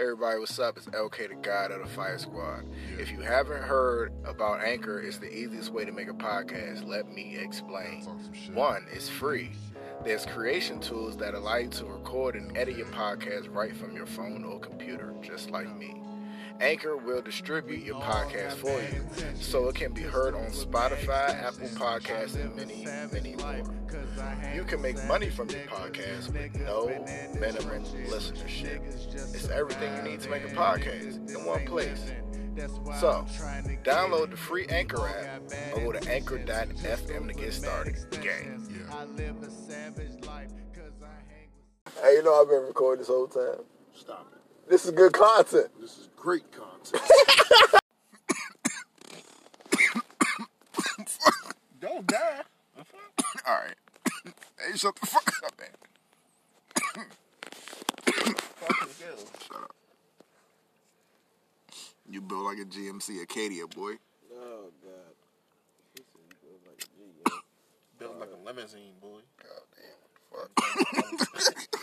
Everybody, what's up? It's LK, the God of the Fire Squad. If you haven't heard about Anchor, it's the easiest way to make a podcast. Let me explain. One, it's free. There's creation tools that allow you to record and edit your podcast right from your phone or computer, just like me. Anchor will distribute your podcast for you so it can be heard on Spotify, Apple Podcasts, and many, many more. You can make money from your podcast with no minimum listenership. It's everything you need to make a podcast in one place. So, download the free Anchor app or go to anchor.fm to get started. Gang. Hey, you know I've been recording this whole time. Stop it. This is good content. This is great content. Don't die. All right. Hey, shut the fuck up, man. Shut up. You built like a GMC Acadia, boy. Oh God. He said you built like a G. Built like a limousine, boy. God damn. Fuck.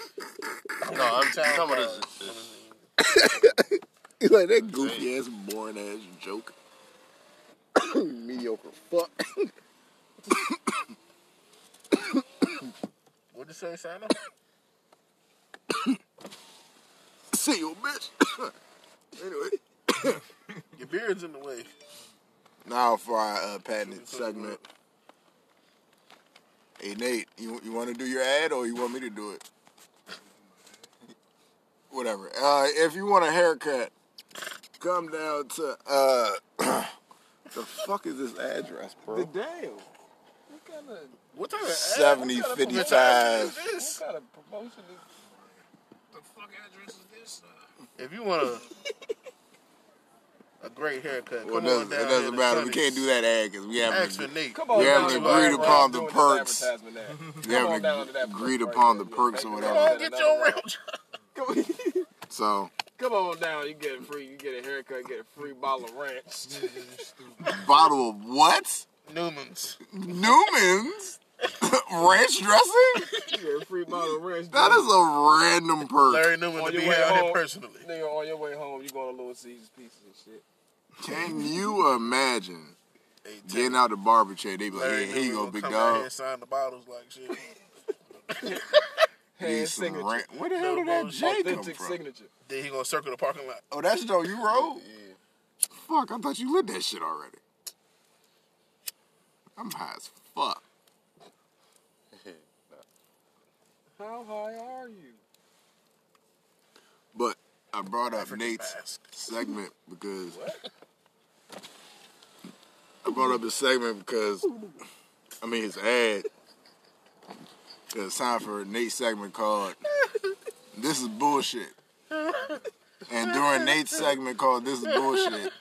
No, I'm telling you, this is You like that goofy ass, boring ass joke. Mediocre fuck. What'd you say, Santa? See you, bitch. anyway. Your beard's in the way. Now for our uh, patented segment. Hey Nate, you you want to do your ad or you want me to do it? Whatever. Uh, if you want a haircut, come down to uh, the fuck is this address, bro? The damn. What kind of What type of ad- 70 what kind of 55. is what this? kind of promotion is The fuck address is this? If you want a a great haircut, Well, come it on doesn't, down it doesn't matter. We can't do that ad because we haven't for Come on We haven't agreed upon the perks. we haven't down to that agreed upon the perks or Come Come whatever. on, get your round. Come, So come on down. You get it free. You get a haircut. Get a free bottle of ranch. bottle of what? Newman's. Newman's ranch dressing. you get a free bottle of ranch. That is a random perk. Larry Newman On to be your way out here home. personally. Nigga, on your way home, you going to Little Caesars Pieces and shit. Can you imagine getting out the barber chair? They be like, Larry hey, here you go, gonna big come out here dog. and sign the bottles like shit. Need Hand some signature. ranch. Where the hell did that J come Authentic from? signature. Then he gonna circle the parking lot. Oh, that's Joe. You wrote? Yeah. Fuck, I thought you lit that shit already. I'm high as fuck. How high are you? But I brought up African Nate's mask. segment because I brought up his segment because I mean his ad. It's time for Nate's segment called "This is Bullshit," and during Nate's segment called "This is Bullshit,"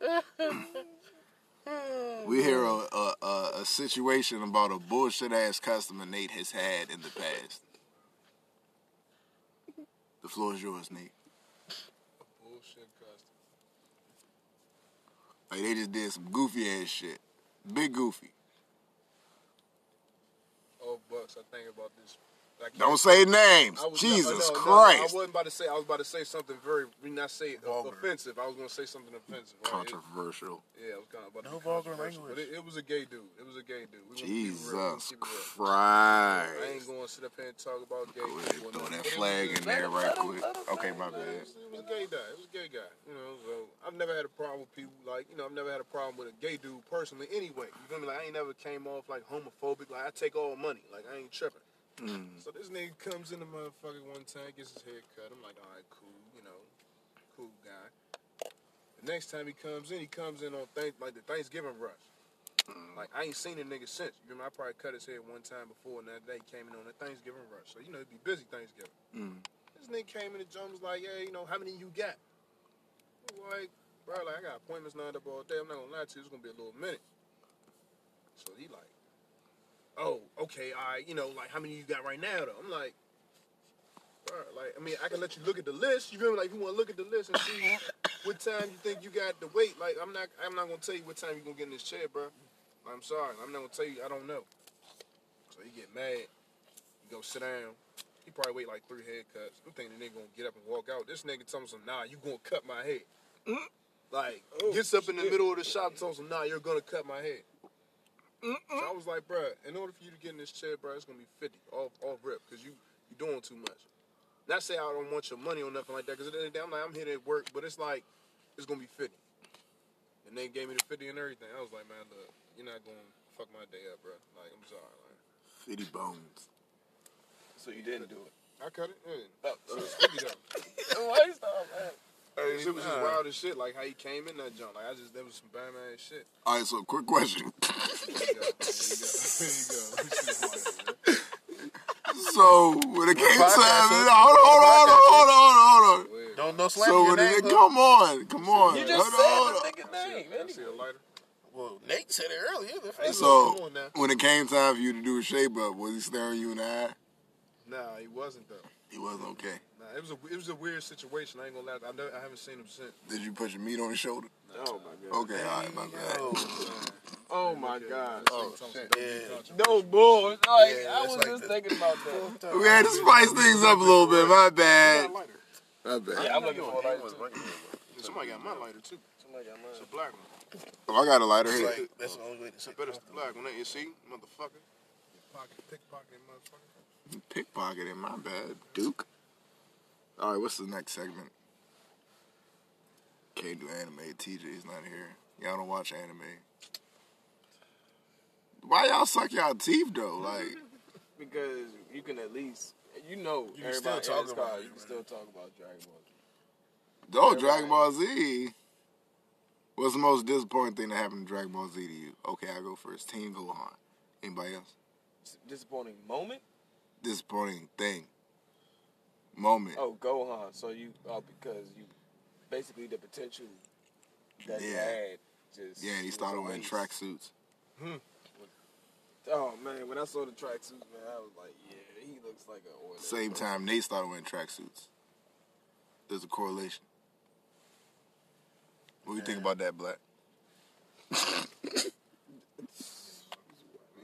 we hear a, a, a, a situation about a bullshit ass customer Nate has had in the past. The floor is yours, Nate. Bullshit custom. Like they just did some goofy ass shit. Big goofy. Oh, Bucks, I think about this. I Don't say names. I was- Jesus no, no, no, Christ. I wasn't about to say. I was about to say something very, not say uh, Vulgar. offensive. I was going to say something offensive. Right? It- Controversial. yeah, I was kind of about No vulgar language. But it, it was a gay dude. It was a gay dude. We gonna keep it real. We gonna Jesus keep. Christ. I ain't going to sit up here and talk about gay Go ahead, people. throw that flag in there right quick. Okay, my let bad. It was, it was a gay guy. It was a gay guy. You know, so I've never had a problem with people like you know. I've never had a problem with a gay dude personally. Anyway, you feel me? Like I ain't never came off like homophobic. Like I take all money. Like I ain't tripping. Mm. So this nigga comes in the motherfucker one time, gets his hair cut. I'm like, all right, cool, you know, cool guy. The next time he comes in, he comes in on th- like the Thanksgiving rush. Like I ain't seen a nigga since. You remember I probably cut his hair one time before, and that day he came in on the Thanksgiving rush. So you know he'd be busy Thanksgiving. Mm. This nigga came in the joint was like, yeah, you know, how many you got? I'm like, bro, like I got appointments lined up all day. I'm not gonna lie to you, it's gonna be a little minute. So he like, oh, okay, all right, you know, like how many you got right now though? I'm like, bro, like I mean, I can let you look at the list. You feel me? Like you want to look at the list and see what time you think you got to wait. Like I'm not, I'm not gonna tell you what time you gonna get in this chair, bro. I'm sorry, I'm not gonna tell you. I don't know. So he get mad. He go sit down. He probably wait like three haircuts. I'm thinking the nigga gonna get up and walk out. This nigga tells him, nah, you gonna cut my hair. Mm-hmm. Like, oh, gets up in the middle of the shop and tells him, nah, you're gonna cut my hair. So I was like, bruh, in order for you to get in this chair, bruh, it's gonna be 50 off, off rip, because you, you doing too much. Not say I don't want your money or nothing like that, because at the end of the day, I'm like, I'm here to work, but it's like, it's gonna be 50. And they gave me the 50 and everything. I was like, man, look, you're not gonna fuck my day up, bruh. Like, I'm sorry, man. Fitty bones. So you didn't do it. I cut it. Yeah. Oh. So it's 50 though. Why you stop, man? Hey, shit was just wild as shit. Like how he came in that junk. Like I just, that was some bad ass shit. All right, so quick question. There you go. There you go. There you go. So when it came time, podcast, hold on, hold on, hold on, hold on, hold on. Don't don't slam So your when name. it, come on, come on. You just hold on, hold said on. the nigga name, I man. see a lighter. Well, Nate said it earlier. The So Come on now. when it came time for you to do a shape up, was he staring you in the eye? Nah, he wasn't though. He wasn't okay. Nah, it was a it was a weird situation. I ain't gonna lie. I, know, I haven't seen him since. Did you put your meat on his shoulder? Oh my god. Okay, all right, my bad. Oh, Oh my god. Oh, shit. Yeah. No bull. Like, Yeah, I was like just the- thinking about that. We had to spice things up a little bit. My bad. lighter. My bad. Yeah, I'm looking for a lighter. Somebody got my lighter too. Somebody got mine. It's a black one. Oh, I got a lighter here. like, that's the only way to I say bet it's black one. Ain't you see, motherfucker? Pocket, pickpocket, motherfucker. Pickpocketing, my bad. Duke. All right, what's the next segment? Can't do anime. TJ's not here. Y'all don't watch anime. Why y'all suck y'all teeth though? Like, Because you can at least, you know, You can still talk in this about car, it, You can still talk about Dragon Ball. Z. Oh, Dragon Ball Z. What's the most disappointing thing that happened to Dragon Ball Z to you? Okay, I go first. Team Gohan. Anybody else? Disappointing moment? Disappointing thing. Moment. Oh, Gohan. So you, oh, because you, basically the potential that he had just. yeah, he started wearing tracksuits. Hmm. Oh man, when I saw the tracksuits, man, I was like, yeah, he looks like an. Same time, Nate started wearing tracksuits. There's a correlation. What do you think about that, Black? Nothing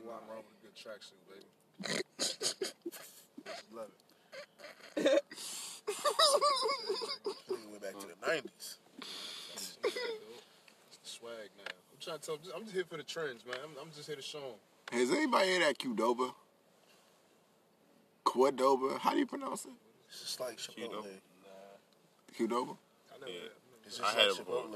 wrong with a good tracksuit, baby. Love it. Nigga went back to the nineties. It's the swag now. I'm trying to tell. I'm just here for the trends, man. I'm, I'm just here to show 'em. Has anybody heard that Qdoba? Quadoba? How do you pronounce it? It's just like Chipotle. Qdoba? I never Yeah. had. It's just I like had it. Chipotle.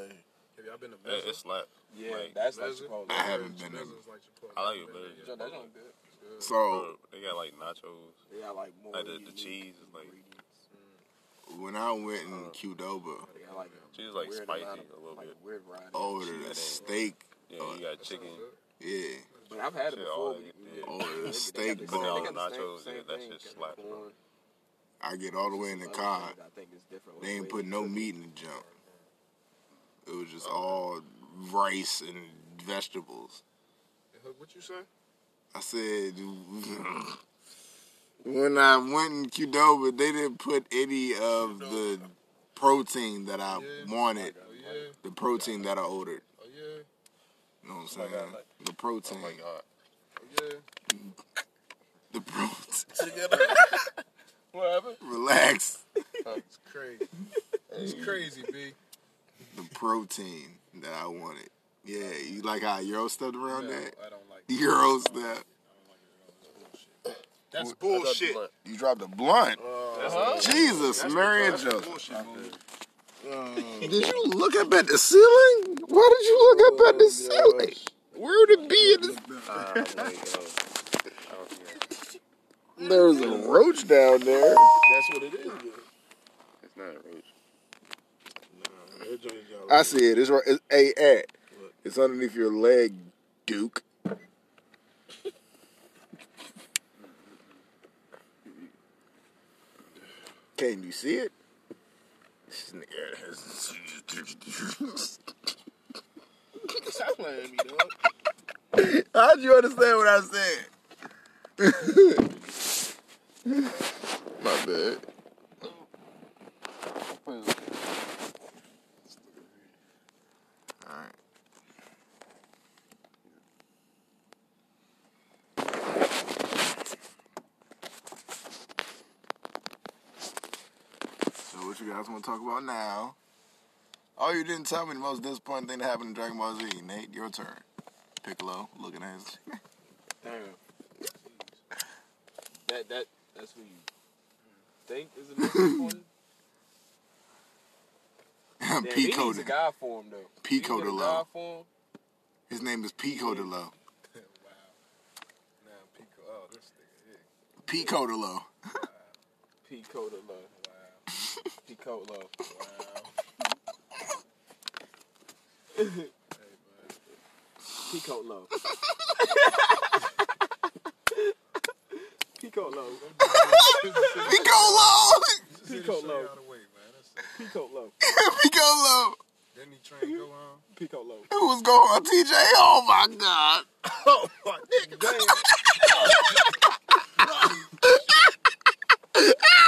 Have y'all been to It, it's like Yeah, Like, that's like Chipotle. I haven't been there. Like Chipotle. I like it better. yeah. that don't good. Good. So, bro, they got like nachos. They got like more. Like the- the cheese is like- mm. when I went in uh, Qdoba, They got like Cheese like spicy amount of- a little like bit. Weird variety. of ordered cheese. a steak. Yeah, Oh, you got chicken. Yeah. But I've had it Shit, all before. Oh, that- Yeah. yeah. Ordered They- steak got the- ball. the Nachos, yeah, that shit got the slap, bro. I get all the way in the car. I think is different They ain't put no meat in the junk. It was just all rice and vegetables. What you say? I said, when I went in Qdoba, they didn't put any of the protein that I wanted, Oh the protein that I ordered. Oh yeah. You know what I'm Oh my saying? God, like- The protein. Oh my god. Yeah. The protein. Together. Whatever. Relax. It's crazy. It's crazy, B. The protein that I wanted. Yeah, you like how Euro stepped around No, that? I don't like. Euro step. I don't like it. That's bullshit. You dropped a blunt. Uh-huh. Jesus, Mary and That's Joseph. Bullshit. Did you look up at the ceiling? Why did you look up at the ceiling? Where would it be in the wait, yo. I don't think There's a roach down there. That's what it is. It's not a roach. Nah, that I see it. It's right. It's a at. It's underneath your leg, Duke. Can you see it? This nigga has- Stop playing with me, dog. How'd you understand what I said? My bad. Alright. You guys want to talk about now. Oh, you didn't tell me the most disappointing thing that happened in Dragon Ball Z. Nate, your turn. Piccolo, looking at his. Damn. That that that's who you think is the most disappointing. Pico. a God form though. Pico He de get a Lo. God form. His name is Pico de Lo. wow. Now Pico. Oh, this nigga. Yeah. Pico de Lo. Pico de Lo. Wow. Pico Lo. Wow. Pico low. y'all the way, man. That's it. Pico Lo. Pico Lo! Then he train go on. Pico Lo. Who was going on TJ? Oh my god. Oh my nigga. Hey,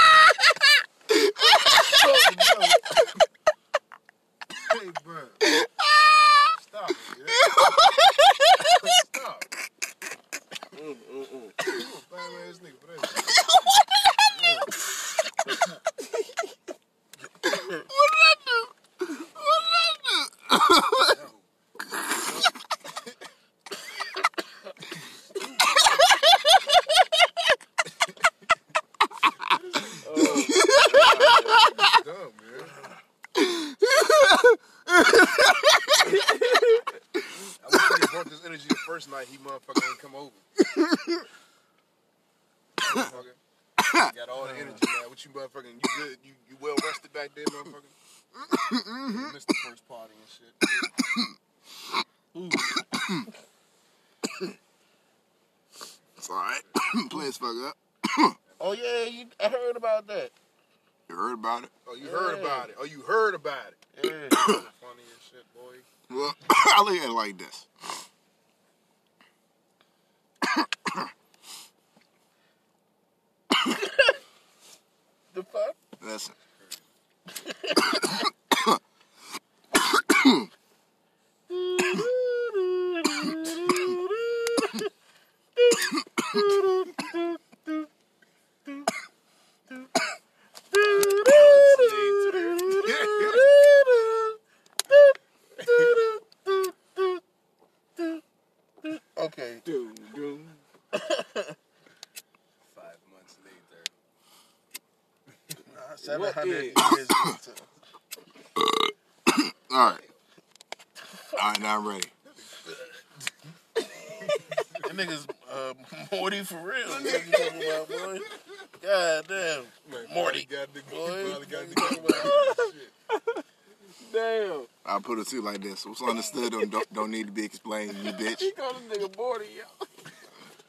I'll put it to you like this. What's understood don't, don't, don't need to be explained, you bitch. He called this nigga Morty, yo.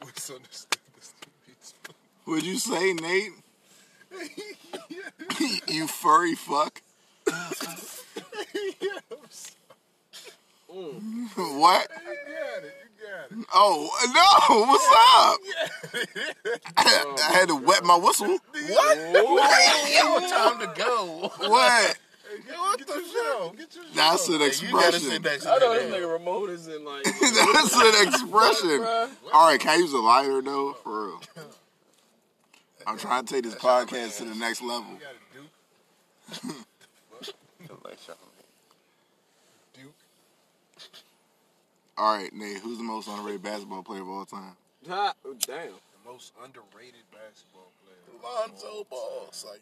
What's understood? This beats. What'd you say, Nate? you furry fuck. What? You got it. You got it. Oh, no. What's up? I had to wet my whistle. What? Yo, time to go. What? Hey, get, get your shit on. Get your shit That's on. an Hey, you gotta expression. sit back. Sit I know back this down. nigga Ramon is in like. That's an expression. All right, can I use a lighter though? For real. I'm trying to take this podcast to the next level. You got a Duke. Duke. All right, Nate, who's the most underrated basketball player of all time? Ha, oh, damn. The most underrated basketball player. Lonzo Ball. It's like,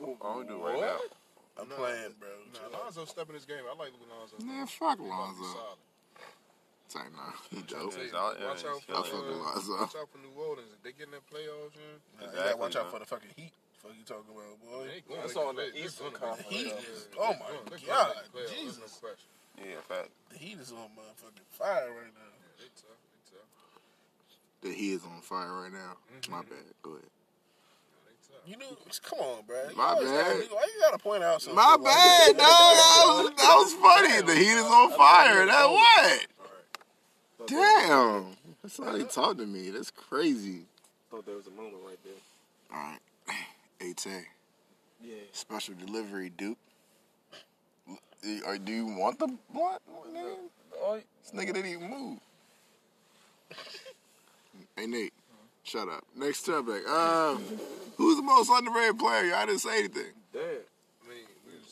no. I don't do it right now. I'm No, playing, bro. Nah, Lonzo stepping his game. I like Lonzo. Man, fuck He about to be Lonzo. solid. It's like, nah, he Tryna dope. tell you, all- yeah, Watch he's out for I uh, Lonzo. watch out for New Orleans. If they get in that playoffs, man. Nah, you gotta watch out man. for the fucking Heat. Fuck you talking about, boy. Going That's to on the play- they're Eastern Conference, make- though. Oh my they're God, make the Jesus. No. Yeah, fact. The Heat is on motherfucking fire right now. Yeah, they tough. They tough. That he is on fire right now. Mm-hmm. My bad. Go ahead. Yeah, they tough. You knew, come on, bro. You My bad. Gotta, why you gotta point out something? My like bad, that? dog. That was, that was funny. The heat is on fire. That what? Thought there was- Damn. That's how they talk to me. That's crazy. Thought there was a moment right there. All right. AT. Yeah. Special delivery, Duke. Or do you want the blunt? Man? Oh, This nigga didn't even move. Hey Nate, shut up. Next topic. Um, who's the most underrated player? Y'all didn't say anything. damn.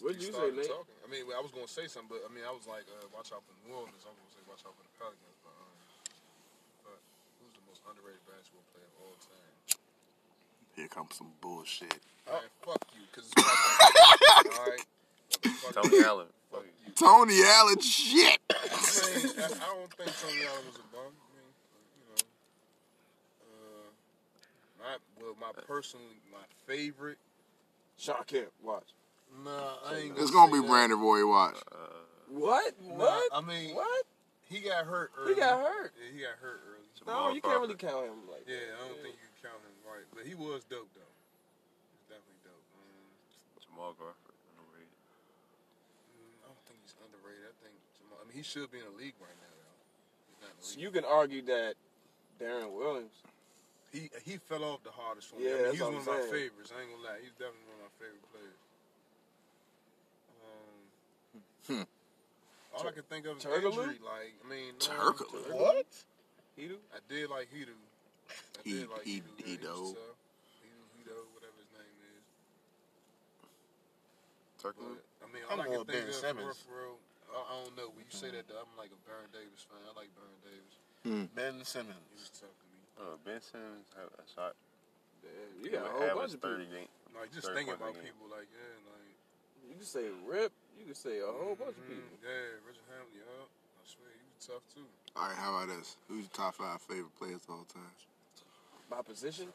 What'd he you say, Nate? talking. I mean, I was gonna say something, but I mean, I was like, uh, watch out for New Orleans. I was gonna say, watch out for the Pelicans. But, um, but who's the most underrated basketball player of all time? Here comes some bullshit. All right, fuck you, cause it's what I think. all right. Tony. Allen. Tony Allen, shit. I, mean, I, I don't think Tony Allen was a bum. I mean, you know, uh, my well, my personal, my favorite. Shawn Kemp, watch. Nah, I ain't. It's gonna say be that. Brandon Roy Watch. Uh, What? Nah, What? I mean, what? he got hurt early. He got hurt. Yeah, he got hurt early. No, you can't really count him like Yeah, that. I don't think you can count him right, but he was dope though. He definitely dope. Um, Jamal Crawford. Underrated. mm, I don't think he's underrated. I think Jamal, I mean he should be in the league right now though. He's not in the So you can argue that Deron Williams. He he fell off the hardest for me. Yeah, I mean, that's he's what one I'm of my favorites. I ain't gonna lie, he's definitely one of my favorite players. Um, Hmm. all I can think of is Turkoglu? injury. Like I mean, no, Turkoglu? What? He do? I did like Hedo. I He- did like he- Hedo. he Yeah, was dope. tough. Whatever his name is. Turkey. But I mean, I'm all I more can think Ben of Simmons. for real, for real, I, I don't know. When you say that, though, I'm like a Baron Davis fan. I like Baron Davis. Ben He Simmons. Was tough. Uh, ben Simmons had a shot. Damn, He you got a whole bunch of people. game. Like just thinking about game. people like yeah, like You can say Rip. You can say a whole bunch of mhm, people. Yeah, Richard Hamilton. Yeah, I swear he was tough too. All right, how about this? Who's your top five favorite players of all time? By position,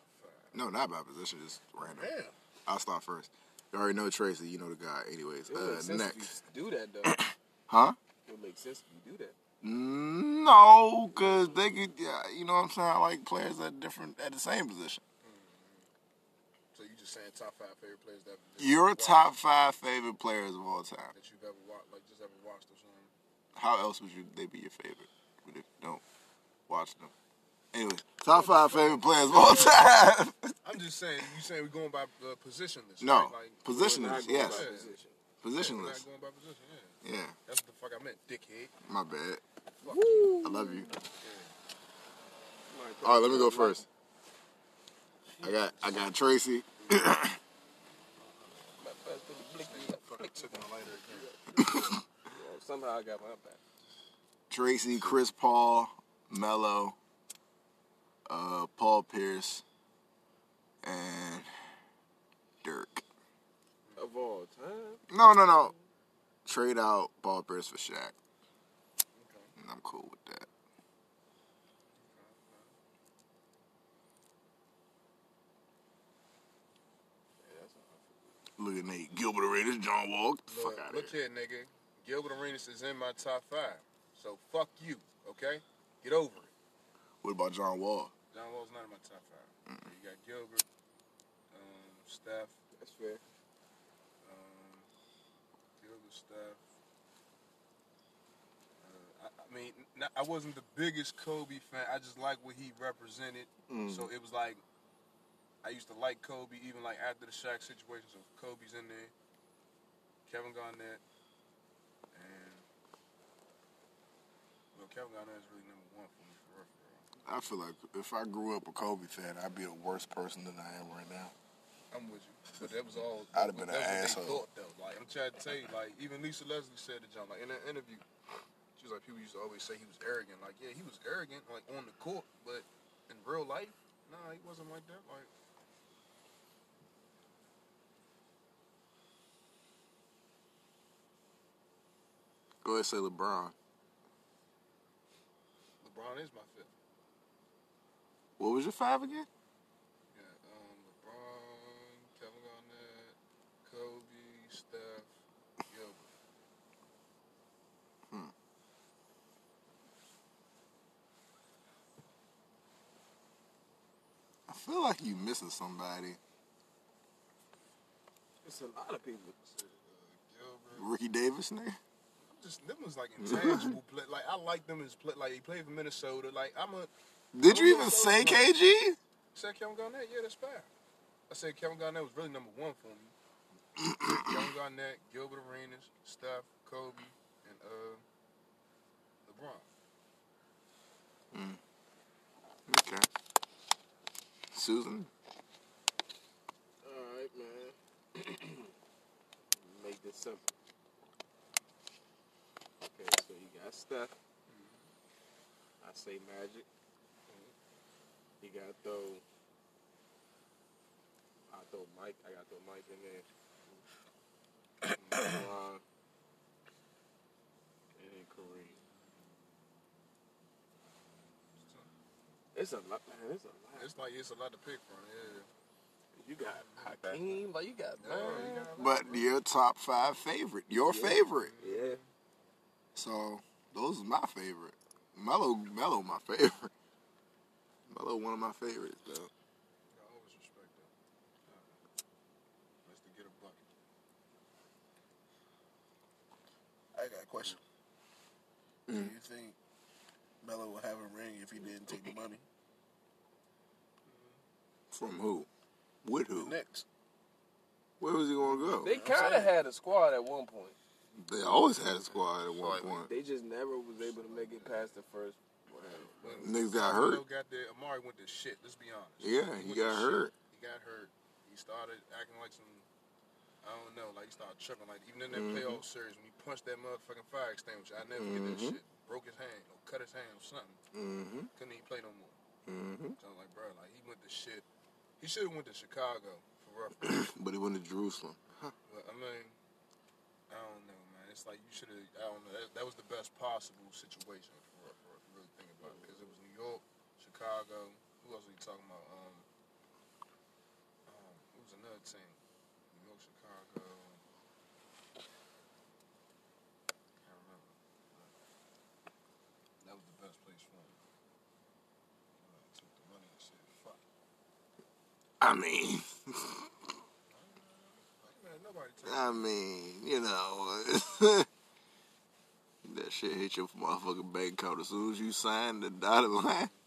No, not by position, just random. Damn. I'll start first. You already know Tracy. You know the guy. Anyways, it uh, make sense next. if you do that though. Huh? it would make sense if you do that. No, because they could, yeah, you know what I'm saying? I like players at different, at the same position. So you just saying top five favorite players that Your top five favorite players of all time. that you've ever watched, like just ever watched or something. How else would you they be your favorite if you don't watch them? Anyway, top five favorite players of all time. I'm just saying. You saying we're going by uh, positionless? no, right? like, positionless. Yes, Yeah. position. yeah, we're positionless. not going by position. Yeah, Yeah, that's what the fuck I meant, dickhead. my bad. Fuck you. I love you. Might All right, let me go first. I got I got Tracy. Fucking took my lighter again. Well, somehow I got my back. Tracy, Chris Paul, Melo, uh, Paul Pierce, and Dirk. Of all time, No, no, no. Trade out Paul Pierce for Shaq. And I'm cool with that. yeah, that's all. Look at Nate Gilbert Arenas, John Wall. Get the fuck Look, out of look here. here, nigga. Gilbert Arenas is in my top five. So fuck you, okay? Get over it. What about John Wall? John Wall's not in my top 5 You got Gilbert, um, Steph, That's fair. Steph. Uh, I, I mean, I wasn't the biggest Kobe fan. I just like what he represented. Mm. So it was like I used to like Kobe even like after the Shaq situation. So Kobe's in there, Kevin Garnett, and well, Kevin Garnett is really number one for me for real. For real. I feel like if I grew up a Kobe fan, I'd be a worse person than I am right now. I'm with you, but that was all. I'd have been an asshole. thought, though. Like I'm trying to tell you, like even Lisa Leslie said to John, like in an interview, she was like, people used to always say he was arrogant. Like yeah, he was arrogant, like on the court, but in real life, nah, he wasn't like that. Like Go ahead, say LeBron. LeBron is my fifth. What was your five again? Yeah, um, LeBron, Kevin Garnett, Kobe, Steph, Gilbert. I feel like you missing somebody. It's a lot of people. Ricky Davis, nigga. Just them was like intangible play. Like I like them as play. Like he played for Minnesota. Like I'm a Did you even say KG? said Kevin Garnett. Yeah, that's fair. I said Kevin Garnett was really number one for me. Kevin Garnett, Gilbert Arenas, Steph, Kobe, and uh, LeBron. Okay. Susan. All right, man. Make this simple. Okay, so you got Steph. I say Magic. You got throw. I throw Mike. I got throw Mike in there. LeBron. And then Kareem. It's a lot, man. It's a lot. It's like it's a lot to pick from. Yeah. You got Hakeem, like you got man. But your top five favorite, your favorite. Yeah. So those are my favorite. Melo, Melo, my favorite. Melo, one of my favorites though. I always respect that. Let's to get a bucket. I got a question. Mm-hmm. Do you think Melo would have a ring if he didn't take the money? From who? With who? The Knicks. Where was he gonna go? They kind of had a squad at one point. They always had a squad at one point. They just never was able to make it past the first whatever. Niggas got hurt. Got there. Amar'e went to shit. Let's be honest. Yeah, he went to got shit. hurt. He got hurt. He started acting like some. I don't know. Like he started tripping. Like even in that Mhm. playoff series when he punched that motherfucking fire extinguisher, I never forget that Mhm. shit. Broke his hand or cut his hand or something. Mm-hmm. Couldn't even play no more. Mm-hmm. So I'm like, bro, like he went to shit. He should have went to Chicago for rough. But he went to Jerusalem. But I mean, I don't know, man. It's like you should have. I don't know. That, that was the best possible situation for you really think about it, because it was New York, Chicago. Who else are you talking about? Um, um, it was another team. New York, Chicago. Can't remember. But that was the best place for him. You know, took the money and said, "Fuck." I mean. I mean, you know, that shit hit your motherfucking bank account as soon as you sign the dotted line.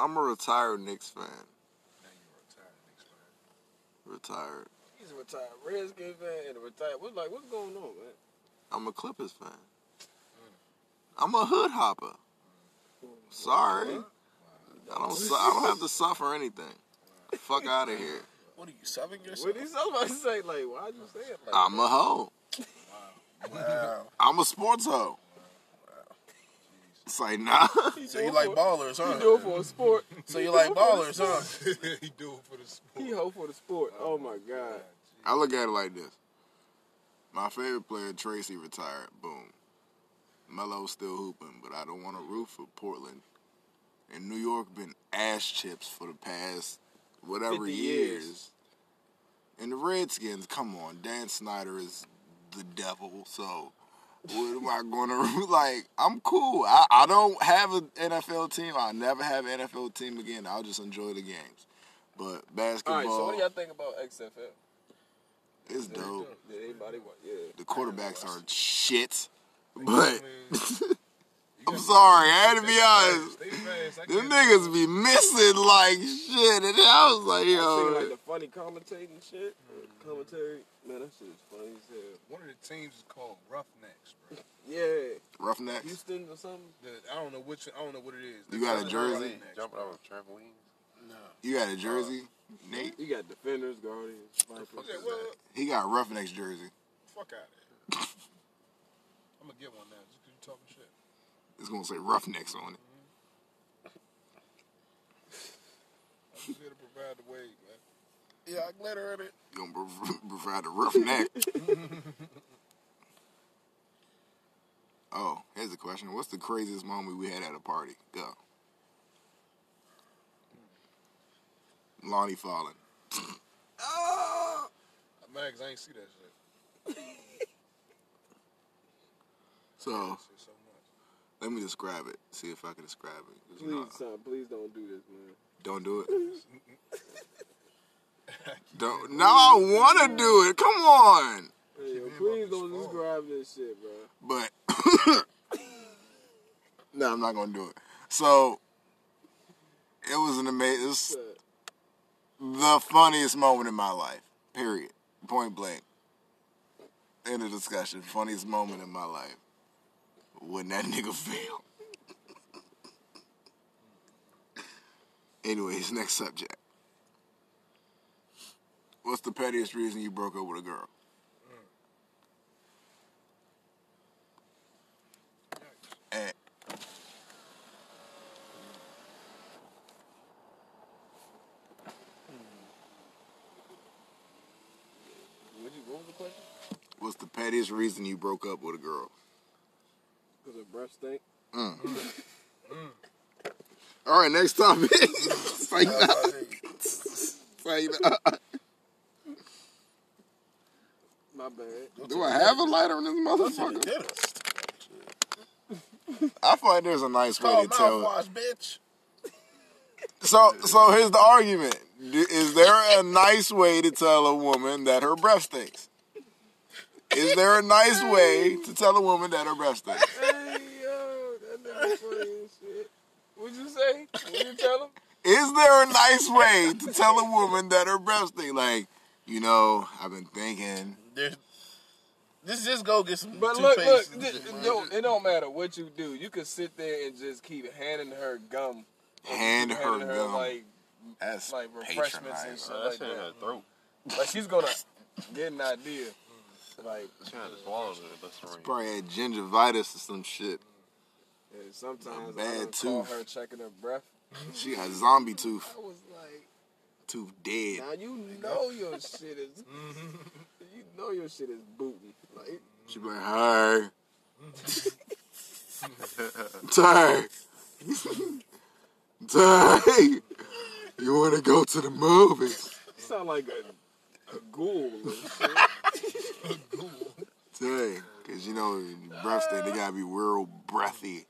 I'm a retired Knicks fan. Now you're retired, Knicks fan. Retired. He's a retired Redskins fan and a retired. What's like? What's going on, man? I'm a Clippers fan. I'm a hood hopper. Sorry, I don't. Su- I don't have to suffer anything. Fuck out of here. What are you selling yourself? What he's about to say? Like, why'd you say it? Like I'm a hoe. Wow. I'm a sports hoe. It's like nah. So you like ballers, huh? He huh? do it for a sport. So you like ballers, huh? he do it for the sport. He hope for the sport. Oh my god. I look at it like this. My favorite player, Tracy, retired. Boom. Melo's still hooping, but I don't want to root for Portland. And New York been ass chips for the past whatever 50 years. years. And the Redskins, come on, Dan Snyder is the devil. So what am I going to do? like? I'm cool. I, I don't have an NFL team. I'll never have an NFL team again. I'll just enjoy the games. But basketball right. So what do y'all think about XFL? is dope. Did anybody want? Yeah. The quarterbacks are shit. But I'm sorry, I had to be honest. Stay Them niggas be missing like shit, and I was like, I seen yo, like the funny commentating shit. Commentary. Man, that shit is funny as hell. One of the teams is called Roughnecks, bro. Yeah. Roughnecks. Houston or something. The, I don't know which. I don't know what it is. You got a jersey? Jumping bro. off trampolines. No. You got a jersey, uh, Nate? You got defenders, guardians. Okay, well, He got a Roughnecks jersey. fuck out of here. I'm gonna get one now just 'cause you talking shit. It's gonna say Roughnecks on it. Mm-hmm. I'm just here to provide the wave, man. Yeah, I glitter in it. You gonna prov- provide a roughneck. oh, here's a question. What's the craziest moment we had at a party? Go. Lonnie falling. I'm mad 'cause I ain't see that shit. So That so much. let me describe it. See if I can describe it. 'Cause, you know, Please, son, please don't do this, man. don't do it. Don't. No, I want to do it. Come on. Hey, yo, please don't describe this shit, bro. but no, I'm not gonna do it. So it was an amazing, the funniest moment in my life. Period. Point blank. End of discussion. Funniest moment in my life. When that nigga failed. Anyways, next subject. What's the pettiest reason you broke up with a girl? And What, you, what was the question? what's the pettiest reason you broke up with a girl? Because her breath stink. Mm. Hmm. Hmm. All right, next topic. Fight out. Fight out. My bad. Do I have a lighter in this motherfucker? I feel like there's a nice way to tell. mouthwash, bitch. So, so here's the argument: Is there a nice way to tell a woman that her breath stinks? Is there a nice way to tell a woman that her breath stinks? Hey, yo, that nigga funny as shit. What'd you say? What you tell him? Is there a nice way to tell a woman that her breath stinks? Like, you know, I've been thinking. There's, this just go get some But look, look, toothpaste. th- it don't, it don't matter what you do. You can sit there and just keep handing her gum. and Hand keep her handing gum. like, That's like refreshments and patronizing. shit like that her throat. Like she's gonna get an idea. Like She had to swallow the Listerine. Probably had gingivitis or some shit. and sometimes Bad I done call tooth. her checking her breath. She got zombie tooth. I was like, Tooth dead. now you know your shit is, you know your shit is booting. Like She be like, hi. Ty. Ty. You want to go to the movies? you sound like a, a ghoul. Shit. Ty. Because, you know, breath they got to be real breathy.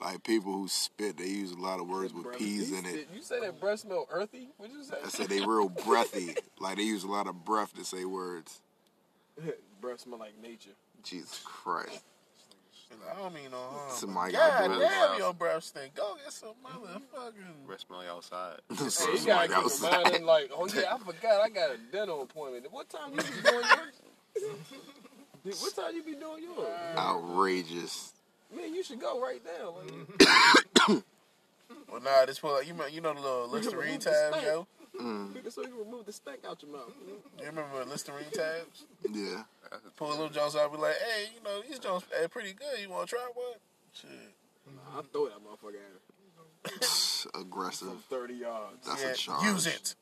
Like people who spit, they use a lot of words with peas in it. You say that breath smell earthy? What'd you say? I said they real breathy. Like they use a lot of breath to say words. breath smell like nature. Jesus Christ. I don't mean no harm. Somebody God got breath. damn, your breath stink. Go get some motherfucking. Breath smelling outside. Hey, you gotta keep outside. reminding, like, oh yeah, I forgot I got a dental appointment. What time you be doing yours? Dude, what time you be doing yours? Outrageous. Man, you should go right now. Like, Well, nah, this pull you, know- you know the little Listerine remove the tabs, stank. so you can remove the stank out your mouth. You remember Listerine tabs? Yeah. Pull little Jones out, be like, hey, you know these Jones are pretty good. You want to try one? Shit. I'll throw that motherfucker at her. Aggressive. From 30 yards. That's Yeah, a charge. use it.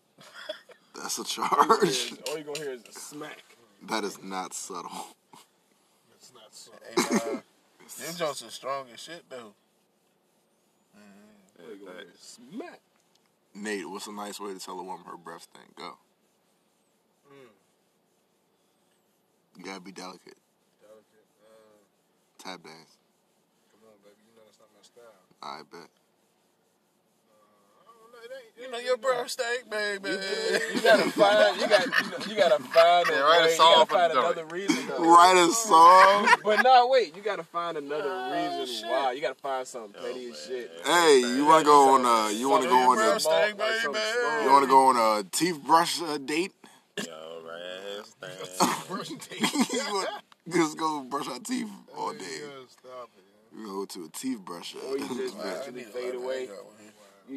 That's a charge. All charge. you gonna hear is a smack. That is not subtle. It's not so. And, uh, them Jones are strong as shit though. All you gonna hear is smack. Nate, what's a nice way to tell a woman her breath stink? Go. You gotta be delicate. Delicate. Uh, Tap dance. come on, baby. You know that's not my style. I bet. I don't know. It ain't. You know your breath stink, baby. You gotta find. You got. You, know, you gotta find. Yeah, a write a way, song You for gotta the find joint. another reason. Though. Write a song. But no, wait. You gotta find another Oh, reason shit. why. You gotta find something petty as shit. hey, you wanna go on a you wanna go on a stink, Like baby. you wanna go on a teeth brush uh, date? Yo, right. stand. First date. you wanna just go brush our teeth all day. Yeah, stop it. We go to a teeth brusher. Or you just naturally fade away.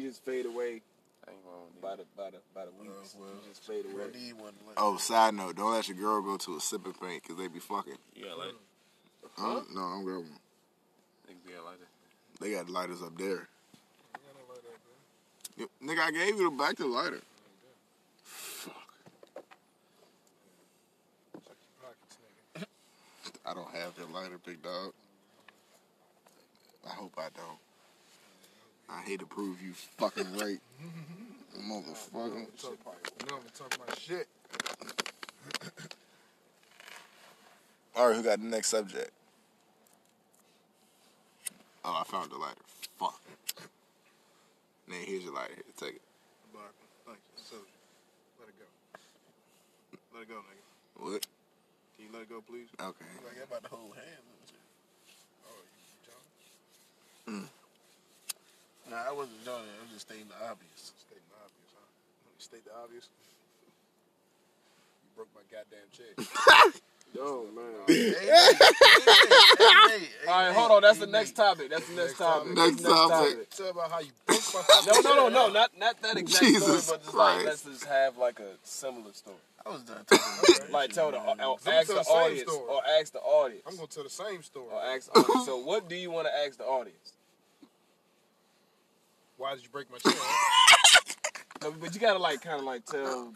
That one here. You just fade away I ain't gonna need by the by the by the weeks. well, You just fade away. need one. oh, side note, don't let your girl go to a sipping paint because they be fucking. You got like, mm. Huh? No, I'm going. niggas got like that. They got lighters up there. I don't like that, man. Yep, Nigga, I gave you the back to the lighter. Fuck. Check your pockets, nigga. I don't have your lighter, big dog. I hope I don't. I hate to prove you fucking right. Motherfucker. Talk, I'm talking my shit. All right, who got the next subject? Oh, I found the lighter. Fuck. Nate, here's your lighter. Here, take it. Block. Thank you. So, let it go. Let it go, nigga. What? Can you let it go, please? Okay. Like I'm about to hold hands. and shit. Oh, you John? Nah, I wasn't joining. I was just stating the obvious. State the obvious, huh? You state the obvious. You broke my goddamn check. Yo, man. Hey, hey, hey, hey, All right, hold on. That's the next topic. That's the next topic. Next That's the topic. Tell about how you broke my No, no, no, no, not not that exact Jesus story, but just like Christ. let's just have like a similar story. I was done talking. Like tell the uh, ask tell the the audience story. or ask the audience I'm gonna tell the same story. or ask the audience. So what do you want to ask the audience? Why did you break my chair? No, but you gotta like kind of like tell.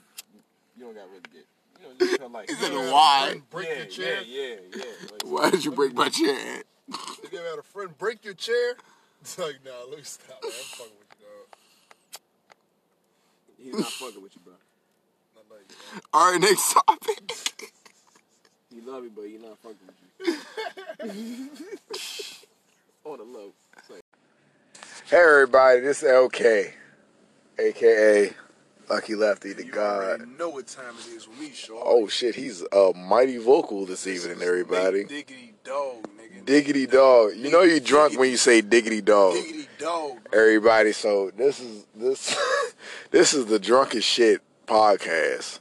You don't gotta really get. You know, just tell like. He said, You "Why? had a friend Break yeah, your chair. yeah, yeah, yeah. Like, Why did you break my chair? If you ever had a friend break your chair, it's like, nah, look, stop. Man. I'm fucking with you, dog. He's not fucking with you, bro. Not like you. All right, next topic. He love you, but he not fucking with you. oh, the love. Hey everybody, this is LK, aka Lucky Lefty the You God. know what time it is with me, Shaw. Oh shit, he's uh, mighty vocal this evening, everybody. Diggity dog, nigga. Diggity dog. You know you drunk when you say diggity dog. Diggity dog. man. Everybody, so this is this this is the drunkest shit podcast.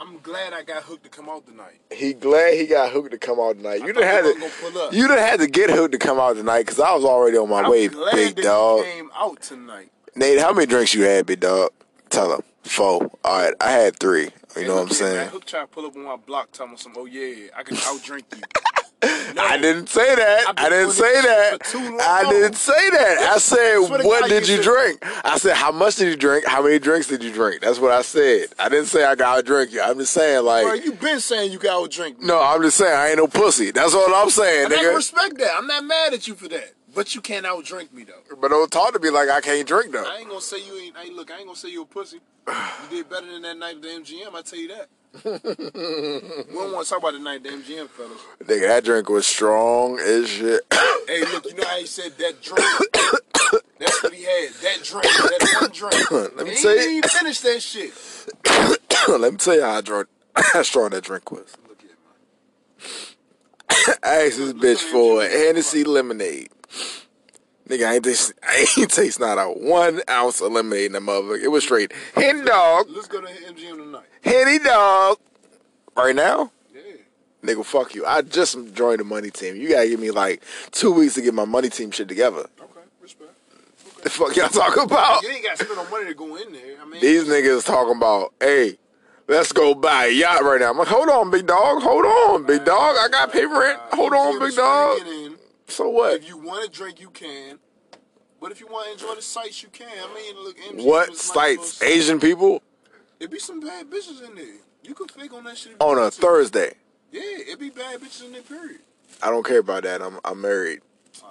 I'm glad I got hooked to come out tonight. He glad he got hooked to come out tonight. You had you to wasn't gonna pull up. you done had to get hooked to come out tonight because I was already on my I'm way, glad big that dog. came out tonight. Nate, how many drinks you had, big dog? Tell him. Four. All right, I had three. You Hey, know what I'm here, man. saying? Hook tried to pull up on my block, me some, oh yeah, I can outdrink you. I didn't say that. I didn't say that. shit for too long. I didn't say that. I said, what did you drink? I said, how much did you drink? How many drinks did you drink? That's what I said. I didn't say I got to drink you. I'm just saying, like, Bro, you been saying you can outdrink me. no, I'm just saying I ain't no pussy. That's all I'm saying, And I nigga. respect that. I'm not mad at you for that. But you can't outdrink me though. but don't talk to me like I can't drink though. I ain't gonna say you ain't. Hey, look, I ain't gonna say you a pussy. You did better than that night at the MGM. I tell you that. We don't want to talk about the night the MGM, fellas. Nigga, that drink was strong as shit. Hey, look, you know how he said that drink. That's what he had. That drink. That one drink. Let me And tell he you- didn't even finish that shit. Let me tell you how drunk, how strong that drink was. Look here, man. I asked this bitch for Hennessy lemonade. Nigga, I ain't taste, I ain't taste not a one ounce of lemonade in that motherfucker. It was straight hen dog, Let's go to MGM tonight. Henny dog. Right now, Yeah. nigga, fuck you. I just joined the money team. You gotta give me like two weeks to get my money team shit together. Okay. Respect. The fuck y'all talking about? You ain't got to spend no money to go in there. I mean, These niggas talking about, hey, let's go buy a yacht right now. I'm like, hold on, big dog. Hold on, big dog. I got pay rent. Hold on, big is free to dog. So what? If you want to drink, you can. But if you want to enjoy the sights, you can. I mean, look, MGM What is a nice little sites? site. Asian people It be some bad bitches in there. You can fake on that shit. on a want to. Thursday. Yeah, it be bad bitches in there. Period. I don't care about that. I'm I'm married. Uh,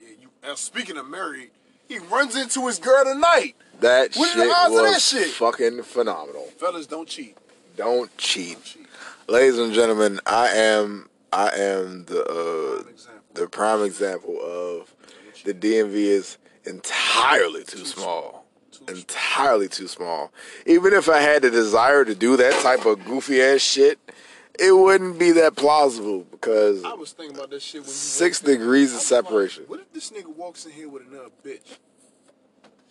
yeah. You. Uh, speaking of married, he runs into his girl tonight. That What the shit of was that shit? fucking phenomenal. Fellas, don't cheat. Don't cheat, Don't cheat. ladies and gentlemen. I am I am the uh, Prime example. the prime example of the DMV is entirely too small. Too small. Entirely too small. Even if I had the desire to do that type of goofy ass shit, it wouldn't be that plausible because I was thinking about that shit when you Six degrees of was like, separation. what if this nigga walks in here with another bitch?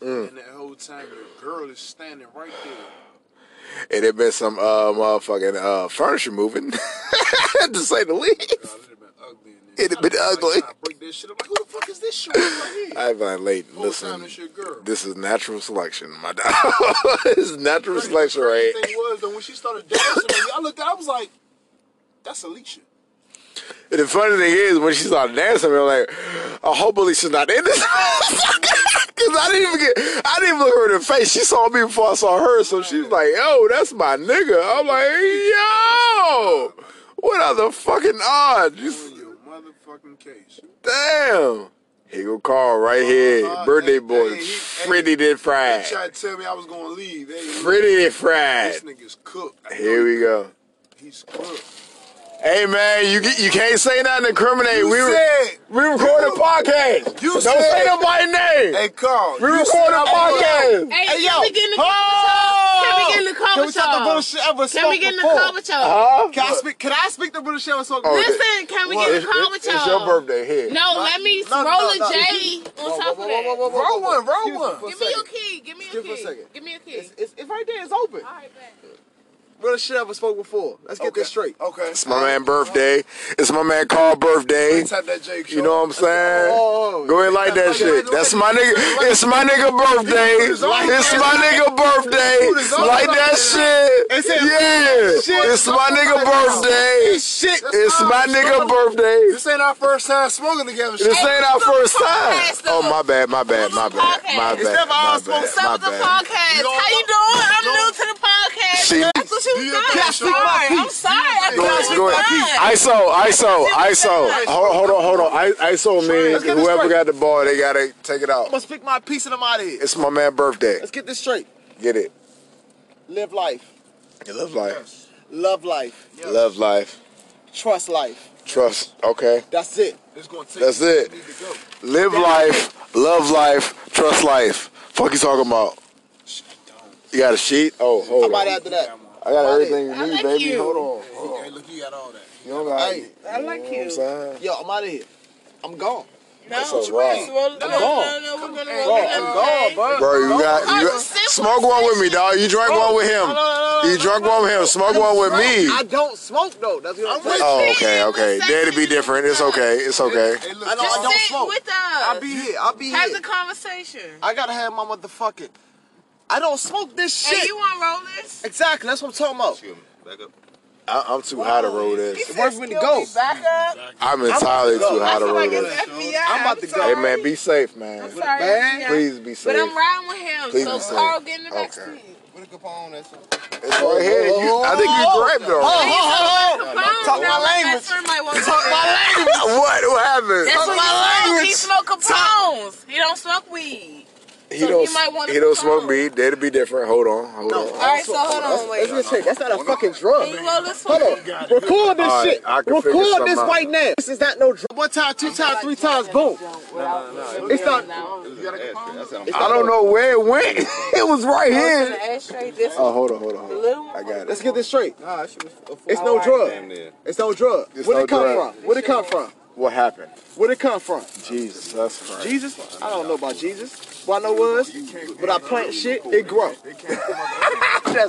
Mm. And that whole time the girl is standing right there. And it had been some uh motherfucking uh furniture moving, to say the least. God, it'd have been ugly in there. It'd have been I'd like, ugly. trying to break this shit. I'm like, who the fuck is this shit right here? I've been late. Whole Listen, time this your girl. this is natural selection, my dog. this is natural Crazy- selection, the right? crazy thing was though when she started dancing, man, I looked, I was like, that's Alicia. And the funny thing is, when she started dancing, I'm like, I hope Alicia's not in this. Cause I didn't even get, I didn't even look her in the face. She saw me before I saw her, so she was like, "Yo, that's my nigga." I'm like, "Yo, what are the fucking odds?" You s- On your motherfucking case. Damn. Here go Carl right here, Uh, birthday hey, boy, hey, he- pretty did He fried, tried to tell me I was gonna leave. Hey, pretty did this nigga's cooked. I Here we go. He's cooked. Hey man, you you can't say nothing incriminating. You we re- said- we record a podcast. you Don't said- say nobody's name. Hey, Carl. we you record said a I was- podcast. Hey, Hey, can yo. we get in the! Can we get in the Can we cover talk the bullshit ever Can we get in the cover show? Huh? Can I speak? Can I speak the bullshit ever spoke? Oh, Listen, can we What? get in It's, the cover it's, show? it's your birthday here. No, let me no, roll no, a no. J on top of that. Roll one, roll one. Give me your key. Give me your Give me a key. second. Give me your key. It's, it's, it's right there. It's open. All right, bet. Realest shit I ever spoke before. Let's get this straight. Okay. It's my man birthday. It's my man Carl birthday. Type that Jake You know what I'm saying? Oh, oh, oh, Go ahead, like that shit. That's my nigga. It's my nigga birthday. It's my nigga birthday. Like that shit. Yeah. It's my nigga birthday. shit. It's my nigga birthday. This ain't our first time smoking together. This ain't our first time. podcast, though. Oh my bad, my bad, my bad, my It's bad, never my our smoke. bad, So my with the bad. podcast, how you doing? I'm new to the podcast. She- That's what you Do your done. I'm Sean. sorry. I'm sorry. I Go thought ahead, you go ahead. done. ISO, ISO, ISO. Hold, hold on, hold on. I, ISO means let's get this whoever straight. got the ball, they gotta take it I'm out. gonna speak my piece and I'm out of here. It's my man birthday. Let's get this straight. Get it. Live life. You love life. Love life. Love life. Trust life. Trust. Okay. That's it. It's gonna take That's it. where you to go. Live life. Love life. Trust life. Fuck you talking about? You got a sheet? Oh, hold Somebody on. after that. I got everything you need, like baby. you. Hold on. Hold. Hey, look, you got all that. You don't got Hey, I like You know what I'm saying? yo, I'm out of here. I'm gone. No, That's a let's wrap. roll- no, no, gone. no, no, we're gonna Bro, I'm gone, bro. Bro, you got Oh, you it's smoke one with me, dog. You drank one with him. You drunk one with him. Smoke one with me. I don't smoke though. That's what I'm, I'm saying. Oh, okay, okay. That'd be different. It's okay. It's okay. Hey, look, I know I Just don't sit smoke. with us. I'll be here. I'll be here. Have here. the conversation. I gotta have my motherfucking. I don't smoke this shit. Hey, you want to roll this? exactly. That's what I'm talking about. Back up. I, I'm too high to roll this. It's worth me to go. Back up. I'm entirely too high to roll like this. FBI. I'm about to go. Hey man, be safe, man. I'm sorry, Man, Please be safe. But. I'm riding with him, Please so be safe. Carl get in the back Okay. seat. With a Capone, that's It's right here. You, I think you grabbed Oh, oh, oh, oh. Talk my my language. best friend might want to Talk my language. What? What happened? That's Talk my language. He smoke Capones. He don't smoke weed. He So don't. he might want He to don't smoke weed. That'd be different. Hold on. Hold on. All right, so hold on, That's, wait. that's, shit. that's not a fucking drug. Can you roll this Hold one? on. Record this All right, shit. I can figure Record this out. right now. This is not no drug. One time, two times, three times, boom. It's not. I don't know where it went. it was right here. Oh, hold on, hold on. Hold on. I got it. Let's get this straight. Nah, she was a It's no drug. Damn near. It's no drug. Where'd it come from? Where'd it come from? What happened? Where'd it come from? Jesus, that's right. Jesus? I don't know about Jesus. What I know was, when I plant shit, it grow.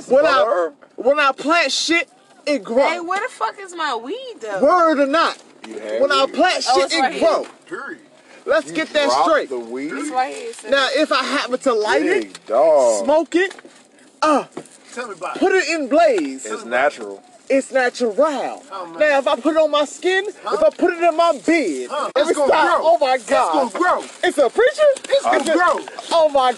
When I, when I plant shit, it Hey, where the fuck is my weed though? Word or not, when I plant Oh, shit, it's right it here. grow. period. Let's You get that straight. The weed. Right here. Now, if I happen to light it, dog. smoke it, uh, Tell me about it. put it in blaze, It's natural. It's natural. Oh, now, if I put it on my skin, if I put it in my bed, Huh? every It's gonna time, grow. oh my It's gonna God, grow. it's a preacher? It's gonna grow. Oh my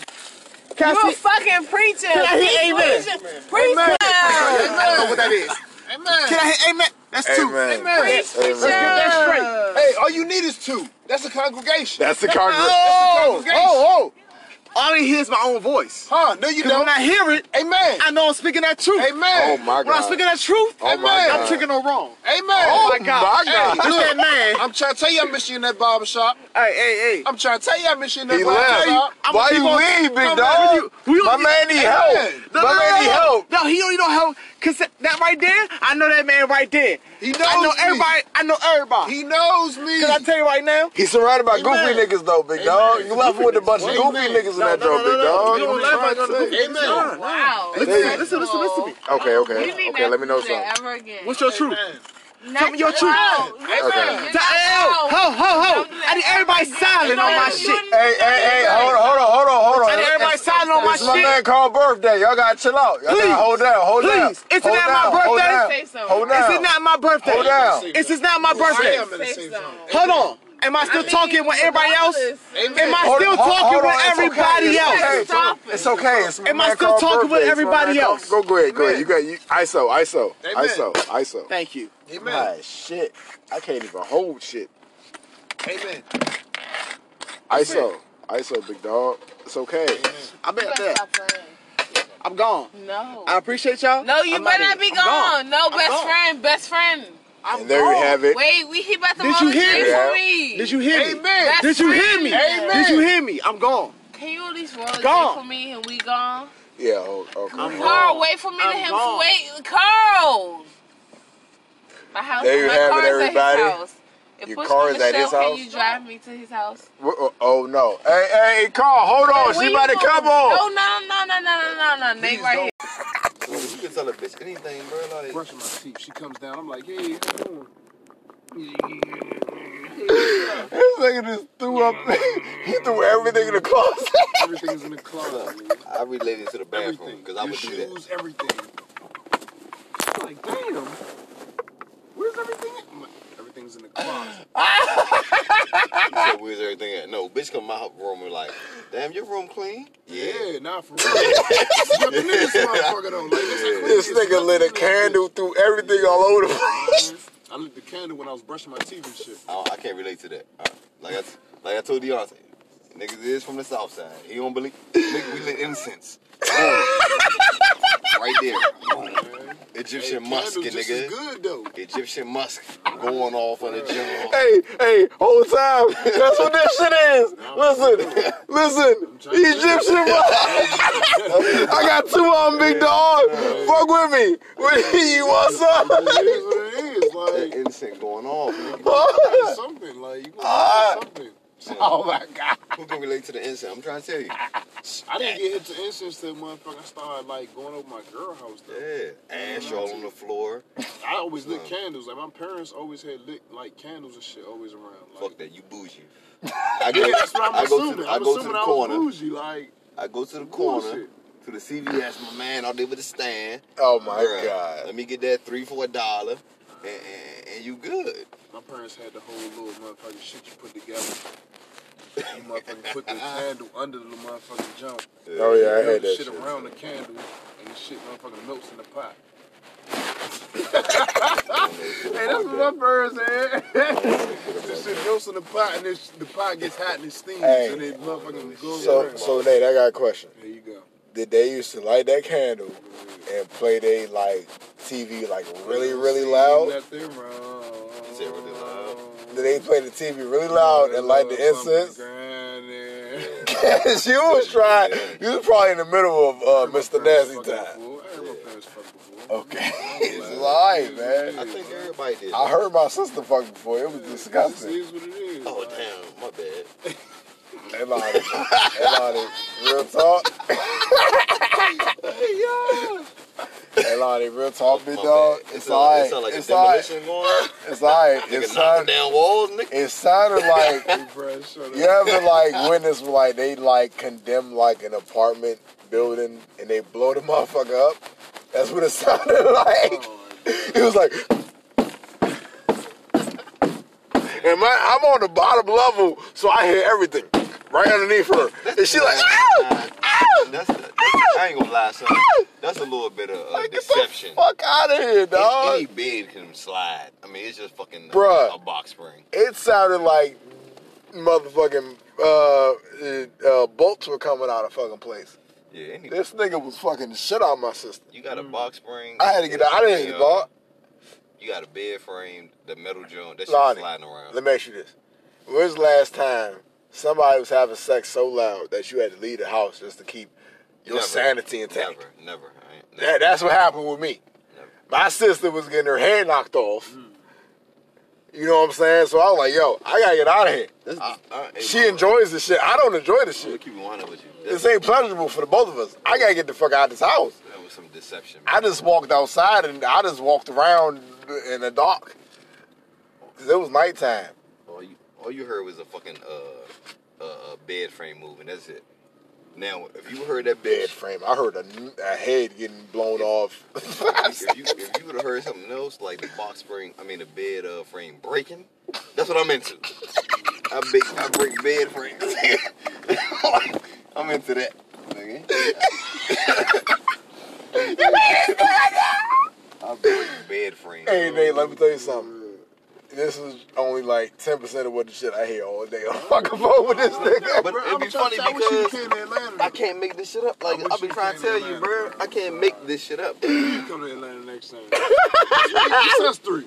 Can You I a see? fucking preacher. Can I hear Preach, amen? preach, Preacher. I don't know what that is. Amen. Can I hear amen? That's two. Amen. Amen. Preach, Let's get preacher. that straight. Hey, all you need is two. That's a congregation. That's the congregation. Oh, oh, oh. All I hear is my own voice. Huh? No, you don't. when I hear it, Amen. I know I'm speaking that truth. Oh Amen. my When I'm God. speaking that truth, Oh Amen. I'm God. tricking no wrong. Amen. Oh my God. my God. Hey, this that man. I'm trying to tell you I miss you in that barber shop. Hey, hey, hey. I'm trying to tell you I miss you in that He barber left. shop. I'm Why gonna you keep on- leave, big dog? gonna- you- you My don't- man need help. No, My man need help. No, he don't need no help. Cause that right there, I know that man right there. He knows I know me. everybody. I know everybody. He knows me. Cause I tell you right now, He's surrounded by goofy Amen. niggas though, big dog. You left with a bunch of goofy Amen. niggas in that No, no, joint, no, big no, dog. you don't laugh like Amen. goofy. Amen. Wow. Listen, listen, listen, listen to me. Okay, okay, okay. Let me know something. Ever again. What's your truth? Amen. Tell me your truth. Okay. Tell- Hey, ho, ho, ho, ho. I need everybody silent on my shit. Hey, hey, hey, hold on, hold on, hold on, hold on. I need everybody silent on my shit. It's my man Carl birthday. Y'all gotta chill out. Y'all Please. gotta hold down, hold down. Please. Isn't hold that my down, hold birthday? down, Say something. Hold Is it not my birthday? Hold down. Is this not my I birthday? am in the Say something. zone. Hold on. Am I still talking with everybody else? Amen. Am I still hold- talking hold with on, it's okay, everybody it's else? okay. It's okay. It's Am I still talking with birthday. It's my everybody man Carl- else? Go, go ahead, go ahead. You got you. ISO, ISO, Amen. ISO, ISO. Thank you. Amen. Ah, shit. I can't even hold shit. Amen. ISO, ISO, big dog. It's okay. I bet that. I'm gone. No. I appreciate y'all. No, you I'm better not be here. I'm gone. No, I'm best gone. friend, best friend. I'm And there you have it. Wait, we he about to Did roll you a hear drink me? for me. Did you hear me? Amen. Best Did you hear me? Amen. Did you hear me? I'm gone. Can you at least roll Gone. for me and we gone? Yeah, oh, oh, hold, okay. I'm Carl, gone. wait for me to I'm him. gone. Wait, Carl. My house. There you my have it, car is everybody. At his house. If Your car is to at his house? Can you drive me to his house? Oh, oh no. Hey, hey, Carl, hold on. Where She about to come on. No, no, no, no, no, no, no, no. Nate right here. You can tell a bitch anything, bro. Like, brushing my teeth. She comes down. I'm like, hey, how you doing? This nigga just threw up. he threw everything in the closet. Everything's in the closet. I related to the bathroom because I would do that. shoes, everything. I'm like, damn. Where's everything? at? I'm like, Everything's in the closet. You said, where's everything at? No, bitch come my room and like, damn, your room clean? Yeah, not for real. This motherfucker though. Like, it's This nigga lit a in this candle through everything all over the place. I lit the candle when I was brushing my teeth and shit. I, I can't relate to that. Uh, like I, like I told Deontay, niggas is from the south side. He don't believe. Nigga, we lit incense. Boom. right there. Egyptian Hey, musk, candles just as nigga. good though. Egyptian musk going off on the gym. Hey, hey, whole time. That's what this shit is. Listen, listen. Egyptian. Musk. I got two on big dog. Fuck with me. What you want some? It is what it is. That Like, incense going off. nigga. something. Like, you gonna something. Oh my god. Who can relate to the incense? I'm trying to tell you. I didn't get hit to incense till motherfucker started like going over my girl house though. Yeah, ash mm. all on the floor. I always lit candles. Like my parents always had lit like candles and shit always around. Like, Fuck that, you bougie. I go, Yeah, that's what I'm I go to, I I'm go to assuming the I was corner. bougie. Like, I go to the corner Bullshit. to the CVS. My man out there with the stand. Oh my Bruh, god. Let me get that three for a dollar, and, and, and you good. My parents had the whole little motherfucking shit you put together. You motherfucking put the candle under the motherfucking jump. Oh yeah, I had the that shit shit. around the candle, and the shit motherfucking melts in the pot. hey, that's what my parents had. this shit melts in the pot, and this, the pot gets hot and it steams, Hey. and it motherfucking goes So, around. so Nate, I got a question. there you go. Did they used to light that candle and play they like TV like really, really loud? Nothing wrong. You said really loud? Did they play the TV really loud and light the incense? you was trying. You was probably in the middle of uh, Mr. Nasty time. I heard my parents. Okay, it's alright, man. I think everybody did. I heard my sister fuck before. It was disgusting. is what it is. Oh damn, my bad. Hey, Lonnie. Hey, Lonnie. Real talk. Hey, Lonnie. Real talk, big My dog. bad. It's alright. It sound like It's a alright. demolition going on. It's alright. It Nigga knocking sounded. down walls, nigga. It sounded like. Hey, bro, shut. You ever like witness like they like condemn like an apartment building and they blow the motherfucker up? That's what it sounded like. Oh, It was like And my I'm on the bottom level, so I hear everything. Right underneath her. And she like, ow! Ow! That's, that's, I ain't gonna lie, son. That's a little bit of uh, Like, get deception. the fuck out of here, dog. any bed can slide. I mean, it's just fucking Bruh. a box spring. It sounded like motherfucking uh, uh, bolts were coming out of fucking place. Yeah, This nigga was fucking shit out of my sister. you got a box spring. I had to get out. I didn't get bought. You got a bed frame, the metal joint, that shit Lonnie, sliding around. Let me ask you this. When's the last time somebody was having sex so loud that you had to leave the house just to keep your Never. sanity intact? Never, never. I ain't, That, that's what happened with me. Never. My sister was getting her hair knocked off. Mm. You know what I'm saying? So I was like, yo, I gotta get out of here. That's, I, I, hey, She bro, enjoys this shit. I don't enjoy this shit. keep it 100 with you. This That, ain't pleasurable for the both of us. I gotta get the fuck out of this house. that was some deception. I just walked outside and I just walked around in the dark. Cause it was nighttime. All you, all you heard was a fucking uh, uh, uh, bed frame moving. That's it. Now, if you heard that Bed frame. I heard a, a head getting blown off. if you if you would have heard something else like the box spring, I mean the bed uh, frame breaking, that's what I'm into. I break I break bed frames. I'm into that. Nigga. I break bed frames. hey Nate, let me tell you something. This is only like ten percent of what the shit I hear all day on fucking phone with this nigga. But it'd I'm be funny to- you because Atlanta. I can't make this shit up. Like I wish I've been trying to tell to you, Atlanta. bro. I can't make this shit up. You come to Atlanta next time. it's us three.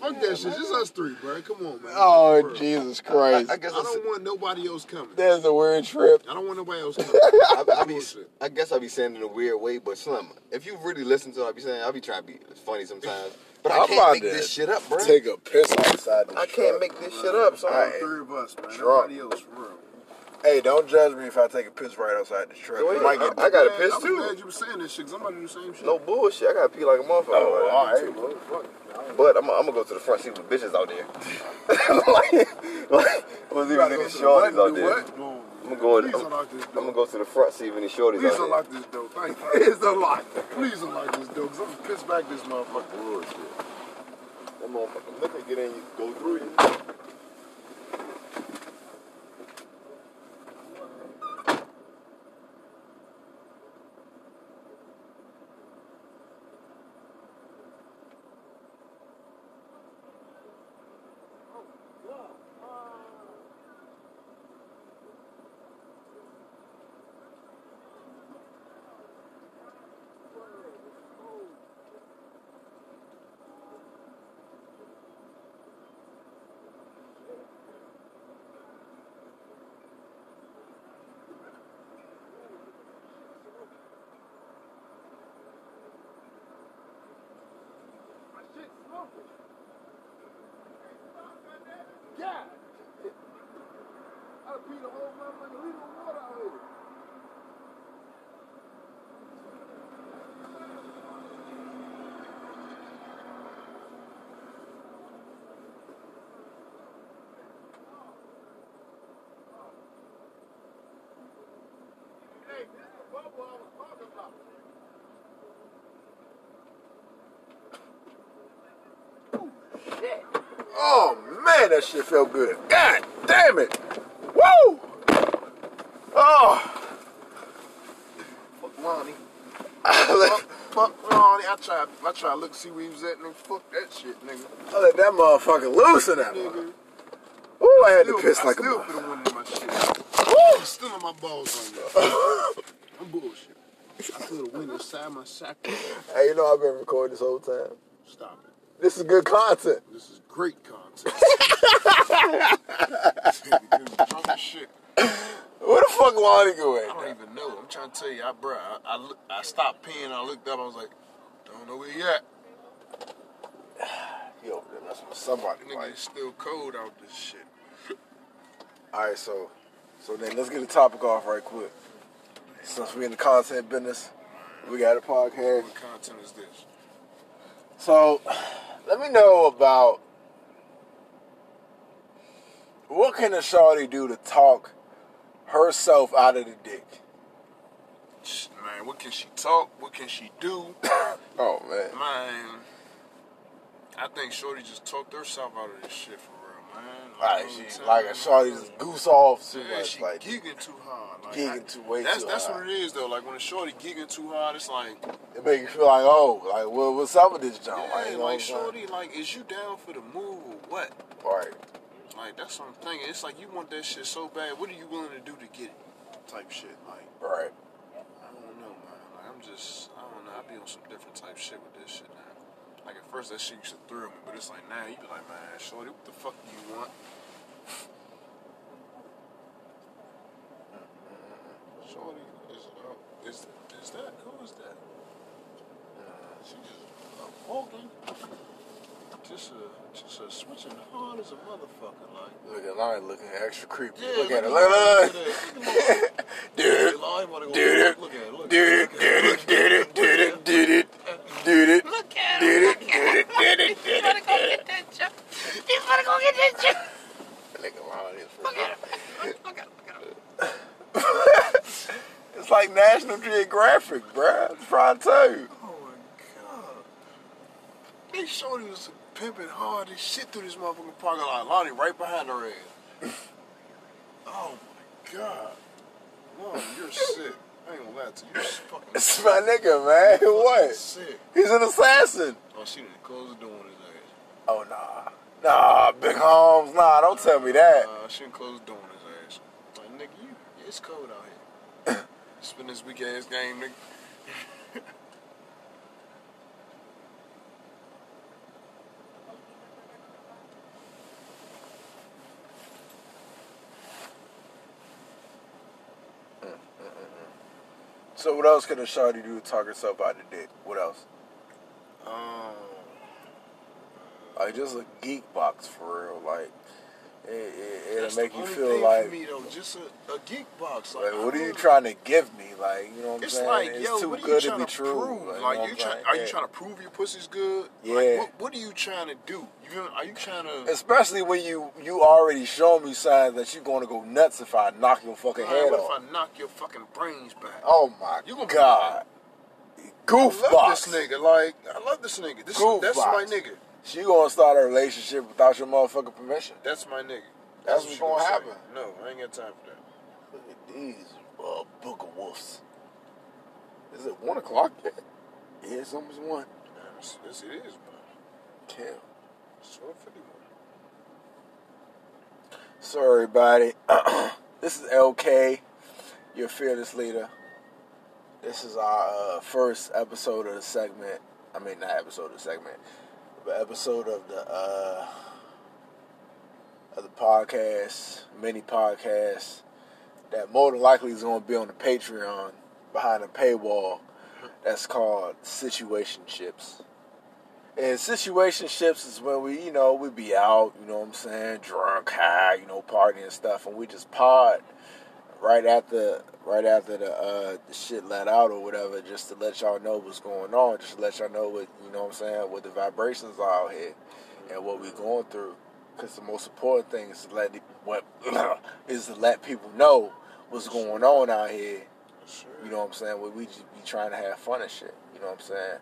Fuck that shit. Just us three, bro. Come on, man. Oh Bro. Jesus I, Christ! I guess I I, don't want nobody else coming. That's a weird trip. I don't want nobody else coming. I, I, be, I guess I be saying it in a weird way, but Slim, if you really listen to it, I be saying I'll be trying to be funny sometimes, but I I'm can't about make to this shit up, bro. Take a piss outside. The I truck. can't make this shit up. So Alright. Three of us, man. Drunk. Nobody else, for real. Hey, don't judge me if I take a piss right outside the truck. Go It ahead. might get- I got a Man, piss I'm too. glad you were saying this shit, cause I'm about to do the same shit. No bullshit. I gotta pee like a motherfucker. Oh, all right. Too, motherfucker. But I'm, I'm gonna go to the front, seat with bitches out there. like, like, what's even any shorties out there? What? I'm gonna go. in- Please I'm, unlock this I'm gonna go to the front, see if any shorties Please out unlock this door. Thank you. Please unlock. Please unlock this door, cause I'm gonna piss back this motherfucker. Bullshit. That motherfucker liquor get in you, go through you. Oh man, that shit felt good. God damn it. Woo! Oh. Fuck Lonnie. fuck, fuck Lonnie. I tried. I tried to look see where he was at, nigga. Fuck that shit, nigga. I let that motherfucker loose in that Nigga. Ooh, I had to piss I like a still put a in my shit. Woo! Still on my balls on you. I'm bullshit. I feel the wind inside my sack. Hey, you know I've been recording this whole time. Stop it. This is good content. This is great content. Shit. Where the fuck Lonnie go I don't even know. I'm trying to tell you, I, bro, I, I, look, I stopped peeing. I looked up. I was like, don't know where he at. He over there messing with somebody. Nigga, Like. it's still cold out this shit. All right, so so then let's get the topic off right quick. Since we in the content business, we got a podcast. What content is this? So let me know about what can a shorty do to talk herself out of the dick? Man, what can she talk? What can she do? Oh man. Man, I think Shorty just talked herself out of this shit for real, man. Like she like a shorty just goose off too Yeah, much. she Like gigging too hard. Like, Gigging too- way that's, too That's hard. what it is though. Like when a shorty gigging too hard, it's like, it make you feel like oh like well what's up with this jump? yeah, like, you know like what I'm saying? shorty, like is you down for the move or what? Right. Like that's what I'm thinking. It's like you want that shit so bad. What are you willing to do to get it? Type shit. Like Right. I don't know, man. Like I'm just, I don't know. I be on some different type shit with this shit now. Like at first that shit used to thrill me, but it's like now you be like, man, shorty, what the fuck do you want? Shorty is, uh, is, is that who is that? She just uh, walking, just a, just a switching hard as a motherfucker, like. Look at Lonnie looking extra creepy. Yeah, look at her. look Look, at look, it, look. look at it. Dude. Lord, wanna go- Dude. Look at it, look at Did it, it, look at did it, did it, did it, did it, did it, Look at did him. it, did it, did it, did He's gonna go get it. that chip. He's gonna go get that chip. Nigga, Lonnie is Look at him. Look at him. Look at him. It's like National Geographic, bruh. I'm trying to tell you. Oh my god. This shorty was pimping hard as shit through this motherfucking parking lot. Lonnie right behind her ass. oh my god. Lonnie, you're sick. I ain't gonna lie to you. You're fucking It's my nigga, man. What? sick. He's an assassin. Oh, she didn't close the door on his ass. Oh, nah. Nah, Big Holmes. Nah, don't tell me that. Uh, she didn't close the door on his ass. Like, nigga, you, it's cold out here. Spend this weak ass game, nigga. So what else can a shorty do to talk herself out of the dick? What else? Um, Like just a geek box for real. Like it, it make you feel like, me though, just a, a geek box. Like, like, what are you trying to give me? Like, you know what I'm It's saying? like, it's yo, too good to be to true. prove? Like, you Like, you trying, are you Yeah. trying to prove your pussy's good? Yeah. Like, what, what are you trying to do? You are you trying to? Especially when you you already show me signs that you're going to go nuts if I knock your fucking Man, head what off. if I knock your fucking brains back? Oh my god. You gonna god. I love Goofbox. this nigga. Like, I love this nigga. This, that's Goofbox. my nigga. She gonna start a relationship without your motherfucking permission. That's my nigga. That's what what's gonna say. happen. No, I ain't got time for that. Look at these uh, booger wolves. Is it one o'clock yet? Yeah, it's almost one. Yes, it's, it is, man. Damn. It's 1251. So everybody, this is LK, your fearless leader. This is our uh, first episode of the segment. I mean, not episode of the segment, episode of the uh, of the podcast, mini podcast that more than likely is going to be on the Patreon behind a paywall. That's called Situationships. And situationships is when we, you know, we be out, you know what I'm saying, drunk, high, you know, partying and stuff, and we just pod right after, right after the uh, the shit let out or whatever, just to let y'all know what's going on, just to let y'all know what, you know what I'm saying, what the vibrations are out here and what we're going through. Because the most important thing is to let the, what is to let people know what's going on out here. You know what I'm saying? We, we just be trying to have fun and shit. You know what I'm saying?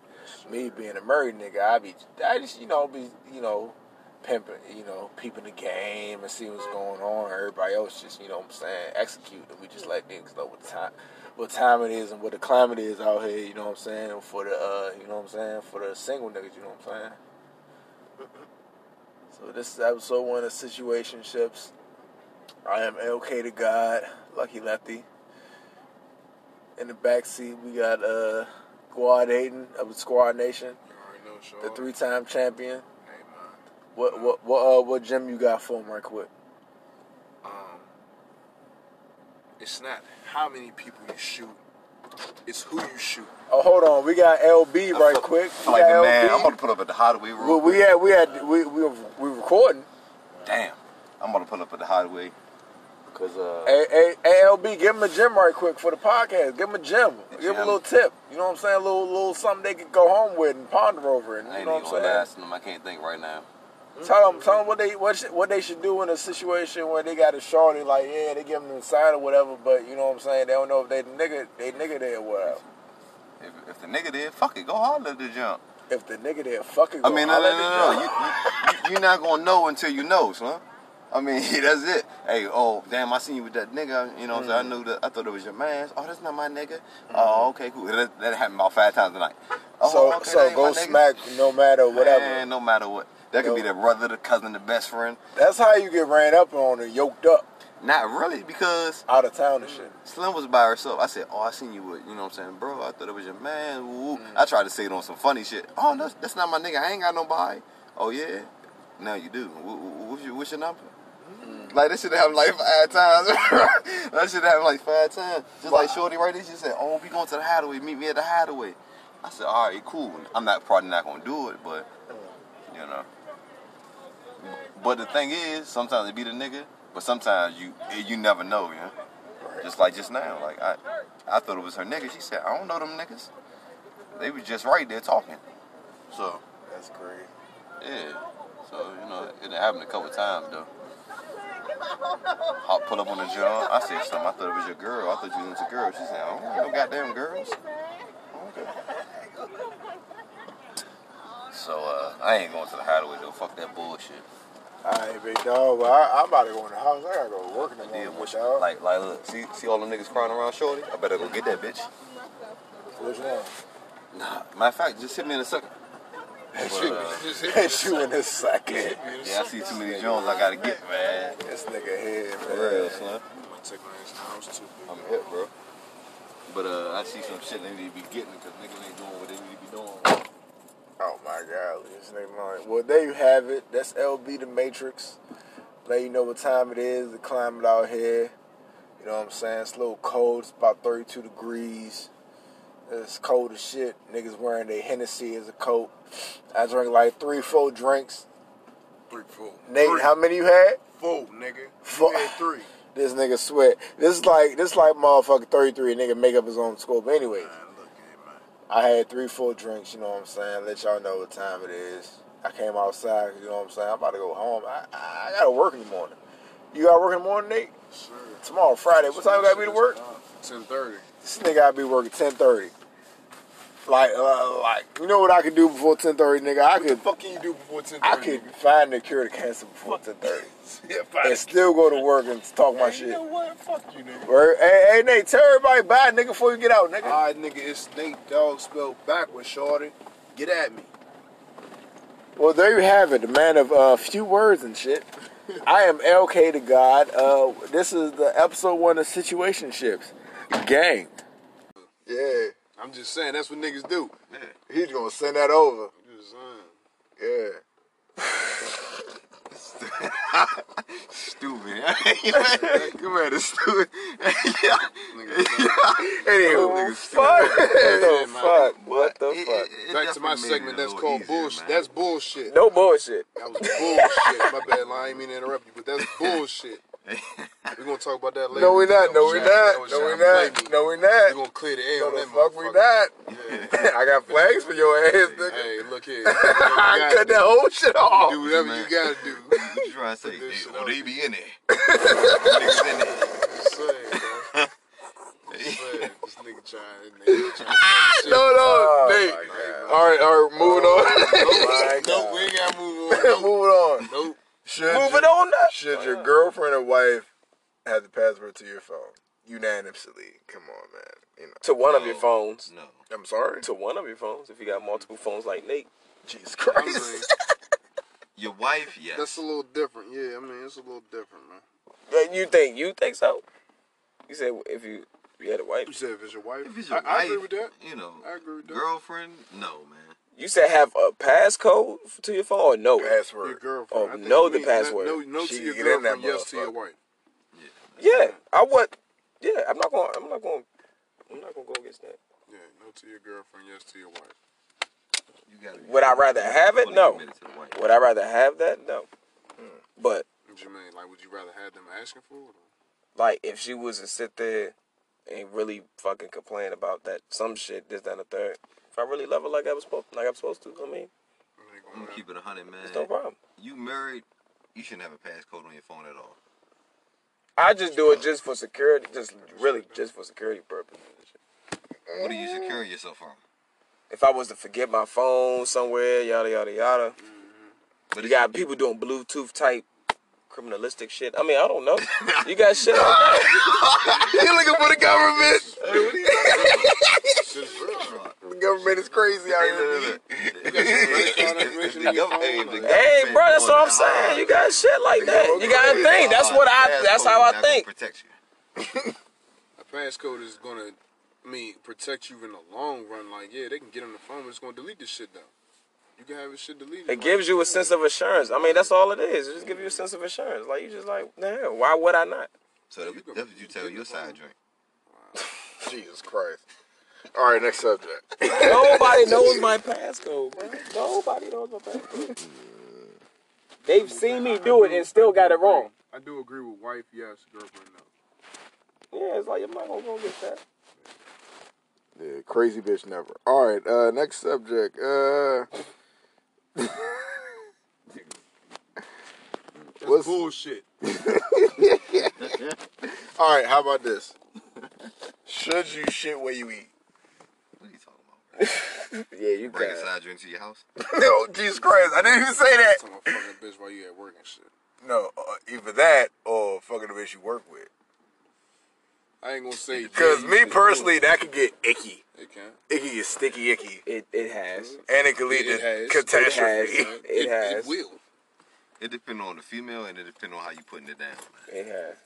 Me being a married nigga, I be, I just, you know, be, you know, pimping, you know, peeping the game and see what's going on. Everybody else just, you know what I'm saying, execute. And we just let niggas know what time, what time it is and what the climate is out here. You know what I'm saying? For the, uh, you know what I'm saying? For the single niggas, you know what I'm saying? So this is episode one of Situationships. I am LK to God, Lucky Lefty. In the back seat, we got uh, Guad Aiden of the Squad Nation, You already know, Shaw. the three-time champion. What what what uh, what gym you got for him, right quick? Um, it's not how many people you shoot. It's who you shoot. Oh, hold on, we got LB right feel- quick. We like, got man, LB. I'm to put up at the Hideaway real we, we had we had we we we recording. Damn. I'm to put up at the Hideaway. Cause uh, Hey, LB, give him a gym right quick for the podcast. Give him a gym. Give him a little tip. You know what I'm saying? A little, little something they could go home with and ponder over. And I you ain't know even what I'm saying? last them. I can't think right now. Tell them, tell them what they what, what they should do in a situation where they got a shorty like yeah they give them the sign or whatever, but you know what I'm saying they don't know if they nigga they nigga there or whatever. If, if the nigga did, fuck it, go holler at the jump. If the nigga there, fucking. I go mean, no, no, no, no. You, you, you, you're not gonna know until you know, son. I mean, that's it. Hey, oh, damn, I seen you with that nigga. You know what I'm saying? I knew that. I thought it was your man. Oh, that's not my nigga. Oh, mm-hmm. okay, cool. That, that happened about five times tonight. Oh, so okay, so go smack no matter whatever. Man, no matter what. That could be the brother, the cousin, the best friend. That's how you get ran up on and yoked up Not really, because out of town and shit. Slim was by herself. I said, "Oh, I seen you with, you know what I'm saying, bro. I thought it was your man." Woo. Mm. I tried to say it on some funny shit. Oh, no, that's not my nigga. I ain't got nobody. Oh yeah, now you do. Wh- wh- What's your, what's your number? Mm. Like this should happen like five times. that should happen like five times. Just like Shorty right there, she said, "Oh, we going to the Hideaway. Meet me at the Hideaway." I said, "All right, cool. I'm not probably not gonna do it, but mm. you know." But the thing is, sometimes it be the nigga, but sometimes you you never know, you know. Just like just now, like I I thought it was her nigga. She said, I don't know them niggas. They was just right there talking. So That's great. yeah. So you know, it happened a couple times though. Hop pull up on the job. I said something. I thought it was your girl. I thought you was a girl. She said, I don't know no goddamn girls. Okay. So uh, I ain't going to the hideaway though. Fuck that bullshit. Alright, big dog. Well, I, I'm about to go in the house. I gotta go to work in the I morning, did wish, big dog. like, like, look, see, see all the niggas crying around Shorty? I better go get that bitch. Which one? Nah, matter of fact, just hit me in a second. But, uh, hit Hit you in a second. yeah, I see too many Jones I gotta get, man. This nigga here, For man. real, son. I'm gonna take my ass to the house too. big I'm dog. hip, bro. But uh, I see some shit they need to be getting because niggas ain't doing what they need to be doing. Oh my god, this nigga. Well, there you have it. That's LB the Matrix. Let you know what time it is. The climate out here. You know what I'm saying? It's a little cold. It's about 32 degrees. It's cold as shit. Niggas wearing their Hennessy as a coat. I drank like three, four drinks. Three, four. Nate, Three, how many you had? four, nigga. Fuck. You had three. This nigga sweat. This is like this is like motherfucker 33 nigga make up his own. Anyway, look at man. I had three full drinks, you know what I'm saying? Let y'all know what time it is. I came outside, you know what I'm saying? I'm about to go home. I, I, I gotta work in the morning. You gotta work in the morning, Nate? Sure. Tomorrow, Friday. What time you gotta be to work? Ten thirty. This nigga gotta be working 10:30. Like, uh, like, you know what I could do before 10:30, nigga? I What the could, fuck can you do before ten I could find the cure to cancer before 10:30, Yeah, fine. and still go to work and talk my You shit. know what? Fuck you, nigga. Word. Hey, hey, Nate, tell everybody bye, nigga, before you get out, nigga. Alright, nigga, it's Nate Dogg spelled backwards, shorty. Get at me. Well, there you have it, the man of uh, few words and shit. I am LK to God. Uh, this is the episode one of Situationships. Gang. Yeah, I'm just saying, that's what niggas do. he's gonna send that over. I'm just saying. Yeah. Stupid. Come here, this stupid. yeah. Anywho, nigga fuck. Yeah, the man. fuck? What the It- fuck? it- it Back to my definitely made it segment that's called easier, bullshit. man. That's bullshit. No bullshit. That was bullshit. My bad, line. I ain't mean to interrupt you, but that's bullshit. We're gonna talk about that later. No, we're not. No, we trying- that not. No, we trying to play not. No, we not. We not. gonna clear the air No, on that fuck we motherfucker. not. I got flags for your ass, nigga. Hey, look here. I cut that whole shit off. Do whatever Man. you gotta do. What you trying to say? Put this They, shit oh, out they be in there. Niggas in there. Just saying, bro. Just saying. This nigga trying. Nigga trying to ah, No, no, Oh, Nate. my God. All right, all right, moving oh, on. Nope, nope, we ain't gotta move on. Nope. moving on. nope. Should Moving your, on now. should your girlfriend or wife have the password to your phone unanimously? Come on, man. You know. To one of your phones. No. I'm sorry. To one of your phones. If you got multiple phones like Nate. Jesus Christ. mean, Your wife, yes. that's a little different. Yeah, I mean, it's a little different, man. Yeah, You think you think so? You said if you you had a wife. You said if it's your wife, if it's your I, wife, I agree with that. you know, I agree with that. girlfriend, no, man. You said have a passcode to your phone or no? Your Password. girlfriend. Oh, I know the means no- password. No, no, She to your get that girlfriend. Yes to your wife. Yeah, I would. Yeah, I'm not going. to I'm not going. to I'm not going to go against that. Yeah, no to your girlfriend. Yes to your wife. You gotta Would I rather have it? No. committed to the wife. Would I rather have that? No. Mm. But What you mean? Like, would you rather have them asking for it? Like, if she was to sit there and really fucking complain about that some shit, this, that, and the third. If I really love her like I was supposed, like I'm supposed to, I mean, I ain't I'm gonna gonna keep it a hundred, man. it's no problem. You married, you shouldn't have a passcode on your phone at all. I just do it just for security, just really just for security purposes. What are you securing yourself from? If I was to forget my phone somewhere, yada yada yada. But You got people doing Bluetooth type criminalistic shit. I mean, I don't know. You got shit like that. you looking for the government? Shit's real. The government is crazy out Hey, here. look, look, B. look. You got your credit card information The in your gov- hey, phone, the like- government Hey, bro, that's what I'm saying. You got shit like that. You gotta think. That's what I. That's how I Passcode not gonna think. Protect you. A passcode is gonna, I mean, protect you in the long run. Like, yeah, they can get on the phone, but it's gonna delete this shit though. You can have this shit deleted. It gives you a sense of assurance. I mean, that's all it is. It just gives you a sense of assurance. Like you just like, nah, why would I not? So that, that's what you tell your side drink. Jesus Christ. All right, next subject. Nobody knows my passcode, bro. Nobody knows my passcode. They've seen me do it and still got it wrong. I do agree with wife, yes. Girlfriend, no. Yeah, it's like I'm not gonna go get that. Yeah, crazy bitch never. All right, uh, next subject. Uh, That's What's- bullshit. all right, how about this? Should you shit where you eat? What are you talking about? Yeah, you Bring a got. side drink to your house? no, Jesus Christ, I didn't even say that. Talking about fucking a bitch while you at work and shit. No, uh, either that or fucking the bitch you work with. I ain't gonna say. Because me personally, that could get icky. it can. It could get sticky icky. It it has. And it could lead It to has. catastrophe. It has. It has. It will. It depends on the female and it depends on how you putting it down, man. It has.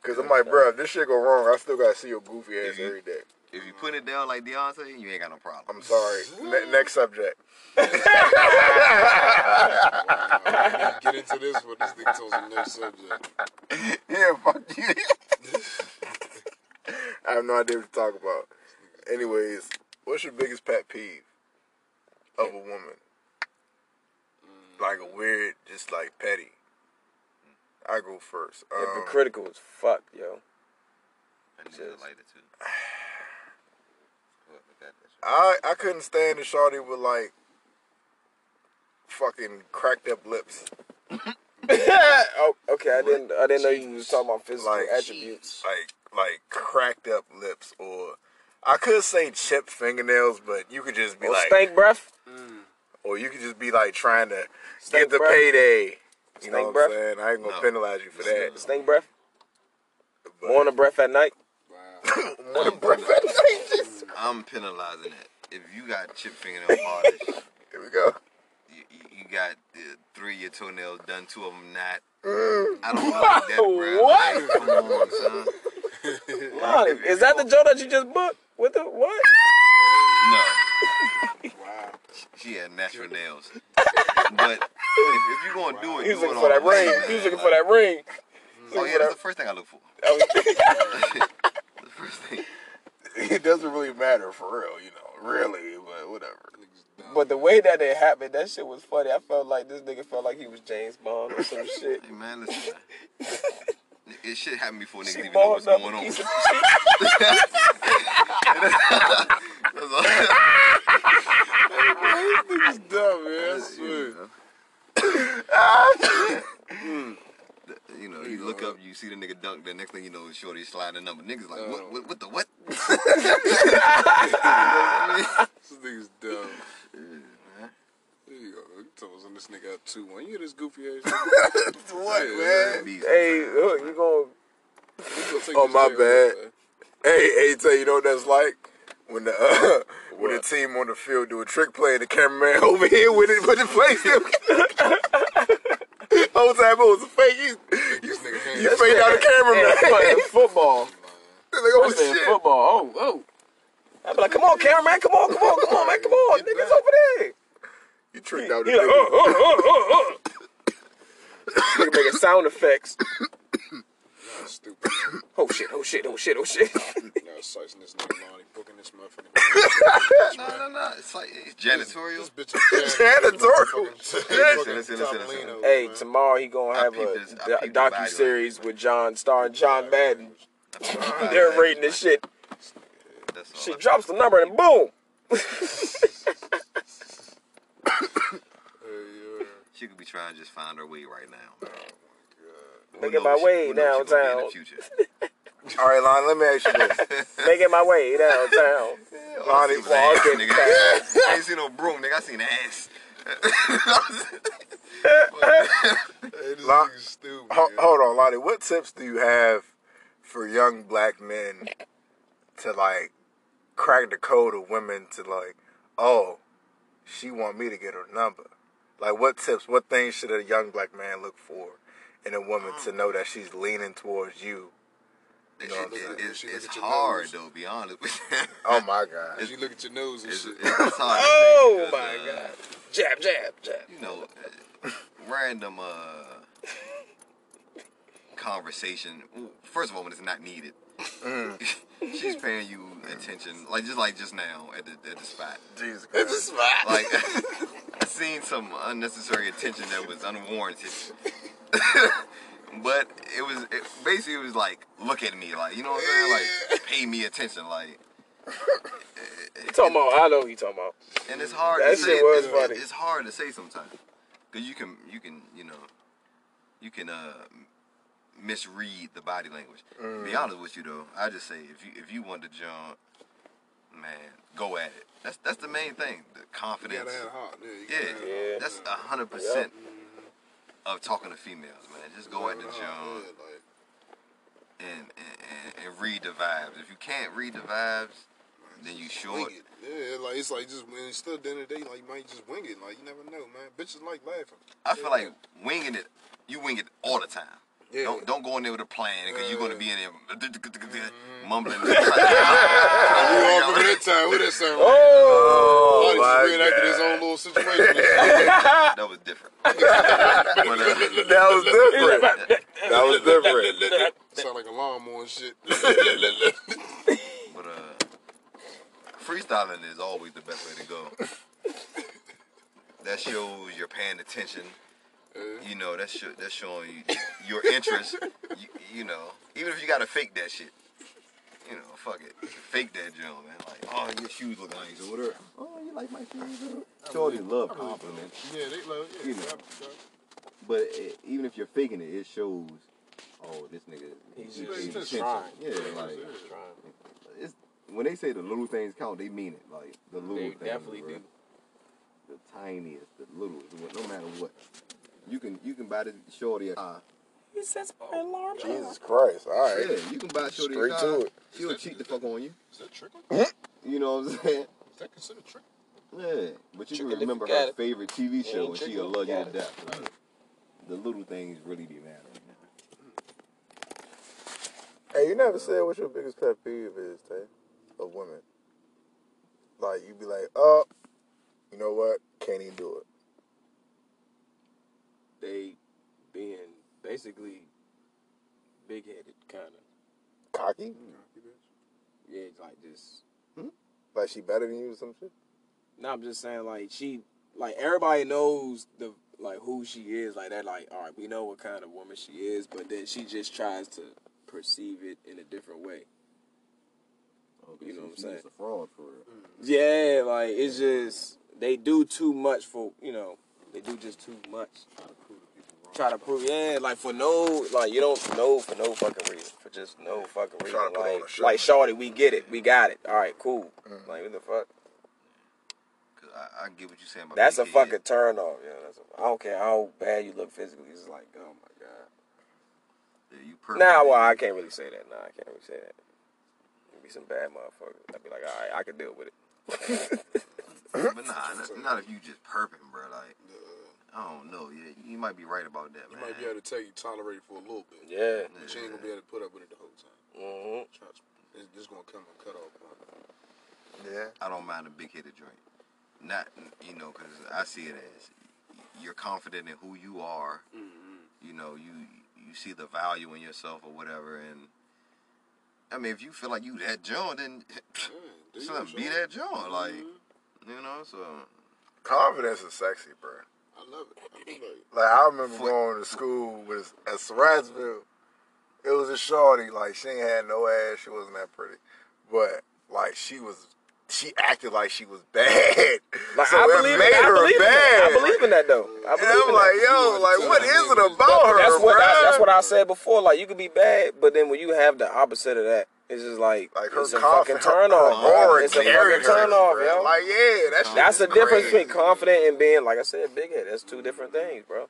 Because I'm like, bro, if this shit go wrong, I still gotta see your goofy ass If you- every day. If you put it down like Deontay, you ain't got no problem. I'm sorry. Ne- next subject. Wow. Get into this, one. this nigga told us the next subject. yeah, fuck you. I have no idea what to talk about. Anyways, what's your biggest pet peeve of a woman? Like a weird, just like petty. I go first. Um, Hypocritical as fuck, yo. I need a lighter too. What, I got that shit. I I couldn't stand the shorty with like fucking cracked up lips. oh, okay. I didn't. I didn't know you was talking about physical Like attributes. Like like cracked up lips or I could say chipped fingernails, but you could just be Or like stank breath. Mm. or you could just be like trying to Stank get the breath. payday. You Stank know what breath? I'm saying? I ain't gonna No. penalize you for that. Stank breath. But- Morning breath at night. Wow. Morning breath at night. Just- I'm penalizing it. If you got chip fingernail polish, Here we go. you, you- you got uh, three of your toenails done, two of them not. Mm. I don't like that, bro. What? Like, come on, son. Lonnie, is that the joke that you just booked? What the what? No, Wow. she had natural nails. But if, if you're gonna do it, He was looking for that ring. man. He was looking for that ring. Oh yeah, that's the first thing I look for. That the first thing. It doesn't really matter for real, you know, really, but whatever. But the way that it happened, that shit was funny. I felt like this nigga felt like he was James Bond or some shit. Hey man, listen. Man. It should happen before niggas She even know what's going a on. piece of That's all. Niggas dumb, man. I swear. Hmm. You know, you look up, you see the nigga dunk. The next thing you know, shorty sliding number. Niggas like, what, what, what the what? This nigga's dumb. There you go. You told us this nigga out two one. You hear this goofy ass? What, Yeah, man? Beast. Hey, look, you gonna gonna Oh, my jail, bad. man. Hey, hey, tell you know what that's like when the uh, when the team on the field do a trick play and the cameraman over here with it, with the play still. Whole time it was a fake. You, nigga hands. you faked out the cameraman. playing football. like, oh shit. football. Oh, oh. I'd be like, come on, cameraman, come on, come on, come on, man, come on. Niggas over there. You tricked out the He like, nigga. oh, oh, oh, oh, oh. Nigga making sound effects. Nah, stupid. Oh shit, oh shit, oh shit, oh shit. Nah, slicing this nigga Lonnie, booking this motherfucker. No, no, no. It's like it's This janitorial. bitch is Janitorial. Listen, listen, listen, listen. hey, tomorrow he gonna have peeped a this- I peeped the docu value. series with John, starring John Madden. They're rating this shit. That's all. She drops the number and boom. She could be trying to just find her way right now. Making my way who knows she gonna be in downtown. All right, Lon, let me ask you this. Making my way downtown. Oh, Lonnie, seen ass, walking nigga. I ain't seen no broom, nigga. I seen ass. Hey, Lon- stupid. Ho- hold on, Lonnie. What tips do you have for young black men to like crack the code of women to like, oh, she want me to get her number? Like, what tips? What things should a young black man look for in a woman to know that she's leaning towards you? It, know what I'm it- saying? it's it's your hard nose. though. Be honest with you. Oh my God! As you look at your nose and It's, shit. it's hard. Oh my uh, god. Jab, jab, jab. You know, uh, random uh, conversation. First of all, when it's not needed, she's paying you attention, like just like just now at the at the spot. Jesus Christ! Like I seen some unnecessary attention that was unwarranted. but it was it, basically it was like look at me, like you know what I'm saying, like pay me attention, like. You talking about? I know who you talking about. And it's hard That to say. shit was it's, funny. it's hard to say sometimes, cause you can you can you know, you can uh misread the body language. Mm. Be honest with you though, I just say if you if you want to jump, man, go at it. That's that's the main thing. The You confidence. gotta have heart. Yeah, you Yeah, gotta have heart. Yeah. that's a hundred percent of talking to females, man. Just go at the Have jump heart, yeah, like, and, and, and, read the vibes. If you can't read the vibes, then you short. it. Yeah, like it's like just when it's still the end of the day, like you might just wing it. Like you never know, man. Bitches like laughing. I feel like winging it, you wing it all the time. Yeah. Don't don't go in there with a plan because you're gonna be in there mumbling. You all remember that time? What that sound? like? Oh, my just reenacted his own little situation. that was different. But, uh, That was different. That was different. Sound like a lawnmower and shit. but uh, freestyling is always the best way to go. That shows you're paying attention. You you know that's that's showing you your interest. you, you know, even if you gotta fake that shit, you know, fuck it, fake that jump, man. Like, oh, your shoes look nice or whatever. Oh, you like my shoes? Shorty love compliments, Yeah, they love. Yeah, You know. but it, even if you're faking it, it shows. Oh, this nigga, He's he just- pays he's just trying. Yeah, like it's when they say the little things count, they mean it. Like the little They things, They definitely bro. do. The tiniest, the littlest, no matter what. You can you can buy the shorty a car. He says my alarm. Jesus Christ. All right. Yeah, you can buy shorty Straight a to car. it. She'll cheat the fuck on you. Is that tricking? Mm-hmm. You know what I'm saying? Is that considered tricking? Yeah, but you Chicken can remember her it. favorite TV show, Ain't and she'll if you love you to got it. death. The little things really do matter. Hey, you never said what your biggest pet peeve is, Tay, of women. Like you'd be like, oh, you know what? Can't even do it. They being basically big headed, kind of. Cocky? Yeah, like just. Hmm? Like she better than you or some shit? No, I'm just saying, like she, like everybody knows the like who she is. Like that, like all right, we know what kind of woman she is, but then she just tries to perceive it in a different way. You know what I'm saying? It's a fraud for real. Mm. Yeah, like it's just they do too much for you know they do just too much. Try to prove, yeah, like for no, like you don't know for no fucking reason, for just no fucking reason. Try to put on Like, a show. like Shorty, we get it, we got it. All right, cool. Mm-hmm. Like what the fuck? Cause I, I get what you're saying about That's a big head. fucking turn off. Yeah, that's a, I don't care how bad you look physically. It's like, oh my god. Yeah, you perfect. Nah, well, I can't really say that. Nah, I can't really say that. There be some bad motherfucker. I'd be like, all right, I can deal with it. But nah, not, not if you just perfect, bro. Like, I don't know. Yeah, you might be right about that, You man. might be able to tell you tolerate it for a little bit. yeah. But you ain't gonna be able to put up with it the whole time. hmm Trust me. It's, it's gonna come a cut off point. Yeah. I don't mind a big headed joint. Not, you know, because I see it as you're confident in who you are. You know, you you see the value in yourself or whatever. And I mean, if you feel like you that John, then do son, you, be that John. Like, you know, so Confidence is sexy, bro. I love it. I mean, like, Like I remember going to school with at Surrattsville. It was a shorty, like she ain't had no ass, she wasn't that pretty. But like she was she acted like she was bad. Like so I it believe, made in, I her believe bad. that. I believe in that though. I And believe I'm in like, that. yo, like what is it about But her? that's what bruh? that's what I said before. Like you could be bad, but then when you have the opposite of that, it's just like, like her it's a fucking turn her off. bro. It's a fucking turn off, yo. Like yeah, that shit That's the is difference crazy. between confident and being, like I said, big head. That's two different things, bro.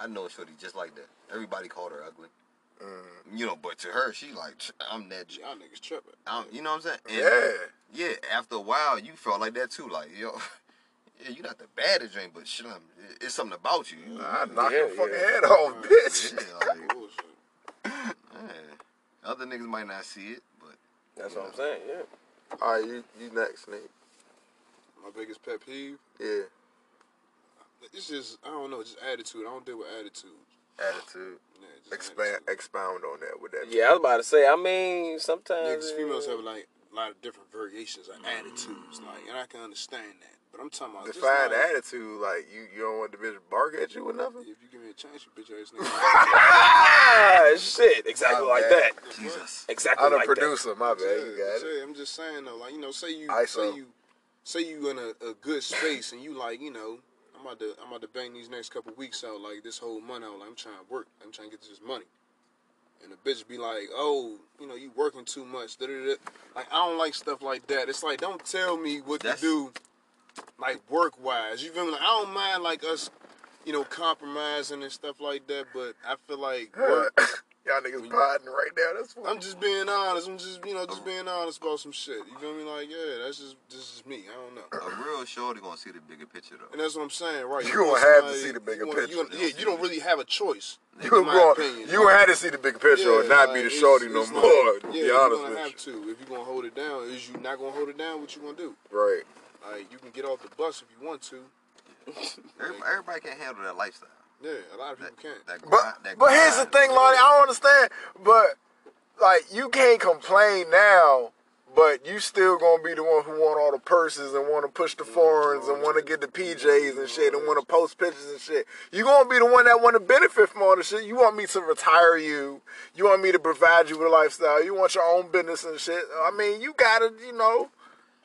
I know a shorty just like that. Everybody called her ugly. You know, but to her, she like, I'm that. J- y'all niggas tripping. I'm, you know what I'm saying? And Yeah. Yeah, after a while, you felt like that too. Like, yo, yeah, you not the baddest drink, but shit, it's something about you. you I knock Yeah, your fucking yeah. head off, bitch. yeah, like, Bullshit. Yeah. Other niggas might not see it, but That's what I'm saying. Yeah. All right, you you next, Nate. My biggest pet peeve. Yeah, It's just I don't know, just attitude. I don't deal with attitude. attitude. Yeah, Expand attitude. expound on that with that. Yeah, I was about to say. I mean, sometimes Yeah, females have like a lot of different variations of attitudes, like, and I can understand that. But I'm talking about just Define like, attitude, like you, you don't want the bitch to bark at you or nothing. If you give me a chance, you bitch ass nigga. shit, exactly My like bad. that. Jesus. Exactly I'm the like that. producer, my bad. You Yeah, got it. I'm just saying though, like you know, say you ISO. say you say you in a, a good space and you like you know I'm about to I'm about to bang these next couple weeks out like this whole month out like I'm trying to work I'm trying to get this money and the bitch be like oh you know you working too much da, da, da. like I don't like stuff like that it's like don't tell me what That's- to do like work wise you feel me like, I don't mind like us you know compromising and stuff like that but I feel like work Y'all niggas podding right now. That's what I'm just being honest. I'm just, you know, just being honest about some shit. You feel me? Like, yeah, that's just, this is me. I don't know. A real shorty gonna see the bigger picture though. And that's what I'm saying, right? You gonna want have to see the bigger wanna- picture. You gonna, yeah, you don't really have a choice. you in my going opinion. you had to see the big picture or not like, be the it's- shorty no it's more. like, to yeah, be you're gonna with have to. If you're gonna hold it down, is you not gonna hold it down? What you gonna do? Right. Like, you can get off the bus if you want to. Everybody, everybody can't handle that lifestyle. Yeah, a lot of people can't. That But grind, that but here's the thing, Lonnie. I don't understand. But like you can't complain now, but you still gonna be the one who want all the purses and want to push the foreigns and want to get the PJs and shit and want to post pictures and shit. You gonna be the one that want to benefit from all the shit. You want me to retire you. You want me to provide you with a lifestyle. You want your own business and shit. I mean, you gotta, you know,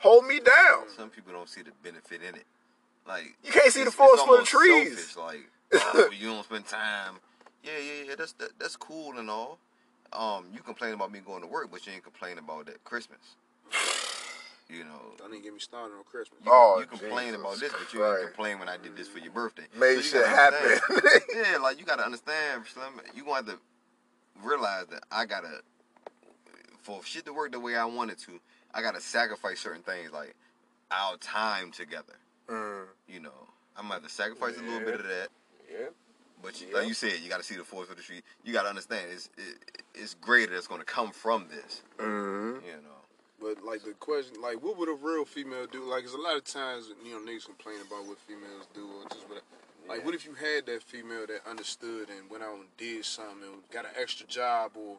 hold me down. Some people don't see the benefit in it. Like You can't see the forest it's for the trees. Selfish. Like oh, you don't spend time. Yeah, yeah, yeah. That's that, that's cool and all. Um, you complain about me going to work, but you ain't complain about that Christmas. You know, Don't even get me started on Christmas. you, Oh, you complain Jesus about this, but you Christ. ain't complain when I did this for your birthday. Made you shit gotta happen. yeah, like you gotta understand, Slim. You gonna have to realize that I gotta for shit to work the way I wanted to. I gotta sacrifice certain things, like our time together. Mm. You know, I'm gonna have to sacrifice a little bit of that. Yeah. But you, like you said, you got to see the force of the tree. You got to understand it's it, it's greater that's to come from this. Mm. You know, But like the question, like what would a real female do? Like, 'cause a lot of times you know niggas complain about what females do or just what. Like, what if you had that female that understood and went out and did something and got an extra job or,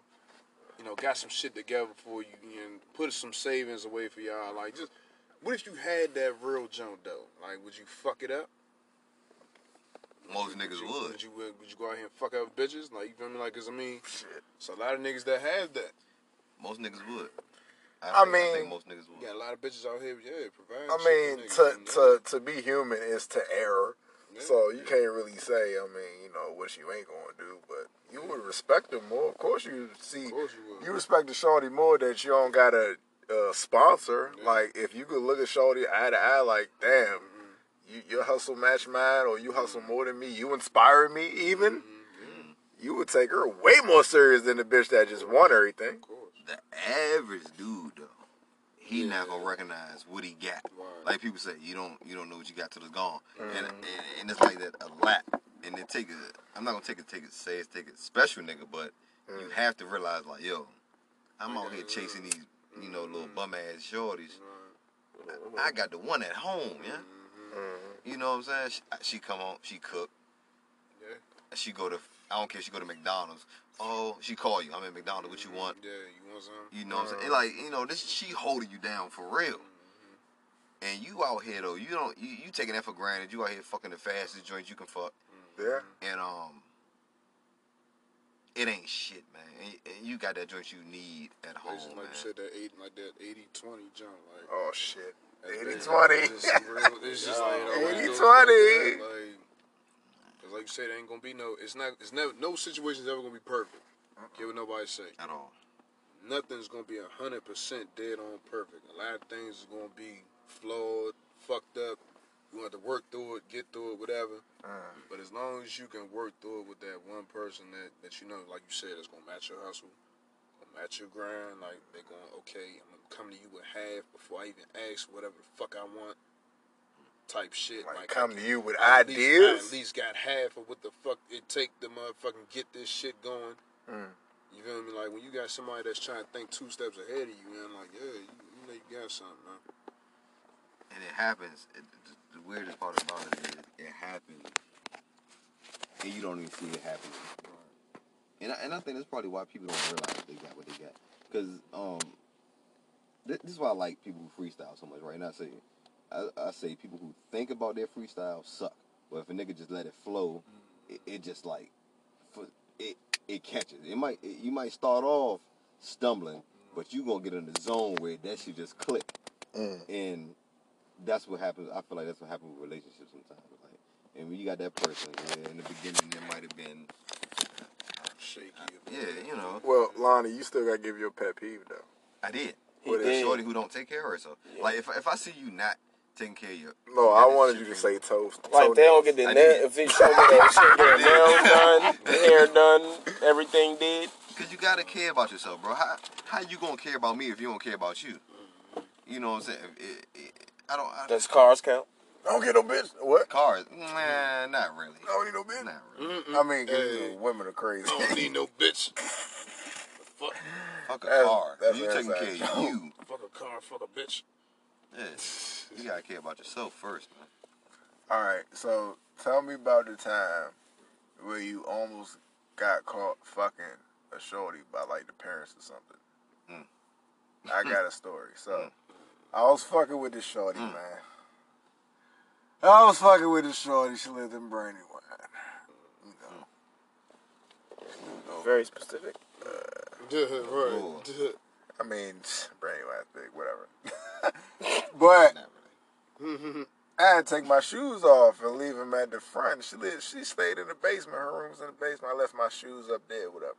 you know, got some shit together for you and put some savings away for y'all? Like, just what if you had that real junk though? Like, would you fuck it up? most niggas you, would. Would you would, would you go out here and fuck up bitches? Like, you feel me? Like, 'cause I mean, it's a lot of niggas that have that. Most niggas would. I think, I think mean- most niggas You would. got a lot of bitches out here, yeah, providing. I mean, for to niggas, to to be human is to err. Yeah. So you can't really say, I mean, you know, what you ain't gonna do, but you would respect them more. Of course, you see, Of course you would. you respect the shorty more that you don't got a uh, sponsor. Yeah. Like if you could look at shorty eye to eye, like, damn, Mm-hmm. you your hustle match mine, or you hustle more than me, you inspire me even. Mm-hmm. You would take her way more serious than the bitch that just won everything. Of course. The average dude though, he not gonna recognize what he got. Right. Like people say, you don't you don't know what you got till it's gone, and, and and it's like that a lot. And it take a, I'm not gonna take it, take it, say it's take a special nigga, but you have to realize like, yo, I'm out here chasing these, you know, little bum ass shorties. I got the one at home, yeah. You know what I'm saying? She, she come home, she cook. Yeah. She go to, I don't care. She go to McDonald's. Oh, she call you. I'm at McDonald's. What you want? Yeah, you want some? You know what I'm saying? Uh-huh. Like, you know, this she holding you down for real. Mm-hmm. And you out here though, you don't you, you taking that for granted. You out here fucking the fastest joints you can fuck. Mm-hmm. Yeah. And um it ain't shit, man. And, and you got that joint you need at home, Like, man. you said, that eight, like that 80-20 jump, like. Oh shit. that- 80 that- 20. It's just, real, it's just like, it always 80, goes 20. like that, Like, you said, ain't gonna be no. It's not. It's never. No situation's ever gonna be perfect. Uh-huh. Care what nobody say. At all. Nothing's gonna be hundred percent dead on perfect. A lot of things is gonna be flawed, fucked up. You have to work through it, get through it, whatever. Uh-huh. But as long as you can work through it with that one person that, that you know, like you said, that's gonna match your hustle, gonna match your grind, like they're going, okay, I'm gonna come to you with half before I even ask whatever the fuck I want. Type shit. Like, Like, come I to you with I at least- ideas. at least got half of what the fuck it take to motherfucking get this shit going. Mm. You feel me? Like when you got somebody that's trying to think two steps ahead of you, man. Like, yeah, you, you know you got something, man. And it happens. It, the, the weirdest part about it is it happens, and you don't even see it happen. And I, and I think that's probably why people don't realize they got what they got. Because um, this, this is why I like people who freestyle so much, right? And I say, I, I say people who think about their freestyle suck. But if a nigga just let it flow, it, it just like, for, it it catches. It might it, you might start off stumbling, but you gonna get in the zone where that shit just click Mm. and that's what happens. I feel like that's what happens with relationships sometimes. Like, and when you got that person, yeah, in the beginning there might have been, Shaky. yeah, you know, Well, Lonnie, you still gotta give your pet peeve though. I did. He But a did. shorty who don't take care of herself. Like if if I see you not taking care of your, No, I wanted you to say toast. Like they don't get the I nail. If they show me that shit, their nails done, their hair done, everything did. because you gotta care about yourself, bro. How how you gonna care about me if you don't care about you? You know what I'm saying? It, it, I don't. I, Does cars count? I Don't get no bitch. What? cars, nah, not really. I don't need no bitch. Not really. Mm-mm. I mean, Hey. you women are crazy. I don't need no bitch. fuck, Fuck a That's- car. that's you taking care of you. fuck a car, fuck a bitch. Yeah. You gotta care about yourself first, man. All right, so tell me about the time where you almost got caught fucking a shorty by like the parents or something. Mm. I got a story. So mm. I was fucking with this shorty, mm. man. I was fucking with this shorty. She lived in Brandywine. You know. Very specific. right. I mean, Brandywine's big, whatever. but Not really. I had to take my shoes off and leave them at the front. She lived, she stayed in the basement. Her room was in the basement. I left my shoes up there, whatever.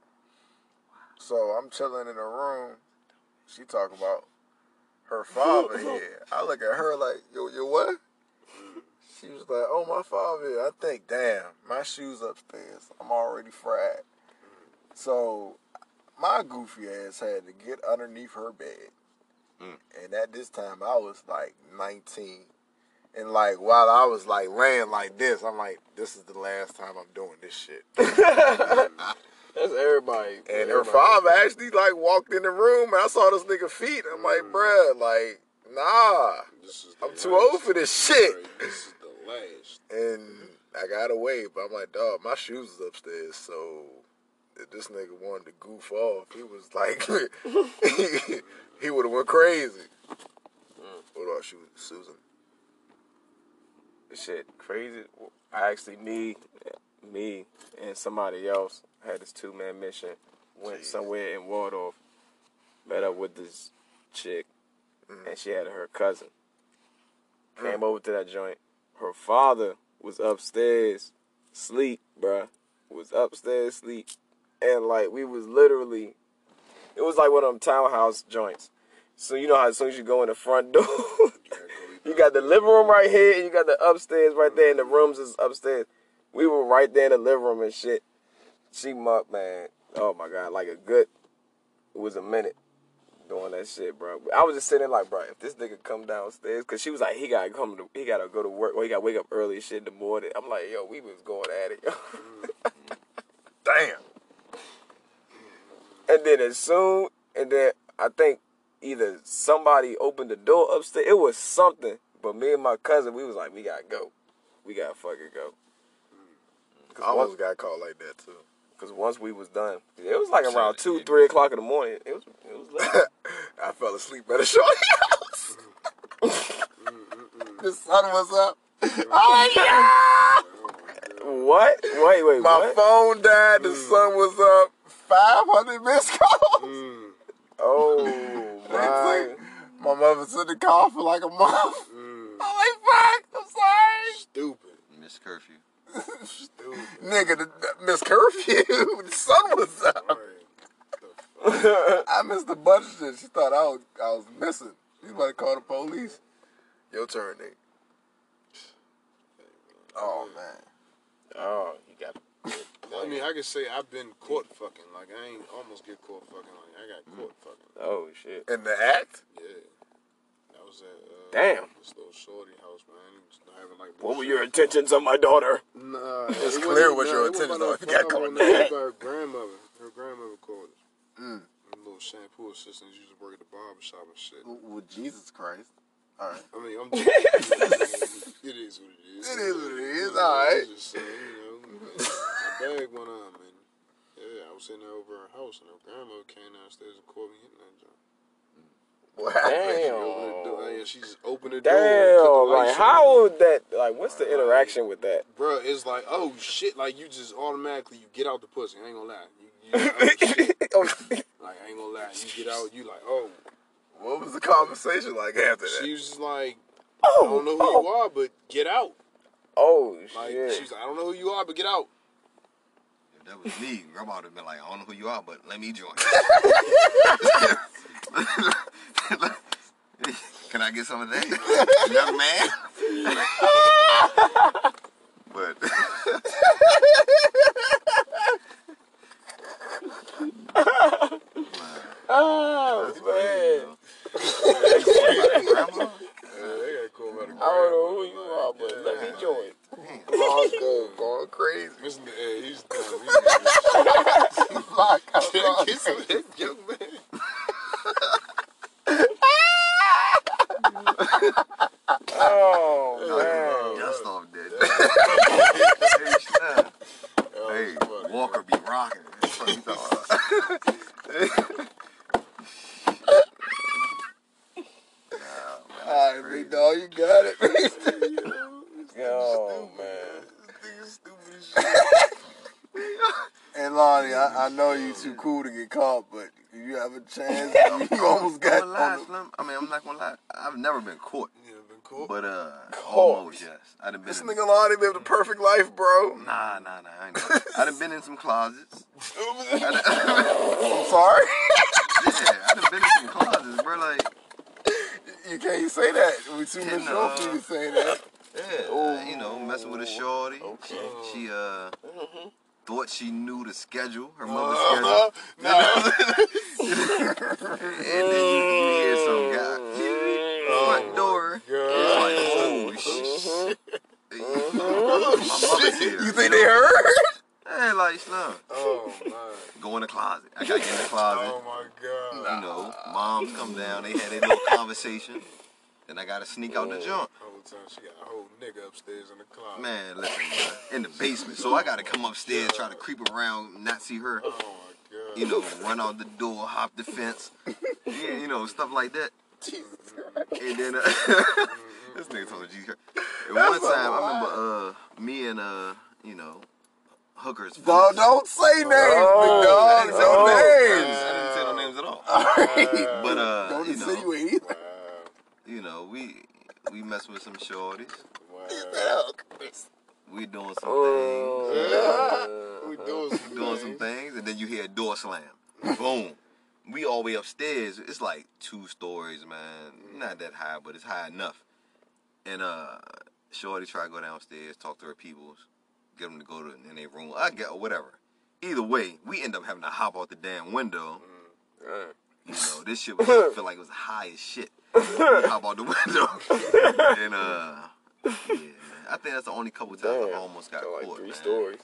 So I'm chilling in the room. She talking about her father here. I look at her like, yo, yo, what? She was like, oh, my father here. I think, damn, my shoes upstairs. I'm already fried. So my goofy ass had to get underneath her bed. Mm. And at this time, I was like 19. And like while I was like laying like this, I'm like, this is the last time I'm doing this shit. That's everybody. And her everybody. father actually like walked in the room and I saw this nigga feet. I'm like, mm. bruh, like, nah, This is I'm too old for this shit. This is the last. And I got away, but I'm like, dog, my shoes is upstairs, so if this nigga wanted to goof off, he was like, he, he would have went crazy. What about you, Susan? Shit crazy. I actually me, me and somebody else had this two man mission. Went somewhere in Waldorf, met up with this chick, and she had her cousin. Came over to that joint. Her father was upstairs, sleep, bruh. Was upstairs, sleep, and like we was literally, it was like one of them townhouse joints. So you know how as soon as you go in the front door. You got the living room right here, and you got the upstairs right there, and the rooms is upstairs. We were right there in the living room and shit. She muck, man. Oh my god, like a good. It was a minute doing that shit, bro. I was just sitting like, bro, if this nigga come downstairs, cause she was like, he gotta come to, he gotta go to work, or he gotta wake up early shit in the morning. I'm like, yo, we was going at it, yo. Damn. And then as soon, and then I think either somebody opened the door upstairs. It was something. But me and my cousin, we was like, we gotta go. We gotta fucking go. Mm. I Cause almost once, got caught like that too. cause once we was done, it was like around two, three o'clock in the morning. It was, it was late. I fell asleep at a shorty house. Mm, mm, the sun was up. Oh yeah! what? Wait, wait, My what? phone died. The sun was up. 500 missed calls. Oh my! My mother sent the call for like a month. Mm. I'm like, fuck. I'm sorry. Stupid. Miss curfew. Stupid. Nigga, the, the, Miss Curfew. the sun was up. I missed a bunch of shit. She thought I was I was missing. She about to call the police. Your turn, Nate. Oh man. Oh, you got. I mean, I can say I've been caught fucking. Like, I ain't almost get caught fucking. Like, I got caught fucking. Oh shit! In the act? Yeah. That was at, uh, Damn. This little shorty house, man. He having, like, What were your intentions on my daughter? Nah, It's it clear what nah, your intentions are. If you got caught it in was the act. about Her grandmother. Her grandmother called us. Mm. Little shampoo assistant. She used to work at the barber shop and shit. Well, Jesus Christ. All right. I mean, I'm just, it is what it is. It is what it is, You know, all right. I'm just saying, you know, my bag went on, man. Yeah, I was sitting there over her house, and her grandma came downstairs and caught me hitting that joint. She Damn. opened the door, she just opened the door. Damn! Like on. how would that? Like what's the interaction with that? Bruh, it's like, oh shit, like you just automatically you get out the pussy. I ain't gonna lie. You, you oh. Oh, Like I ain't gonna lie. You get out, you like, oh. What was the conversation like after that? She was just like, I oh, don't know who oh. you are, but get out. oh Like shit! she's like, I don't know who you are, but get out. If that was me, grandma would have been like, I don't know who you are, but let me join. Can I get some of that? Young man? but oh man! grandma? Yeah, cool about I don't know who you are, but let me join. Bronco going crazy. Mr. Yeah, he's done. He's wrong. Get some of young man. Oh man! Dust off. Oh, hey, Walker be rocking. That's what he thought. Yo, man. And Lonnie, I, I know you too cool to get caught, but you have a chance. you almost got. I'm gonna lie, on Slim. I mean, I'm not gonna lie. I've never been caught, You know, been cool. but uh, Caught. almost yes. I done been. This in, nigga Lonnie lived a perfect life, bro. Nah, nah, nah. I, ain't I done been in some closets. I done, I'm sorry. yeah, I done been in some closets, bro. Like, you can't say that. We too Hitting, mature for you to say that. yeah, uh, you know, messing with a shorty. Okay. She, she uh thought she knew the schedule, her mother's Uh-huh. schedule. and then you, you hear some guy front door. It's like, oh shit. My mother's here. You think they heard? Hey, like Slim, Oh man. go in the closet. I gotta get in the closet. Oh my god. You know, moms come down, they had their little conversation. Then I gotta sneak out the junk. Whole time she got a whole nigga upstairs in the closet. Man, listen, in the basement. So I gotta come upstairs, try to creep around, not see her. Oh my god. You know, run out the door, hop the fence. Yeah, you know, stuff like that. Jesus And then uh, this nigga told me Jesus Christ. And one time, I remember uh, me and uh, you know, hookers. Dog, don't say names, I big didn't dog. say No no names. names. I didn't say no names at all. Alright. But uh, Don't you know, insinuate either. you know, we we mess with some shorties. Wow. We doing some Oh. We doing things, some doing some things, and then you hear a door slam. Boom. We all the way upstairs. It's like two stories, man. Not that high, but it's high enough. And uh, Shorty try to go downstairs, talk to her peoples, get them to go to in their room. I get or whatever. Either way, we end up having to hop out the damn window. You know, this shit was feel like it was high as shit. We hop out the window, and uh, yeah, man. I think that's the only couple times I Damn. almost got Got like caught. three man. stories.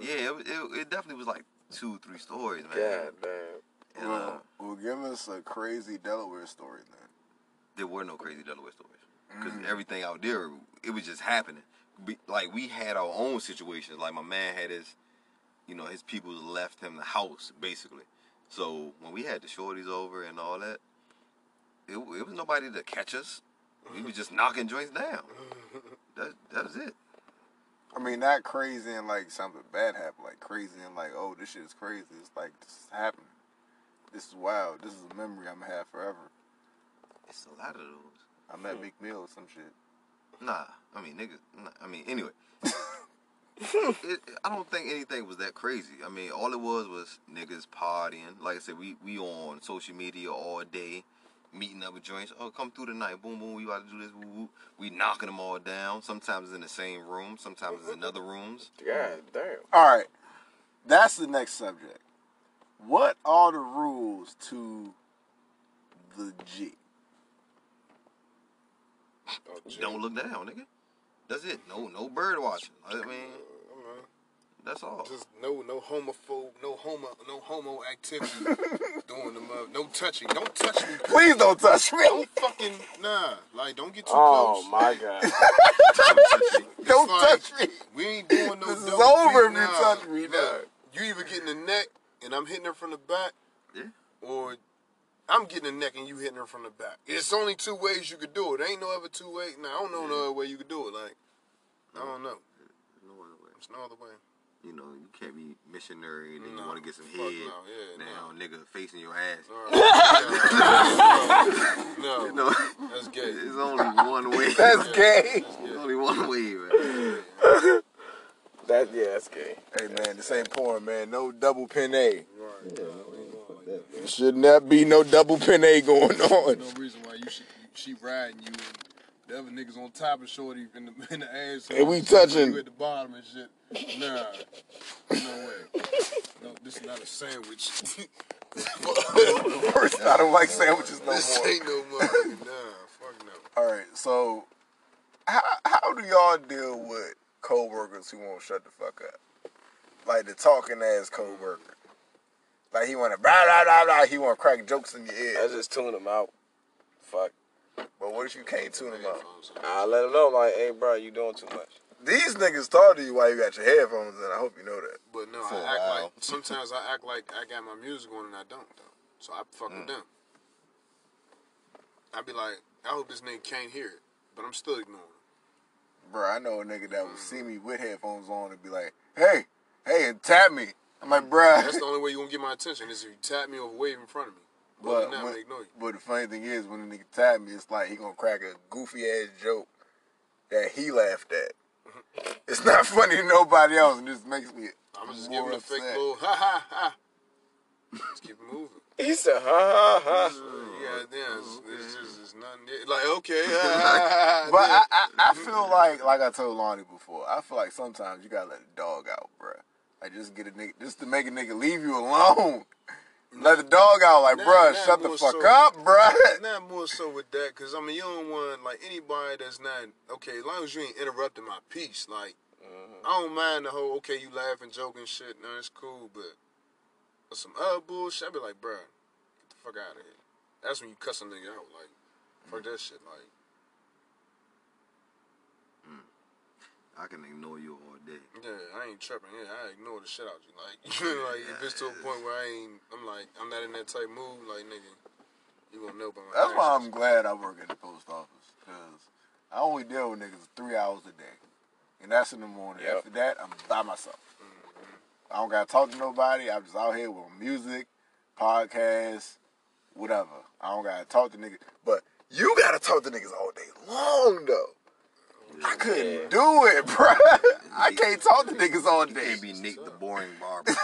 Yeah, it, it, it definitely was like two, three stories, man. God damn. And, uh, Well, well, give us a crazy Delaware story then. there were no crazy Delaware stories because everything out there, it was just happening. Be, like we had our own situations. Like my man had his, you know, his people left him the house basically. So when we had the shorties over and all that, it, it was nobody to catch us. We mm-hmm. was just knocking joints down. That that was it. I mean, not crazy and like something bad happened. Like crazy and like, oh, this shit is crazy. It's like this is happening. This is wild. This is a memory I'm gonna have forever. It's a lot of those. I met Meek Mill or some shit. Nah, I mean, nigga. I mean, anyway. it, I don't think anything was that crazy. I mean, all it was was niggas partying. Like I said, we we on social media all day, meeting up with joints. Oh, come through tonight. Boom, boom. We about to do this. Woo, woo. We knocking them all down. Sometimes it's in the same room. Sometimes it's in other rooms. God damn. All right, that's the next subject. What are the rules to the G? Oh, gee. Don't look down, nigga. That's it. No, no bird watching. I mean, Uh, that's all. Just no, no homophobe, no homo, no homo activity doing them up. No touching. Don't touch me. Please don't touch me. Don't fucking nah. Like don't get too Oh close. Oh my god. Don't like- touch me. We ain't doing no. This is over if you nah. touch me, Look, dog. You either getting the neck and I'm hitting her from the back, Yeah. or I'm getting the neck and you hitting her from the back. It's only two ways you could do it. There ain't no other two ways. Now I don't know no other way you could do it. Like I don't know. No other way. There's no other way. You know, you can't be missionary and then you want to get some fuck head. no, yeah, now, nigga, facing your ass. no, You know, that's gay. it's only one way. That's gay. There's only one way, man. That yeah, that's gay. Hey man, this ain't porn, man. No double pin A. Right. No, we ain't going like that. Should not be no double pin A going on. no reason why you should she riding you and the other niggas on top of Shorty in the in the ass. And we touching. you at the bottom and shit. Nah, no way. No, this is not a sandwich. First, I don't like sandwiches no this more. ain't no motherfucking nah. Fuck no. All right, so how how do y'all deal with coworkers who won't shut the fuck up? Like the talking ass coworker. Like he want to blah blah blah blah. He want to crack jokes in your ear. I just tune them out. Fuck. But what if you can't tune them out? I let them know like, hey, bro, you doing too much. These niggas talk to you while you got your headphones in. I hope you know that. But no, For a I act while. like sometimes I act like I got my music on and I don't though. So I fuck Mm. with them. I be like, I hope this nigga can't hear it, but I'm still ignoring him. Bro, I know a nigga that would see me with headphones on and be like, hey, hey, and tap me. I'm like, bruh. That's the only way you gonna get my attention is if you tap me or wave in front of me. But, But, other than that, I'm when- ignore but the funny thing is, when the nigga tap me, it's like he gonna crack a goofy ass joke that he laughed at. It's not funny to nobody else, and this makes me. I'm just more give a fake upset. little ha ha ha. Just keep it moving. He said, ha ha ha. Yeah, damn, it's, mm-hmm. it's just it's nothing. there. Like okay, ha, ha, ha, But. I, I, I feel like, like I told Lonnie before, I feel like sometimes you gotta let the dog out, bruh. Like just get a nigga, just to make a nigga leave you alone. Let the dog out, like, Nah, bruh, nah, shut the fuck so- up, bruh. Not more so with that, cause I mean you don't want like anybody that's not okay. As long as you ain't interrupting my peace, like Mm-hmm. I don't mind the whole okay you laughing, joking, shit. No, it's cool, but for some other bullshit, I'd be like, bruh, get the fuck out of here. That's when you cuss a nigga out, like fuck that shit, like. I can ignore you all day. Yeah, I ain't tripping. Yeah, I ignore the shit out you. Like, like if it's to a point where I ain't, I'm like, I'm not in that type mood. Like, nigga, you gonna know by my That's why I'm glad I work at the post office, cause I only deal with niggas three hours a day, and that's in the morning. Yep. After that, I'm by myself. Mm-hmm. I don't gotta talk to nobody. I'm just out here with music, podcasts, whatever. I don't gotta talk to niggas, but you gotta talk to niggas all day long though. I couldn't do it, bro. I can't talk to niggas all You day. can't be Nick the boring barber.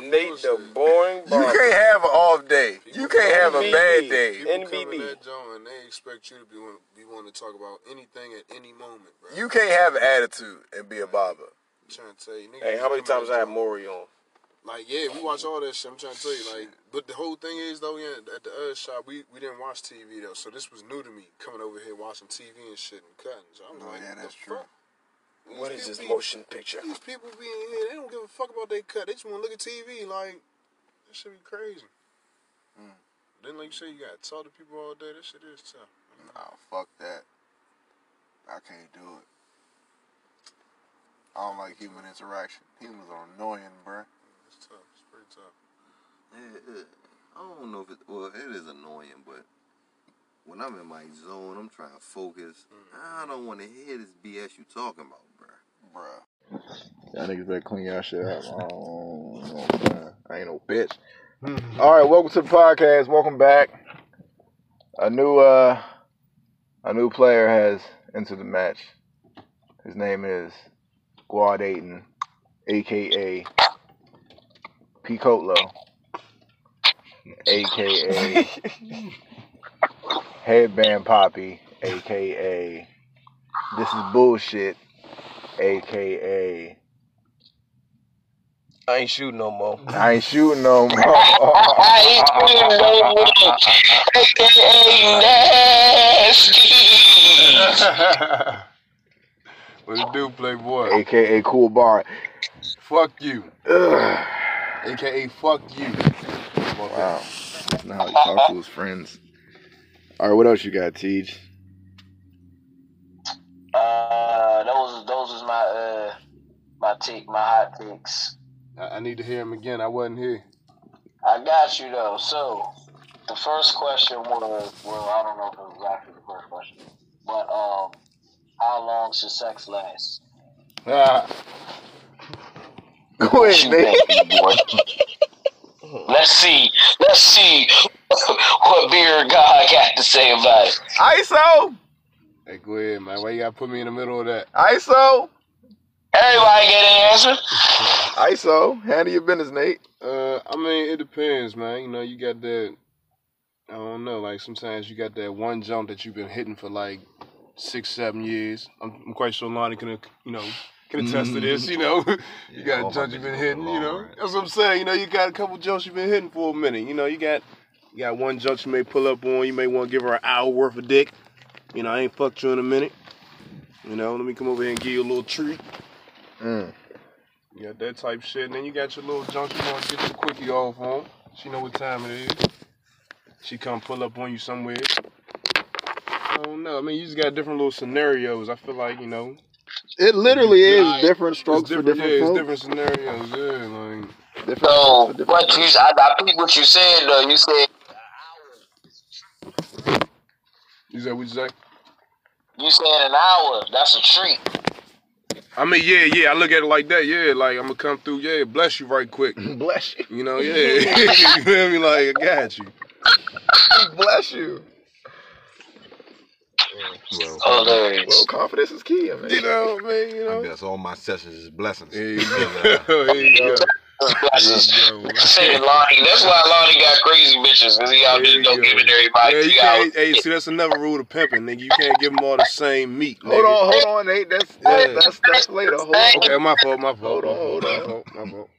Nate the boring barber. You can't have an off day. You can't have a bad day. People come NBB. in that joint and they expect you to be want, be wanting to talk about anything at any moment, bro. You can't have an attitude and be a barber. I'm trying to tell you, nigga. Hey, how many times I had joint- Maury on? Like, yeah, we watch all that shit. I'm trying to tell you, like, but the whole thing is though, yeah, at the other shop, we, we didn't watch TV though, so this was new to me coming over here watching TV and shit and cutting. So I'm Oh, like, yeah, that's the true. fuck? These What is this be- motion picture? These people be in here, they don't give a fuck about their cut. They just want to look at TV. Like, that should be crazy. Hmm. Then, like you say, you got to talk to people all day. That shit is tough. Nah, fuck that. I can't do it. I don't like human interaction. Humans are annoying, bruh. It's tough. It's pretty tough. Eh, eh, I don't know if it, well, it is annoying, but when I'm in my zone, I'm trying to focus. I don't want to hear this BS you talking about, bruh. Bruh. Y'all niggas better clean y'all shit up. I don't know, man. I ain't no bitch. All right, welcome to the podcast. Welcome back. A new uh, a new player has entered the match. His name is Guad Ayton, aka Picotlo, aka Headband Poppy, aka This is Bullshit, aka I ain't shooting no more. I ain't shooting no more. I ain't shooting no more. AKA nasty. what it do, Playboy? AKA Cool Bar. Fuck you. Ugh. AKA fuck you. Wow. That's not how he talk to his friends. All right, what else you got, Tej? Uh, those those is my uh my take my hot takes. I, I need to hear him again. I wasn't here. I got you though. So the first question was well I don't know if it was exactly the first question, but um how long should sex last? Ah, Go ahead, Shoot Nate. boy. Let's see. Let's see what beer God got to say about it. ISO! hey, go ahead, man. Why you gotta put me in the middle of that? ISO! Everybody get an answer. ISO! Handle your business, Nate. Uh, I mean, it depends, man. You know, you got that. I don't know. Like sometimes you got that one jump that you've been hitting for like six, seven years. I'm, I'm quite sure Lonnie can, you know, can attest to this. You know, you got all a my jump you've been hitting. You know, right? that's what I'm saying. You know, you got a couple jumps you've been hitting for a minute. You know, you got you got one jump you may pull up on. You may want to give her an hour worth of dick. You know, I ain't fucked you in a minute. You know, let me come over here and give you a little treat. Mm. You got that type shit. And then you got your little junk you want to get your quickie off on. She know what time it is. She come pull up on you somewhere. I don't know. I mean, you just got different little scenarios. I feel like, you know. It literally is Like, different it's strokes for different yeah, folks. different scenarios. Yeah, like. Different So different what you I, I peeped what you said though. You said You said what you say? You saying an hour? That's a treat. I mean, yeah, yeah. I look at it like that. Yeah, like I'm gonna come through. Yeah, bless you right quick. Bless you. You know, yeah. you feel me? Like I got you. Bless you. Mm, well, Hilarious. Well, confidence is key. I mean, You know what I mean? You I know. guess all my sessions is blessings. There you go. There you go. Blessings. There you go. Say Lonnie. That's why Lonnie got crazy bitches, because he out There there don't go. giving everybody Yeah, you can't, hey, see, that's another rule of pimping, nigga. You can't give them all the same meat. hold on, hold on, Nate. That's Yeah. that's that's later. Hold on. Okay, my fault, my fault. Hold on, hold my on. fault, my fault.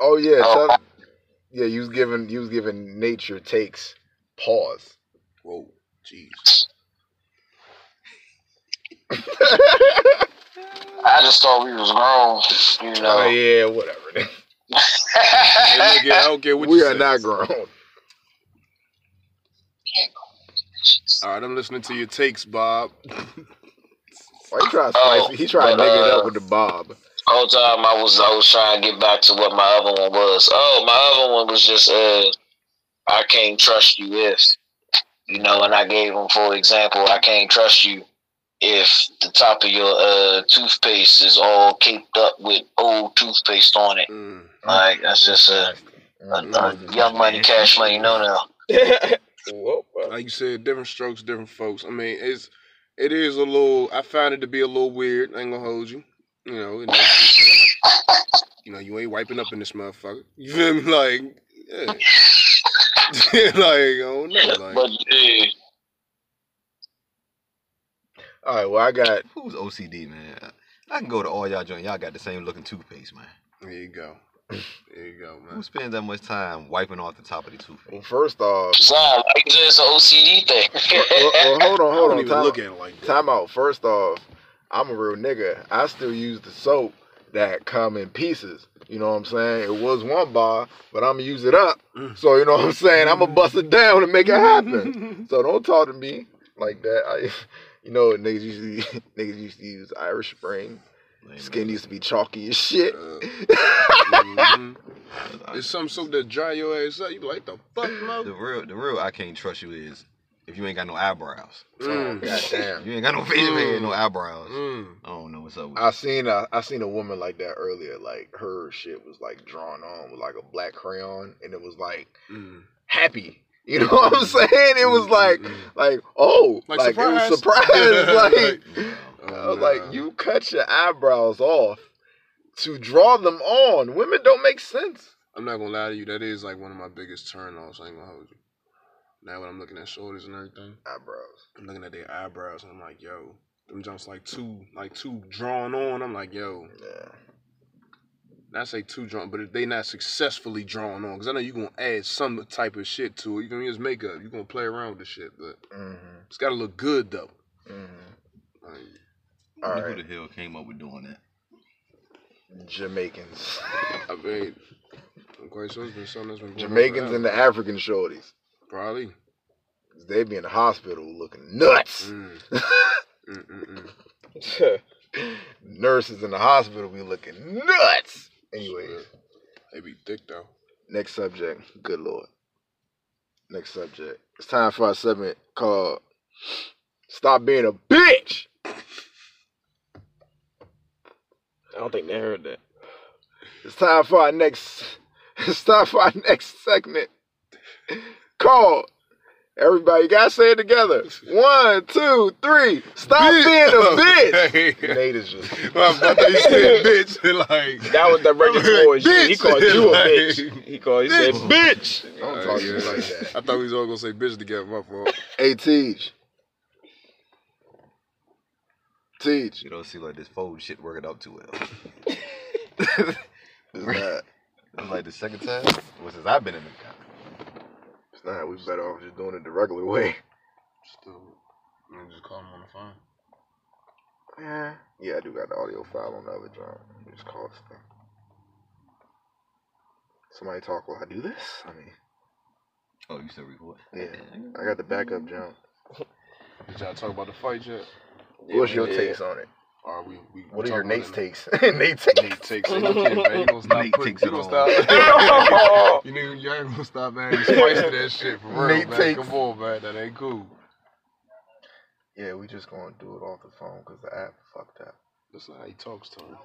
Oh yeah, Oh. tell, oh. yeah. You was giving you was giving nature takes pause. Whoa, jeez. I just thought we was grown, you know. Oh yeah, whatever. Hey, nigga, I don't care what we you are say. not grown. All right, I'm listening to your takes, Bob. Why you trying to Oh, spice it? He trying to but, nigga it uh, up with the bob. whole time I was I was trying to get back to what my other one was. Oh, my other one was just uh I can't trust you if you know, and I gave him for example, I can't trust you if the top of your uh toothpaste is all caked up with old toothpaste on it. Mm. Like that's just a, a, a young money, cash money, no no. Whoa, whoa. Like you said, different strokes, different folks. I mean, it's it is a little. I find it to be a little weird. I ain't gonna hold you. You know, it you you know, you ain't wiping up in this motherfucker. You feel me? Like, yeah. like, I don't know. Like, But uh, All right, well I got Who's OCD, man? I can go to all y'all joint. Y'all got the same looking toothpaste, man. there you go. There you go, man. Who man. spends that much time wiping off the top of the toothpaste? well, first off. Son, like it's an OCD thing. well, well, hold on, I hold don't on. even Time, look at it like that. time out. First off, I'm a real nigga. I still use the soap that come in pieces. You know what I'm saying? It was one bar, but I'm gonna use it up. Mm. So you know what I'm saying? I'm gonna bust it down and make it happen. so don't talk to me like that. I, you know, niggas usually niggas used to use Irish Spring. Lame, Skin man. used to be chalky as shit. Uh, mhm. It's some soap that dry your ass up. You be like, the fuck, The real, the real, I can't trust you is if you ain't got no eyebrows. Oh, Mm. goddamn. You ain't got no face, you ain't got no eyebrows. Mm. I don't know what's up with I seen a I seen a woman like that earlier. Like her shit was like drawn on with like a black crayon, and it was like Mm. happy. You know what I'm saying? It was like Mm. like oh Like like, it was surprise. surprised. like you. Oh, I was nah. like you cut your eyebrows off to draw them on. Women don't make sense. I'm not gonna lie to you. That is like one of my biggest turnoffs. I ain't gonna hold you. Now when I'm looking at shoulders and everything, Eyebrows. I'm looking at their eyebrows and I'm like, yo, them jumps like too, like too drawn on. I'm like, yo, Yeah. Not say too drawn, but if they not successfully drawn on, because I know you're gonna add some type of shit to it. You can use makeup. you're gonna play around with the shit, but hmm it's gotta look good though. hmm Like, All Who the hell came up with doing that? Jamaicans. I mean, I'm quite sure it's been something that's been going Jamaicans forever. and the African shorties. probably. 'Cause They be in the hospital looking nuts. Mm. Mm, mm, mm. Nurses in the hospital be looking nuts. Anyways, They be thick though. next subject. Good lord. Next subject. It's time for our segment called "Stop Being a Bitch." I don't think they heard that. It's time for our next. It's time for our next segment called. Everybody gotta say it together. One, two, three. Stop being a bitch. Nate is just. I thought you said bitch. Like That was the regular boy shit. He called you a bitch. He called. He said, "Bitch." I don't talk to me like that. I thought we was all gonna say bitch together. My fault. Hey, Teach. Teach. You don't see like this fold shit working out too well. It's not. That's like the second time. Well, since I've been in the car. It's not. We better off just doing it the regular way. Still, you just call him on the phone. Yeah. Yeah, I do got the audio file on the other drum. Just call this thing. Somebody talk while I do this. I mean, Oh, you still record? yeah. I got the backup jump. Did y'all talk about the fight yet? What's your Yeah. takes on it? Or we, we What are your Nate's takes? Nate's takes. Nate takes. You can't, gonna stop Nate takes you stop. you need, you ain't gonna stop, man. You spice to that shit for real, Nate man. takes. Come on, man. That ain't cool. Yeah, we just gonna do it off the phone because the app fucked up. That's how he talks to him.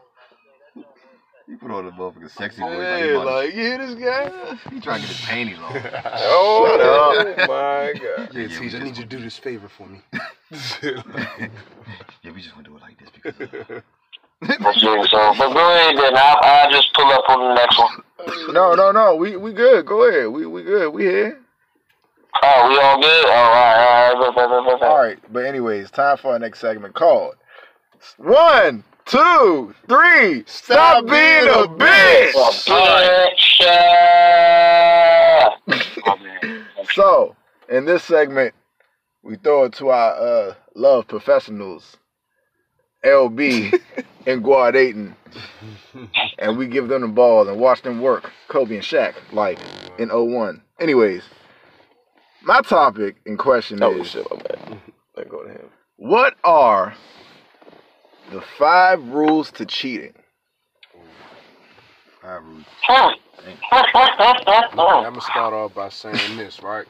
You put on the motherfucking sexy voice. Yeah, you about to- like, you hear this guy? he trying to get his panties on. Oh my god. Yeah, Yeah, Teach, I need you to do this favor for me. yeah, we just want to do it like this because. Uh, Yeah, so, but go ahead then. I'll, I'll just pull up on the next one. No, no, no. We we good. Go ahead. We we good. We here. Oh, we all good? Oh, all right, all right. All right, All right. But anyways, time for our next segment called One, Two, Three. Stop, being a bitch. Bitch. So, in this segment, we throw it to our uh, love professionals, LB and Guard Ayton, and we give them the ball and watch them work, Kobe and Shaq, like in 01. Anyways, my topic in question Oh is shit, my bad. Let go to him. what are the five rules to cheating? I rude. I'm gonna start off by saying this, right?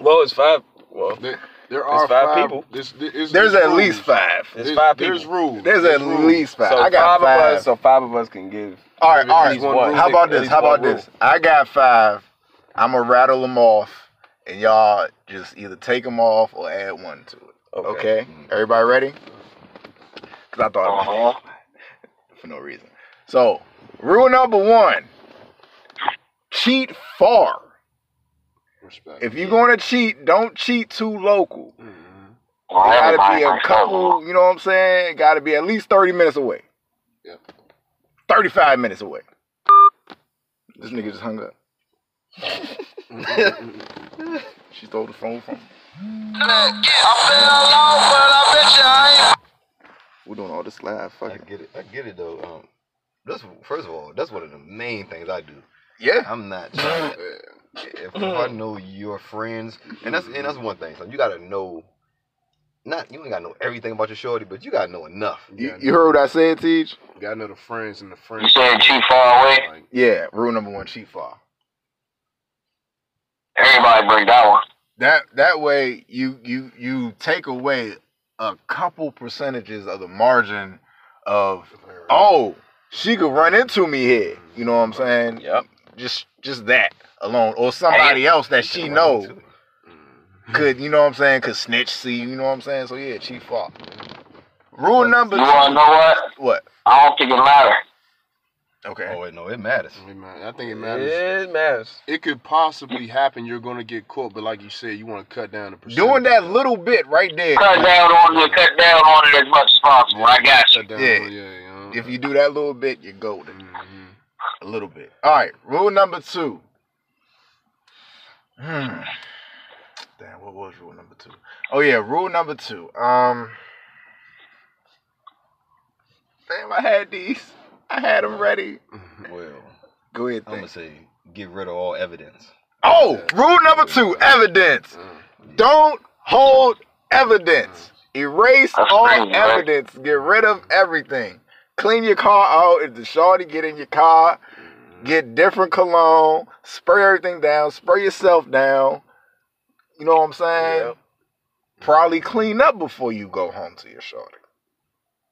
Well, it's five. Well, There, there are five five, people. This, this, there's There's at rules. least five. There's There's, five There's rules. There's at rules. least five. so I got five, five. of us. So five of us can give. All right, all At right. least one How about this? How about this? I got five. I'm gonna rattle them off, and y'all just either take them off or add one to it. Okay. Mm. Everybody ready? Cause I thought Uh-huh. for no reason. So, rule number one: cheat far. Respect. If you're gonna cheat, don't cheat too local. Mhm. It gotta be a couple. You know what I'm saying? It gotta be at least 30 minutes away. Yep. 35 minutes away. This nigga just hung up. She stole the phone from him. We're doing all this live. Fuck I it. get it. I get it though. Um, that's first of all, that's one of the main things I do. Yeah. I'm not trying to, if, if I know your friends, and that's and that's one thing. So you gotta know. Not you ain't gotta know everything about your shorty, but you gotta know enough. You, you heard what I said, Teach? You gotta know the friends and the friends. You said too far away? Like, Yeah. Rule number one: cheat far. Everybody bring that one. That that way you you you take away a couple percentages of the margin of oh she could run into me here. You know what I'm saying? Yep. Just just that alone, or somebody else that she know mm-hmm. could you know what I'm saying? Could snitch see. You know what I'm saying? So yeah, she far. Rule number You wanna two. know what? What? I don't think it matters. Okay. Oh wait, no, it matters. I, mean, man, I think it matters. It matters. It could possibly happen. You're gonna get caught, but like you said, you want to cut down the percentage. Doing that little bit right there. Cut down on it, cut down on it as much as possible. I got you. Cut down Yeah. on- yeah, you know. If you do that little bit, you're golden. Mhm. A little bit. All right. Rule number two. Hmm. Damn, what was rule number two? Oh yeah, rule number two. Um. Damn, I had these. I had them ready. Mm-hmm. Well, Go ahead. I'm gonna say get rid of all evidence. Oh, rule number two: evidence. Mm. Don't hold evidence. Mm. Erase That's all crazy, right? evidence. Get rid of everything. Clean your car out. If the shorty get in your car, mm-hmm. get different cologne. Spray everything down. Spray yourself down. You know what I'm saying? Yep. Probably mm-hmm. clean up before you go home to your shorty.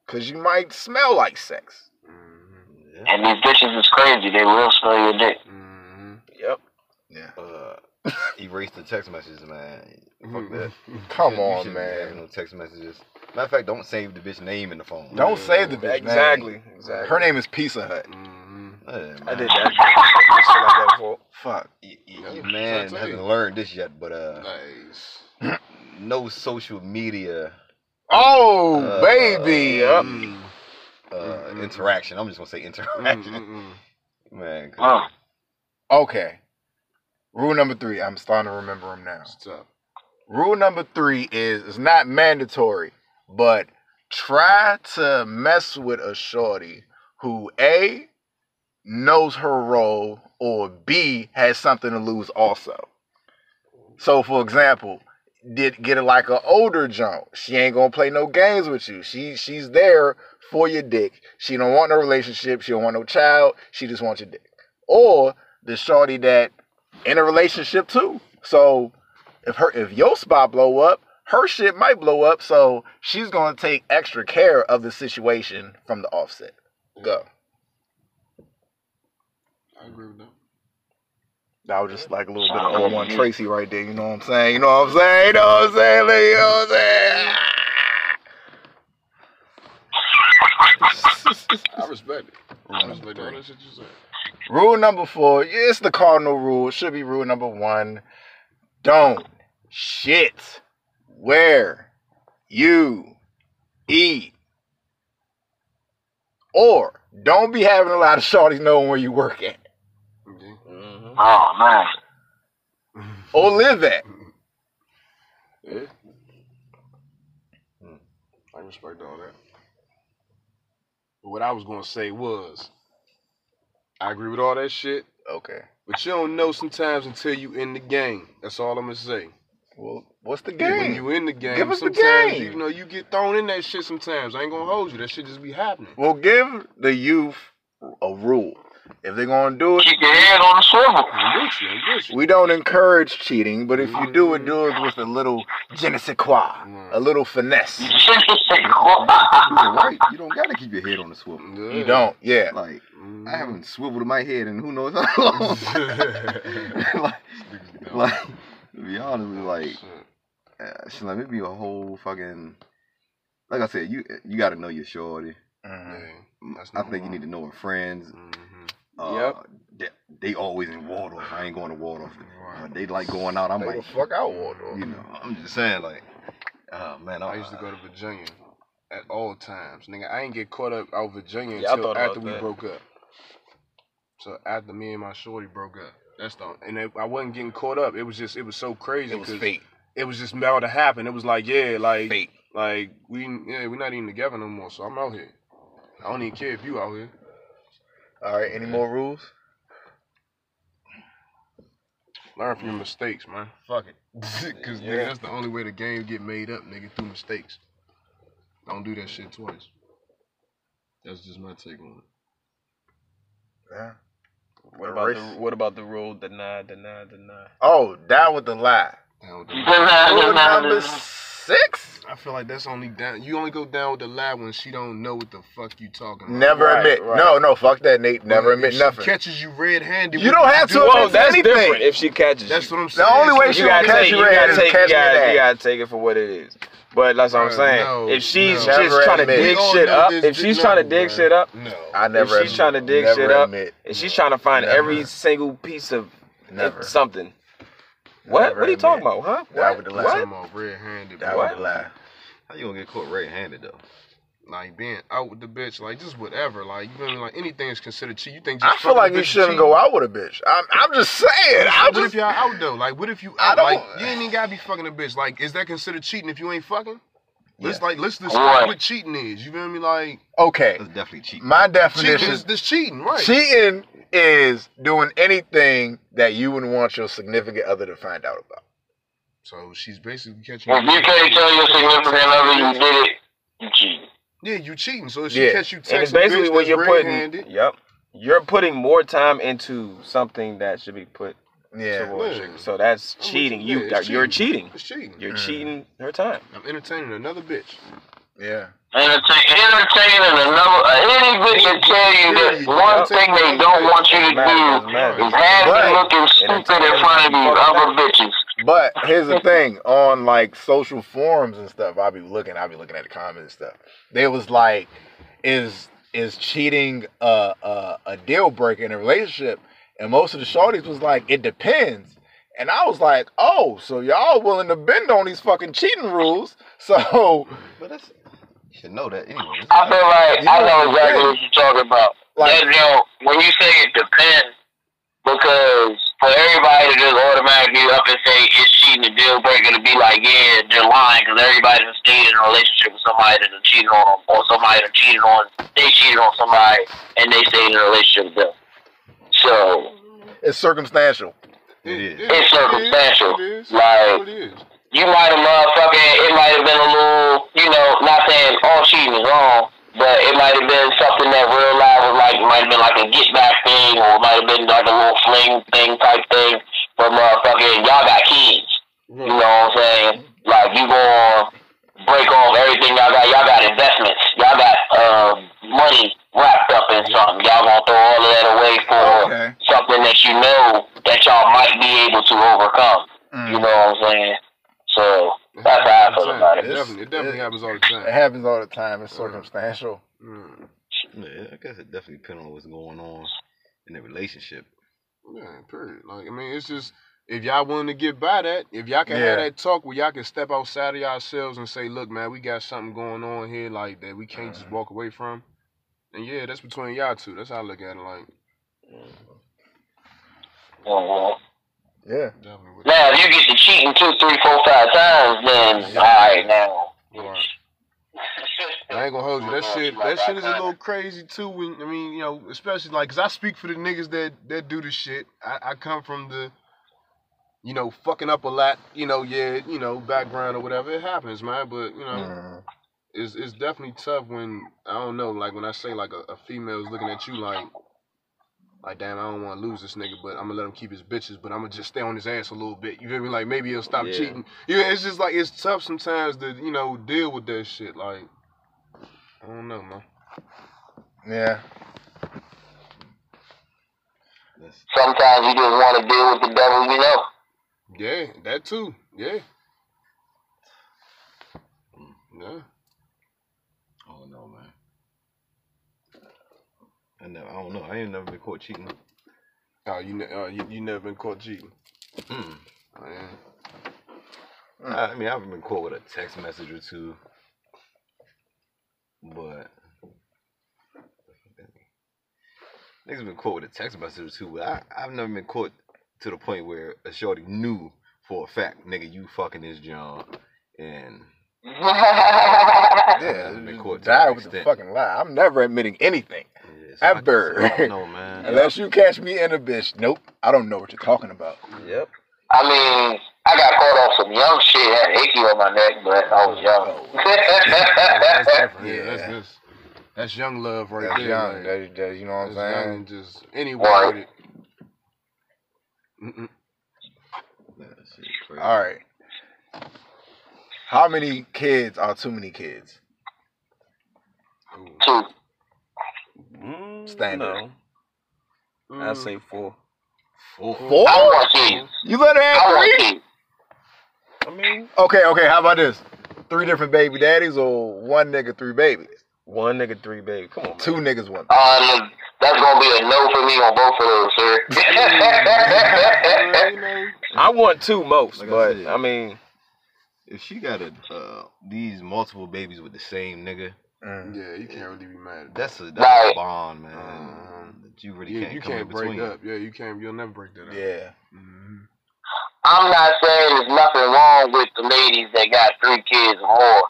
Cause you might smell like sex. Yeah. And these bitches is crazy. They will smell your dick. Mhm. Yep. Yeah. Uh, erase the text messages, man. Fuck that. Come You on, shouldn't be having man. No text messages. Matter of fact, don't save the bitch name in the phone. Don't save the bitch. name. Exactly. Exactly. Her name is Pizza Hut. Mhm. Yeah. I did that. I did like that. Fuck. Y- y- Yeah, I'm man trying to tell hasn't learned this yet, but uh, Nice. no social media Oh, Uh, baby. Yep. Mm. uh, interaction. I'm just gonna say interaction, Mm-mm-mm. man. 'cause Uh, Okay. Rule number three. I'm starting to remember them now. It's tough. Rule number three is it's not mandatory, but try to mess with a shorty who A knows her role or B has something to lose also. So for example, did get it like an older junk. She ain't gonna play no games with you. She she's there for your dick. She don't want no relationship. She don't want no child. She just wants your dick. Or the shorty that in a relationship too. So if her if your spot blow up, her shit might blow up, so she's gonna take extra care of the situation from the offset. Go. I agree with that. That was just like a little bit of 01 Tracy right there, you know what I'm saying? You know what I'm saying? You know what I'm saying? You know what I'm saying? Ah! I respect it. I respect all that shit you said. Rule number four, yeah, it's the cardinal rule. It should be rule number one. Don't shit where you eat. Or don't be having a lot of shorties knowing where you work at. Oh man. Or live at. Yeah. Hmm. I respect all that. But what I was gonna say was, I agree with all that shit, Okay. but you don't know sometimes until you in the game. That's all I'm gonna say. Well, what's the game? When you in the game, Give us the sometimes game. you know you get thrown in that shit. Sometimes I ain't gonna hold you. That shit just be happening. Well, give the youth a rule. If they're gonna do it, Keep your head on the swivel. I'm with you. I'm with you. we don't encourage cheating, but if you do it, do it with a little je ne sais quoi, a little finesse. You're right. You don't gotta keep your head on the swivel. You don't, yeah. Like Mm-hmm. I haven't swiveled my head in who knows how long. like, like to be honest, with you, like uh, shit, like maybe a whole fucking. Like I said, you you got to know your shorty. Mhm. I think you need to know her friends. Mm-hmm. Uh, Yep. They, they always in Waldorf. I ain't going to Waldorf. Uh, they like going out. I'm Stay like, the fuck out, Waldorf. you know, I'm just saying, like, oh man, I used to go to Virginia at all times. Nigga, I ain't get caught up out Virginia Yeah, until thought about after we that. broke up. So after me and my shorty broke up. That's the and it, I wasn't getting caught up. It was just it was so crazy. It was 'cause fate. It was just about to happen. It was like yeah, like Fate. like we yeah we're not even together no more. So I'm out here. I don't even care if you out here. All right, any more rules? Learn from your mistakes, man. Fuck it. Cause nigga, that's the only way the game get made up, nigga, through mistakes. Don't do that shit twice. That's just my take on it. Yeah. What about the what about the rule deny, deny, deny? Oh, down with the lie. Down with the Rule number six. I feel like that's only down. You only go down with the lie when she don't know what the fuck you talking about. Never Right, admit. right. No, no, fuck that, Nate. Never If admit she nothing. Catches you red-handed. You what don't have to do? admit Well, that's anything. different. If she catches That's you, what I'm saying. The only way she you will gotta catch take, you you red gotta is take, catch you me gotta, that. you gotta take it for what it is. But that's what I'm Bruh, saying. no, if she's no. just Never trying to admit. dig We all shit know up, this if she's no, trying to dig bruh. shit up, no. I never. she's trying to dig never shit up, admit. and she's trying to find Never. every single piece of Never. something. What? What are you talking admit. about, huh? That What? with the I'm lie. What? talking about red-handed. That bro. was the lie. how you gonna get caught red-handed though? Like being out with the bitch, like just whatever. Like you know, I mean? like anything is considered cheat. You think just I feel like you shouldn't cheating? go out with a bitch. I'm, I'm just saying. I What just, if y'all out though? Like, what if you I out? don't- Like, you ain't even gotta be fucking a bitch. Like, is that considered cheating if you ain't fucking? Let's Yeah. like let's discuss Right. what cheating is. You feel me? Like, okay. That's definitely cheating. My cheating definition is this cheating, right? cheating is doing anything that you wouldn't want your significant other to find out about. So she's basically catching. If you can't tell your significant other you did it, you cheated. Yeah, you cheating. So if she Yeah. catch you And texting it's basically bitch what you're putting. red-handed, Yep. You're putting more time into something that should be put Yeah. Yeah. So that's cheating. you. You Yeah, it's you're cheating. cheating. It's cheating. You're Mm. cheating her time. I'm entertaining another bitch. Yeah. Entertain, entertaining another, uh, any bitch can tell you that one thing they don't want you to do is have you looking stupid in front of these other bitches. But here's the thing: on like social forums and stuff, I'll be looking. I'll be looking at the comments and stuff. They was like, "Is is cheating a a, a deal breaker in a relationship?" And most of the shorties was like, "It depends." And I was like, "Oh, so y'all willing to bend on these fucking cheating rules?" So But that's you should know that anyway. I feel like I know Yeah. exactly what you're talking about. Like- that, you know, when you say it depends, because for everybody to just automatically up and say it's cheating a deal breaker to be like, yeah, they're lying because everybody that stayed in a relationship with somebody that cheated on them, or somebody that cheated on, they cheated on somebody and they stayed in a relationship with them. So it's circumstantial. It is. It's circumstantial. It is. Like- It is you might have motherfucking, it might have been a little, you know, not saying oh, all cheating is wrong, but it might have been something that real life was like, might have been like a get back thing, or it might have been like a little fling thing type thing, but motherfucking, y'all got kids. You know what I'm saying? Like, you going break off everything y'all got. Y'all got investments. Y'all got uh, money wrapped up in something. Y'all gonna throw all of that away for okay. something that you know that y'all might be able to overcome. Mm. You know what I'm saying? So that's how I feel about It it. definitely, it definitely it- happens all the time. It happens all the time. It's circumstantial. Mm. Yeah, I guess it definitely depends on what's going on in the relationship. Yeah, period. Like I mean, it's just if y'all willing to get by that, if y'all can Yeah. have that talk where y'all can step outside of yourselves and say, "Look, man, we got something going on here, like that we can't just walk away from." And yeah, that's between y'all two. That's how I look at it. Like, Mhm. Yeah. definitely. With Now, if you get to cheating two, three, four, five times, then all right, now. Right. I ain't gonna hold you. That shit, that shit is a little crazy too. When I mean, you know, especially like, cause I speak for the niggas that that do the shit. I, I come from the, you know, fucking up a lot. You know, yeah, you know, background or whatever. It happens, man. But you know, Mm. it's it's definitely tough when I don't know, like when I say like a, a female is looking at you like, like damn, I don't want to lose this nigga, but I'm gonna let him keep his bitches, but I'm gonna just stay on his ass a little bit. You feel me? Like maybe he'll stop Yeah. cheating. Yeah, it's just like it's tough sometimes to you know deal with that shit. Like I don't know, man. Yeah. Sometimes you just want to deal with the devil you know. Yeah, that too. Yeah. Yeah. oh no, man. I never, I don't know. I ain't never been caught cheating. Oh, you, ne- uh, you you never been caught cheating? Hmm. Oh, yeah. I I mean, I've been caught with a text message or two, but niggas been caught with a text message or two. But I, I've never been caught to the point where a shorty knew for a fact, nigga, you fucking this John, and Yeah. I've been caught to Die that with the fucking lie. I'm never admitting anything. Yeah, so I- Ever. so I don't know, man. Unless you catch me in a bitch. Nope. I don't know what you're talking about. Yep. I mean, I got caught on some young shit, had an icky on my neck, but I was young. That's oh. different. Yeah, that's Yeah. this. That's young love right That's there. young. like, That, that, you know what I'm that's young saying? and just anywhere Right. with it. Mm-mm. That shit crazy. All right. How many kids are too many kids? Cool. Two. Mm, Standard. No, I Mm. say four. Four. Four? I. You let her have three? I mean, Okay, okay. How about this? Three different baby daddies or one nigga, three babies? one nigga, three babies. Come on, man. Two niggas, one. Um, that's gonna be a no for me on both of those, sir. Well, you know, I want two most, Like I but said. I mean, If she got a uh, these multiple babies with the same nigga, Mm. yeah, you can't really be mad at that's a that's Right. a bond, man. Um, that you really Yeah, can't you come can't in break between. up. Yeah, you can't. You'll never break that up. Yeah. hmm I'm not saying there's nothing wrong with the ladies that got three kids or more.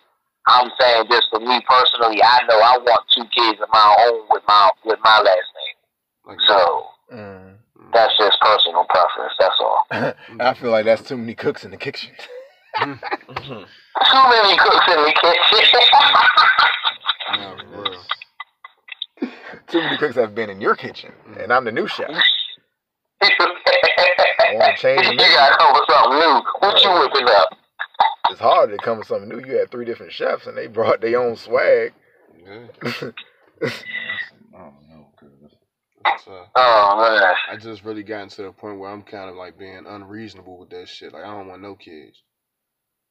I'm saying just for me personally, I know I want two kids of my own with my with my last name. Like So Mm. that's just personal preference. That's all. I feel like that's too many cooks in the kitchen. Too many cooks in the kitchen. Nah, for real. too many cooks have been in your kitchen, and I'm the new chef. I you want to change the menu. gotta come with something new. What you whipping up? It's hard to come with something new. You had three different chefs, and they brought their own swag. Yeah, I don't know, cause it's, uh, Oh man. I just really gotten to the point where I'm kind of like being unreasonable with that shit. Like I don't want no kids.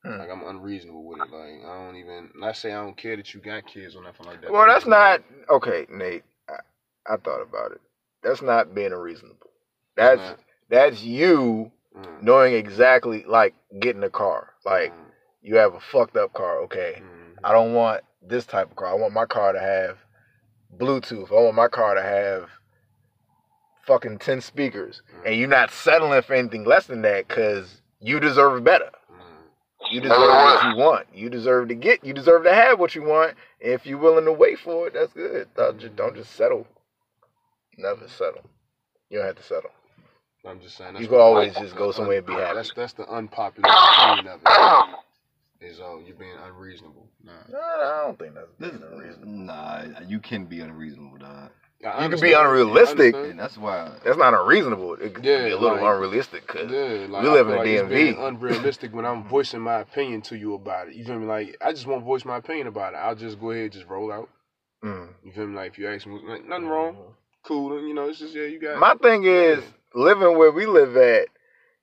Hmm. Like I'm unreasonable with it. Like I don't even. Not say I don't care that you got kids or nothing like that. Well, that's not okay, Nate. I, I thought about it. That's not being unreasonable. That's that's you Mm, knowing exactly like getting a car. Like mm, you have a fucked up car. Okay, mm, I don't want this type of car. I want my car to have Bluetooth. I want my car to have fucking ten speakers. And you're not settling for anything less than that because you deserve better. You deserve what you want. You deserve to get. You deserve to have what you want. And if you're willing to wait for it, that's good. Don't just, don't just settle. Never settle. You don't have to settle. I'm just saying. You can always just go somewhere and be happy. That's that's the unpopular opinion of it. Is oh, you're being unreasonable. Nah. No, I don't think that's this, being unreasonable. nah, you can be unreasonable, dog. I You can be unrealistic. And that's why That's not unreasonable. It could Yeah, be a little like- unrealistic because Yeah, like, we live in a like DMV. unrealistic when I'm voicing my opinion to you about it. You feel me? Like I just want to voice my opinion about it. I'll just go ahead, and just roll out. Mm. You feel me? Like if you ask me, like nothing wrong, cool. You know, it's just yeah, you got. My thing is living where we live at.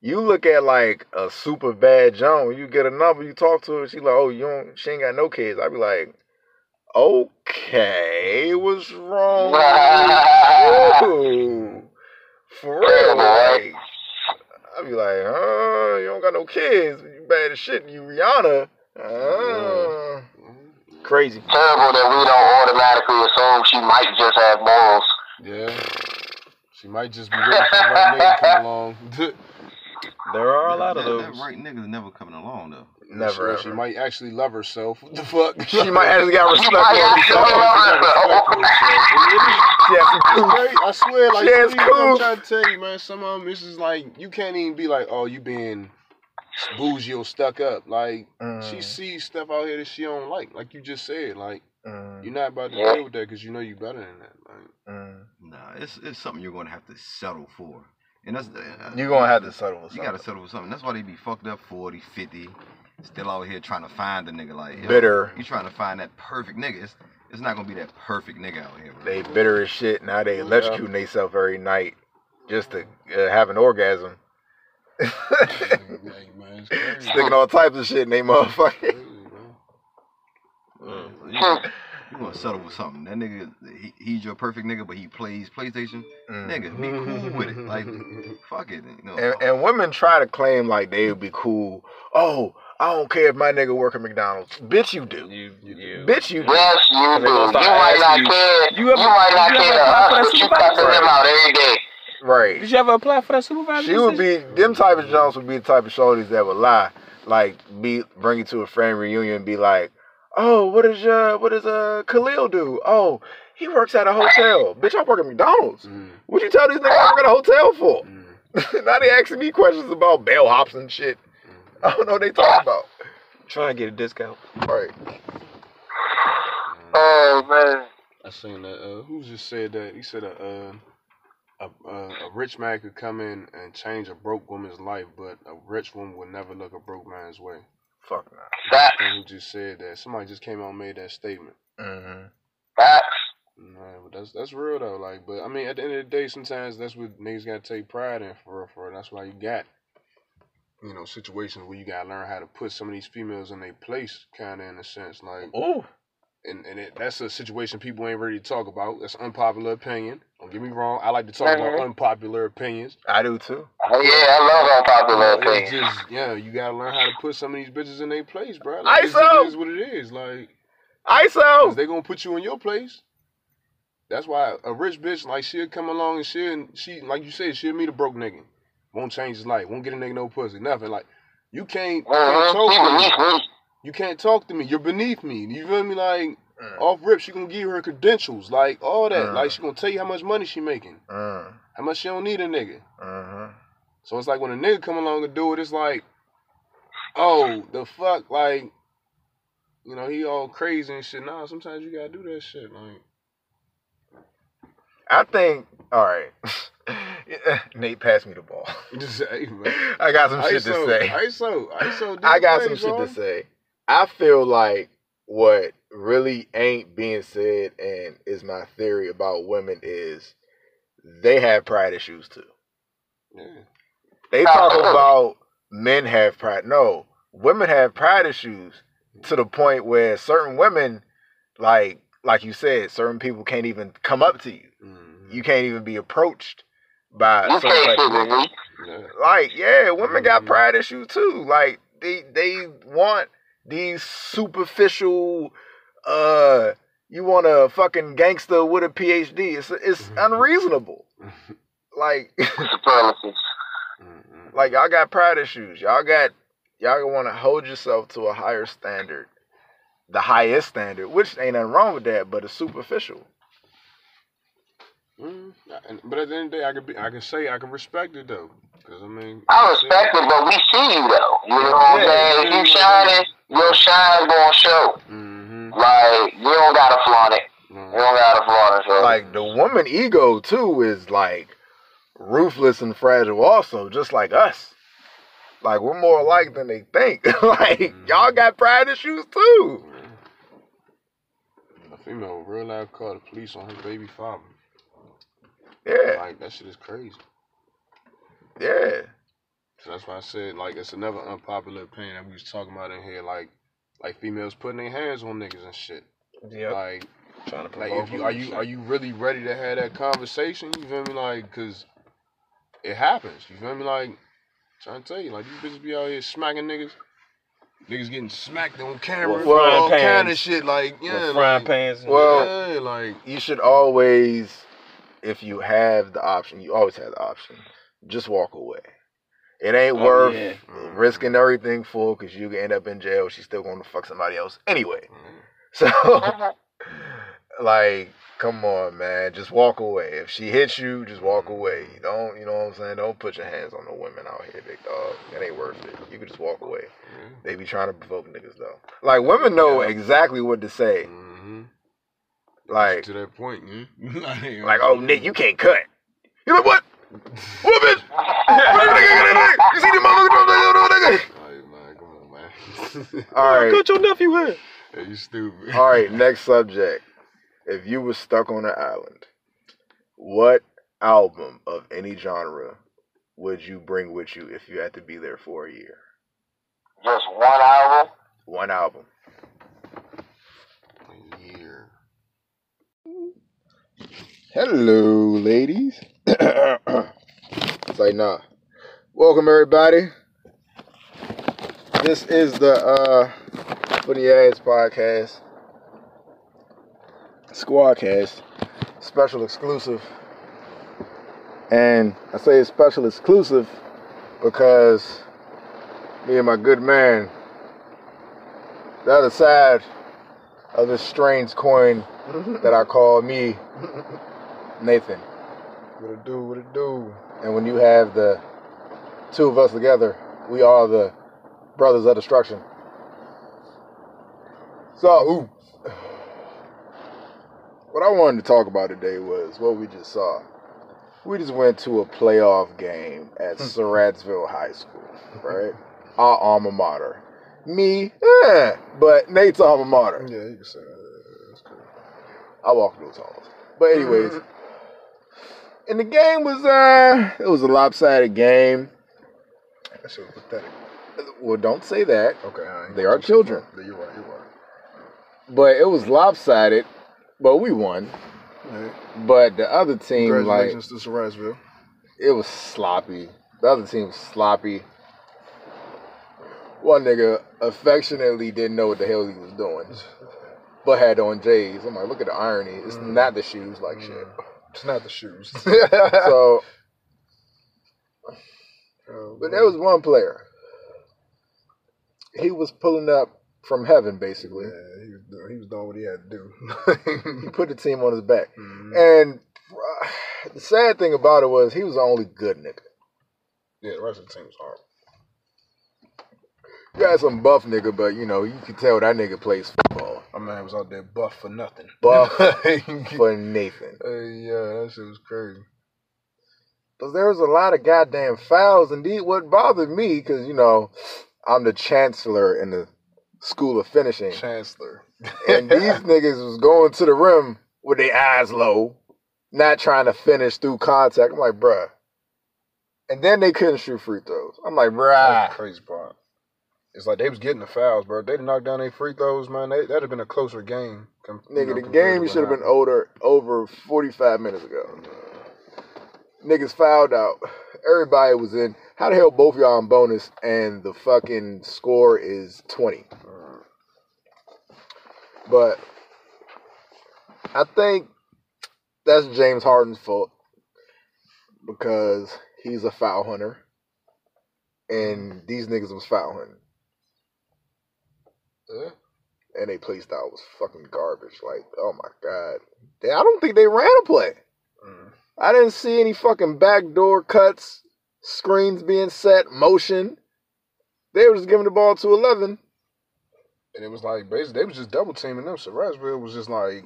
You look at like a super bad Joan, you get a number, you talk to her, she like, oh, you don't, she ain't got no kids. I'd be like, okay, what's wrong with you? For real, like, I'd be like, huh, you don't got no kids, you bad as shit, you Rihanna. Uh, crazy. Terrible that we don't automatically assume she might just have morals. Yeah. She might just be waiting for the right nigga to come along. There are a lot that, of that those. right nigga's never coming along though. Never She ever. might actually love herself. What the fuck? She might actually got respect might for actually herself. love. She has cool- I swear, like, She has some people, I'm trying to tell you, man, some of them, it's just like, you can't even be like, oh, you being bougie or stuck up. Like, she Mm, sees stuff out here that she don't like. Like you just said, like, mm, you're not about to deal with that because you know you better than that. Like, mm. Nah, it's it's something you're gonna have to settle for. And that's uh, You're gonna have to settle with You gotta settle for something. That's why they be fucked up 40, 50, still out here trying to find a nigga like yo, Bitter. You trying to find that perfect nigga. It's, it's not gonna be that perfect nigga out here. Bro. They bitter as shit. Now they electrocuting themselves every night just to uh, have an orgasm. hey, man, it's crazy. Sticking all types of shit in they motherfucker. Uh, you, you gonna settle with something. That nigga, he, he's your perfect nigga, but he plays PlayStation. Mm. Nigga, be cool with it. Like, fuck it. You know, And, and women try to claim like they would be cool. Oh, I don't care if my nigga work at McDonald's. Bitch, you do. You, you. Bitch, you do. Yes, you do. You might not you- care. You You, might not you care to apply us, but you supervisor? cussing him out every day. Right. Did you ever apply for that supervisor? She would be them type of Jones would be the type of shorties that would lie, like be bring you to a friend reunion and be like, "Oh, what is uh what does uh Khalil do? Oh, he works at a hotel. Bitch, I work at McDonald's. Mm, What you tell these niggas I work at a hotel for? mm. now they asking me questions about bellhops and shit. I don't know what they talking about. Trying to get a discount. Right. Oh man. I seen that. Uh, who just said that? He said a, uh, a, a a rich man could come in and change a broke woman's life, but a rich woman would never look a broke man's way. Fuck nah. Facts. Who just said that? Somebody just came out and made that statement. Mm-hmm. Facts. Nah, but that's that's real though. Like, but I mean, at the end of the day, sometimes that's what niggas gotta take pride in for real. For real. That's why you got, you know, situations where you gotta learn how to put some of these females in their place, kind of in a sense. Like, Oh. and and it, that's a situation people ain't ready to talk about. That's unpopular opinion. Don't get me wrong. I like to talk about Mhm. unpopular opinions. I do too. Oh yeah, I love unpopular Uh, it's opinions. just yeah, you gotta learn how to put some of these bitches in their place, bro. Like, it's ISO! just is what it is. Like, ISO. cause they gonna put you in your place. That's why a rich bitch like she'll come along and she'll she like you said she'll meet a broke nigga, won't change his life, won't get a nigga no pussy, nothing. Like you can't, can't Mm-hmm. talk to me. me. You can't talk to me. You're beneath me. You feel me? Like Mm. off rip, she gonna give you her credentials, like all that. Mm. Like she gonna tell you how much money she making, Mm. how much she don't need a nigga. Mm-hmm. So it's like when a nigga come along and do it, it's like, oh, the fuck, like, you know, he all crazy and shit. Nah, sometimes you gotta do that shit. Like, I think. All right. Nate, pass me the ball. say. I got some shit to say. ISO, ISO. I got some shit to say. I feel like what really ain't being said and is my theory about women is they have pride issues too. Yeah. They talk about men have pride. No, women have pride issues to the point where certain women, like like you said, certain people can't even come up to you. Mhm. You can't even be approached by You certain can't type of sit with men. me. Yeah. Like, yeah, women got Mhm. pride issues too. Like they they want these superficial uh you want a fucking gangster with a PhD. It's it's unreasonable. Like Supremacists. Mhm. like y'all got pride issues. Y'all got y'all want to hold yourself to a higher standard. The highest standard, which ain't nothing wrong with that, but it's superficial. Mhm. But at the end of the day, I can be, I can say I can respect it though, because I mean, I like said, respect it, but we see you though. You know what I'm Yeah, saying? If yeah, you shining, your shine gonna show. Mhm. Like you don't gotta flaunt it. You Mhm. don't gotta flaunt it. So. Like the woman ego too is like ruthless and fragile also, just like us. Like we're more alike than they think. like y'all got pride issues too. A female real life called the police on her baby father. Yeah, Like that shit is crazy. yeah. So that's why I said like it's another unpopular opinion that we was talking about in here, like like females putting their hands on niggas and shit. Yep. Like Trying to like if you are you shit. are you really ready to have that conversation? You feel me? Like, cause it happens. You feel me? Like, trying to tell you, like these bitches be out here smacking niggas. Niggas getting smacked on camera, Well, all frying kind of shit. Like, yeah, With frying like, pans. and- Well- yeah, like You should always, if you have the option, you always have the option. Just walk away. It ain't Oh, worth yeah. risking mm-hmm. everything for because you can end up in jail. She's still going to fuck somebody else anyway. Mm-hmm. So, like, come on, man. Just walk away. If she hits you, just walk mm-hmm. away. Don't, you know what I'm saying? Don't put your hands on the women out here, big dog. That ain't worth it. You can just walk away. They be trying to provoke niggas, though. Like, women know exactly what to say. Like, to that point, yeah. like, like, oh, Nick, you can't cut. You like, what? What, bitch? What, nigga? You see the motherfucker? Nigga, nigga? Like, man, come on, man. All right. Cut your nephew hair. Hey, you stupid. All right, next subject. If you were stuck on an island, what album of any genre would you bring with you if you had to be there for a year? Just one album. One album. A year. Hello, ladies. it's like, nah. Welcome, everybody. This is the uh, Funny Ass Podcast, Squadcast, special exclusive. And I say it's special exclusive because me and my good man, the other side of this strange coin that I call me Nathan. What it do? What it do? And when you have the two of us together, we are the brothers of destruction. So, ooh, what I wanted to talk about today was what we just saw. We just went to a playoff game at Surrattsville High School, right? Our alma mater. Me, eh, but Nate's alma mater. Yeah, you can say that. I walk those halls. But anyways, and the game was uh, it was a lopsided game. That shit was pathetic. Well, don't say that. Okay, right. They are children. You're right. You're right. But it was lopsided. But we won. Hey, But the other team, like, congratulations to Surrattsville. it was sloppy. The other team was sloppy. One nigga affectionately didn't know what the hell he was doing, but had on J's. I'm like, look at the irony. It's not the shoes, like shit. It's not the shoes. So, Oh, but there was one player. He was pulling up from heaven, basically. yeah, he was doing, he was doing what he had to do. He put the team on his back. Mhm. And uh, the sad thing about it was he was the only good nigga. Yeah, the rest of the team was horrible. You had some buff nigga, but you know, you could tell that nigga plays football. My man was out there buff for nothing. Buff for Nathan. yeah, that shit was crazy. Because there was a lot of goddamn fouls. Indeed, what bothered me, because, you know, I'm the chancellor in the school of finishing. Chancellor. And these niggas was going to the rim with their eyes low, not trying to finish through contact. I'm like, bruh. And then they couldn't shoot free throws. I'm like, That's bruh. the crazy part. It's like they was getting the fouls, bro. If They'd knocked down their free throws, man. They, that'd have been a closer game. com- you Nigga, know, the game should have been older over 45 minutes ago. Niggas fouled out. Everybody was in. How the hell both y'all on bonus and the fucking score is 20? But I think that's James Harden's fault because he's a foul hunter. And these niggas was foul hunting. Yeah. And they play style was fucking garbage. Like, oh my god. They- I don't think they ran a play. Mm. I didn't see any fucking backdoor cuts, screens being set, motion. They were just giving the ball to 11. And it was like basically they was just double teaming them. Surrattsville was just like,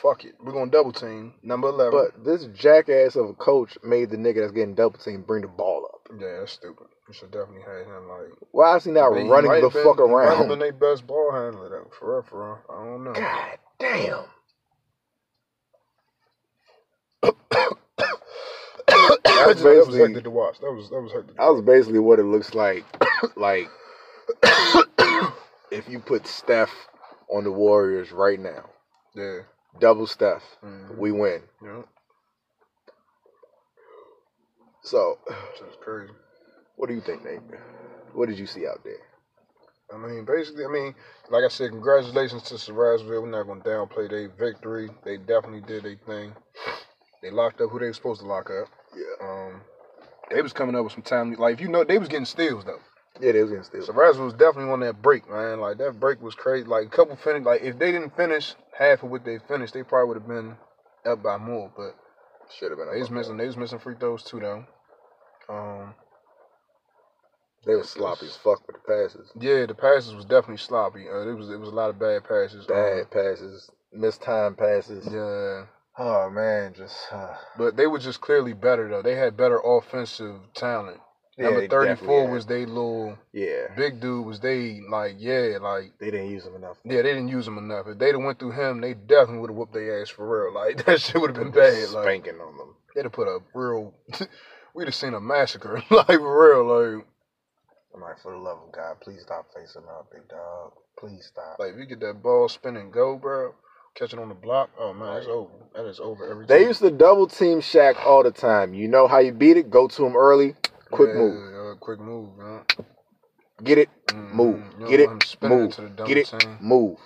fuck it, we're gonna double team number eleven. But this jackass of a coach made the nigga that's getting double team bring the ball up. yeah, that's stupid. You should definitely have him like Why is he not running the been- fuck he might have around? their best ball handler though. For real, for real. I don't know. God damn. That's that was basically- hectic to watch. That was that was hectic. That was basically what it looks like. like if you put Steph on the Warriors right now, Yeah. Double Steph, Mhm. we win. Yeah. So, That's crazy. what do you think, Nate? What did you see out there? I mean, basically, I mean, like I said, congratulations to Surrattsville. We're not going to downplay their victory. They definitely did their thing. They locked up who they were supposed to lock up. Yeah. Um, they was coming up with some time. Like, you know, they was getting steals, though. Yeah, they was getting steals. Surrattsville was definitely on that break, man. Like, that break was crazy. Like, a couple finish. Like, if they didn't finish half of what they finished, they probably would have been up by more. But Should have been. they was missing. They was missing free throws, too, though. Um, They was sloppy as fuck with the passes. yeah, the passes was definitely sloppy. Uh, it was it was a lot of bad passes. Um, Bad passes, missed time passes. Yeah. Oh man, just uh, But they were just clearly better though. They had better offensive talent. Yeah, Number thirty four was they little yeah. big dude was they like yeah like They didn't use them enough. yeah they didn't use him enough. If they'd have went through him, they definitely would have whooped their ass for real. Like that shit would have been bad. Like Spanking on them. they'd have put a real. we'd have seen a massacre like for real. Like I'm like, for the love of God, please stop facing up, big dog. Please stop. like if you get that ball spinning, go, bro, catch it on the block. Oh man, it's over. That is over every They time. used to double team Shaq all the time. You know how you beat it? Go to him early, quick Yeah, move. uh, quick move, man. Get it, Mhm. move. You Get it, him move. the Get it, team. move.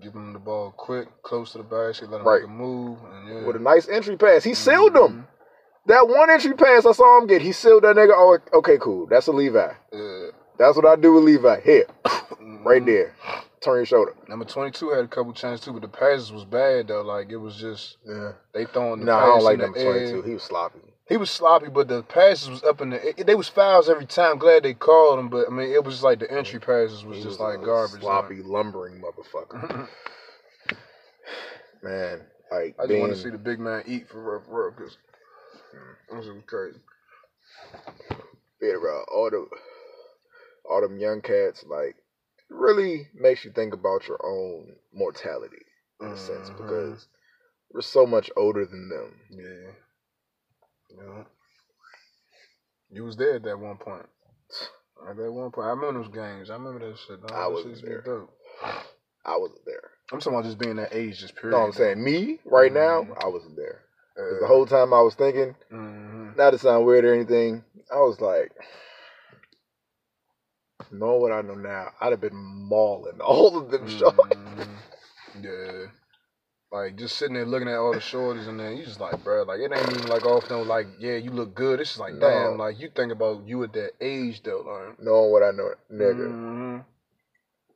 Give him the ball quick, close to the basket, let him Right. make a move, and yeah. With a nice entry pass. He sealed Mhm. them. That one entry pass I saw him get, he sealed that nigga. Oh, okay, cool. That's a Levi. Yeah. That's what I do with Levi. Here, right Mhm. there. Turn your shoulder. Number twenty two had a couple chances too, but the passes was bad though. Like it was just Yeah. they throwing the No, pass I don't like number the air. 22. He was sloppy. He was sloppy, but the passes was up in the. It, they was fouls every time. Glad they called him, but I mean it was just like the entry passes was He just was like garbage. Sloppy, lumbering motherfucker. Man, like I just being, want to see the big man eat for real, for real, because that was crazy. yeah, bro, all the all them young cats, like, really makes you think about your own mortality in a sense Mhm. because we're so much older than them. Yeah. Yeah. You was there at that one point. At that one point, I remember those games. I remember that shit. I wasn't shit used to be there. dope. I wasn't there. I'm talking about just being that age, just period. No, I'm saying me right now, Mhm. I wasn't there. Uh, the whole time I was thinking, mhm. not to sound weird or anything, I was like, knowing what I know now, I'd have been mauling all of them shots. Mhm. Yeah. Like just sitting there looking at all the shorties and then you just like, bro, like it ain't even like off no like, yeah, you look good. It's just like, No. damn, like you think about you at that age though, like Knowing what I know, nigga, Mhm.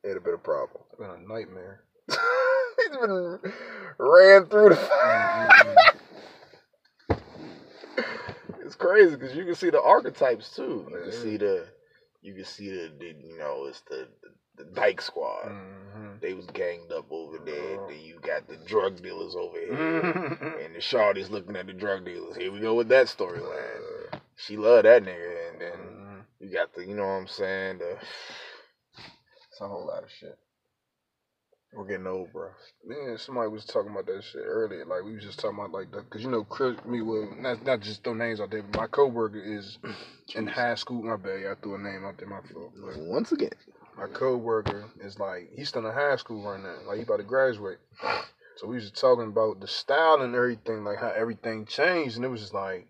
it'd have been a problem. It's been a nightmare. He's been ran through the. Mhm. it's crazy because you can see the archetypes too. You can see the, you can see the, the you know, it's the the, the Dyke Squad. Mhm. They was ganged up over there. Then you got the drug dealers over here, Mhm. and the shorty's looking at the drug dealers. Here we go with that storyline. She loved that nigga, and then Mhm. you got the, you know what I'm saying? The, it's a whole lot of shit. We're getting old, bro. Man, somebody was talking about that shit earlier. Like we was just talking about like that because you know Chris, me well not not just throw names out there. But my coworker is in high school. My bad, I threw a name out there. My fault. But Once again, my coworker is like he's still in high school right now. Like he about to graduate. So we was just talking about the style and everything, like how everything changed, and it was just like,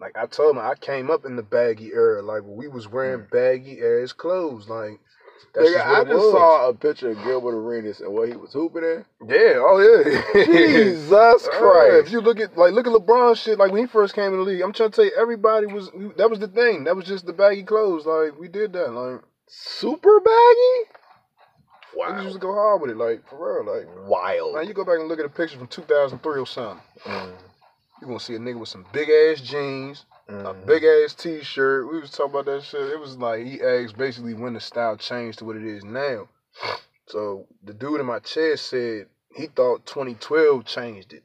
like I told him I came up in the baggy era. Like we was wearing mm. baggy ass clothes. Like Nigga, I just was. saw a picture of Gilbert Arenas and what he was hooping in. Yeah. Oh yeah. Jesus Uh, if you look at like look at LeBron shit, like when he first came in the league, I'm trying to tell you, everybody was that was the thing. That was just the baggy clothes. Like we did that. Like Super baggy? Wow. we used to go hard with it. Like for real. Like Wild. man, you go back and look at a picture from 2003 or something. Mm, You gonna see a nigga with some big ass jeans, a mm. big ass t-shirt. We was talking about that shit. It was like he asked basically when the style changed to what it is now. So the dude in my chair said he thought 2012 changed it.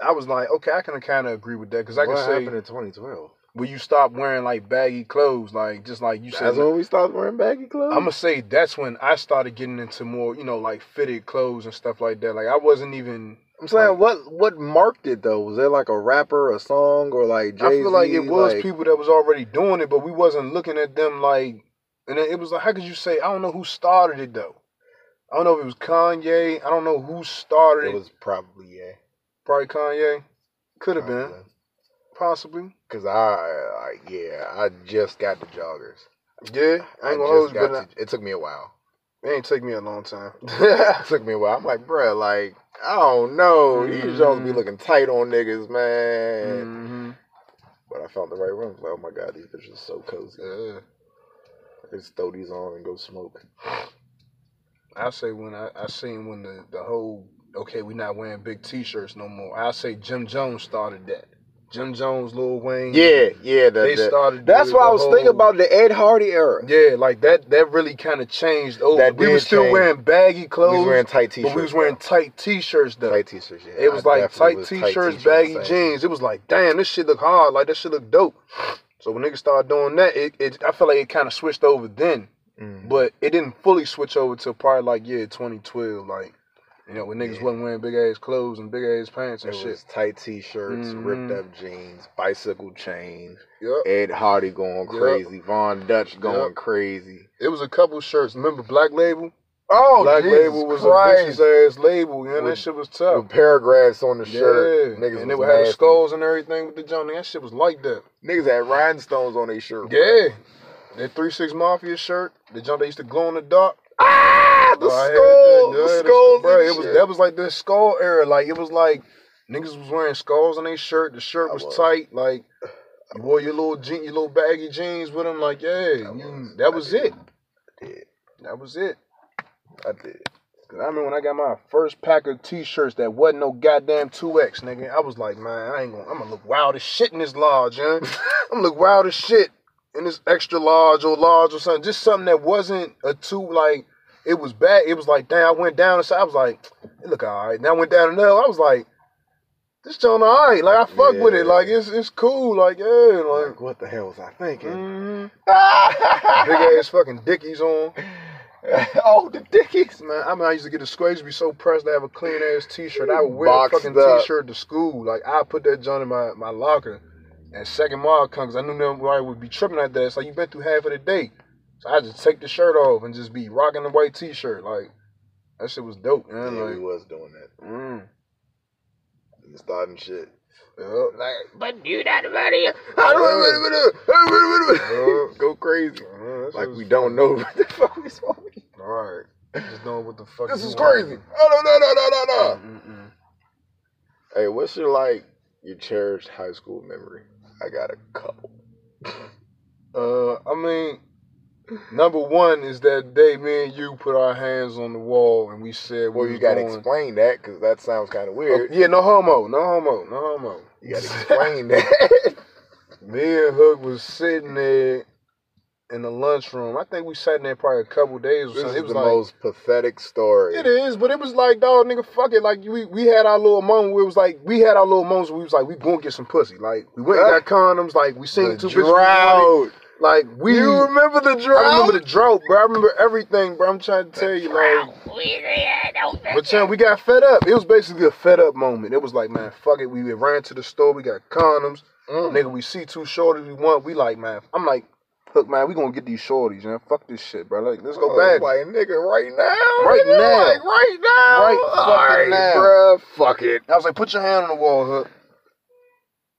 I was like, okay, I can kind of agree with that because I what can say happened in 2012? when you stop wearing like baggy clothes, like just like you said. That's when we stopped wearing baggy clothes? I'm gonna say that's when I started getting into more, you know, like fitted clothes and stuff like that. Like I wasn't even I'm saying what what marked it though? Was there like a rapper, a song, or like Jay-Z? I feel like it was like- people that was already doing it, but we wasn't looking at them like. And then it was like, how could you say? I don't know who started it though. I don't know if it was Kanye. I don't know who started It it. was probably yeah. Probably Kanye. Could have been, possibly. Cause I, I yeah, I just got the joggers. Yeah, I I ain't gonna just hold got the- it took me a while. it ain't take me a long time. it took me a while. I'm like, bruh, like I don't know. These Jones be looking tight on niggas, man. hmm But I found the right one. Like, oh my god, these bitches are so cozy. Yeah. Just throw these on and go smoke. I say when I, I seen when the, the whole okay, we not wearing big t-shirts no more. I say Jim Jones started that. Jim Jones, Lil Wayne. Yeah, yeah. The, they the- started. That's why I was whole- thinking about the Ed Hardy era. Yeah, like that. That really kind of changed. Over. That we was still change. wearing baggy clothes. We was wearing tight t-shirts. we was wearing tight t-shirts though. tight t-shirts. Yeah, It was I like tight was t-shirts, t-shirts, baggy same. jeans. It was like, damn, this shit look hard. Like this shit look dope. So when niggas started doing that, it, it I feel like it kind of switched over then, Mhm. but it didn't fully switch over till probably like yeah 2012. Like you know when niggas Yeah. wasn't wearing big ass clothes and big ass pants and It shit. was tight t-shirts, Mhm. ripped up jeans, bicycle chains. Yep. Ed Hardy going Yep. crazy, Von Dutch going Yep. crazy. It was a couple shirts. Remember Black Label? Oh, Black Jesus Label was Christ. a bitch's ass label. Yeah, that shit was tough. With paragraphs on the Yeah, shirt. Niggas and they was would have the skulls and everything with the junk. That shit was like that. Niggas had rhinestones on their shirt. bro. Yeah. That three six mafia shirt, the junk that used to glow in the dark. Ah, the skull, the yeah, skulls. bro. It was shit. that was like the skull era. Like it was like niggas was wearing skulls on their shirt. The shirt was, was. tight. Like you wore your little je- your little baggy jeans with them. Like yeah, you- was. that I was did. it. I did. That was it. I did. Cause I remember when I got my first pack of t-shirts that wasn't no goddamn 2X, nigga. I was like, man, I ain't gonna, I'm gonna look wild as shit in this large, man. I'm gonna look wild as shit in this extra large or large or something. Just something that wasn't a two, like, it was bad. It was like, damn, I went down and I was like, it look alright. Then I went down another, I was like, this joint alright. Like, I fuck with it. Like, it's it's cool. Like, yeah, like, Like, what the hell was I thinking? mhm. big ass fucking dickies on. oh, the dickies. Man, I mean, I used to get the square. I used to be so pressed to have a clean ass T-shirt. I would wear Boxed a fucking up. T-shirt to school. Like I put that joint in my, my locker, and second mile comes. I knew nobody would be tripping like that. It's like you've been through half of the day, so I just take the shirt off and just be rocking the white T-shirt. Like that shit was dope, man. Yeah, we like, was doing that. mm, And starting shit. yeah. Like, But you not ready. go crazy. Yeah, that shit Like was we don't fun. know what the fuck we smoking. All right, just knowing what the fuck. This you is want. crazy. Oh no no no no no no. Hey, what's your like your cherished high school memory? I got a couple. Uh, I mean, number one is that day me and you put our hands on the wall and we said, Well, we you gotta explain that because that sounds kind of Oh, weird. yeah, no homo, no homo, no homo. You gotta explain that. Me and Hook was sitting there in the lunchroom. I think we sat in there probably a couple days or this something. is It was the like, most pathetic story. it is, but it was like, dog, nigga, fuck it. Like we we had our little moment where it was like we had our little moments where we was like, we gonna get some pussy. Like we went and got condoms. Like we seen The two drought. Like we. You remember the drought? I remember the drought, bro. I remember everything, bro. I'm trying to tell you, like. But Chan, we got fed up. It was basically a fed up moment. It was like, man, fuck it. We ran to the store. We got condoms. Mm. Nigga, we see two shorties we want. We like, man. I'm like, look, man, we gonna get these shorties, man. Fuck this shit, bro. Like, let's go Oh, back. Like nigga, right now. Right nigga, now. Like right now. Right fucking Alright, now. bruh. Fuck it. I was like, put your hand on the wall, Hook.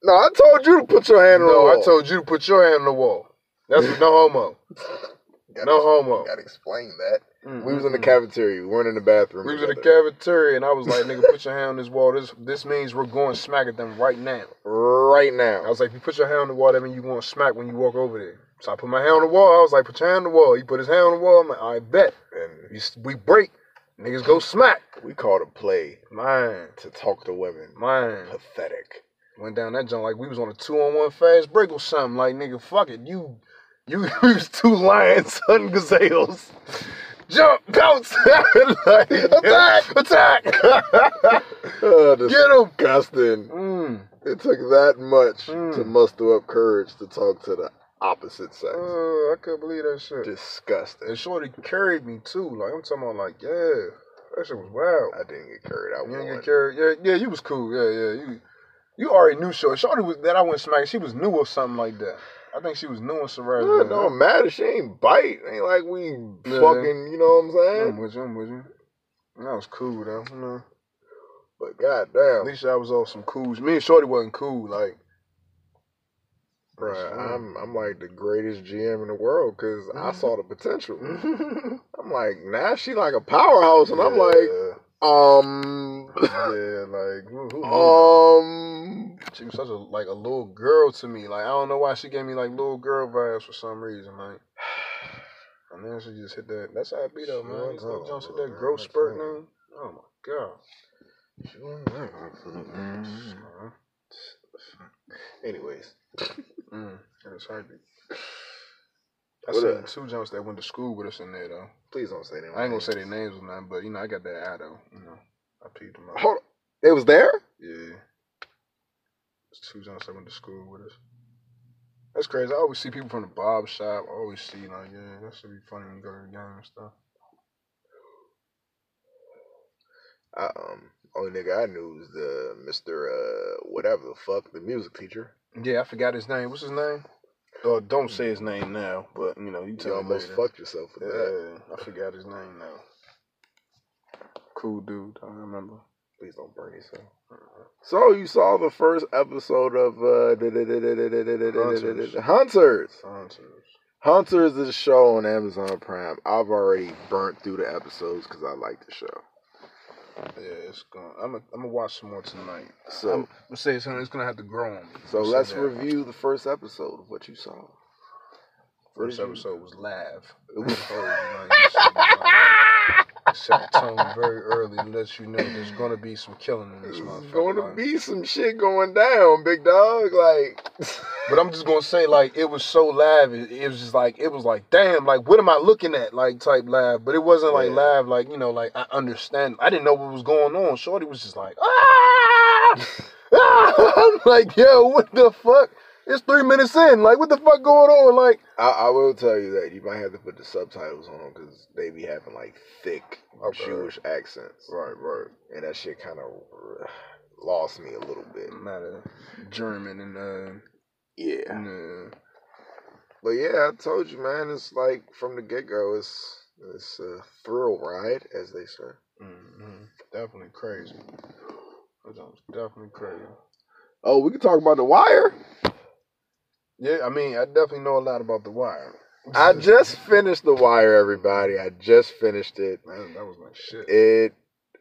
No, I told you to put your hand on the No, wall. I told you to put your hand on the wall. That's no homo. Gotta- No homo. Gotta explain that. Mm, We was in the cafeteria. We weren't in the bathroom. We was in the cafeteria, and I was like, nigga, put your hand on this wall. This this means we're going smack at them right now. right now." I was like, if you put your hand on the wall, that means you going to smack when you walk over there. So I put my hand on the wall. I was like, put your hand on the wall. He put his hand on the wall. I'm like, I bet. And We, we break. Niggas go smack. we called a play Man, to talk to women. man. Pathetic. Went down that joint like we was on a two on one fast break or something. Like, nigga, fuck it. You, you, we was two lions hunting gazelles. Jump, goats. like, attack, attack. Get Get 'em. disgusting. mm. It took that much Mm. to muster up courage to talk to the opposite sex. Uh, I couldn't believe that shit. Disgusting. And Shorty carried me too. Like I'm talking about, like yeah, That shit was wild. I didn't get carried out. You didn't get carried. Yeah, yeah, you was cool. Yeah, yeah. You you already knew Shorty. Shorty was that I went smack. She was new or something like that. I think she was new in Soraya. Yeah, it don't matter. She ain't bite. Ain't like we Yeah. fucking. You know what I'm saying? I'm with you. I'm with you. That was cool though. You know. But goddamn, At least I was on some cool. Me and Shorty wasn't cool. Like, bruh, I'm I'm like the greatest GM in the world because I saw the potential. I'm like, now she like a powerhouse, and I'm like, um, yeah, like, um, she was such a like a little girl to me. Like, I don't know why she gave me like little girl vibes for some reason. Like, and then she just hit that. That's how it be though, man. These little jumps hit that growth spurt, man. Oh my god. Anyways, Mm, that's heartbeat. I What seen two jumps that went to school with us in there though. please don't say that. I ain't gonna say their names or nothing, but you know I got that eye though. You know, I peeped them out. Hold on. They was there? Yeah. There's two jumps that went to school with us. That's crazy. I always see people from the bob shop. I always see like, yeah, that should be funny when you go to the game and stuff. I, um, only nigga I knew was the Mister uh whatever the fuck the music teacher. Yeah, I forgot his name. What's his name? Oh, don't say his name now, but you know, you You tell me almost later. fucked yourself with that. I forgot his name now. Cool dude, I remember. Please don't burn yourself. So you saw the first episode of uh, Hunters. Hunters. Hunters. Hunters is a show on Amazon Prime. I've already burnt through the episodes because I like the show. Yeah, it's going. I'm gonna I'm gonna watch some more tonight. So I'm gonna say it's gonna, it's gonna have to grow on me. so let's review the first episode of what you saw. First episode was live. It was cold, Set the tone very early to let you know there's gonna be some killing in this month. There's motherfucker. like- be some shit going down, big dog. Like, But I'm just gonna say, like, it was so live. It, it was just like, it was like, damn, like, what am I looking at? Like, type live. But it wasn't like Yeah. live, like, you know, like, I understand. I didn't know what was going on. Shorty was just like, ah! ah! I'm like, yo, what the fuck? It's three minutes in. Like, what the fuck going on? Like, I, I will tell you that you might have to put the subtitles on because they be having like thick Okay. Jewish accents, right, right. and that shit kind of lost me a little bit. Not a German and, uh, Yeah, and, uh, but yeah, I told you, man. It's like from the get go, it's it's a thrill ride, as they say. mhm. definitely crazy. That definitely crazy. Oh, we can talk about the Wire. Yeah, I mean, I definitely know a lot about The Wire. I just finished the Wire, everybody. I just finished it. Man, that was my shit. It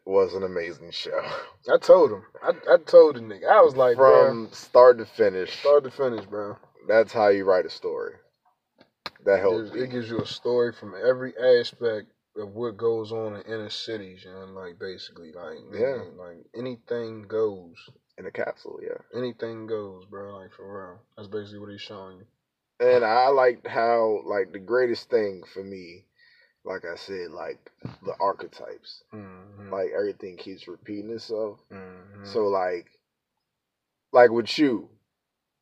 was an amazing show I told him. I, I told the nigga. I was like, bro, from start to finish. start to finish, bro. That's how you write a story. That It, helps. it gives you a story from every aspect of what goes on in inner cities, you know, like basically, like Yeah. like anything goes. In a capsule, yeah. Anything goes, bro. Like for real. That's basically what he's showing you. And I liked how, like, the greatest thing for me, like I said, like the archetypes, Mm-hmm. like everything keeps repeating itself. mm-hmm. So, like, like with you,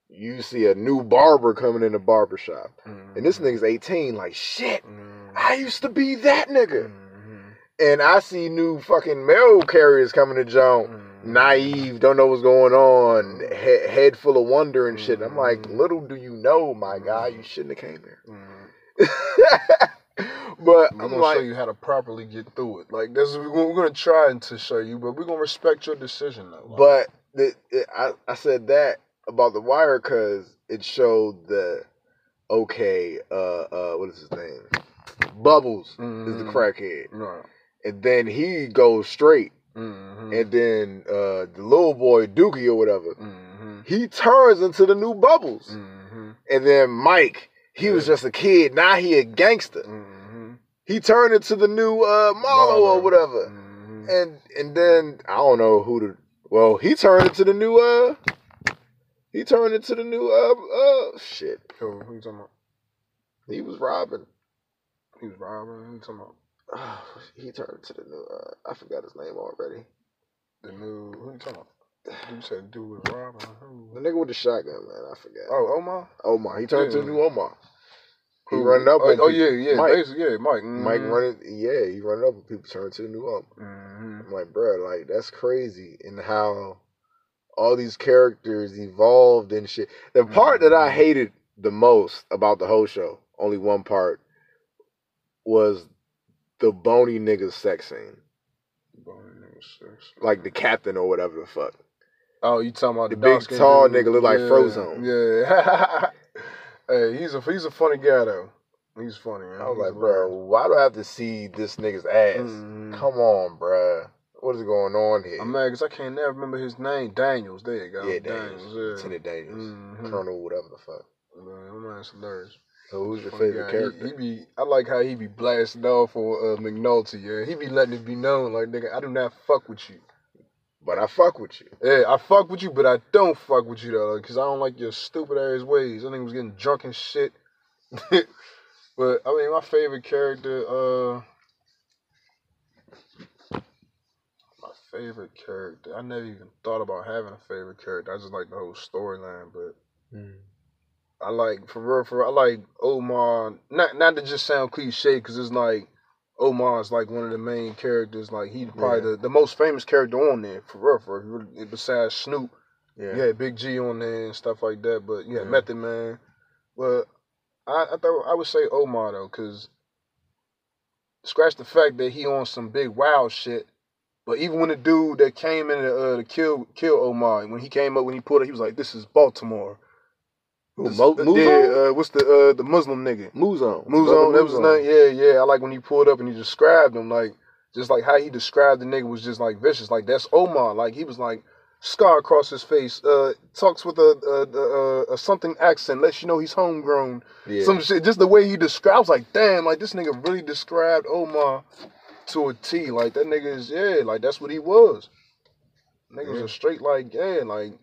you see a new barber coming in the barber shop, and this nigga's eighteen. Like, shit, I used to be that nigga. Mm-hmm. And I see new fucking mail carriers coming to Joan. Mm-hmm. naive, don't know what's going on, he- head full of wonder and shit. I'm like, Mm-hmm. little do you know, my guy, you shouldn't have came here. Mm-hmm. but I'm I'm gonna like, show you how to properly get through it. Like this, we're gonna, we're gonna try to show you, but we're gonna respect your decision though. Like, but the, it, I, I said that about the wire because it showed the okay, uh, uh, what is his name? Bubbles is the crackhead, right. and then he goes straight, Mm-hmm. and then uh, the little boy Dookie or whatever, Mm-hmm. he turns into the new Bubbles. Mm-hmm. And then Mike, he was just a kid. Now he a gangster. Mm-hmm. He turned into the new uh, Marlo or whatever. Mm-hmm. And and then I don't know who the well he turned into the new uh he turned into the new uh uh shit. Who, who you talking about? He was robbing. He was robbing. Who you talking about? he turned to the new uh I forgot his name already. The new. Who you talking about? You said dude robbing. The Who? nigga with the shotgun, man. I forgot. Oh, Omar. Omar. He turned to the new Omar. He running up Oh, oh, yeah, yeah, Mike. basically, yeah, Mike. Mike mhm. running, yeah, he running up and people turn to the new album. Mhm. I'm like, bro, like that's crazy, and how all these characters evolved and shit. The part that Mm-hmm. I hated the most about the whole show, only one part, was the bony nigga sex scene, Bony nigga sex. like the captain or whatever the fuck. Oh, you talking about The the, big, tall nigga look like yeah, Frozone. Yeah. hey, he's a he's a funny guy though. He's funny. Man. I was He's like, bro, why do I have to see this nigga's ass? Mhm. Come on, bro. What is going on here? I'm mad because I can't never remember his name. Daniels. There you go. yeah, Daniels, yeah. Lieutenant Daniels, Mhm. Colonel, whatever the fuck. Man, my man's hilarious. So who's your favorite character? He, he be, I like how he be blasting off on uh, McNulty. Yeah, he be letting it be known, like nigga, I do not fuck with you. but I fuck with you. Yeah, I fuck with you, but I don't fuck with you though, because I don't like your stupid ass ways. I think he was getting drunk and shit. but I mean, my favorite character, uh, my favorite character. I never even thought about having a favorite character. I just like the whole storyline, but. I like for real, for real, I like Omar. Not not to just sound cliche, because it's like Omar's like one of the main characters. Like he's probably Yeah. the, the most famous character on there for real, for real. Besides Snoop, Yeah. had Big G on there and stuff like that. But yeah, Yeah. Method Man. But I I thought I would say Omar though, because scratch the fact that he on some big wild shit. But even when the dude that came in to, uh, to kill kill Omar, when he came up, when he pulled it, he was like, "This is Baltimore." Who, Mo- yeah, uh, what's the uh, the Muslim nigga? Mouzone. Mouzone, that was name. Yeah, yeah. I like when he pulled up and he described him like just like how he described the nigga was just like vicious. Like that's Omar. Like he was like scar across his face. Uh, talks with a a, a, a something accent. Lets you know he's homegrown. Yeah. Some shit. Just the way he was like, damn. Like this nigga really described Omar to a T. Like that nigga is yeah. Like that's what he was. Nigga was Yeah. a straight like yeah. Like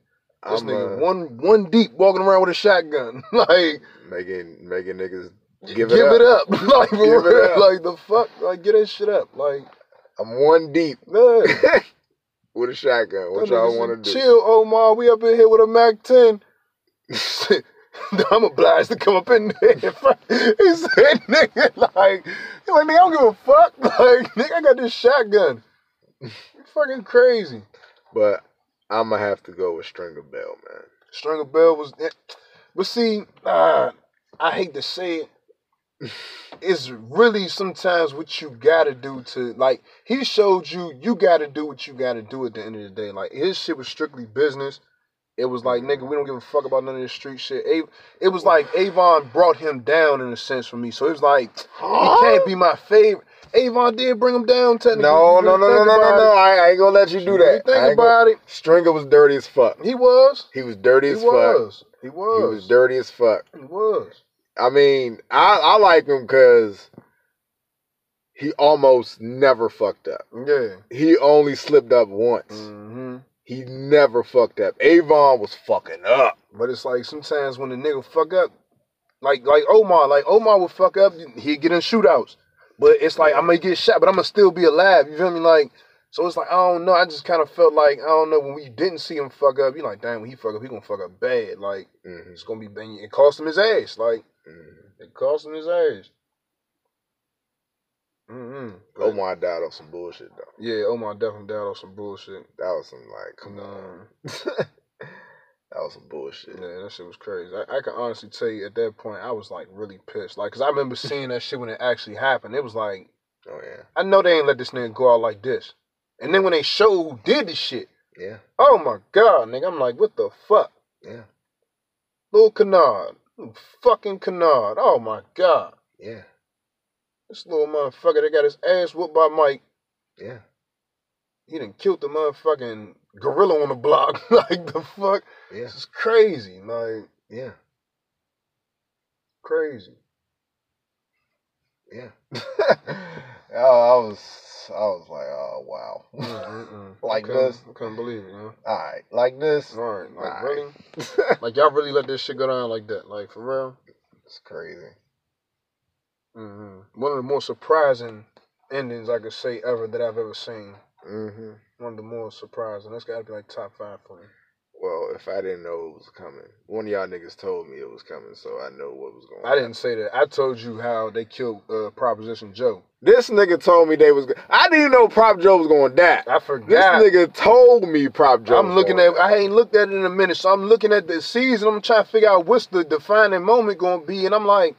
this I'm, nigga uh, one one deep walking around with a shotgun. like making making niggas give, give it up. up. like, Give it up. like the fuck, like get that shit up. Like, I'm one deep yeah. with a shotgun. What y'all want to do? Chill, Omar. We up in here with a Mac 10. I'm obliged to come up in there. he said, nigga, like, he like, nigga, I don't give a fuck. Like, nigga, I got this shotgun. You're fucking crazy. But I'm gonna have to go with Stringer Bell, man. Stringer Bell was, but see, uh, I hate to say it. It's really sometimes what you gotta do to like. He showed you you gotta do what you gotta do at the end of the day. Like his shit was strictly business. It was like nigga, we don't give a fuck about none of this street shit. It was like Avon brought him down in a sense for me. So it was like he can't be my favorite. Avon did bring him down technically. No, no, no, no, no, no, no. I, I ain't gonna let you do If you that. think ain't gonna- about it. Stringer was dirty as fuck. He was. He was dirty He as fuck. was. He He was. He was dirty as fuck. He was. I mean, I I like him because he almost never fucked up. Yeah. He only slipped up once. Mm-hmm. He never fucked up. Avon was fucking up. But it's like sometimes when the nigga fuck up, like like Omar, like Omar would fuck up, he'd get in shootouts. But it's like I may get shot, but I'm gonna still be alive. You feel me? Like so, it's like I don't know. I just kind of felt like I don't know when we didn't see him fuck up. You like, damn, when he fuck up, he gonna fuck up bad. Like Mhm. it's gonna be bad. It cost him his ass. Like Mhm. it cost him his ass. Mm-hmm. Omar died on some bullshit though. Yeah, Omar definitely died on some bullshit. That was some like, come on. That was some bullshit. Yeah, that shit was crazy. I, I can honestly tell you at that point, I was like really pissed. Like, cause I remember seeing that shit when it actually happened. It was like, Oh yeah, I know they ain't let this nigga go out like this. And then when they showed who did the shit, yeah, oh my god, nigga, I'm like, what the fuck? yeah, Lil Kenard, fucking Kenard. Oh my god, yeah, this little motherfucker that got his ass whooped by Mike. yeah. He done killed the motherfucking gorilla on the block. like the fuck, Yeah, this is crazy. Like yeah, crazy. yeah. I, I was, I was like, oh wow. Mm-mm-mm. Like I this? I couldn't believe it, man. All right, like this. All right, like Alright. really, like y'all really let this shit go down like that, like for real. it's crazy. hmm One of the more surprising endings I could say ever that I've ever seen. Hmm One of the more surprising. That's got to be like top five for me. Well, if I didn't know it was coming, one of y'all niggas told me it was coming, so I know what was going. On. I didn't say that. I told you how they killed uh, Proposition Joe. This nigga told me they was. go- I didn't know Prop Joe was going to die. I forgot. This nigga told me Prop Joe. I'm was looking at. I ain't looked at it in a minute, so I'm looking at the season. I'm trying to figure out what's the defining moment going to be, and I'm like,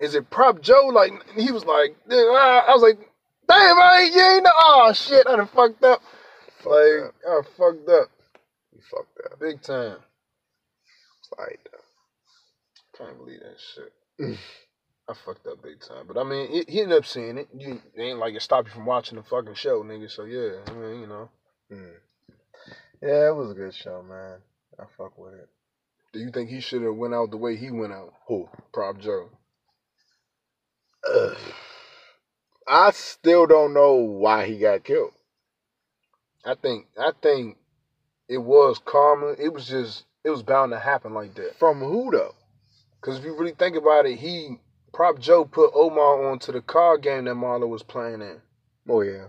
is it Prop Joe? Like he was like, I was like, damn, I ain't, you ain't know. Oh shit, I done fucked up. Fucked like up. I fucked up You fucked up. big time. It's like, Can't believe that shit. I fucked up big time, but I mean, he, he ended up seeing it. You it ain't like it stopped you from watching the fucking show, nigga. So yeah, I mean, you know. mm. yeah, it was a good show, man. I fuck with it. Do you think he should have went out the way he went out? Who? Prop Joe. Ugh. I still don't know why he got killed. I think I think it was karma. It was just it was bound to happen like that. From who though? Because if you really think about it, he Prop Joe put Omar onto the card game that Marlo was playing in, Oh yeah.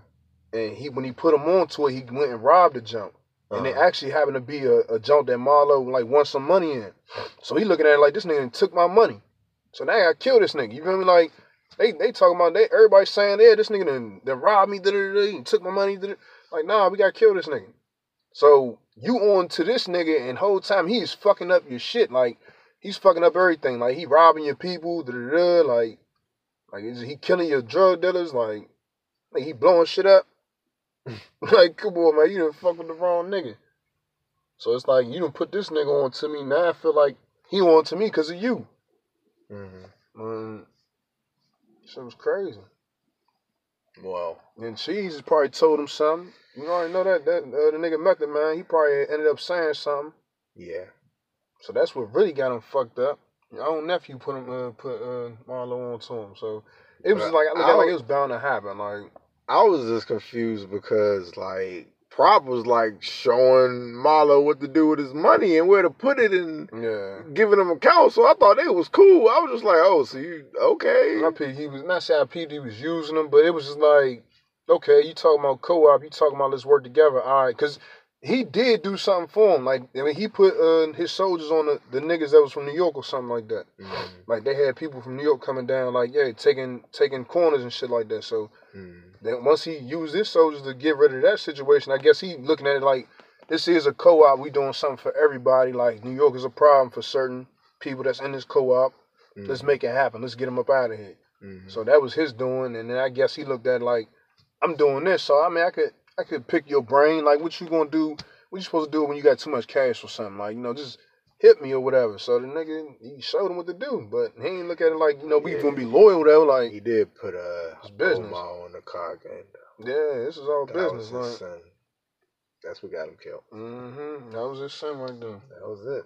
and he when he put him onto it, he went and robbed the jump. And it Uh-huh. actually happened to be a, a jump that Marlo like won some money in. So he looking at it like this nigga took my money. So now I gotta kill this nigga. You feel me? Like they they talking about they everybody saying yeah this nigga done, done robbed me, da, da, da, and took my money. Da, da. Like nah, we gotta kill this nigga. So you on to this nigga and whole time he's fucking up your shit. Like he's fucking up everything. Like he robbing your people. Da, da, da, like like is he killing your drug dealers? Like, like he blowing shit up. like, come on, man, you done fuck with the wrong nigga. So it's like you done put this nigga on to me. Now I feel like he on to me because of you. Mm-hmm. Man, shit was crazy. Well, And Jesus probably told him something. You already know that that uh, the nigga Method Man, he probably ended up saying something. yeah. So that's what really got him fucked up. Your own nephew put him uh, put uh, Marlo on to him. So it was But like I look I at like it was bound to happen. Like I was just confused because like Prop was like showing Marlo what to do with his money and where to put it and yeah. giving him accounts. So I thought they was cool. I was just like, oh, so you okay? I peeped, he was not saying I peeped he was using them, but it was just like, okay, you talking about co-op, you talking about let's work together, all right, because he did do something for him. Like I mean, he put uh, his soldiers on the, the niggas that was from New York or something like that. Mhm. Like they had people from New York coming down, like yeah, taking taking corners and shit like that. So Mhm. then once he used his soldiers to get rid of that situation, I guess he looking at it like this is a co-op. We doing something for everybody. Like New York is a problem for certain people that's in this co-op. Let's make it happen. Let's get them up out of here. Mhm. So that was his doing, and then I guess he looked at it like, I'm doing this. So I mean, I could I could pick your brain. Like, what you gonna do? What you supposed to do when you got too much cash or something? Like, you know, just hit me or whatever. So the nigga he showed him what to do, but he ain't look at it like, you know, we Yeah. gonna be loyal though. Like, He did put a It's business. Omar on the game. Though. yeah, this is all That business. was his Like, son. That's what got him killed. mm-hmm. That was his son right there. That was it.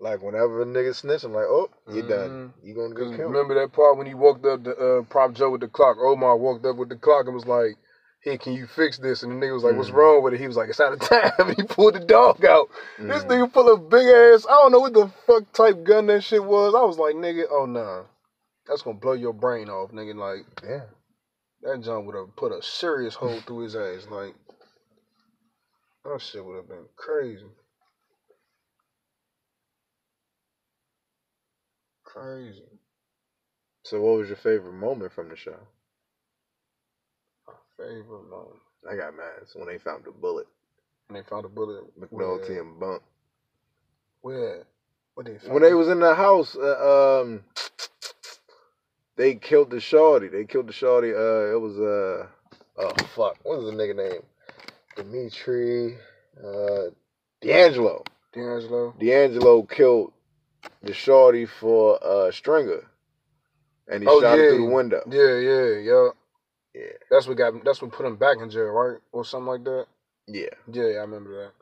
Like whenever a nigga snitch, I'm like, oh, you Mhm. done. You gonna get killed. remember that part when he walked up to uh, Prop Joe with the clock. Omar walked up with the clock and was like, "Hey, can you fix this?" And the nigga was like, "What's Mhm. wrong with it?" He was like, "It's out of time." And he pulled the dog out. This Mhm. nigga pull a big ass. I don't know what the fuck type gun that shit was. I was like, "Nigga, oh nah, that's gonna blow your brain off, nigga." Like Yeah. that John would have put a serious hole through his ass. Like that shit would have been crazy. Crazy. So what was your favorite moment from the show? Favorite moment. I got mine. It's when they found the bullet. When they found the bullet. McNulty Where? and Bunk. Where? What they found? When they was in the house, uh, um, they killed the shorty. They killed the shorty. Uh, it was uh, oh fuck, what was the nigga name? Dimitri, uh, D'Angelo. D'Angelo. D'Angelo killed the shorty for uh Stringer, and he Oh, shot yeah. her through the window. Yeah, yeah, yeah. Yeah, That's what got. That's what put him back in jail, right, or something like that. yeah, Yeah, I remember that.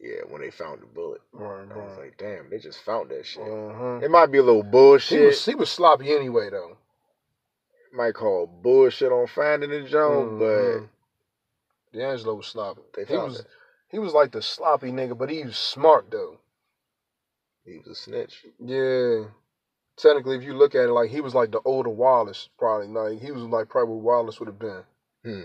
yeah. When they found the bullet, Right, I was right. like, damn, they just found that shit. Uh-huh. It might be a little He bullshit. was he was sloppy anyway, though. might call bullshit on finding the joint, Mhm. D'Angelo was sloppy. They he was it. he was like the sloppy nigga, but he was smart though. he was a snitch. Yeah. Technically, if you look at it, like he was like the older Wallace, probably. Like he was like probably what Wallace would have been. Hmm.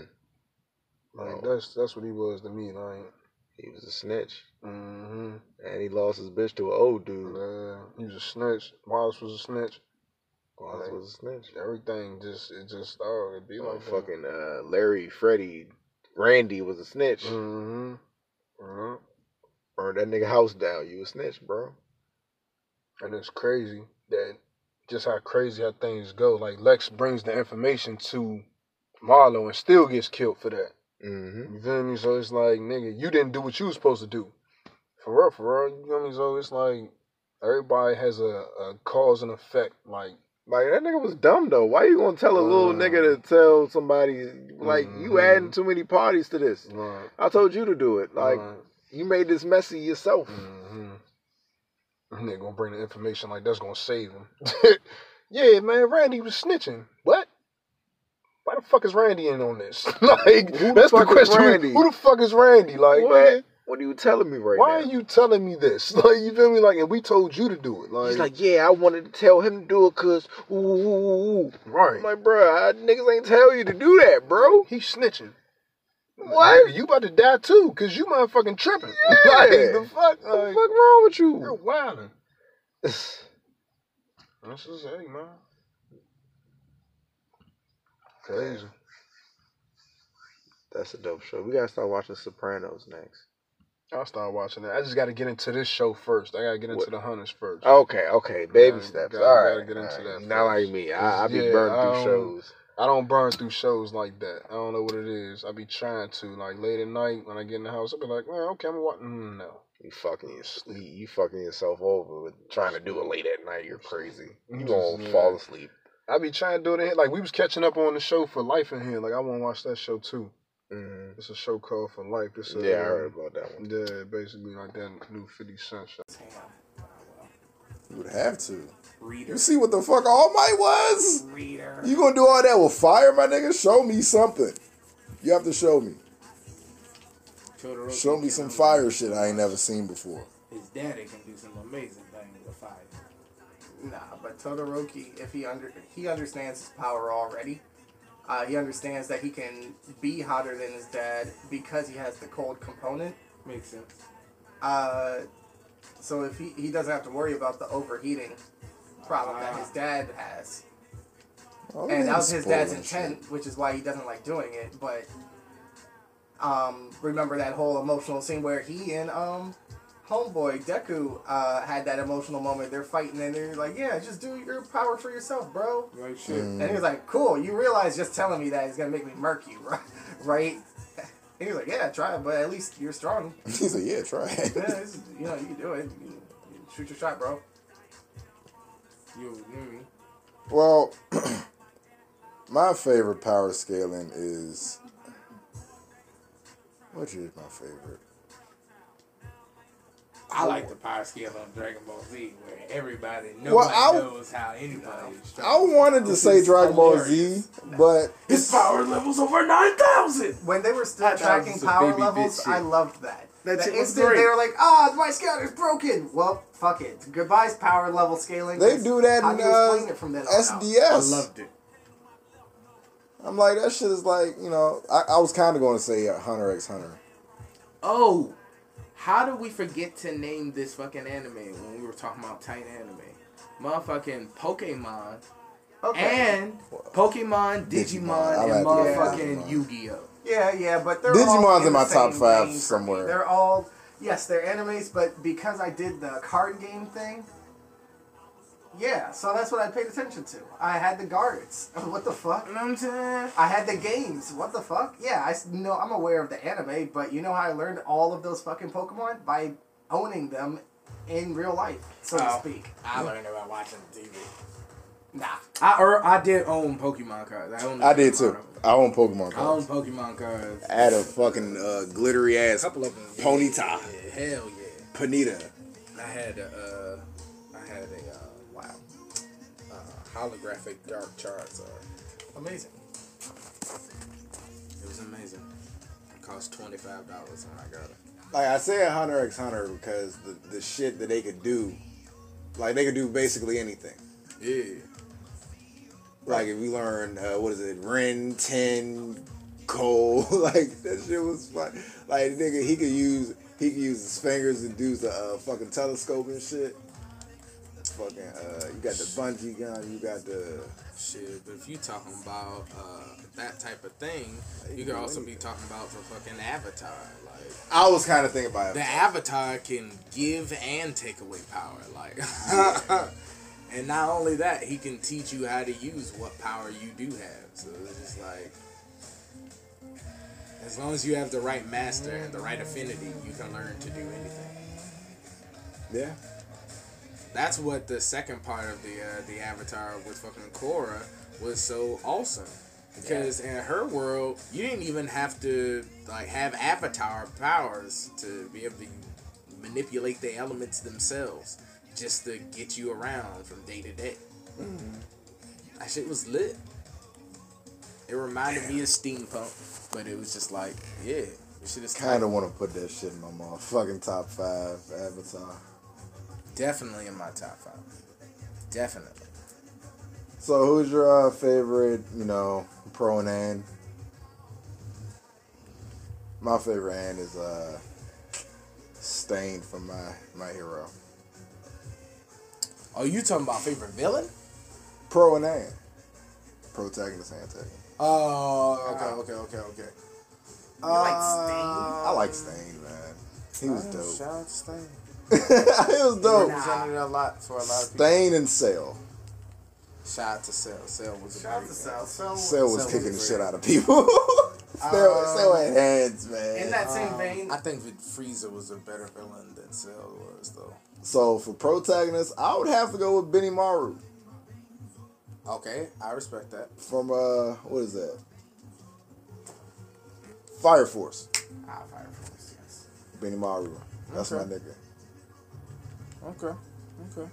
Like Oh. that's that's what he was to me. Like He was a snitch. Mm-hmm. And he lost his bitch to an old dude. Yeah, he was a snitch. Wallace was a snitch. Wallace was a snitch. Everything just it just started to be Oh, like fucking uh, Larry, Freddie, Randy was a snitch. Mm-hmm. Yeah. Burned that nigga house down. You a snitch, bro. And it's crazy that just how crazy how things go. Like Lex brings the information to Marlo and still gets killed for that. Mm-hmm. You feel me? So it's like, nigga, you didn't do what you was supposed to do. For real, for real. You feel me? So it's like everybody has a, a cause and effect. Like, Like that nigga was dumb though. Why you gonna tell a little Uh, nigga to tell somebody like you mhm. adding too many parties to this? right, I told you to do it. Like right. you made this messy yourself. Mm-hmm. Nigga gonna bring the information like that's gonna save him. yeah, man, Randy was snitching. What? Why the fuck is Randy in on this? like, the that's the question. Randy? Who the fuck is Randy? Like, What? man, What are you telling me right why now? Why are you telling me this? Like, you feel me? Like, and we told you to do it. Like, He's like, yeah, I wanted to tell him to do it cause ooh, ooh, ooh, ooh. right? I'm like, bro, I, niggas ain't tell you to do that, bro. He's snitching. What? Nigga, you about to die too, cause you motherfucking tripping. Yeah. like, the fuck? What the Like, fuck wrong with you? You're wilding. That's just hey, man. Crazy. That's a dope show. We gotta start watching Sopranos next. I'll start watching that. I just got to get into this show first. I got to get into What? the Hunters first. Okay, okay, baby Gotta- steps. gotta- All gotta get into right. that Not first. like me. I, I be Yeah, burned through shows. I don't burn through shows like that. I don't know what it is. I be trying to. Like late at night when I get in the house, I be like, well, okay, I'm watching. No. You fucking your sleep. You fucking yourself over with trying to do it late at night. You're crazy. You Just, gonna yeah. fall asleep. I be trying to do it in. Like we was catching up on the show for life in here. Like I want to watch that show too. hmm It's a show called For Life. It's a, Yeah, I heard about that one. Yeah, basically like that new Fifty Cent show. You would have to. Reader. You see what the fuck All Might was? Reader. You gonna do all that with fire, my nigga? Show me something. You have to show me. Todoroki Show me some fire shit I ain't never seen before. His daddy can do some amazing things with fire. Nah, but Todoroki, if he under he understands his power already. Uh, he understands that he can be hotter than his dad because he has the cold component. Makes sense. Uh, so if he, he doesn't have to worry about the overheating problem that his dad has. Oh, and that was his dad's spoiling shit. intent, which is why he doesn't like doing it. But um, remember that whole emotional scene where he and um, homeboy Deku uh, had that emotional moment. They're fighting and they're like, "Yeah, just do your power for yourself, bro." Like shit. Mm. And he was like, "Cool, you realize just telling me that is gonna make me murk you, right?" He was like, "Yeah, try it, but at least you're strong. He's like, yeah, try it. Yeah, is- you know, you can do it. You, you shoot your shot, bro." You, you, Well, my favorite power scaling is. Which is my favorite? I like the power scale on Dragon Ball Z, where everybody, nobody Well, I- knows how anybody is strong. I wanted to Which say is Dragon Ball. Z, but His power level's over nine thousand. When they were still tracking power levels, I loved that. That the shit was instant great. they were like, "Ah, my scouter's broken." Well, fuck it. Goodbye's power level scaling. they do that How in do uh, it from then on out? SDS. I loved it. I'm like, that shit is like, you know, I, I was kind of going to say uh, Hunter x Hunter. Oh, how did we forget to name this fucking anime when we were talking about tight anime? Motherfucking Pokemon Okay. and Pokemon, Digimon, Digimon, I and like motherfucking Digimon. Yu-Gi-Oh. Yeah, yeah, but they're Digimon's all in the my top five lane for somewhere. They're all yes, they're animes, but because I did the card game thing, yeah, so that's what I paid attention to. I had the guards. What the fuck? You know what I'm saying? I had the games. What the fuck? Yeah, I know I'm aware of the anime, but you know how I learned all of those fucking Pokemon by owning them in real life, so to Oh. speak. I learned about watching TV. Nah. I er, I did own Pokemon cards. I, owned a I did too. of. I own Pokemon I own cards. Pokemon cards. I had a fucking uh, glittery ass couple of them. Ponyta. Yeah, hell yeah. Panita. I had a, uh, I had a, uh, holographic Dark Charizard. Amazing. It was amazing. It cost twenty five dollars when I got it. Like I say Hunter x Hunter because the, the shit that they could do, like they could do basically anything. Yeah. Like if we learn uh, what is it, Ren, Ten, Cole, like that shit was fun. Like nigga, he could use He could use his fingers and do the uh, fucking telescope and shit. Fucking, uh, you got the bungee gun. You got the Shit, but if you talking about uh, that type of thing, you could also be talking about the fucking avatar. Like I was kind of thinking about the avatar can give and take away power. Like, and not only that, he can teach you how to use what power you do have. So it's just like. As long as you have the right master and the right affinity, you can learn to do anything. Yeah. That's what the second part of the uh, the Avatar with fucking Korra was so awesome. Because in her world, you didn't even have to like have Avatar powers to be able to manipulate the elements themselves, just to get you around from day to day. That shit was lit. It reminded me of steampunk, but it was just like, yeah, this shit is Kind of want to put that shit in my motherfucking top five Avatar. Definitely in my top five. Definitely. So, who's your uh, favorite, you know, pro and an? My favorite and is uh, Stain from my my hero. Oh, you talking about favorite villain? Pro and an. Protagonist, antagonist. Oh, okay, okay, okay, okay. You like Stain? I like Stain, man. He was dope. Shout out to Stain. it was dope. Represented a lot for a lot of people. Stain and Cell. Shout out to Cell. Cell was a Shout out great to guy. Cell. Cell, Cell was Cell kicking the shit out of people. Cell, Um, Cell had hands, man. In that same vein, I think that Frieza was a better villain than Cell was, though. So for protagonist, I would have to go with Benimaru Okay, I respect that. from uh, what is that? Fire Force. Ah, Fire Force, yes. Benimaru. That's Okay. my nigga. Okay, okay.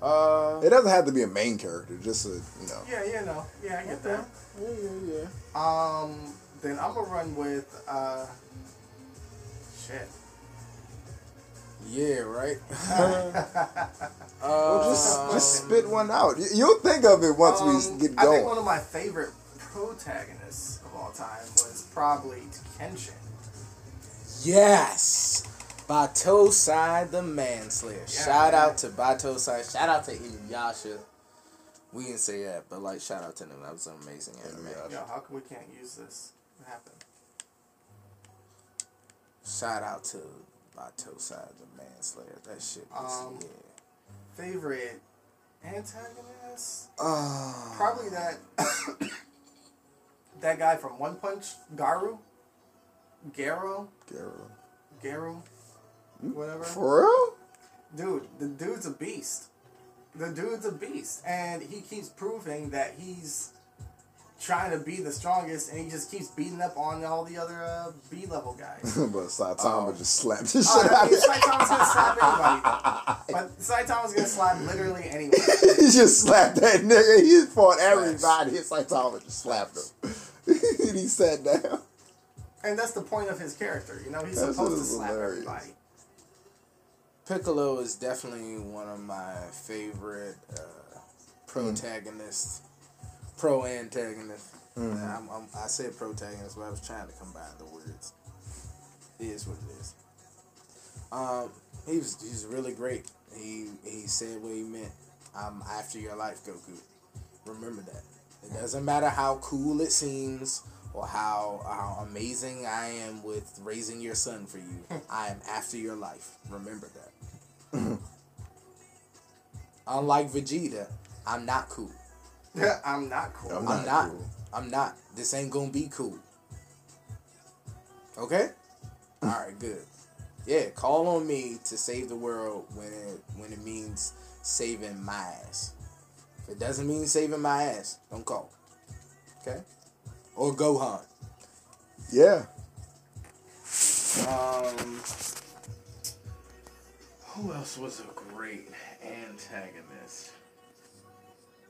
Uh, It doesn't have to be a main character, just a you know. yeah, yeah, no, yeah, I get that. yeah, yeah, yeah. Um, then I'm gonna run with uh, shit. Yeah, right. uh, Well, just just spit one out. You, you'll think of it once Um, we get going. I think one of my favorite protagonists of all time was probably Kenshin. Yes. Battousai the Manslayer. Yeah, shout man. out to Battousai. Shout out to Inuyasha. We didn't say that, but like shout out to them. That was an amazing anime. Yo, how come we can't use this? What happened? Shout out to Battousai the Manslayer. That shit was Um, yeah. Favorite antagonist? Oh. Probably that that guy from One Punch, Garu, Garo, Garo. Garu, whatever. For real? Dude, the dude's a beast. The dude's a beast, and he keeps proving that he's trying to be the strongest, and he just keeps beating up on all the other uh, B level guys. but Saitama just slapped his Oh, shit out of him. Saitama's gonna slap anybody, but Saitama's gonna slap literally anyone. he just slapped that nigga. He fought everybody. Like Saitama just slapped him. and he sat down. And that's the point of his character, you know. He's That supposed to slap hilarious. everybody. Piccolo is definitely one of my favorite uh, protagonists, pro antagonist. I'm, I'm, I said protagonist, but I was trying to combine the words. It is what it is. Um, he was he's really great. He he said what he meant. I'm after your life, Goku. Remember that. It doesn't matter how cool it seems or how how amazing I am with raising your son for you. I am after your life. Remember that. Unlike Vegeta, I'm not cool. I'm not cool. I'm I'm not not. cool. I'm not. This ain't gonna be cool. Okay? Alright, good. Yeah, call on me to save the world when it when it means saving my ass. If it doesn't mean saving my ass, don't call. Okay? Or Gohan. Yeah. Um who else was a great antagonist?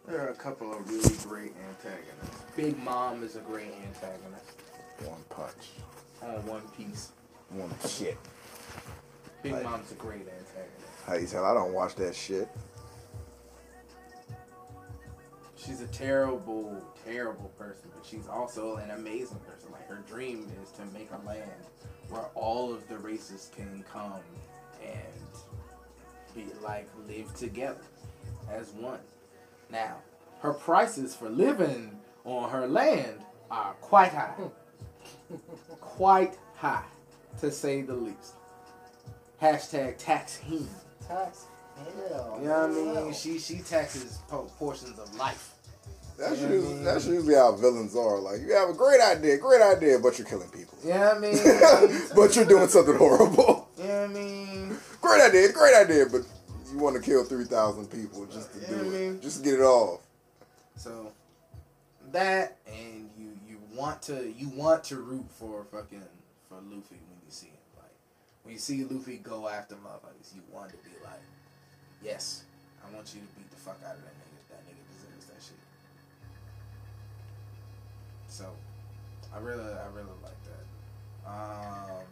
There are a couple of really great antagonists. Big Mom is a great antagonist. One punch. On One Piece. One shit. Big Like- Mom's a great antagonist. How you tell? I don't watch that shit. she's a terrible, terrible person, but she's also an amazing person. Like her dream is to make a land where all of the races can come and be like live together as one. Now, her prices for living on her land are quite high. Hmm. quite high, to say the least. Hashtag tax him. Tax. Hell. You know what I mean? She she taxes po- portions of life. That's You know I usually, mean? that's usually how villains are. Like you have a great idea, great idea, but you're killing people. You know I mean? but you're doing something horrible. You know I mean? Great idea, great idea, but you want to kill three thousand people just to Yeah, do it, mean- just to get it off. So that and you you want to you want to root for fucking for Luffy when you see him. Like when you see Luffy go after motherfuckers, you want to be like, yes, I want you to beat the fuck out of that nigga. That nigga deserves that shit. So I really I really like that. Um,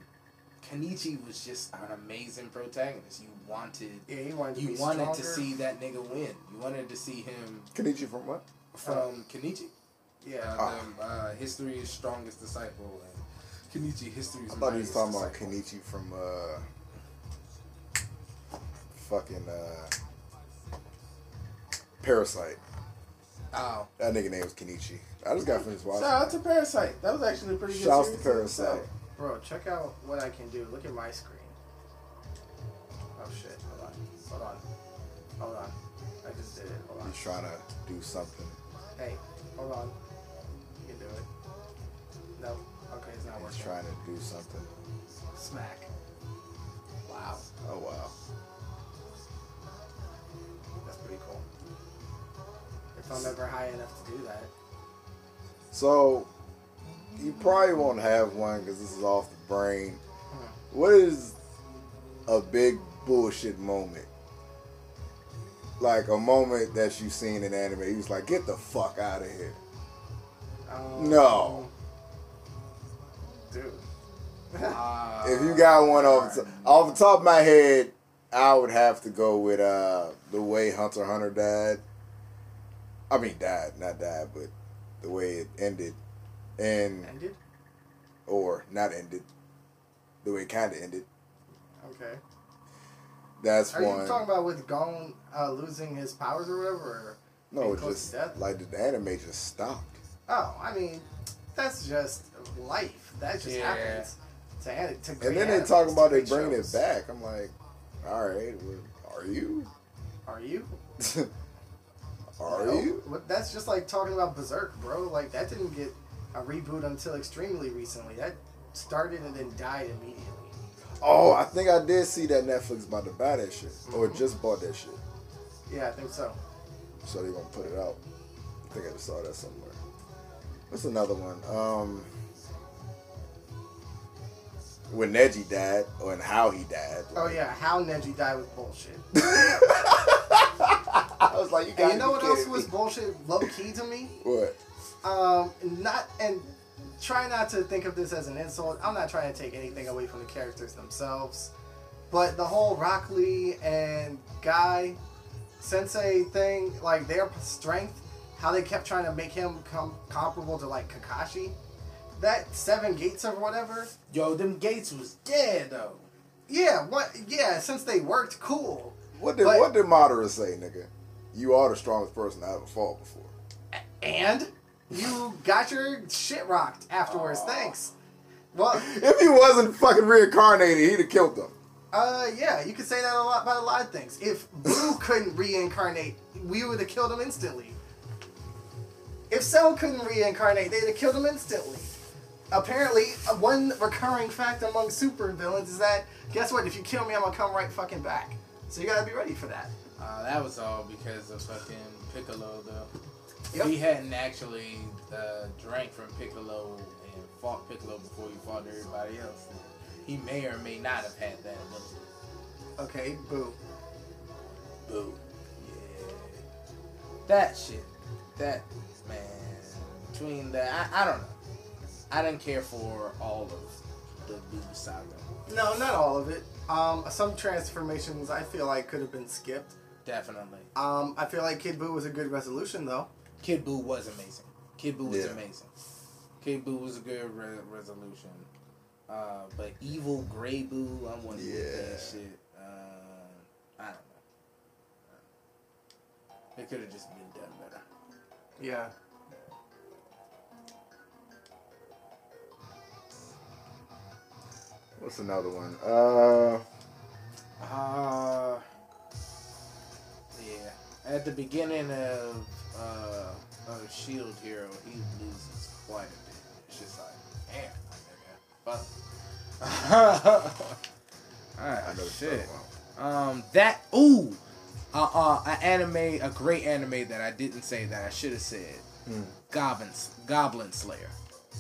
Kenichi was just an amazing protagonist. You wanted Yeah, he wanted to you be wanted to see that nigga win. You wanted to see him Kenichi from what? from Kenichi. Yeah, Ah. the, uh, history's strongest disciple and Kenichi history's. I thought he was mightiest talking about disciple. Kenichi from uh, fucking uh, Parasite. Oh, That nigga name was Kenichi. I just got finished watching. Shout out to Parasite. That was actually a pretty good Shouts to series. Parasite. Bro, check out what I can do. Look at my screen. Oh shit. Hold on. Hold on. Hold on. I just did it. Hold on. He's trying to do something. Hey, hold on. You can do it. No. Okay, it's not He's working. trying to do something. Smack. Wow. Oh wow. That's pretty cool. If I'm ever high enough to do that. So you probably won't have one because this is off the brain. What is a big bullshit moment? Like a moment that you've seen in anime. He was like, "Get the fuck out of here." Um, No. Dude. Uh, If you got one off the, off the top of my head, I would have to go with uh, the way Hunter Hunter died. I mean, died, not died, but the way it ended, and Ended? or not ended, the way it kind of ended. Okay. That's Are one. you talking about with Gon uh, losing his powers or whatever? Or no, it just to death? like the anime just stopped. Oh, I mean, that's just life. That just Yeah. happens. To, an- to And then they talk about they great bringing shows. it back. I'm like, all right, well, are you? Are you? are you? But that's just like talking about Berserk, bro. Like that didn't get a reboot until extremely recently. That started and then died immediately. Oh, I think I did see that Netflix about to buy that shit, or Mhm. just bought that shit. Yeah, I think so. So they gonna put it out. I think I just saw that somewhere. What's another one? Um, when Neji died, or and how he died. Oh yeah, how Neji died was bullshit. I was like, you And got. you know what else was bullshit, low key to me? What? Um, not and try not to think of this as an insult. I'm not trying to take anything away from the characters themselves, but the whole Rock Lee and Guy Sensei thing, like their strength, how they kept trying to make him come comparable to like Kakashi. That seven gates or whatever. Yo, them gates was dead though. Yeah, what? Yeah, since they worked, cool. What did But- What did Madara say, nigga? You are the strongest person I ever fought before. And you got your shit rocked afterwards. Thanks. Well, If he wasn't fucking reincarnated, he'd have killed them. Uh, yeah, you could say that a lot about a lot of things. If Blue couldn't reincarnate, we would have killed him instantly. If Cell couldn't reincarnate, they'd have killed him instantly. Apparently, uh, one recurring fact among super villains is that guess what? If you kill me, I'm gonna come right fucking back. So you gotta be ready for that. Uh, that was all because of fucking Piccolo though. Yep. He hadn't actually uh, drank from Piccolo and fought Piccolo before he fought everybody else, he may or may not have had that ability. Okay, boo. Boo. Yeah. That shit. That man. Between the I, I don't know. I didn't care for all of the Buu saga. No, not all of it. Um, some transformations I feel like could have been skipped. Definitely. Um, I feel like Kid Buu was a good resolution though. Kid Buu was amazing. Kid Buu was Yeah. amazing. Kid Buu was a good re- resolution. Uh, but evil Gray Boo, I'm one with Yeah. that shit. Uh, I don't know. It could have just been done better. Yeah. What's another one? Uh, Uh, yeah. At the beginning of uh, of Shield Hero, he loses quite a bit. It's just like, damn, nigga. Fuck. Alright, I know shit. Um, that ooh, uh, uh, an anime, a great anime that I didn't say that I should have said. Goblins, Goblin Slayer.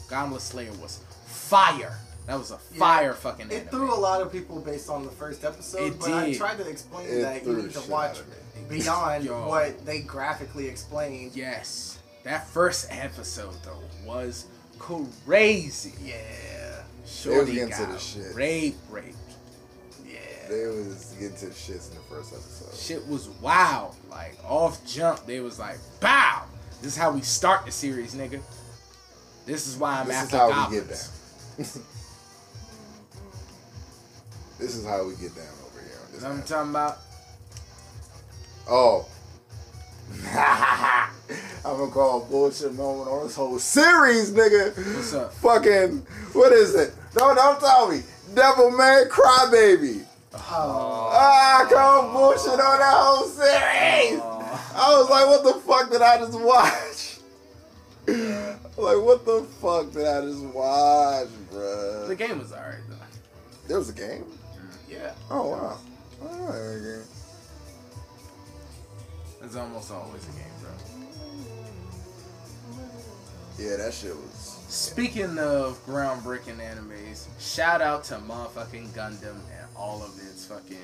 Goblin Slayer was fire. That was a fire fucking It anime. threw a lot of people based on the first episode, It but I tried to explain It that you need to watch out of me. beyond Yo. what they graphically explained. Yes, that first episode though was crazy. Yeah. Shorty getting to got the shit. raped, raped. Yeah. they was getting to the shits in the first episode. Shit was wild. Like off jump, they was like, "Bow! This is how we start the series, nigga. This is why I'm this is how goblins." we get down. this is how we get down over here. on This what I'm talking about? Oh. I'm gonna call bullshit moment on this whole series, nigga. What's up? Fucking, what is it? No, don't tell me. Devilman Crybaby. Oh. Ah, come bullshit on that whole series. I was like, what the fuck did I just watch? like, what the fuck did I just watch, bruh? The game was alright though. There was a game? Yeah. Oh, wow. Oh, there game. It's almost always a game, bro. Yeah, that shit was. Speaking of groundbreaking animes, shout out to motherfucking Gundam and all of its fucking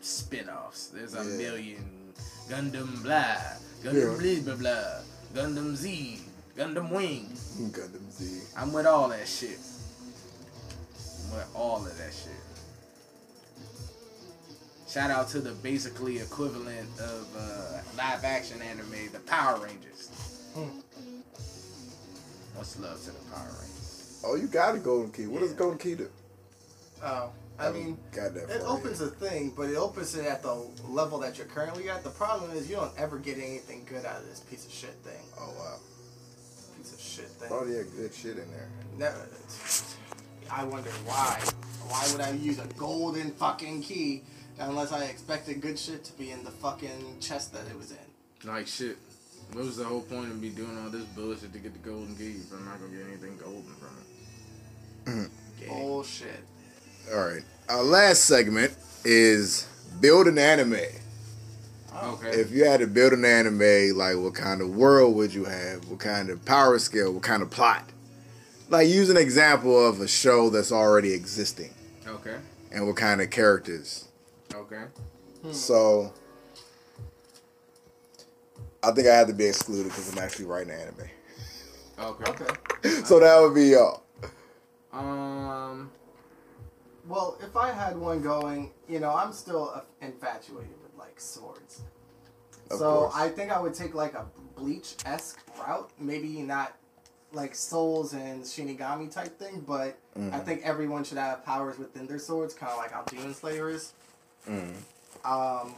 spin-offs. There's a Yeah. million Gundam blah, Gundam Yeah. blah blah blah, Gundam Z, Gundam Wing. Gundam Z. I'm with all that shit. I'm with all of that shit. Shout out to the basically equivalent of uh, live action anime, the Power Rangers. Much love to the Power Rangers. Oh, you got a golden key. What does a golden key do? Oh, I mean, got that. it far opens a thing, but it opens it at the level that you're currently at. The problem is you don't ever get anything good out of this piece of shit thing. Oh wow. Piece of shit thing. Probably had good shit in there. Never. I wonder why. Why would I use a golden fucking key unless I expected good shit to be in the fucking chest that it was in? Like shit. What was the whole point of me doing all this bullshit to get the golden key if I'm not gonna get anything golden from it? Mm-hmm. Gay. Bullshit. All right. Our last segment is build an anime. Oh. Okay. If you had to build an anime, like what kind of world would you have? What kind of power scale? What kind of plot? Like use an example of a show that's already existing Okay. and what kind of characters. Okay. So I think I had to be excluded because I'm actually writing anime. Okay. Okay. so that would be y'all. Um. Well, if I had one going, you know, I'm still uh, infatuated with like swords. Of so course. I think I would take like a bleach esque route. Maybe not like souls and Shinigami type thing, but Mm-hmm. I think everyone should have powers within their swords, kind of like how Demon Slayer is. Mm. Um,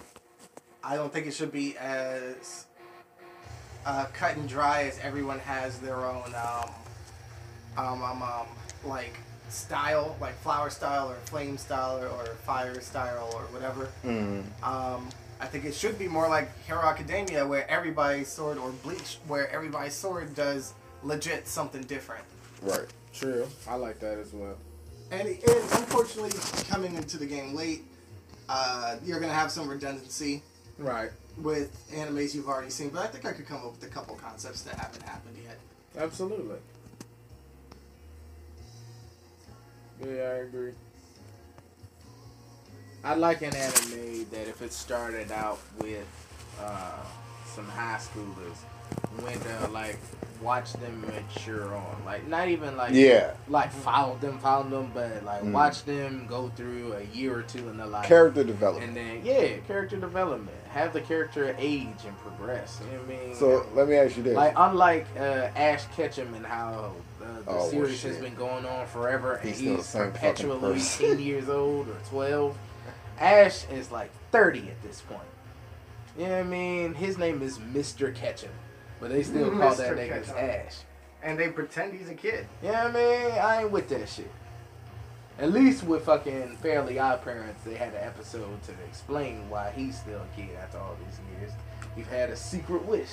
I don't think it should be as uh, cut and dry as everyone has their own um, um, um, um, like style, like flower style or flame style or, or fire style or whatever. Mm. Um, I think it should be more like Hero Academia, where everybody's sword or Bleach, where everybody's sword does legit something different. Right. True. I like that as well. And, and unfortunately, coming into the game late, uh, you're gonna have some redundancy Right. with animes you've already seen. But I think I could come up with a couple concepts that haven't happened yet. Absolutely. Yeah, I agree. I like an anime that if it started out with uh, some high schoolers, went to like watch them mature on. Like not even like Yeah. like follow them, follow them, but like Mm. watch them go through a year or two in their life. Character development. And then yeah, character development. Have the character age and progress. You know what I mean? So let me ask you this. Like unlike uh, Ash Ketchum and how uh, the Oh, well, series has been going on forever, He's the he's perpetually ten years old or twelve. Ash is like thirty at this point. You know what I mean? His name is Mister Ketchum, but they still mm-hmm. call that Mr. nigga Ketchum. Ash. And they pretend he's a kid. You know I mean? I ain't with that shit. At least with fucking Fairly Odd Parents, they had an episode to explain why he's still a kid after all these years. He had a secret wish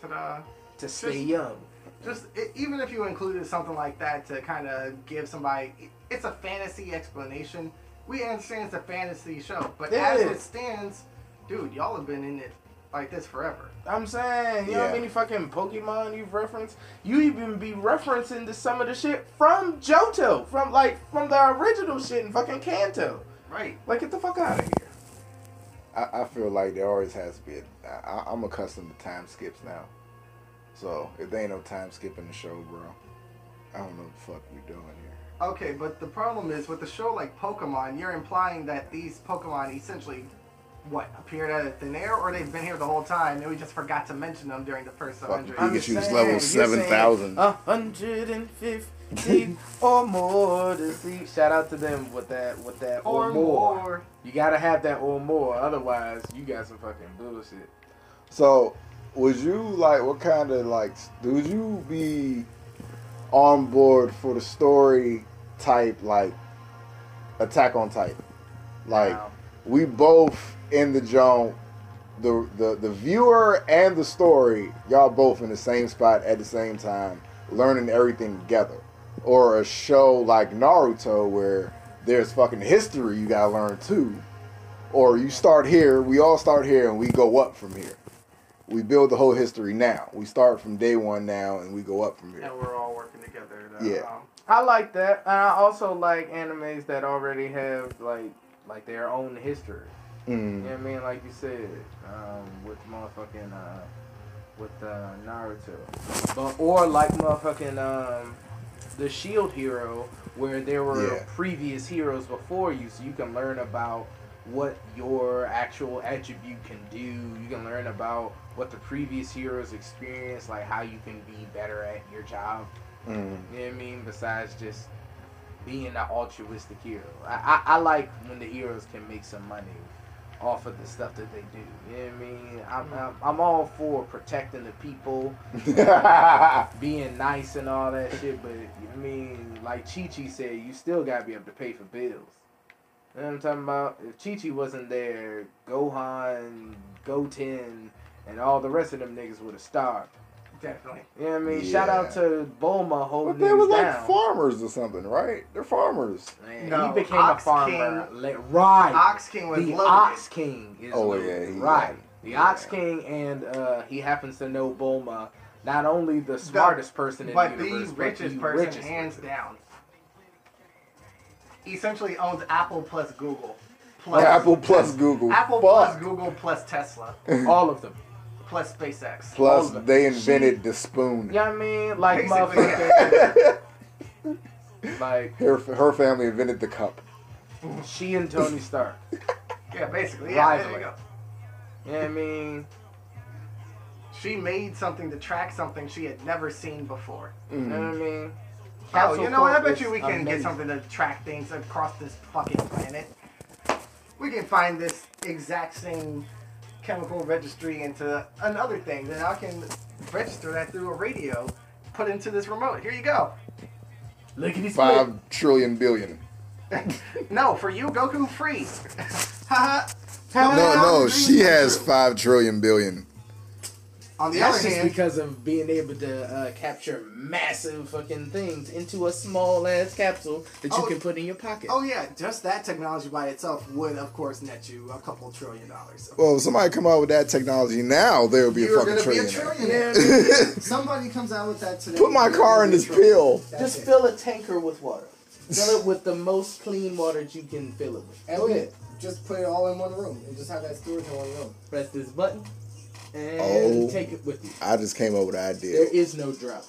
Ta-da. to stay Just- young. Just even if you included something like that to kind of give somebody, it's a fantasy explanation. We understand it's a fantasy show, but as it stands, dude, y'all have been in it like this forever. I'm saying, you know how Yeah. many fucking Pokemon you've referenced? You even be referencing to some of the shit from Johto, from like from the original shit in fucking Kanto. Right. Like get the fuck out of here. I, I feel like there always has to be. A, I, I'm accustomed to time skips now. So if there ain't no time skipping the show, bro, I don't know what the fuck we doing here. Okay, but the problem is with the show like Pokemon, you're implying that these Pokemon essentially, what, appeared out of thin air, or they've been here the whole time and we just forgot to mention them during the first Fucking 100? Pikachu's level 7,000. A hundred and fifty or more to see. Shout out to them with that with that or, Or more. more. You gotta have that or more, otherwise you got some fucking bullshit. So, would you like what kind of like? Would you be on board for the story type like Attack on Titan? Like we both in the joint, the the the viewer and the story, y'all both in the same spot at the same time, learning everything together. Or a show like Naruto where there's fucking history you gotta learn too. Or you start here, we all start here and we go up from here. We build the whole history now. We start from day one now and we go up from here. And we're all working together. To, Yeah. um, I like that, and I also like animes that already have like like their own history. You Mm. know what I mean? Like you said, um, with motherfucking uh, with uh, Naruto, but or like motherfucking um, the Shield Hero, where there were Yeah. previous heroes before you, so you can learn about what your actual attribute can do. You can learn about what the previous heroes experienced, like how you can be better at your job. Mm. You know what I mean? Besides just being an altruistic hero. I, I, I like when the heroes can make some money off of the stuff that they do. You know what I mean? I'm, mm. I'm, I'm all for protecting the people, being nice and all that shit, but I mean, like Chi Chi said, you still gotta be able to pay for bills. You know what I'm talking about? If Chi Chi wasn't there, Gohan, Goten, and all the rest of them niggas would have starved. Definitely. You know what I mean? Shout out to Bulma But holding they were niggas like down. farmers or something, right? They're farmers. Man, No, he became Ox a farmer. King- right. Ox King was the loaded. Ox King is Oh, loaded. yeah, he- right. The yeah. Ox King, and uh, he happens to know Bulma, not only the smartest person in but the universe, the but richest the person, richest hands person. down. Essentially owns Apple plus Google. Plus Apple plus Google. Apple Fuck. plus Google plus Tesla All of them. Plus SpaceX. Plus, all of it. they invented the spoon. You know what I mean? Like Basically, motherfucking. like Her, her family invented the cup. she and Tony Stark. Yeah, basically. Yeah, there you go. You know what I mean? She made something to track something she had never seen before. You know what I mm-hmm. mean? Oh, Capsule you know what? I bet you we can get something to track things across this fucking planet. We can find this exact same chemical registry into another thing. Then I can register that through a radio, put into this remote. Here you go. Lickety split. Five trillion billion. No, for you, Goku free. Haha. No, no, she has five trillion billion. On the That's other just hand, because of being able to uh, capture massive fucking things into a small ass capsule that you Oh, can put in your pocket. oh yeah, just that technology by itself would, of course, net you a couple trillion dollars. Well, if somebody come out with that technology now, there would be a You're fucking gonna be a trillionaire. trillionaire. Somebody comes out with that today. Put my car in this pill. Just fill a tanker with water. Fill it with the most clean water that you can fill it with. And Go ahead. just put it all in one room and just have that storage in one room. Press this button. And Oh. take it with you. I just came up with an idea. There is no drought.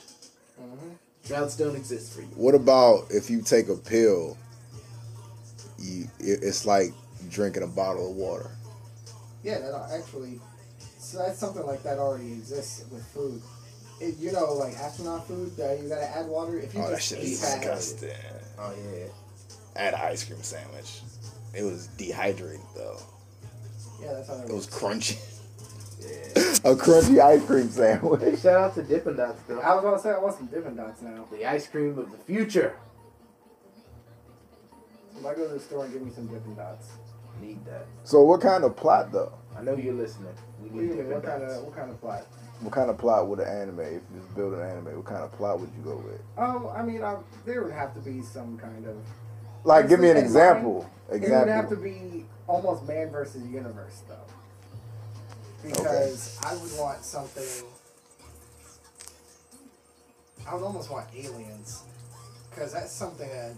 Mm-hmm. Droughts don't exist for you. What about if you take a pill? You, it's like drinking a bottle of water. Yeah, that actually. So that's something like that already exists with food. It, you know, like astronaut food, that you gotta add water. If you Oh, that just shit is that- disgusting. Oh yeah. I had an ice cream sandwich. It was dehydrated though. Yeah, that's how that It was crunchy. a crunchy ice cream sandwich. Shout out to Dippin' Dots, though. I was gonna say I want some Dippin' Dots now. The ice cream of the future. If I go to the store and give me some Dippin' Dots. Need that. So what kind of plot though? I know you're listening. We What, need mean? Dippin' what kind of what kind of plot? What kind of plot would an anime? If you just build an anime, what kind of plot would you go with? Oh, I mean, I, there would have to be some kind of. Like, give me an In example. mind, It would have to be almost man versus universe, though. Because I would want something. I would almost want aliens, because that's something that.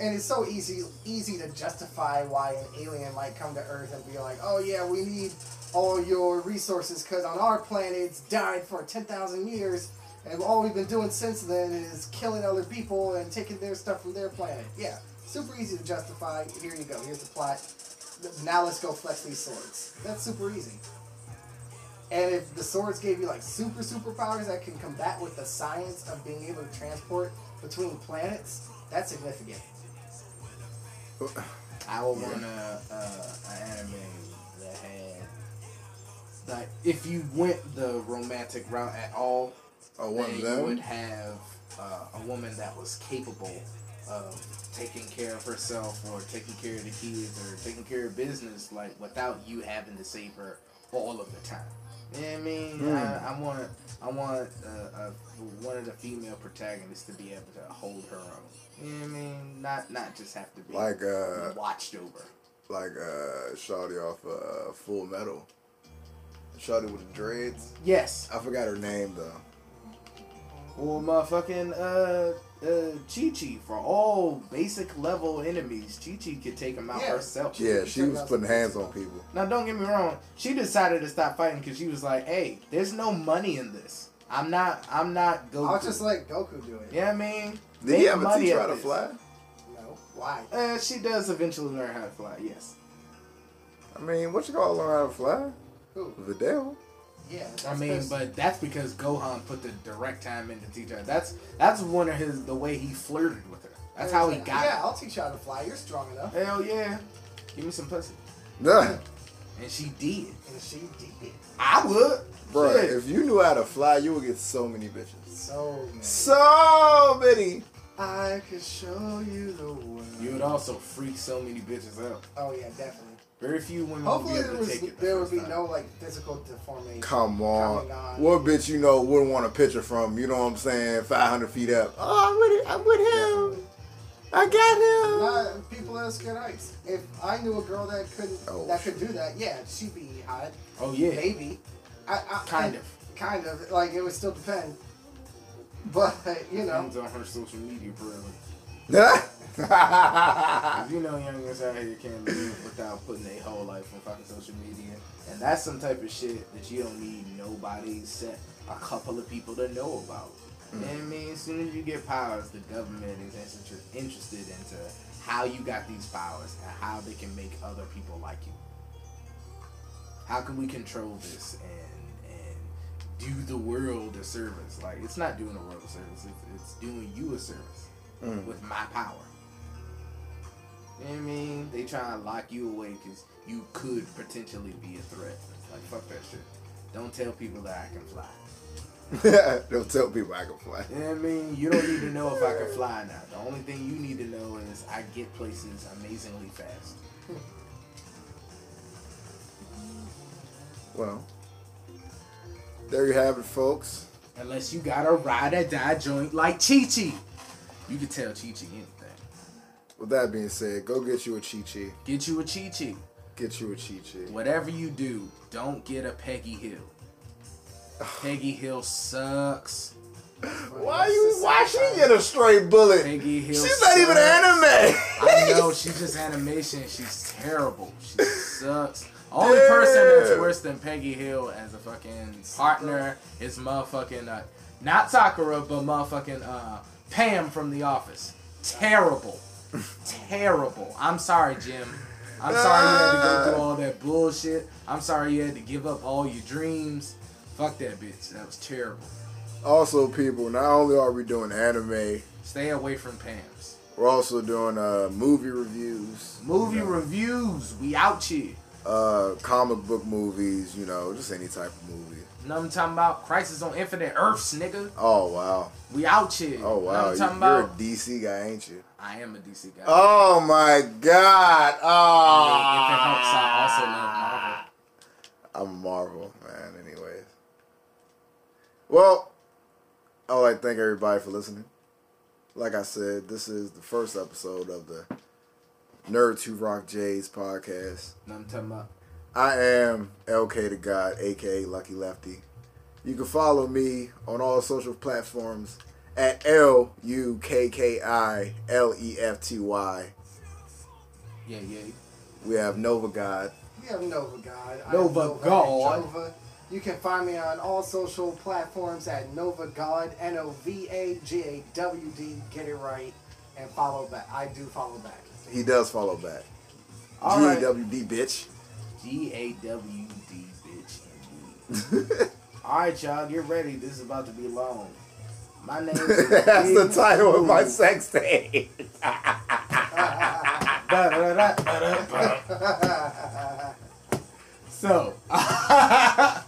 And it's so easy easy to justify why an alien might come to Earth and be like, "Oh yeah, we need all your resources because on our planet it's died for ten thousand years, and all we've been doing since then is killing other people and taking their stuff from their planet." Yeah, super easy to justify. Here you go. Here's the plot. Now let's go flex these swords. That's super easy. And if the swords gave you like super superpowers that can combat with the science of being able to transport between planets, that's significant. I would want a, uh, an anime that had like if you went the romantic route at all, Oh, one of then them? you would have uh, a woman that was capable taking care of herself or taking care of the kids or taking care of business like without you having to save her all of the time. You know what I mean? Hmm. I, I want I want uh, uh, one of the female protagonists to be able to hold her own. You know what I mean? Not not just have to be Like uh, watched over. like uh, Shawty off uh, Full Metal. Shawty with the dreads. Yes. I forgot her name though. Or motherfucking uh uh Chi Chi for all basic level enemies. Chi Chi could take them out Yeah. herself. Yeah, she was putting hands on people. Now don't get me wrong. She decided to stop fighting because she was like, "Hey, there's no money in this. I'm not. I'm not Goku." I'll just let Goku do it. Yeah, I mean. Did he make ever money teach her how to this. fly? No. Why? Uh, she does eventually learn how to fly. Yes. I mean, what you call learn how to fly? Who? Videl. Yeah. I mean, but that's because Gohan put the direct time into teach her. That's that's one of his the way he flirted with her. That's how he got. Yeah, her. I'll teach you how to fly. You're strong enough. Hell yeah. Give me some pussy. Nah. And she did. And she did. I would. Bro, Shit. if you knew how to fly, you would get so many bitches. So many. So many. I could show you the world. You would also freak so many bitches out. Oh yeah, definitely. Very few women Hopefully would be there, able was, to take it. the there would be time. no like physical deformation. Come on. on. What bitch you know wouldn't want a picture from? You know what I'm saying? 500 feet up. Oh, I'm with. I'm with him. I got him. Not people that are scared of. If I knew a girl that couldn't Oh, that could do that, yeah, she'd be hot. Oh yeah. Maybe. I, I Kind I- of. Kind of. Like it would still depend. But you know. Depends on her social media presence. 'Cause you know youngins out here can't live without putting their whole life on fucking social media. And that's some type of shit that you don't need nobody except a couple of people to know about. You know I mean? As soon as you get powers, the government is interested into how you got these powers and how they can make other people like you. How can we control this and and do the world a service? Like it's not doing the world a service; it's, it's doing you a service Mm. with my power. You know what I mean? They try to lock you away because you could potentially be a threat. Like fuck that shit. Don't tell people that I can fly. Don't tell people I can fly. You know what I mean? You don't need to know if I can fly now. The only thing you need to know is I get places amazingly fast. Well, there you have it, folks. Unless you got a ride or die joint like Chi Chi. You can tell Chi Chi anything. With that being said, go get you a Chi Chi. Get you a Chi Chi. Get you a Chi Chi. Whatever you do, don't get a Peggy Hill. Peggy Hill sucks. Why you? Why she get a straight bullet? Peggy Hill. She's not even anime. I know she's just animation. She's terrible. She sucks. Only person that's worse than Peggy Hill as a fucking partner is motherfucking uh, not Sakura, but motherfucking uh, Pam from The Office. Terrible, terrible. I'm sorry, Jim. I'm sorry you had to go through all that bullshit. I'm sorry you had to give up all your dreams. Fuck that bitch. That was terrible. Also, people, not only are we doing anime, Stay away from Pam's. we're also doing uh, movie reviews, Movie reviews. We out here. uh, comic book movies, you know, just any type of movie. Know what I'm talking about? Crisis on Infinite Earths, nigga. Oh wow! We out here. Oh Know what wow! I'm You- talking You're about? a DC guy, ain't you? I am a DC guy. Oh my God! I mean, if it helps, I also Oh. love Marvel. I'm a Marvel man, anyways. Well, I would like to thank everybody for listening. Like I said, this is the first episode of the Nerds Who Rock J's podcast. I'm talking about? I am LK the God, aka Lucky Lefty. You can follow me on all social platforms at L U K K I L E F T Y. Yeah, yeah. We have Nova God. We have Nova God. Nova Nova God. Nova. You can find me on all social platforms at Nova God, N O V A G A W D. Get it right and follow back. I do follow back. He does follow back. All G right. A W D bitch. G A W D, bitch. All right, y'all, get ready. This is about to be long. My name is That's the title of my sex tape. So, I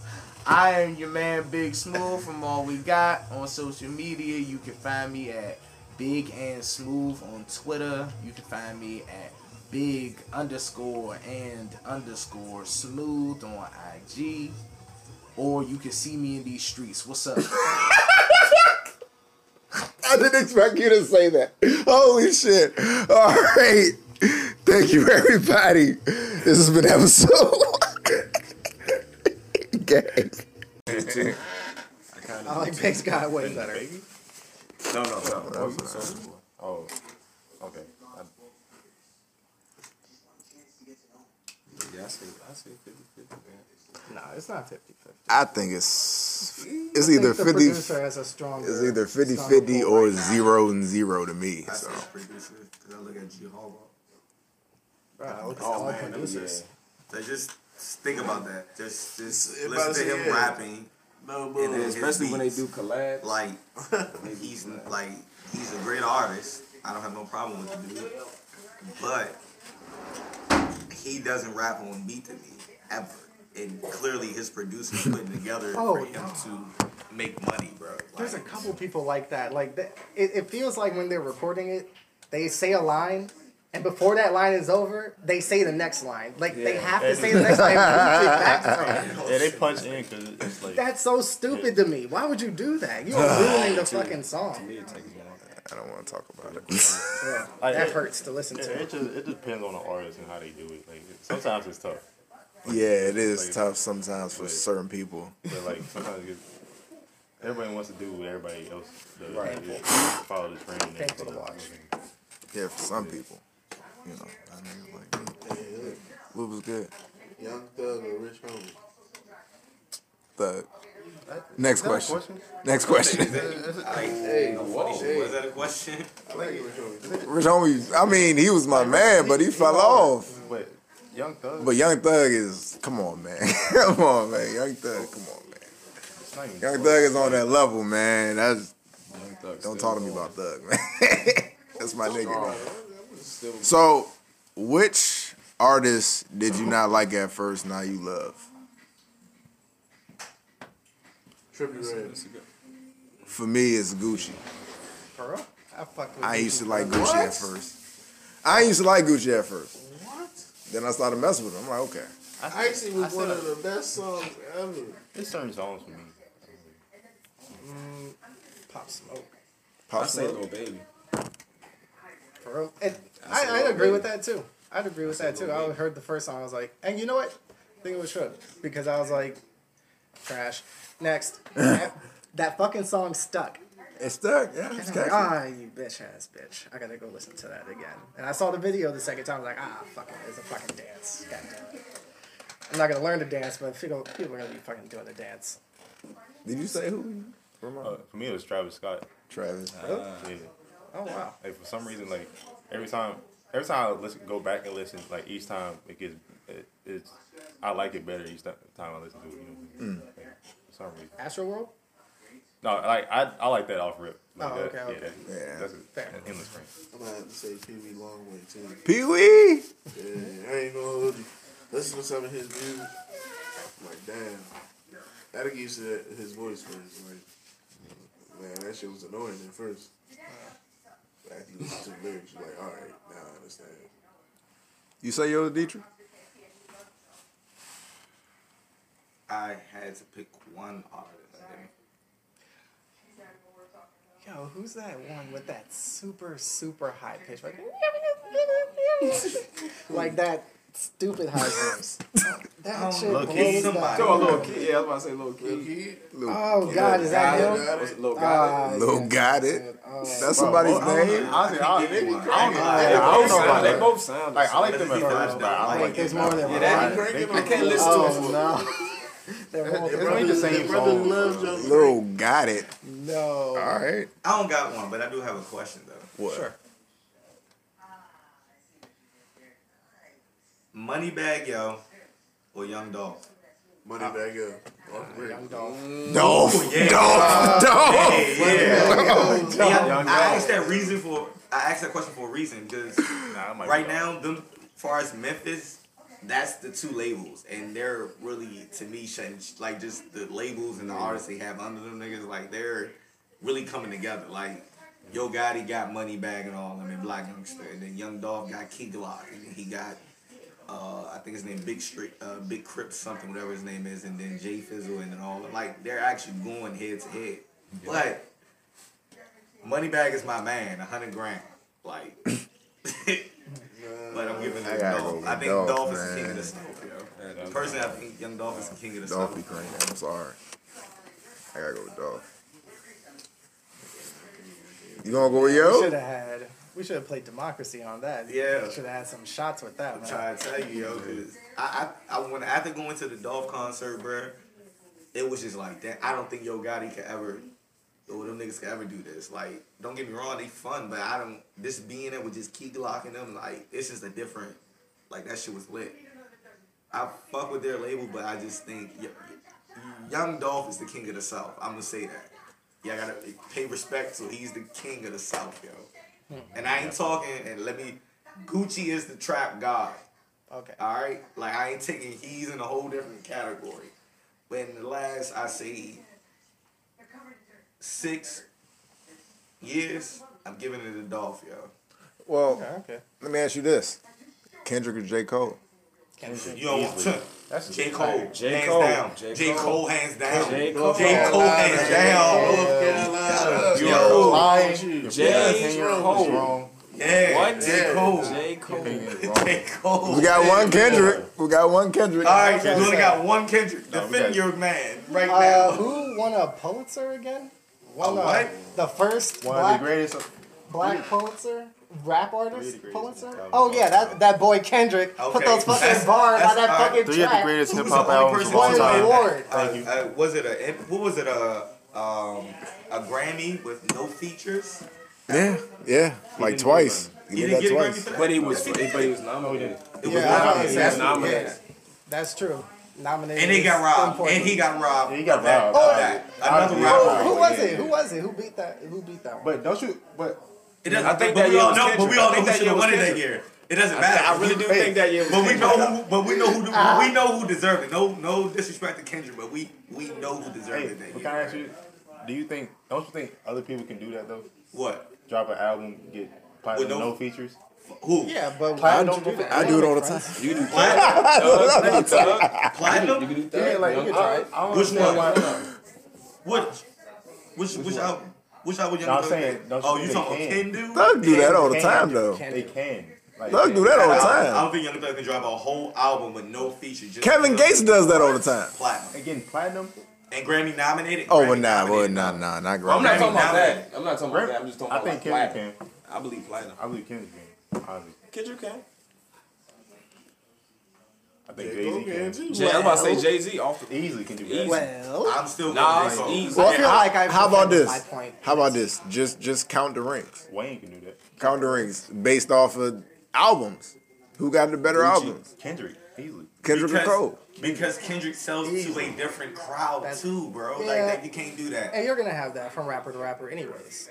am your man Big Smooth from All We Got on social media. You can find me at Big and Smooth on Twitter. You can find me at Big underscore and underscore Smooth on IG. Or you can see me in these streets. What's up? I didn't expect you to say that. Holy shit. All right. Thank you, everybody. This has been episode. Gang. I like Big's got way better. No, no, no. Oh, okay. I, Yeah, I say, I say 50 50, man. No, it's not 50 50. I think it's it's I either think the 50 producer has a stronger. it's either 50 50 or right now. 0 and 0 to me. I So producer because I look at G Hall. Right, look at Oh, all man, producers. So just think about that. Just, just It listen to to him say, yeah. rapping. No, and then his especially when they do collabs. Like he's like he's a great artist. I don't have no problem with the dude, but he doesn't rap on beat to me ever. And clearly, his producers putting together Oh, for him to make money, bro. There's a couple people like that. Like that, it, it feels like when they're recording it, they say a line, and before that line is over, they say the next line. Like they have to say the next line. and repeat it back to Yeah, they punch in because it's like. That's so stupid to me. Why would you do that? You're ruining the fucking song. I don't want to talk about it. Yeah, that hurts to listen it, to. It just it depends on the artist and how they do it. Like sometimes it's tough. Yeah, it is Like, tough sometimes for like- certain people. But like sometimes it everybody wants to do what everybody else does. Right. Like, follow the trend. and Painful to everything. watch. Yeah, for some people. You know, I mean, like, what was good? Young Thug or Rich Homie? Thug. Next Is that a question. question? Next question. Hey, whoa, was that a question? I like Rich Homie. Rich homie, I mean, he was my man, but he fell off. But Young Thug. But Young Thug is, come on, man. come on, man. Young Thug, come on, man. Young Thug is on that level, man. That's, don't talk to me about Thug, man. That's my nigga. So, which artist did you not like at first, now you love? Trippie Redd. For me, it's Gucci. For real? I fuck I used to like forever. Gucci at first. I used to like Gucci at first. Then I started messing with him. I'm like, okay. I actually, was I one said- of the best songs ever. It's certain songs for me. Mm, Pop Smoke. Pop I say Smoke? Lil Baby. For real. It, I, I, I'd agree Baby. with that too. I'd agree with that too. I heard the first song. I was like, and you know what? I think it was Shook because I was like, trash. Next, that, that fucking song stuck. It's stuck. Yeah, And it's I'm like, catchy. ah, you bitch ass bitch. I gotta go listen to that again. And I saw the video the second time. I was like, ah, fuck it, it's a fucking dance. God damn it. I'm not gonna learn to dance, but people people are gonna be fucking doing the dance. Did you say who? Uh, for me, it was Travis Scott. Travis. Really? Yeah. Oh wow. Like for some reason, like every time, every time I listen, go back and listen, like each time it gets, it, it's, I like it better each time I listen to it. You know, Mm. like, for some reason. Astro World. No, like I, I like that off rip. Like Oh, that, okay, yeah, okay. that- Yeah. that's a, Fair. an endless frame. I'm gonna have to say Pee Wee Longway too. Pee Wee. Yeah, I ain't gonna hold you. Listen to some of his music. I'm like, damn. Gotta get used to that, his voice first. Like, man, that shit was annoying at first. But after you listen to the lyrics, you're like, alright, now I understand. You say yours, Dietrich? I had to pick one artist. Yo, who's that one with that super super high pitch? Like, like that stupid high voice. That Um, shit blows Kid, my somebody. mind. little kid. Yeah, I was about to say little kid. Oh God, is that him? Little Ah, Lil yeah. got it. Oh. That's somebody's I don't name. know. Honestly, I, I, don't know. I don't know about They both sound. Like I like them at Let's see first, but I I don't like there's them more now. than Yeah, one. that I can't listen to it. Oh no. They're Their multiple. ain't the brother, same their brother song, loves bro. Young Lil got it. No. All right. I don't got one, but I do have a question though. What? Sure. Moneybagg Yo or Young Dolph? Money back up. Off the rip. Young Dolph. Dolph. yeah. Dolph. Uh, Dolph. Hey, yeah. Yeah, Young I Dolph. asked that reason for I asked that question for a reason because Nah, right now, them far as Memphis, that's the two labels, and they're really to me like just the labels and the artists they have under them niggas, like they're really coming together. Like Yo Gotti got Moneybagg and all them and Blac Youngsta, and then Young Dolph got Key Glock, and then he got. Uh, I think his name Big Street, uh, Big Crip something, whatever his name is, and then Jay Fizzle and then all them. like they're actually going head to head. But Moneybagg is my man, a hundred grand. Like, but I'm giving I Dolph. I think Dolph, Dolph, is the king of the South, yo. Personally, I think Young Dolph is the king of the Dolph be South. cranking. I'm sorry. I gotta go with Dolph. You gonna go with We yo? should have had. We should have played democracy on that. Yeah. Should have had some shots with that. I'm trying to tell you, yo, because I, I, I when after going to the Dolph concert, bro, it was just like that. I don't think Yo Gotti could ever, or them niggas could ever do this. Like, don't get me wrong, they fun, but I don't. This being there with just key glocking them, like, it's just a different. Like that shit was lit. I fuck with their label, but I just think y- Young Dolph is the king of the South. I'm gonna say that. Yeah, I gotta pay respect, so he's the king of the South, yo. Hmm. And I ain't talking, and let me. Gucci is the trap god. Okay. All right, like I ain't taking. He's in a whole different category. But in the last, I say, six years, I'm giving it to Dolph, yo. Well, Okay. Okay. let me ask you this: Kendrick or J Cole? You don't want to. That's J. Cole, J. Cole. hands down. J. J. Cole. Cole, hands down. J. J. Cole. Cole, hands down. North Carolina. Yo. lying. J. What's wrong? Yeah, What? J. Cole. J. Cole. J. Cole. We got one Kendrick. We got one Kendrick. All right, you only got one Kendrick. Defend your man right Uh, now. who won a Pulitzer again? Won A uh, what? The first One black of the greatest. Of, black Pulitzer rap artist Three of the greatest Pulitzer. Oh yeah, that that boy Kendrick put those fucking that's- bars that's on that all right. fucking three of the greatest hip hop only albums of all time. award? Thank you. Uh, uh, was it a what was it a um a Grammy with no features? Yeah, yeah, like didn't twice. He He didn't that get twice. But he was, but he was nominated. It was Yeah, nominated. That's- nominated. yeah, That's true. Nominated. And he got robbed. And he got robbed. Yeah, he got robbed. Oh, that. Another agree. round. Who was it? Who was it? Who beat that? Who beat that one? But don't you? But It doesn't. I think but that we year all was know. But we all know think who that should have won it that year. It doesn't matter. I really do think that year was But we know who. But we know who. Ah. We know who deserved it. No, no disrespect to Kendrick, but we we know who deserved hey, it that but year. can I ask you? Do you think? Don't you think other people can do that though? What? Drop an album, get platinum, With no- no features. Who? Yeah, but Platinum why don't don't you do that? I do it all the time. You do Platinum. Thug, you can do Thug. Platinum. You can do Thug. Yeah, like Young I, Thug. I Which understand one? Which? Which? Which album? Which album? No, I'm saying, don't you Oh, you talking about can? Do? Thug do that all the time though. They can. Like, Thug do that all the I don't, I don't think Young Thug can drop a whole album with no features. Just Kevin Gates does that all the time. Platinum Again, platinum. and Grammy nominated. Oh, Grammy well, nah, well, nah, nah, not Grammy. I'm not Grammy. talking about nominated. that. I'm not talking about that. I'm just talking I about think like Kendrick platinum. can. I believe platinum. I believe Kendrick can. Kendrick can. I think Jay Z can can. too. Jay, I was about to say Jay Z off the Easily can do that. Well, I'm still Nah, it's J. Easy. well, I feel how, like I've how about this? my point. How about this? Just just count the rings. Wayne can do that. Count the rings based off of albums. Who got the better albums? Kendrick, easily. Kendrick or Because- Cole. Because Kendrick sells to a different crowd That's- too, bro. Like Yeah. that, you can't do that. And you're gonna have that from rapper to rapper, anyways.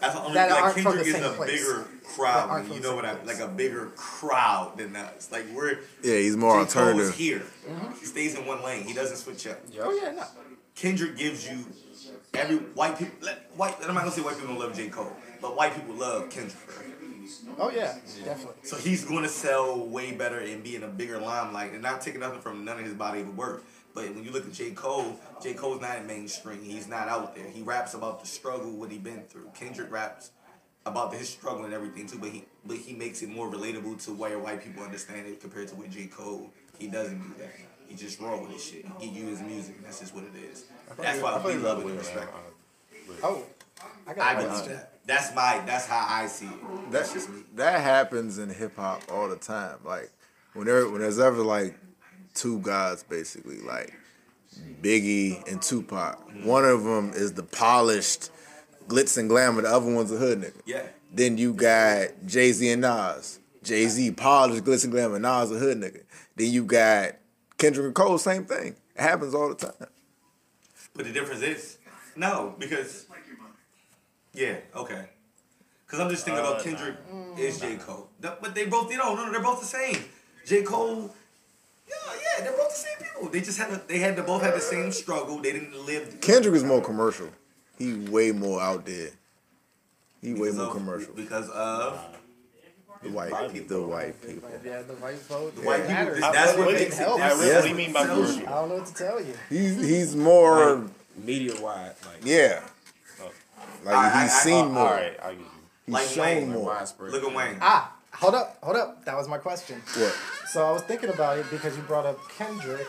That's the only that like aren't from Kendrick the is same a place. bigger That crowd. aren't You know what I same like a bigger crowd than us. Like we're Yeah, he's more J. Cole is alternative. here. Mm-hmm. He stays in one lane. He doesn't switch up. Oh yeah, no. Kendrick gives you every white people. Let, white. I'm not gonna say white people don't love J Cole, but white people love Kendrick. Bro. Oh yeah, definitely. So he's going to sell way better and be in a bigger limelight and not taking nothing from none of his body of work. But when you look at J. Cole, J. Cole's not in mainstream. He's not out there. He raps about the struggle, what he been through. Kendrick raps about his struggle and everything too, but he but he makes it more relatable to where white people understand it compared to with J. Cole. He doesn't do that. He just roll with his shit. He give you his music that's just what it is. That's why we love it and respect uh, it. Oh, I I got a give that. That's my that's how I see it. That's just me. that happens in hip hop all the time. Like whenever when there's ever like two guys basically like Biggie and Tupac. One of them is the polished glitz and glamour. The other one's a hood nigga. Yeah. Then you got Jay Z and Nas. Jay Z polished glitz and glamour. Nas a hood nigga. Then you got Kendrick and Cole. Same thing. It happens all the time. But the difference is, no, because yeah, okay. Because I'm just thinking about Kendrick is J Cole, but they both you know no, no, they're both the same. J Cole, yeah, yeah, they're both the same people. They just had a, they had to both had the same struggle. They didn't live Kendrick is more commercial. He way more out there. He way because more of- commercial. because of The white, people. the white people. Yeah, the white vote. The white people, matters. that's what It makes it helps. different. What do you mean by I don't know what to tell you. He's he's more media wide. Like yeah. Like I- I- he's I- seen Uh, more. all right, I get you. He's Like shown Wayne. more. widespread. Look at Wayne. Ah, hold up, hold up. That was my question. What? So I was thinking about it because you brought up Kendrick.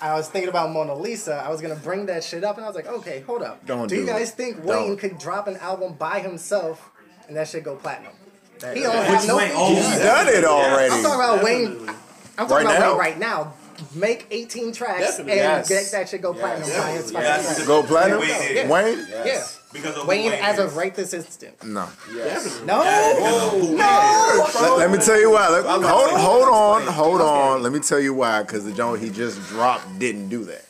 I was thinking about Mona Lisa. I was gonna bring that shit up, and I was like, okay, hold up. Don't do do you guys it. think Don't. Wayne could drop an album by himself and that shit go platinum? He Which don't have no. Wayne? He's done it already. I'm talking about Wayne. I'm talking Right about now? Wayne right now. Make 18 tracks Definitely. and Yes. get that shit go platinum by his Yes. Go platinum. Wayne Yeah. is. Wayne? Yeah. Because of Wayne Wayne as is. of right this instant. No. yes. No. Because of who Wayne is. Let, let me tell you why. Let- hold hold on, hold on. Let me tell you why. Because the joint he just dropped didn't do that.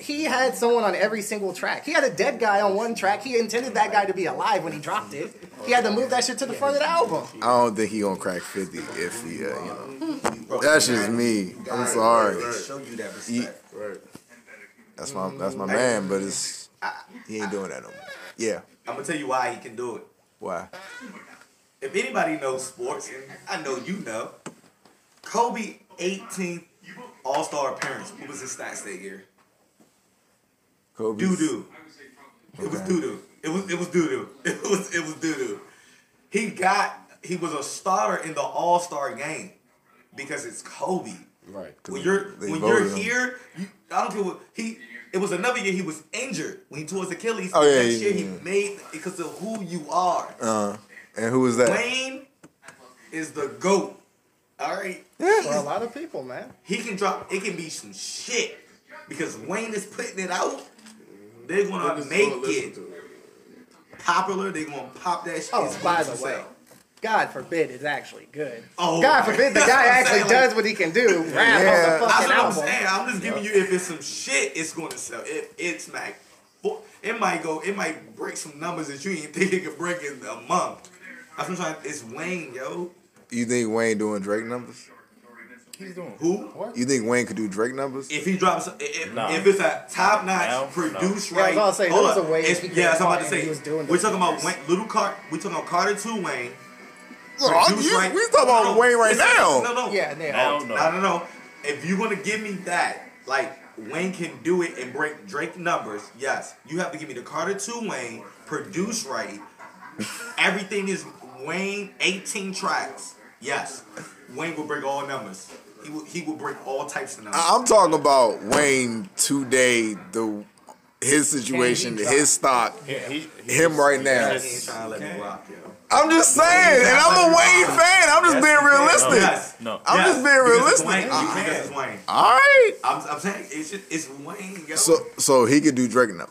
He had someone on every single track. He had a dead guy on one track. He intended that guy to be alive when he dropped it. He had to move that shit to the front of the album. I don't think he gonna crack fifty if he, uh, you know. That's just me. I'm sorry. Show you that He- respect. Right. that's my that's my man, but it's he ain't doing that no more. Yeah. I'm gonna tell you why he can do it. Why? If anybody knows sports, and I know you know, Kobe 18th All Star appearance. What was his stats that year? Kobe. Doo doo. It was Okay. doo doo. It was it was doo doo. It was it was doo doo. He got he was a starter in the All Star game because it's Kobe. Right. When you're when you're him. here, you, I don't care what he. It was another year he was injured when he tore his Achilles. Oh, yeah, Next yeah, year he made because of who you are. Uh, and who was that? Wayne is the goat. All right. Yeah. For a lot of people, man. He can drop. It can be some shit because Wayne is putting it out. They're gonna make gonna it popular. They're gonna pop that shit. Oh, by the way, sell. God forbid it's actually good. Oh, God forbid the guy actually saying, does what he can do. Rap Yeah. on the That's what I'm album. saying. I'm just giving you if it's some shit, it's going to sell. If it's smack, it might go. It might break some numbers that you didn't think it could break in a month. I'm trying. It's Wayne, yo. You think Wayne doing Drake numbers? He's doing Who? What? You think Wayne could do Drake numbers? If he drops, if, Nah. if it's a top Now? notch, produced Yeah, I was right. about to say, hold up. a way It's- he could yeah, that's what I'm about to say. he was doing We're those talking about. Wayne, Little Car. We talking about Carter Two Wayne. Look, I'm- you- right- we talking about No, Wayne right now. No, no, Yeah, yeah. Now, no, no. no, no, no. If you're gonna give me that, like Wayne can do it and break Drake numbers, yes. You have to give me the Carter Two Wayne, produced right. Everything is Wayne, 18 tracks. Yes, Wayne will break all numbers. He will, he will break all types of numbers. I- I'm talking about Wayne today, the his situation, his stock, He, he, he him right now. He ain't trying to let me rock, yo. I'm just saying, and I'm a Wayne fan. I'm just being realistic. Yes. No. I'm Yes, just being realistic. It's Wayne. You think it's Wayne. All right. I'm, I'm saying it's just, it's Wayne. Yo. So so he could do Drake now.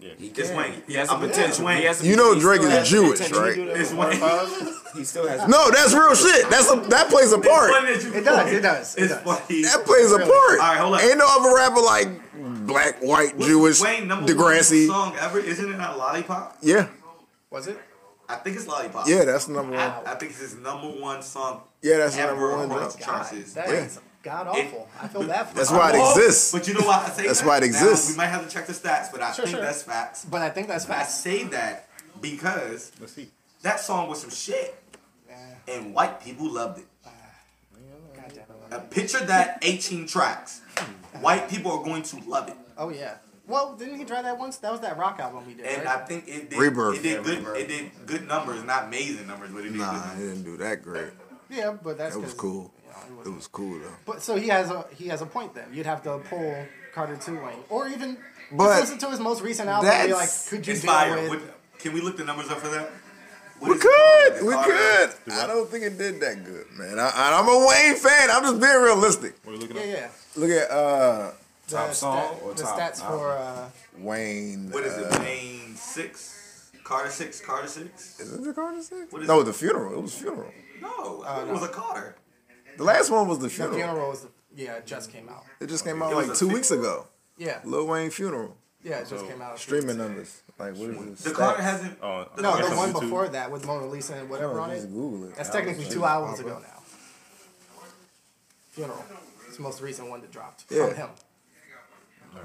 it's Wayne. He has I'm the gonna potential. Wayne. He has the You know. Drake is still has the Jewish, right? It's Wayne. He still has. No, that's real shit. That's a that plays a part. funny that you It does. It does. It does. That plays a part. All right, hold up. Ain't no other rapper like black, white, Jewish, Wayne number Degrassi. one song ever isn't it not Lollipop? Yeah, Was it? I think it's Lollipop. yeah, that's number one. I, I think it's his number one song. Yeah, that's ever number one. across drop. the charts. That Yeah. god awful. I feel bad for That's why it Oh, exists. But you know why I say That's that? why it Now, exists. we might have to check the stats, but I Sure, think sure. that's facts. But I think that's facts. I say that because Let's see. that song was some shit, and white people loved it. God damn it. Uh, picture that 18 tracks. White people are going to love it. Oh yeah. Well, didn't he try that once? That was that rock album he did, And right? I think it did. Rebirth. It did Yeah, good. Rebirth. It did good numbers, not amazing numbers, but it did Nah, good he numbers. didn't do that great. yeah, but that's That was cool. you know, it It wasn't- cool though. But so he has a he has a point then. You'd have to pull Carter Two Wayne, or even But listen to his most recent album. And be like, could you It's deal with? What- can we look the numbers up for that? What We is it called? could, we could. I don't think it did that good, man. I, I'm a Wayne fan. I'm just being realistic. What are you looking Yeah, at? yeah. Look at uh The Top song stat- or the top stats for uh, Wayne. What is uh, it? Wayne six, Carter six, Carter six. Is it the Carter six? What is No, it? the funeral. It was funeral. No, Uh, it no. was a Carter. The last one was the the funeral. funeral was the, yeah it just came out. It just came out It like two fi- weeks ago. Yeah, Lil Wayne funeral. yeah, it just came out. Streaming numbers. Like what is this? The Carter hasn't. Oh, The No, Carter the one YouTube. before that with Mona Lisa and whatever on it. Google it. That's technically two albums ago now. Funeral. It's the most recent one that dropped Yeah. from him.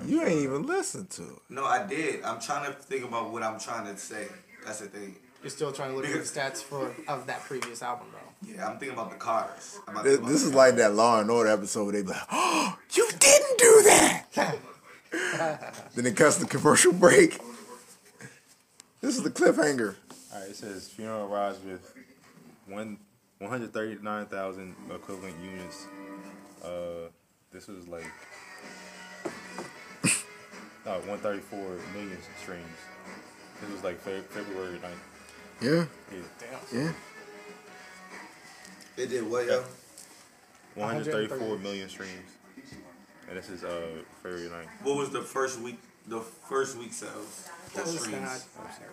You ain't even listened to it. No, I did. I'm trying to think about what I'm trying to say. That's the thing. You're still trying to look at the stats for of that previous album though. Yeah, I'm thinking about the cars. I'm about This, to think this is like that Law and Order episode where they be like, "Oh, you didn't do that." then it cuts the commercial break. This is the cliffhanger. All right, it says funeral arrives with one one hundred thirty nine thousand equivalent units. Uh, this was like uh, one thirty four million streams. This was like Fe- February 9th. Yeah, Yeah, yeah. It did what, yo? one hundred thirty four million streams. And this is uh February 9th. What was the first week? The first week sales. That What was streams. that?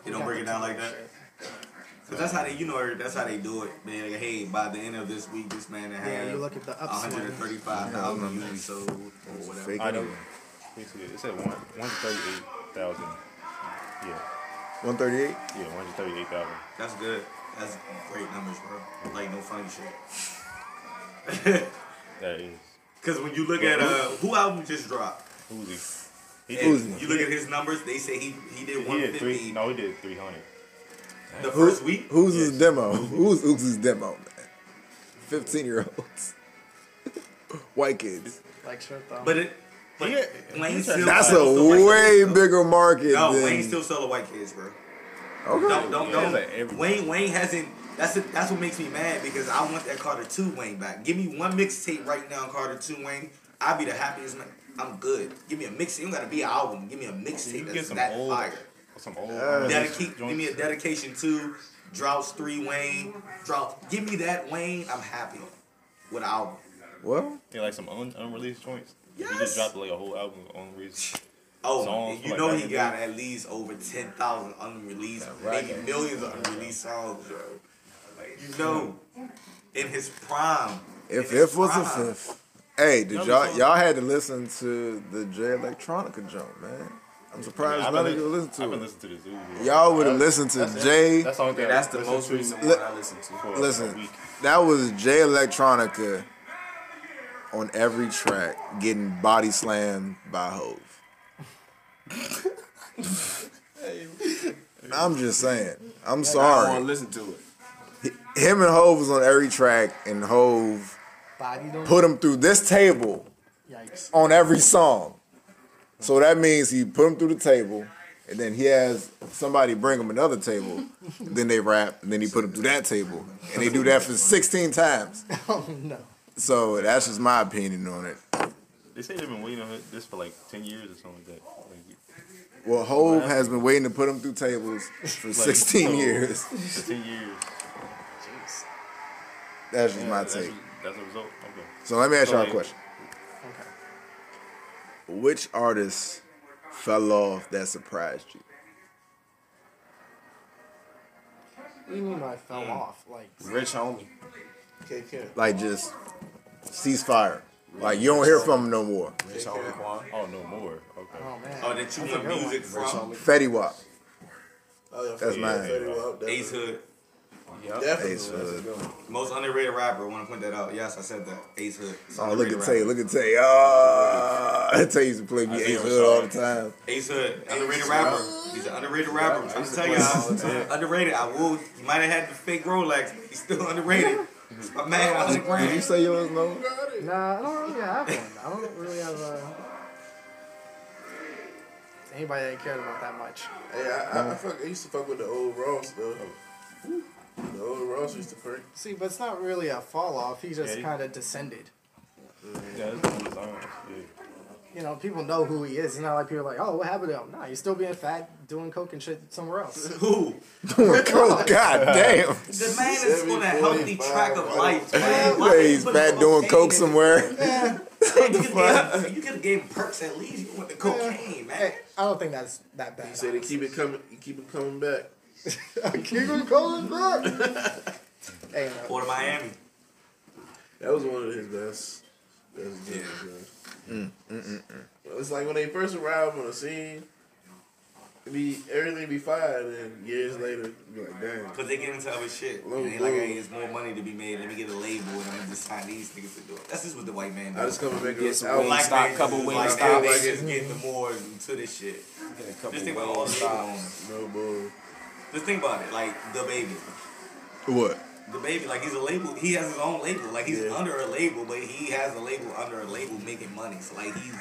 You don't break it down like that. Cause that's how they, you know, that's how they do it. Man, like, hey, by the end of this week, this man had Yeah, you look at the upswing. 135,000 units sold or whatever. Fake I know. Anyway. Basically, it said one one thirty eight thousand. Yeah, 138. yeah, one hundred thirty eight thousand. That's good. That's great numbers, bro. Like no funny shit. That is Cause when you look at uh, who album just dropped, Uzi. He and did. you look at his numbers, they say he he did He 150. No, he did three hundred. the Who- first week. Who's his demo? Who's Uzi's demo, man? 15 year olds. White kids. Like shirt thumb. But it, but Wayne still That's a white way kids, bigger market No, than. Wayne still sell the white kids, bro. Okay. Don't don't Yeah, don't. it's like Wayne Wayne hasn't. That's it. That's what makes me mad because I want that Carter Two Wayne back. Give me one mixtape right now, Carter Two Wayne. I'd be the happiest man. I'm good. Give me a mixtape. You don't gotta be an album. Give me a You mixtape can get that's some that old, fire. some old. Yeah. Dedicate. Give me a dedication to Droughts three Wayne. Drought. Give me that Wayne. I'm happy with an album. Well, Yeah, like some un- unreleased joints. He just dropped like a whole album of unreleased. Oh, songs you know back he got the at least over ten thousand unreleased, right. maybe millions of unreleased songs, bro. You know, in his prime. if in his if was a fifth. Hey, did Y'all y'all had to listen to the Jay Electronica jump, man? I'm surprised I've none of you li- listened I've been to it. listening to the Zoo. Y'all would have listened to That's- Jay. That's the Yeah, that's the most to recent one I listened to. for a Listen, week. that was Jay Electronica on every track getting body slammed by Hove. I'm just saying. I'm sorry. I don't want sorry. to listen to it. Him and Hove was on every track, and Hove put him through this table Yikes. on every song. So that means he put him through the table, and then he has somebody bring him another table. then they rap, and then he put him through that table, and they do that for 16 times. Oh no. So that's just my opinion on it. They say they've been waiting on it- this for like ten years or something like that. Like, Well, Hove has been waiting to put him through tables for 16 years. 16 years. Jeez. That's just Yeah, my that's- take. That's the result. Okay. So let me ask So, y'all a like, question. Which artist fell off that surprised you? What do you mean by fell mm. off? Like Rich homie. KK. Like just ceasefire. Like you don't hear from him no more. Rich homie Quan. Oh, no more. Okay. Oh man. Oh, that you want music from? Fetty Wap. Oh, yeah, That's Fetty mine. Fetty Ace Hood. Yep. Definitely. Ace Hood. Most underrated rapper. I want to point that out. Yes, I said that. Ace Hood. It's Oh, look at Tay. Look at Tay. Ah, Tay used to play me Ace Hood all the time. Ace Hood, underrated rapper. He's an underrated rapper. I'm trying to tell y'all, underrated. I will. You might have had the fake Rolex, but he's still underrated. It's my man, 100 Did you grand. say yours no? Nah, I don't really have one. I don't really have uh, anybody that I cared about that much. Hey, I, I, I, fuck, I used to fuck with the old Ross though. The old Ross used to crank. See, but it's not really a fall off. He just Yeah, kind of descended. Yeah, You know, people know who he is. It's not like people are like, oh, what happened to him? Nah, he's still being fat, doing coke and shit somewhere else. Who? Doing coke. God damn. The man is on a healthy track of life, man. Yeah, he's fat doing coke somewhere. Man, you could have you could have gave perks at least. You went to cocaine, man. Hey, I don't think that's that bad. He said they keep it coming. You keep it coming back. keep him coming back. hey, man. Or to Miami. That was one of his best. best Yeah. Jams, man. Mm, mm, mm, mm. It's like when they first arrive on the scene, it be everything be fine, and years later, be like, damn. Cause they get into other shit. Low It ain't like, hey, it's more money to be made. Let me get a label and I'm just sign these niggas to do it. That's just what the white man does. I just come and make Get a some album. Wingstop, Black man couple just Wingstop. Like, Like they it. just getting the more into this shit. Get a couple Just think about all the Wingstops. label owners. No bull. Just think about it. Like the baby. What? The baby, like he's a label. He has his own label. Like he's Yeah. under a label, but he has a label under a label making money. So like he's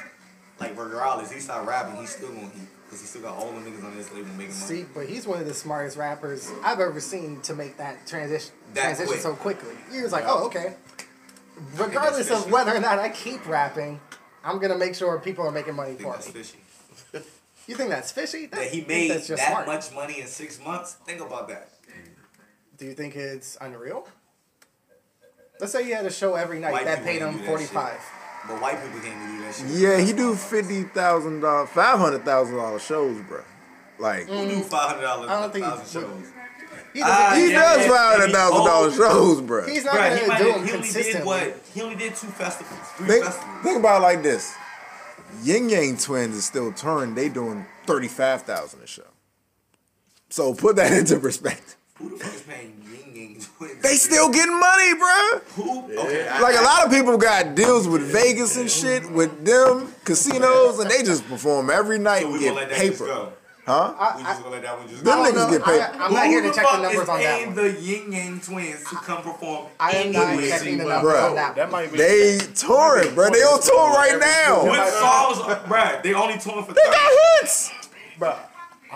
like regardless, he start rapping, he's still gonna eat because he still got all the niggas on his label making money. See, but he's one of the smartest rappers I've ever seen to make that transition That transition quick. so quickly. He was like, oh, okay. Regardless of whether or not I keep rapping, I'm gonna make sure people are making money for that's me. You think that's fishy? That he made that's that smart. much money in six months. Think about that. Do you think it's unreal? Let's say you had a show every night White that paid him do that forty shit. five. But white people can't do that shit. Yeah, he do fifty thousand dollars, five hundred thousand dollar shows, bro. Like Who do five hundred dollars? I don't think thousand he- shows. He Ah, doesn't. he yeah, does yeah, five hundred thousand dollar shows, bro. He's not Bruh, he gonna might do them he only did consistently. what? He only did two festivals, three Think, festivals. think about it like this: Ying Yang Twins is still touring. They doing thirty five thousand a show. So put that into perspective. Who the fuck is paying Ying Yang Twins? They still getting money, bro. Who? Okay, I- Like a lot of people got deals with Vegas and shit with them casinos, and they just perform every night So and we get gonna let that just paper, go. huh? We just gonna let that one just Them go. niggas get paid. I, I'm not here to Who check the fuck numbers is on that paying one. the Ying Yang Twins to come perform? I am not anywhere? checking the Bruh. numbers on that That one. might be. They touring, bro. They on tour right now. What songs, are- bruh? They only touring for They 30. got hits. Bro,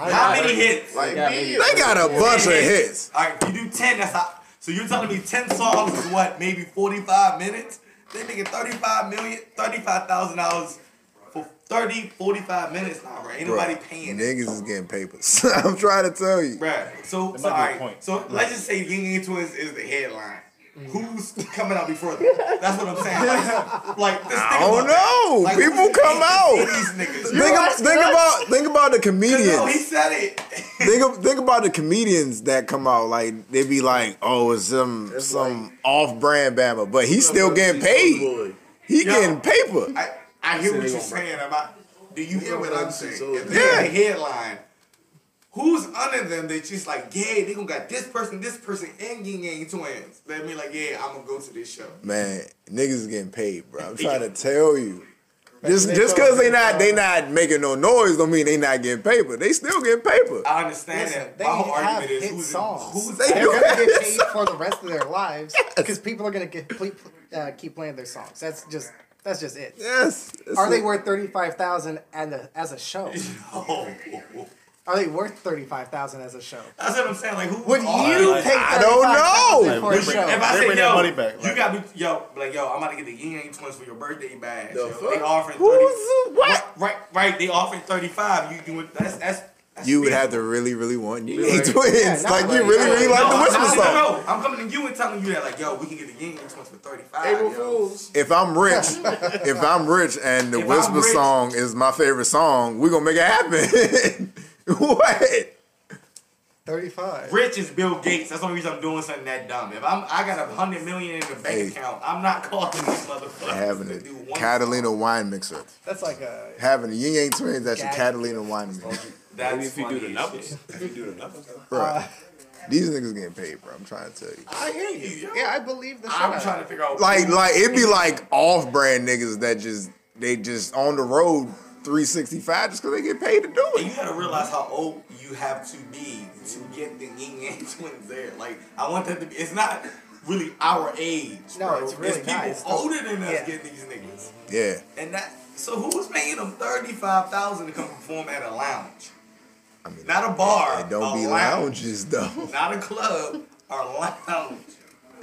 How many hits? Like got me. They got a bunch of hits. All right, you do ten. That's how. So you're telling me ten songs is what? Maybe forty-five minutes. They making thirty-five million, thirty-five thousand dollars for 30, 45 minutes now, bro. Ain't nobody paying. Niggas is getting papers. I'm trying to tell you. Bruh, so, That so, might be a alright, point. so let's just say Ying Yang Twins is the headline. Who's coming out before them? That's what I'm saying. Like, like just think I don't about know. Like, People come out. These niggas. Think, of, think about think about the comedians. No, oh, he comedians. said it. think of, think about the comedians that come out like they be like, oh, it's some some off brand Bama, but he's still getting paid. Boy. He Yo. getting paper. I, I hear what you're saying about. Do you hear what I'm saying? Yeah. If they're the headline, who's under them that just like, yeah, they gonna got this person, this person, and Ying Yang Twins. That mean like, yeah, I'm gonna go to this show. Man, niggas is getting paid, bro. I'm trying to tell you. Just just cause they not they not making no noise don't mean they not getting paper. They still getting paper. I understand Listen, that. they My whole have argument is hit who's songs. who's They They're gonna get paid for the rest of their lives because people are gonna get uh, keep playing their songs. That's just that's just it. Yes. it's Are they worth thirty five thousand and as a show? Oh, Are they worth thirty five thousand as a show? That's what I'm saying. Like, who Would are- you like, pay I don't know. $35,000 for a They bring- show? If I say, bring yo, that money back, you got me, yo, like, yo, I'm about to get the Ying Yang Twins for your birthday bash. The yo. fuck? They offering Who's 30. what? Right, right. They offering 35. You doing that's that's. that's You would have to really, really want you Right. twins. Yeah, no, like you like, really, no, really No, like the I'm- whisper I'm- song. No, I'm coming to you and telling you that, like, yo, we can get the Ying Yang Twins for 35. April. Fools. If I'm rich, if I'm rich and the If whisper rich- song is my favorite song, we gonna make it happen. what? Thirty five. Rich is Bill Gates. That's the only reason I'm doing something that dumb. If I'm, I got a hundred million in the bank Hey. account. I'm not calling these motherfuckers. Having to a do one Catalina wine mixer. That's like a Having the Ying Yang twins, that's your Gag. Catalina wine mixer. That's Maybe if you do the as numbers. If you do the numbers. Bro, uh, these niggas getting paid, bro. I'm trying to tell you. I hear you. Yo. yeah. I believe the. shit I'm trying of to figure out. Like, like it'd be like off-brand niggas that just they just on the road 365 just because they get paid to do And you gotta realize how old you have to be to get the Ying Yang Twins there. Like, I want that to be. It's not really our age. No, bro. it's really people not. It's the- older than us yeah. getting these niggas. Yeah, And that. So who's paying them thirty five thousand to come perform at a lounge? I mean, Not a bar. it don't a be lounge. lounges though. Not a club. A lounge.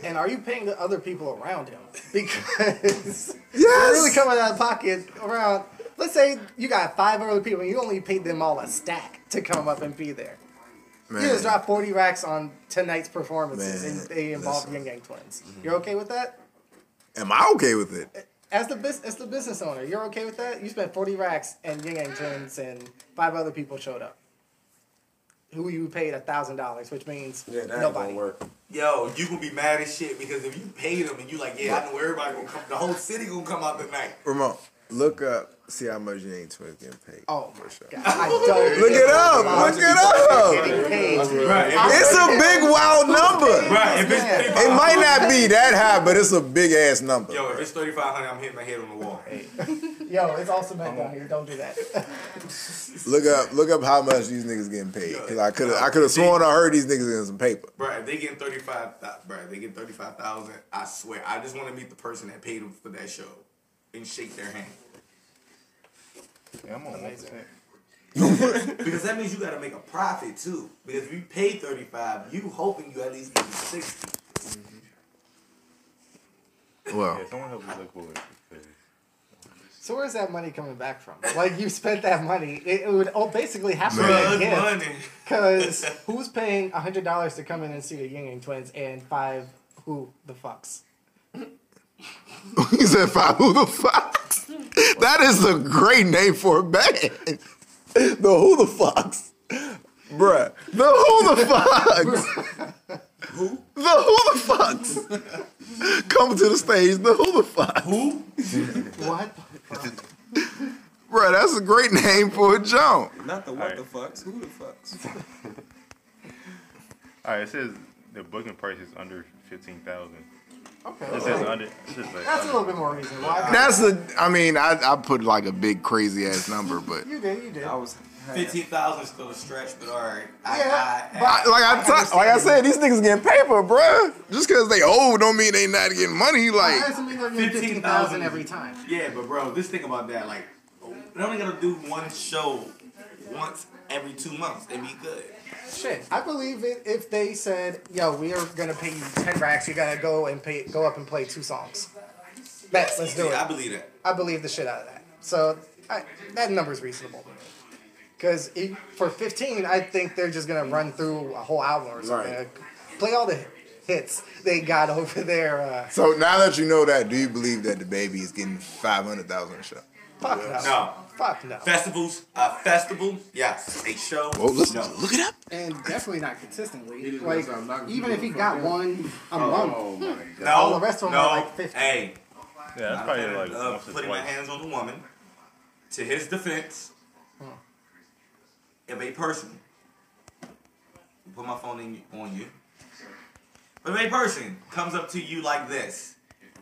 And are you paying the other people around him? Because Yes. you're really coming out of pocket around. Let's say you got five other people, and you only paid them all a stack to come up and be there. Man, You just dropped forty racks on tonight's performances, Man, and they involve listen. Ying Yang Twins. Mm-hmm. You're okay with that? am I okay with it? As the bus- as the business owner, you're okay with that? You spent forty racks, and Ying Yang Twins and five other people showed up. Who you paid a thousand dollars, which means Yeah, that ain't nobody. gonna work. Yo, you gonna be mad as shit because if you paid them and you like, yeah, I know everybody gonna come, the whole city gonna come out tonight. Ramon, look up, see how much Ying Yang twins getting paid. Oh for sure. God, I don't Look it up. Look it up. Getting paid. Right. It's a big wild number. Right. If it's It might not be that high, but it's a big ass number. Yo, if it's thirty five hundred, I'm hitting my head on the wall. Hey. Yo, it's all cement down here. Don't do that. Look up, look up how much these niggas getting paid. Cause I could have, I could have sworn I heard these niggas getting some paper. Bro, if they getting thirty five, bro, they get thirty five thousand. I swear, I just want to meet the person that paid them for that show and shake their hand Yeah, I'm gonna on one. because that means you got to make a profit too. Because if you pay thirty five, you hoping you at least get sixty. Mm-hmm. Well, Yeah, someone help me look for it. So where's that money coming back from? Like you spent that money, it, it would all basically have to be a Drug gift. money. Because who's paying hundred dollars to come in and see the Ying Yang Twins and five who the fucks? He said five. Who the Fox. That is a great name for a band. The Who the Fox. Bruh. The Who the Fox. Who? The Who the Fucks. Coming to the stage, the Who the Fox. Who? What? Bruh, that's a great name for a jump. Not the what Alright. the fucks. Who the fucks? All right, it says the booking price is under fifteen thousand. Okay. It says under. It says like That's a little bit more reasonable. I- That's a, I mean, I, I put like a big crazy ass number, but You did, you did. I was. Fifteen thousand is still a stretch, but all right. I, Yeah, I, I, like I t- like I said, these niggas getting paper, bruh. Just because they old don't mean they not getting money. Like, That doesn't mean they're getting fifteen thousand every time. Yeah, but bro, just think about that. Like, they only gotta do one show once every two months They'd be good. Shit, I believe it if they said, "Yo, we are gonna pay you ten racks. You gotta go and pay, go up and play two songs." Let's let's do Yeah, I believe that. I believe the shit out of that. So I, that number's reasonable. Because for fifteen, I think they're just gonna run through a whole album or something. Right. Play all the hits they got over there. Uh, so now that you know that, do you believe that the baby is getting five hundred thousand a show? Fuck no. No. Fuck no. Festivals, a festival, yes. A show, Well, let's no. look it up. And definitely not consistently. Like gotta stop knocking even if he got the one a Oh, month, oh my god. No, All the rest of 'em no. are like 50. Hey, Yeah, that's probably like uh, once or putting my hands on the woman. To his defense, if a person put my phone in, on you, but if a person comes up to you like this,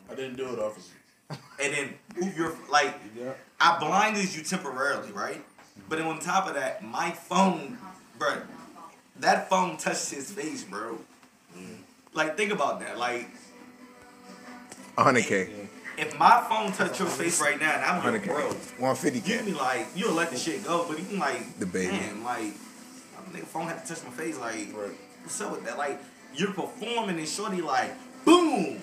I didn't do it, officer. and then move your like, Yeah. I blinded you temporarily, right? But then on top of that, my phone, bro, that phone touched his face, bro. Like, think about that. Like, hundred k, if my phone touched your face right now, and I'm your hundred bro, one fifty you k. be like, you'll let the shit go, but you can like, The baby. man, like, nigga phone had to touch my face. Like, what's up with that? Like, you're performing and shorty like, boom,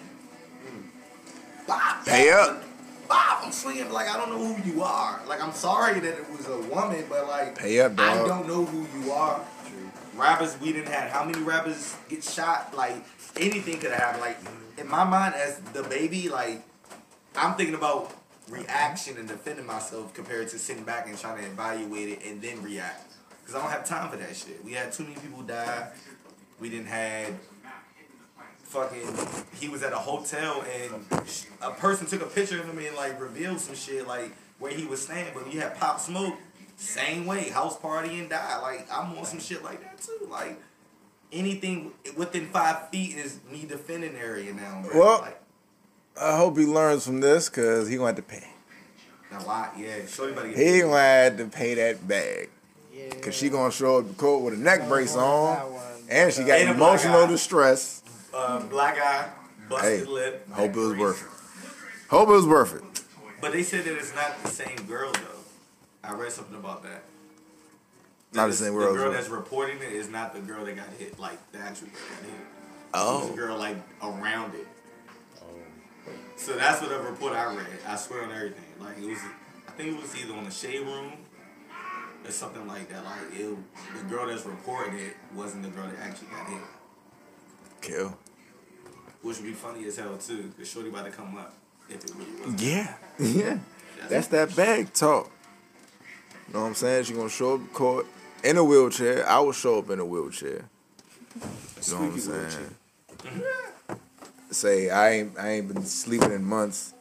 bop, Pay up. Bop. I'm swinging like I don't know who you are. Like, I'm sorry that it was a woman, but like, Pay up, I don't know who you are. Rappers, we didn't have how many rappers get shot? Like anything could have happened. Like in my mind, as the baby, like I'm thinking about reaction and defending myself compared to sitting back and trying to evaluate it and then react. Cause I don't have time for that shit. We had too many people die. We didn't had fucking. He was at a hotel and a person took a picture of him and like revealed some shit like where he was staying. But you had Pop Smoke, same way, house party and die. Like I'm on some shit like that too. Like anything within five feet is me defending area now. Bro. Well, like, I hope he learns from this because he gonna have to pay. now why? Yeah, shorty about to get. He gonna have to pay that bag. Cause she gonna show up to court with a neck brace on, and she got And emotional eye. distress. Uh, black eye, busted Hey, lip. hope it was worth it. Hope it was worth it. But they said that it's not the same girl though. I read something about that. Not the same girl. The girl that's reporting it is not the girl that got hit, like the actual girl got hit. Oh. It a girl like around it. Oh. So that's what a report I read. I swear on everything. Like it was, I think it was either on the shade room or something like that. Like it, the girl that's reporting it wasn't the girl that actually got hit, Kill. Which would be funny as hell too. Cause Shorty about to come up if it really was. Yeah, yeah. That's that bag talk. You know what I'm saying? She gonna show up to court in a wheelchair. I will show up in a wheelchair. You know what I'm saying? Say I ain't I ain't been sleeping in months,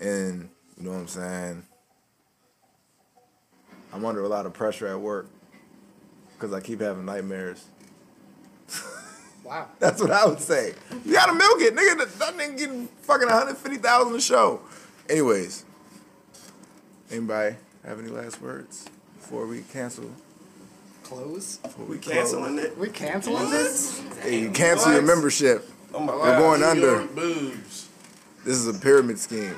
and you know what I'm saying. I'm under a lot of pressure at work because I keep having nightmares. Wow. That's what I would say. You gotta milk it, nigga. That, that nigga getting fucking 150,000 a show. Anyways, anybody have any last words before we cancel? Close. Before we Canceling it. We canceling this? Hey, you cancel your membership. Oh my We're God, going New under. Boobs. This is a pyramid scheme.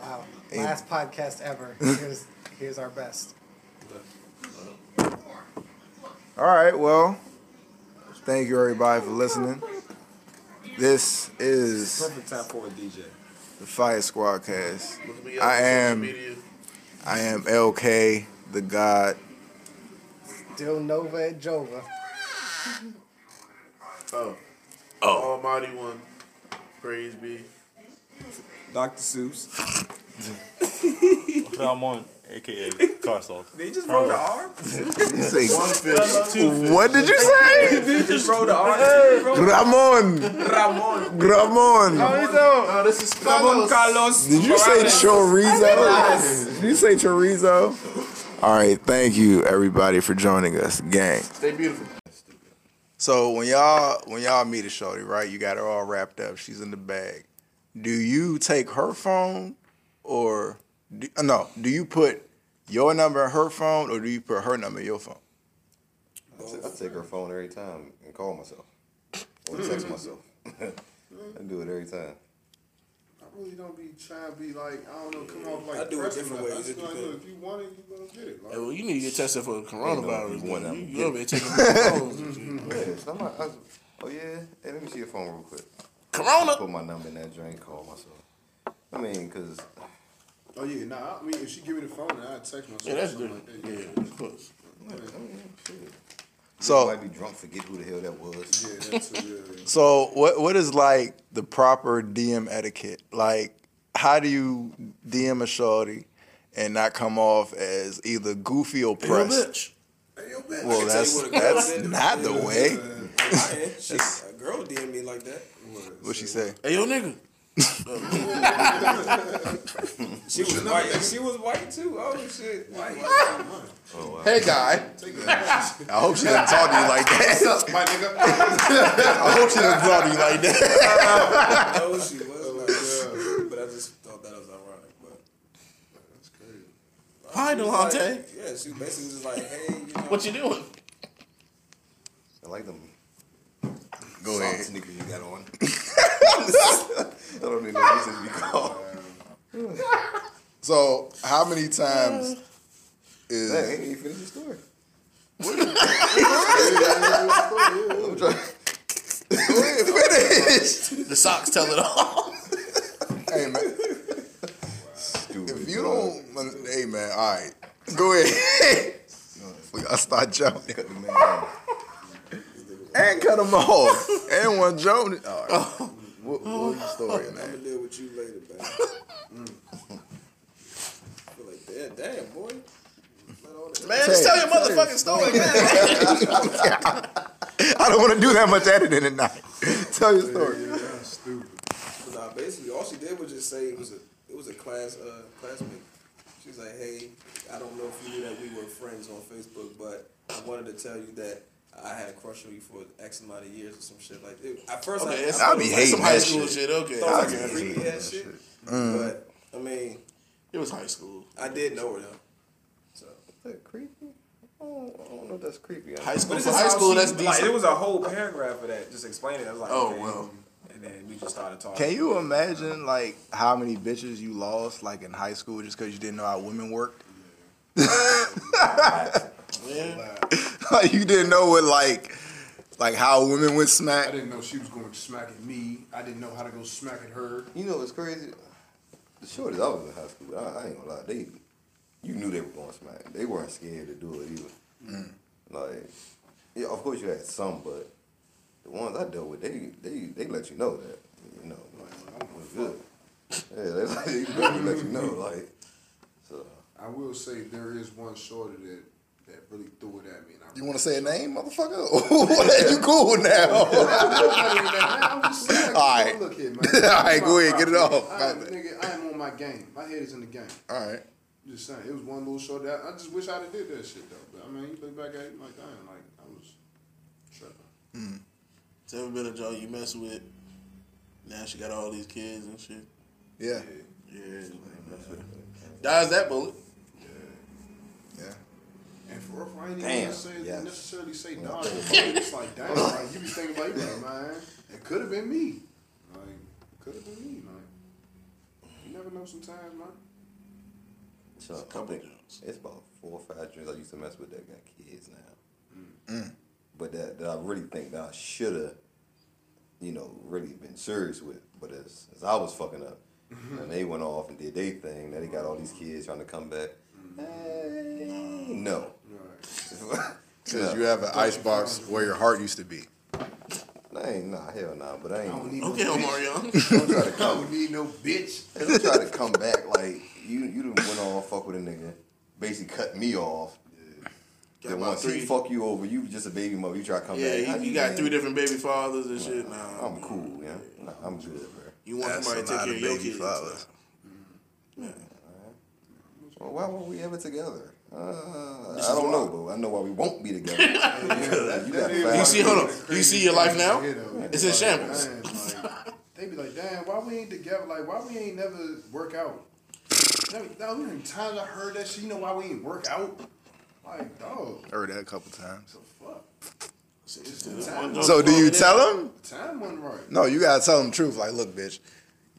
Wow. Ain't- Last podcast ever. Here's here's our best. All right, well, thank you everybody for listening. This is Perfect time for a DJ. the Fire Squad cast. Look me up I am. I am LK, the God. Still Nova and Jova. Oh. Oh. Almighty One. Praise be. Dr. Seuss. Ramon, aka car. They just rolled the R. You say, One fish, what did you say? They just rolled the R. Ramon. Ramon. Ramon. Oh, this is Ramon Carlos. Carlos. Did you say chorizo? Did you say chorizo? All right, thank you everybody for joining us, gang. Stay beautiful. So when y'all when y'all meet a shorty, right? You got her all wrapped up. She's in the bag. Do you take her phone or do, uh, no? Do you put your number in her phone or do you put her number in your phone? I take her phone every time and call myself or text myself. I do it every time. I really don't be trying to be like, I don't know, come off like I do it different nothing. I ways, just like, depends. look, if you want it, you gonna get it. Like, Hey, well, you need to get tested for Ain't coronavirus. people want man. them. You, Get you over it. here taking phones. Yeah, so I'm like, I oh yeah, hey, let me see your phone real quick. Corona. Put my number in that drink, call myself. I mean, cause oh yeah, nah. I mean, if she give me the phone, then I text myself. Yeah, that's something different. Like that. Yeah, of course. So- you might be drunk, forget who the hell that was. Yeah, that's a, yeah. So what what is like the proper DM etiquette? Like how do you DM a shorty and not come off as either goofy or Hey, yo, pressed? bitch. Hey, yo, bitch. Well, that's you what a girl that's not the way. Yeah, she, a girl DM me like that. What she say? Hey, yo, nigga. She was white. She was white too. Oh shit. White. Oh, hey, guy. I hope she doesn't talk to you like What's that. up, my nigga? I hope she doesn't talk to you like that. no, she was not. But I just thought that was ironic. But That's crazy. Hi, Delonte. Like, yeah, she basically was just like, hey, you know. What you doing? I like them. Go soft ahead. sneakers you got on. I don't even know what this is called. So how many times is Hey, ain't even finished the story. I'm trying. Finish. The socks tell it all. Hey man. If you don't, hey man, all right, go ahead. we gotta start jumping. And cut him off. and one Jones. All right. What, what was the story, I'm man? gonna deal with you later, man. mm. feel like, damn, damn, boy. Man, just tell your motherfucking story, man. I don't want to do that much editing tonight. Tell your story. But nah, basically, all she did was just say it was a it was a class uh, classmate. She was like, "Hey, I don't know if you knew that we were friends on Facebook, but I wanted to tell you that I had a crush on you for X amount of years or some shit like that." At first, Okay, I, it's- I I'll be thought it was hating like that some high shit. shit. Okay, thought it was I some be creepy hating ass that shit. Mm. But I mean, it was high school. I did know her though. So that creepy? I don't, I don't know if that's creepy. High school But for high school, she- that's like, it was a whole paragraph of that, just explaining. it. I was like, Oh, okay. well. And then we just started talking. Can you imagine like how many bitches you lost like in high school just because you didn't know how women worked? like you didn't know what like like how women would smack I didn't know she was going to smack at me. I didn't know how to go smack at her. You know what's crazy? The shorties I was in high school, I, I ain't gonna lie, they you knew they were going to smack. They weren't scared to do it either. Mm. Like, yeah, of course you had some, but the ones I dealt with, they they they let you know that you know like it was good. Yeah, that's they let you know like. So I will say there is one shorty that that really threw it at me. And I You want to say a name, motherfucker? you cool now? I'm just saying, All right. Look here, man. All right, go ahead, get it off. I, am, nigga, I am on my game. My head is in the game. All right. Just saying, it was one little short. That I just wish I'd have did that shit though. But I mean, you look back at it like, damn, like I was tripping. Mm. It's ever been a joke you mess with? Now she got all these kids and shit. Yeah. Yeah. Like, Dodge that bullet. Yeah. And for real, I ain't even Damn, necessarily, yes. necessarily say No. no. but It's like, damn, like you be thinking about, you like, man, it could have been me. Like, could have been me. Like, you never know sometimes, man. So I think it's about four or five drinks I used to mess with that got kids now. Mm. But that, that I really think that I should have, you know, really been serious with. But as, as I was fucking up, and they went off and did their thing, now they got all these kids trying to come back. Hey, no. Because you have an ice box where your heart used to be. I ain't nah, hell nah, but I ain't. don't need Okay, no Omar bitch. Young. Don't try to I don't need no bitch. Don't try to come back like you. You done went on fuck with a nigga, basically cut me off. Got Then once three. he fuck you over, you just a baby mother. You try to come Yeah, back. How you, you got been? three different baby fathers and shit. Nah, I'm cool, yeah. Nah, I'm good, bro. you want That's somebody to take care of of your baby Father. fathers. Well, why won't we ever together? Uh, I don't why. know, but I know why we won't be together. you got You see, hold on. You see your life now? You know, It's in shambles. like, they be like, damn, why we ain't together? Like, why we ain't never work out? Now, now, many times I heard that shit. You know why we ain't work out? Like, dog, Heard that a couple times. fuck. It's the time. So do you tell them? The time wasn't right. No, you gotta tell them the truth. Like, look, bitch,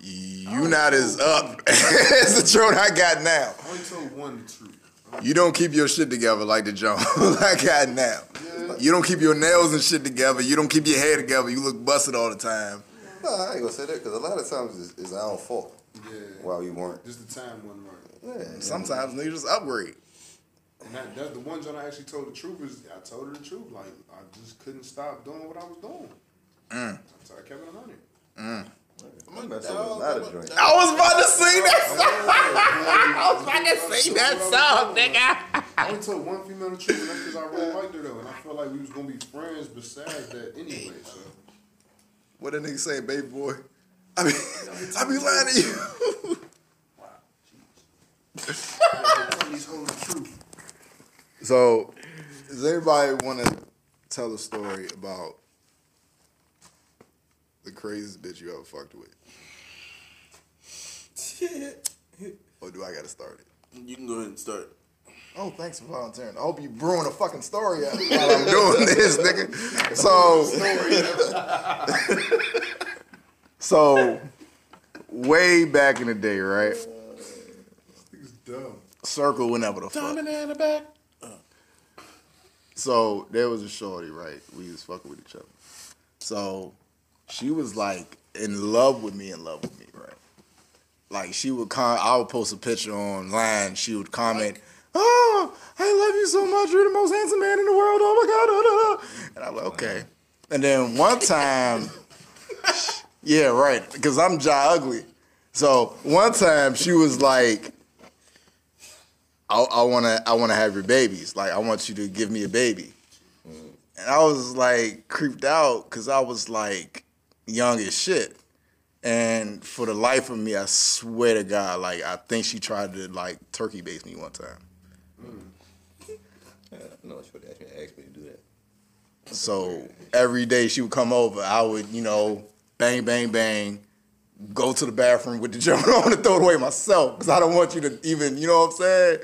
you not as up as the truth I got now. I only told one the truth. You don't keep your shit together like the Jones I got now. You don't keep your nails and shit together. You don't keep your hair together. You look busted all the time. No, I ain't gonna say that because a lot of times it's, it's our fault Yeah, why we weren't. just the time wasn't right. Yeah, Sometimes niggas just upgrade. And that, that's the one John I actually told the truth is I told her the truth. Like I just couldn't stop doing what I was doing. Mm. So I kept it on it. Mm. I messed up a lot of drinks. I was about to sing that song. I was about to sing that song, nigga. I only told one female the truth, and that's because I really liked her though, and I felt like we was gonna be friends besides that anyway. So What that nigga say, baby boy? I mean, I be lying to you. tell these hoes the truth. So, does anybody want to tell a story about the craziest bitch you ever fucked with? Or do I got to start it? You can go ahead and start. Oh, thanks for volunteering. I hope you brewing a fucking story out while I'm doing this, nigga. So, so way back in the day, right? Dumb. Circle whenever the fuck. In the back. So there was a shorty, right? We was fucking with each other. So she was like in love with me, in love with me, right? Like she would con I would post a picture online, she would comment, Oh, I love you so much, you're the most handsome man in the world. Oh my god, da, da, da." and I'm like, okay. And then one time, yeah, right, because I'm Ja ugly. So one time she was like, I, I wanna I wanna have your babies. Like I want you to give me a baby. Mm-hmm. And I was like creeped out because I was like young as shit. And for the life of me, I swear to God, like I think she tried to like turkey base me one time. Hmm. No, she would ask me, ask me to do that. So every day she would come over, I would, you know, bang, bang, bang, go to the bathroom with the joint on and throw it away myself because I don't want you to even, you know what I'm saying,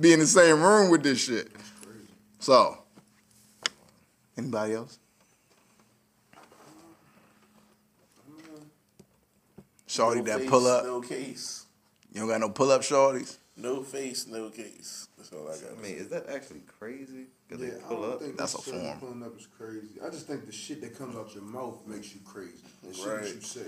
be in the same room with this shit. So, anybody else? Shorty No that face, pull up. No case. You don't got no pull up shorties? No face, no case. That's all I got. I mean, is that actually crazy? Because Yeah, they I pull don't up. think That's a form. Pulling up is crazy. I just think the shit that comes out your mouth makes you crazy. The shit Right. that you say.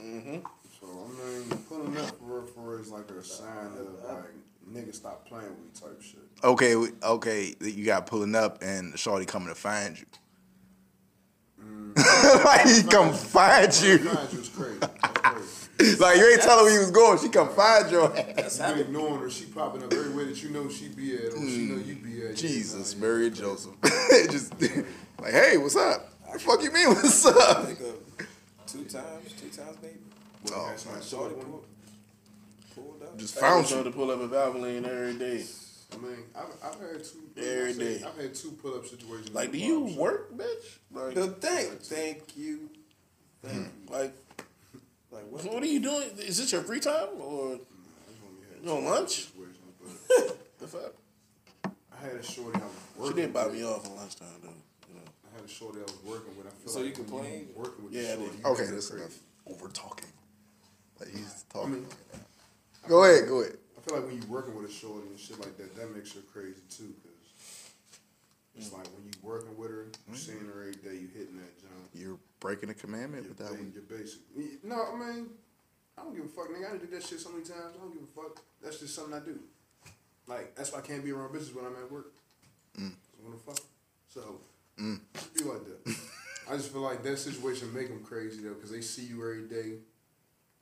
Mm-hmm. So I mean, pulling up for real, for real is like a sign of like niggas stop playing with me type shit. Okay, we- okay, you got pulling up and shorty coming to find you. Mm. like he come find you. Find you is crazy. That's crazy. like you ain't telling where you was going. She come find your ass. You been ignoring her. She popping up everywhere that you know she be at, or she know you be at. Jesus, Mary and Joseph. Just like, hey, what's up? The fuck you mean, what's up? Two times, two times maybe. Oh, That's my Shorty shorty. pulled, pulled up. Just found was trying you. to pull up at Valvoline every day. I mean, I've, I've had two. Every I've had- day. I've had two pull up situations. Like, do you barbershop. work, bitch? Like, The thing. Thank you. Thank hmm. you. like, Like what? what are you doing? Is this your free time or you on lunch? Situations, but The fuck? I had a shorty I was She working. did buy with. me off on lunchtime though. You know. I had a shorty I was working with. I feel So like you when complained? Working with Yeah, the shorty, did. Okay, make it that's enough. Over talking. Like he's I talking. mean, Go ahead, go ahead. I feel like when you're working with a shorty and shit like that, that makes her crazy too. Cause it's like when you working with her, you seeing her every day, you hitting that jump. You're breaking a commandment with that one. you're basic. No, I mean, I don't give a fuck, nigga. I done did that shit so many times. I don't give a fuck. That's just something I do. Like that's why I can't be around bitches when I'm at work. Mm. I want fuck. So Mm. just be like that. I just feel like that situation make them crazy though, because they see you every day,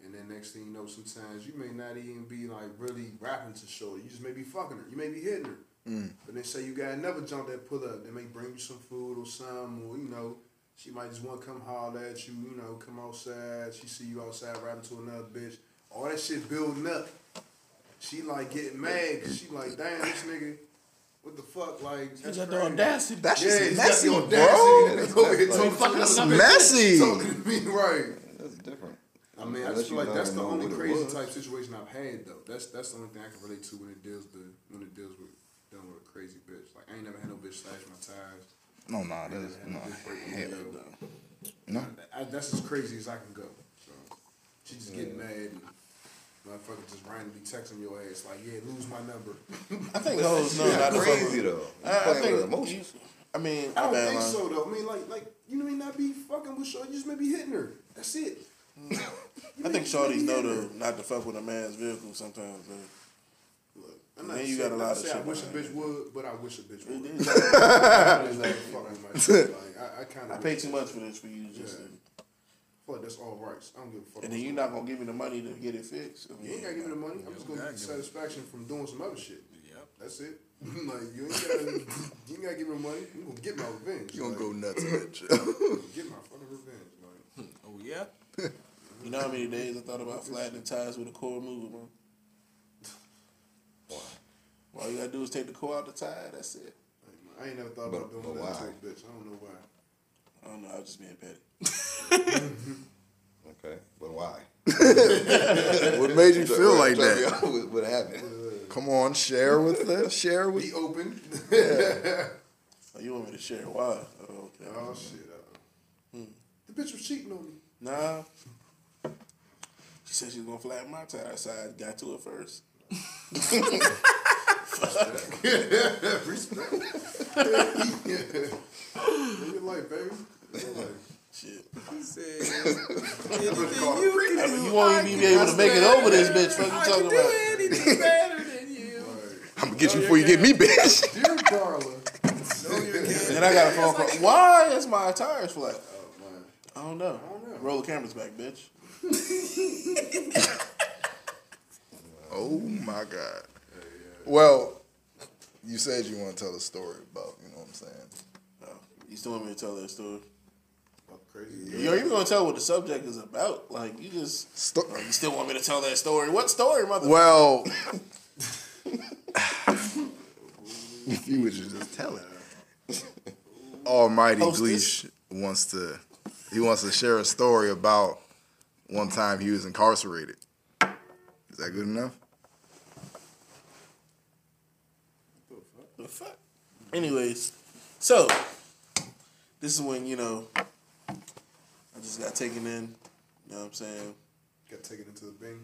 and then next thing you know, sometimes you may not even be like really rapping to shorty. You just may be fucking her. You may be hitting her. Mm. But they say you got another jump that pull up. They may bring you some food or some, or you know, she might just want to come holler at you. You know, come outside. She see you outside rapping to another bitch. All that shit building up. She like getting mad. 'cause she like, damn, this nigga. What the fuck, like? He that's the audacity. That's just he's got the messy, audacity bro. to go ahead and talk to That's another bitch. messy. Talking to me, right? That's different. I mean, I Unless just feel like that's the only crazy was. type situation I've had though. That's that's the only thing I can relate to when it deals the when it deals with dealing with a crazy bitch. Like I ain't never had no bitch slash my tires. No, nah, that's no. bitch break my Hell window. no. I, that's as crazy as I can go. So she just get mad and motherfucker just randomly texting your ass like, yeah, lose my number. I think hoes know Yeah, not crazy though. I, I think emotions. I mean, I don't think Lon. so though. I mean, like, like you know, mean not be fucking with shorty, you just may be hitting her. That's it. I think shorties know to not to fuck with a man's vehicle sometimes. Though. Look, I'm And not then you saying- got a lot of saying shit I wish a bitch would, but I wish a bitch would. I is. just like fucking with my shit. Like I, I kind I of pay too much for this for you. Just Yeah. feel like that's all rights. I don't give a fuck. and then you're not gonna give me the money to get it fixed. I You ain't gotta give me the money. I'm just gonna get satisfaction from doing some other shit. Yep. That's it. like you ain't gotta, you ain't gotta give me the money. I'm gonna get my revenge. You gonna Like, go nuts in that shit. Get my fucking revenge. Like Oh yeah. You know how many days I thought about flattening tires with a core remover, man? Why? All you gotta do is take the core out the tire. That's it. I ain't never thought But- about doing but that why? to a bitch. I don't know why. I don't know. I was just being petty. Okay, but why? what made you feel like that? What, what happened? Come on, share with us. Share with. Be open. Oh, you want me to share why? Oh, okay. Oh shit. Uh, The bitch was cheating on me. Nah. She said she was gonna flatten my tire, so I got to it first. Respect. Live your life, baby. Live your life. Shit. He said, I mean, you won't even be able to make it over this bitch. Fuck you talking about? anything better than you. I'm gonna get you before you get me, bitch. Dear Darla. And I got a phone call. Why is my tires flat? Oh, man. I don't know. Roll the cameras back, bitch. Oh my god. Well, you said you want to tell a story about, you know what I'm saying? Oh, you still want me to tell that story? Crazy. You're even gonna tell what the subject is about? Like you just Sto- Oh, you still want me to tell that story? What story, mother? Well, if you would just tell it. Almighty Hostess. Gleesh wants to he wants to share a story about one time he was incarcerated. Is that good enough? The fuck? Anyways, so this is when you know I just got taken in. You know what I'm saying? Got taken into the Bing.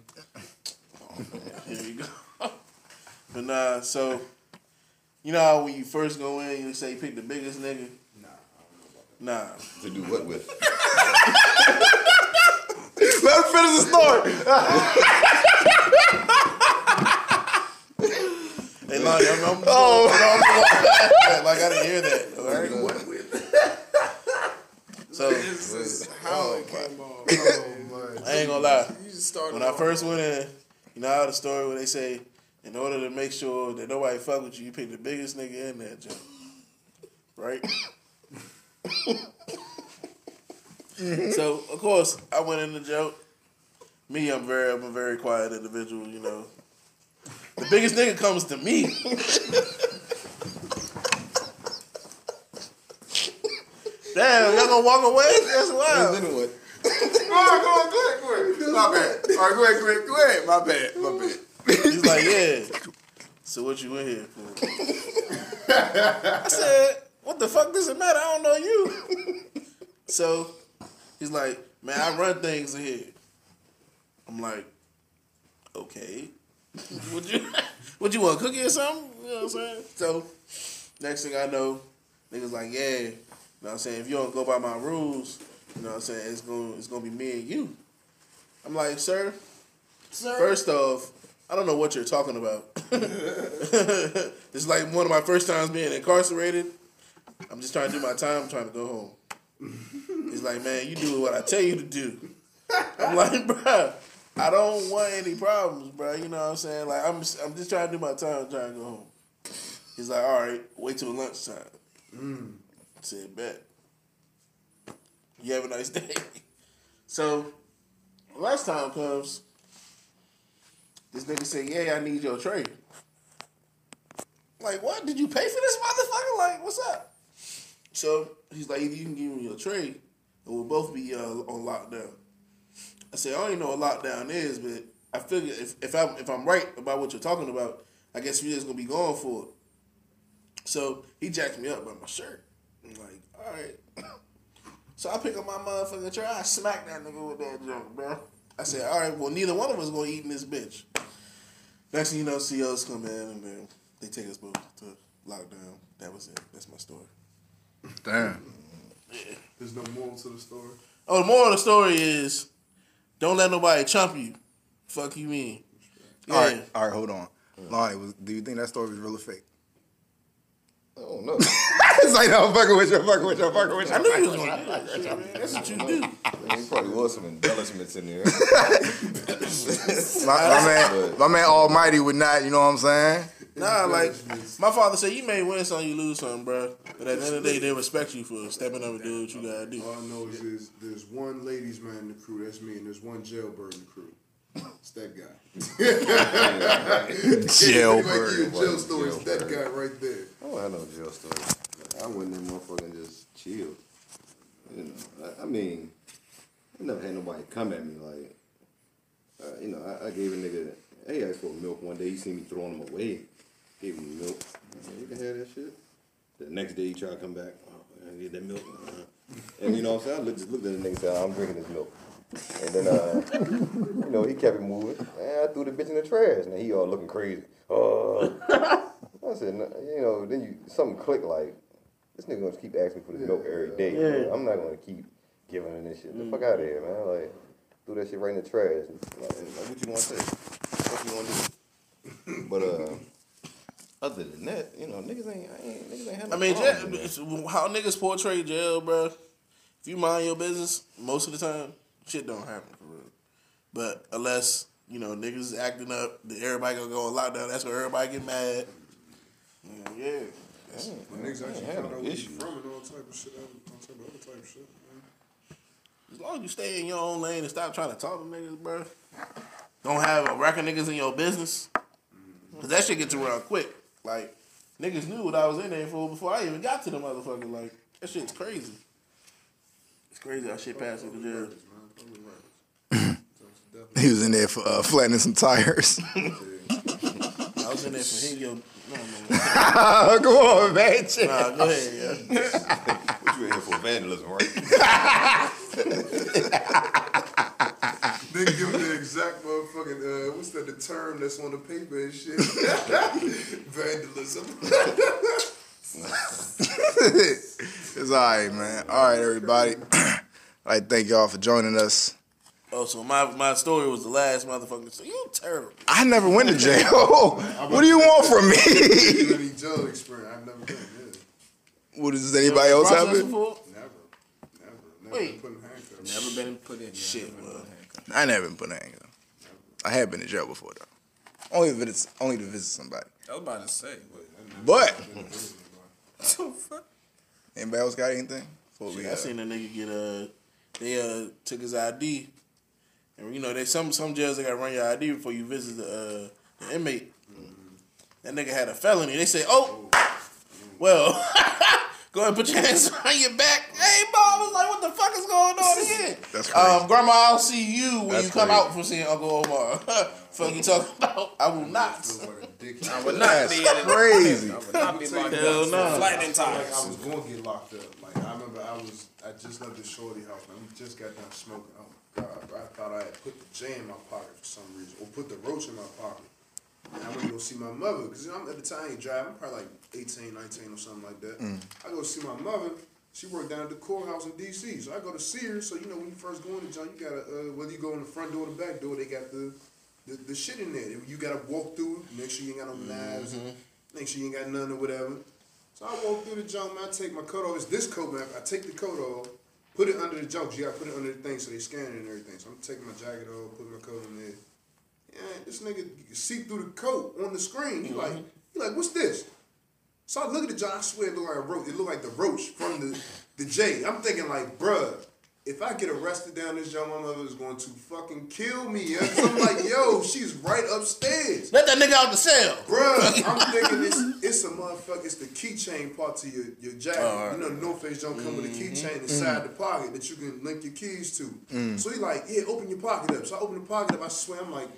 Oh, here you go. but nah, so you know how when you first go in, you say you pick the biggest nigga. Nah, Nah. To do what with? Let him finish the story. Hey, Lonnie, I'm, I'm, Oh. I'm, I'm, walk. Like I didn't hear that. All right. So How oh, it came on. Oh, I ain't gonna lie. You just started When I first went in, you know how the story where they say, in order to make sure that nobody fuck with you, you pick the biggest nigga in that joint. Right? So of course I went in the joke. Me, I'm very I'm a very quiet individual, you know. The biggest nigga comes to me. Damn, y'all gonna walk away? That's wild. Go on, go on, go ahead, go ahead. My bad. All right, go ahead, go ahead, go ahead. My bad, my bad. He's like, yeah. So what you in here for? I said, what the fuck does it matter? I don't know you. so he's like, man, I run things in here. I'm like, okay. Would you would you want a cookie or something? You know what I'm saying? So next thing I know, niggas like, yeah. You know what I'm saying? If you don't go by my rules, you know what I'm saying, it's gonna it's gonna be me and you. I'm like, sir, Sir. First off, I don't know what you're talking about. it's like one of my first times being incarcerated. I'm just trying to do my time, I'm trying to go home. He's like, man, you do what I tell you to do. I'm like, bro, I don't want any problems, bro. You know what I'm saying? Like, I'm just, I'm just trying to do my time, trying to go home. He's like, all right, wait till lunchtime. I said, bet. You have a nice day. So, last time comes, this nigga said, yeah, I need your tray. Like, what? Did you pay for this motherfucker? Like, what's up? So he's like, you can give me your tray, and we'll both be uh, on lockdown. I said, I don't even know what lockdown is, but I figure if, if I'm if I'm right about what you're talking about, I guess you just gonna be going for it. So he jacked me up by my shirt. I'm like, all right. So I pick up my motherfucking tray, I smack that nigga with that junk, bro. I said, all right, well, neither one of us gonna eat in this bitch. Next thing you know, COs come in and then they take us both to lockdown. That was it. That's my story. Damn. There's no moral to the story. Oh, the moral of the story is don't let nobody chump you. Fuck you mean. Yeah. All right, all right, hold on. Lonnie, was, do you think that story was real or fake? Oh no. it's like, no, I'm fucking with you, I'm fucking with you, I'm fucking with you. I knew you was gonna do that shit, man. That's what you do. There probably was some embellishments in there. My, my man, my man Almighty would not, you know what I'm saying? Nah, like my father said, you may win some, you lose some, bro. But at the end of the day, they respect you for stepping up and doing what you gotta do. All I know is there's, there's one ladies man in the crew, that's me, and there's one jailbird in the crew. It's that guy. Jailbird. Like, jail story, it's that guy right there. I don't have no jail story. I went in there and just chilled. You know, I, I mean, I never had nobody come at me like, uh, you know, I, I gave a nigga, he asked for milk one day, he seen me throwing him away. Gave him milk. I said, you can have that shit. The next day he tried to come back, oh, I get that milk. Uh-huh. And you know what I'm saying? I looked, just looked at the nigga and said, I'm drinking this milk. And then, uh, you know, he kept it moving. And I threw the bitch in the trash. Now he all looking crazy. Oh. I said, you know, then you something clicked like, this nigga gonna keep asking for this milk every day. Yeah. I'm not gonna keep giving him this shit. The fuck out of here, man. Like, threw that shit right in the trash. Like, like, what you wanna say? What you gonna do? But uh, other than that, you know, niggas ain't, I ain't niggas ain't had no I mean, jail, how niggas portray jail, bro. If you mind your business, most of the time, shit don't happen for real. But unless you know niggas is acting up, then everybody gonna go on lockdown. That's where everybody get mad. Yeah, yeah. When niggas actually had found out where you issue. from and all type of shit, all type of other type of shit. Man. As long as you stay in your own lane and stop trying to talk to niggas, bro. Don't have a record niggas in your business. Mm-hmm. Cause that shit gets around quick. Like, niggas knew what I was in there for before I even got to the motherfucker. Like, that shit's crazy. It's crazy how shit passes the jail. He was in there for uh, flattening some tires. I was in there for hitting your. No, no, Come on, man. Nah, go ahead, yeah. what you in here for vandalism, right? Nigga give me the exact motherfucking, uh, what's that, the term that's on the paper and shit? Vandalism. it's all right, man. All right, everybody. I thank y'all for joining us. Oh, so my, my story was the last motherfucker. So you terrible. I never went to jail. what do you want from me? Any jail experience, I've never been, yeah. what does anybody else have? It? before? Never. Never. Never Wait. been put in handcuffs. Never been put in Shit, bro. I never been put in handcuffs. I have been in jail before though. Only if it's only to visit somebody. I was about to say, But so fuck. anybody else got anything? Before we Shit, I uh, seen a nigga get uh they uh took his ID, and you know they some some jails they gotta run your ID before you visit the uh the inmate. That nigga had a felony. They say, oh, well, go ahead and put your hands on your back. Hey, mom, I was like, what the fuck is going on here? That's Um, grandma, I'll see you when That's you come crazy. out from seeing Uncle Omar. fuck you talking about? I will not. I would not That's be in it. crazy. I would not be locked Hell up. no. for Flattening Like. I was going to get locked up. Like I remember, I was I just left the shorty house. Man, we just got done smoking. Oh God, bro, I thought I had put the J in my pocket for some reason, or put the roach in my pocket. And I went to go see my mother because I'm at the time I ain't driving. I'm probably like 18, 19 or something like that. Mm. I go see my mother. She worked down at the courthouse in D.C. So I go to see her. So you know when you first go in the joint, you gotta uh, whether you go in the front door or the back door, they got the the, the shit in there. You gotta walk through, make sure you ain't got no knives, make sure you ain't got none or whatever. So I walk through the junk, man. I take my coat off. It's this coat, man. I take the coat off, put it under the junk. 'cause You gotta put it under the thing so they scan it and everything. So I'm taking my jacket off, putting my coat on there. Yeah, this nigga see through the coat on the screen. He like, he like, what's this? So I look at the junk. I swear it look like a roach. It look like the roach from the the J. I'm thinking like, bruh. If I get arrested down this junk, my mother is going to fucking kill me. 'Cause I'm like, yo, she's right upstairs. Let that nigga out the cell. Bruh, I'm thinking it's it's a motherfucker. It's the keychain part to your, your jacket. Alright. You know, the North Face don't come with a keychain Mhm. inside the pocket that you can link your keys to. Mm. So he like, yeah, open your pocket up. So I open the pocket up. I swear, I'm like,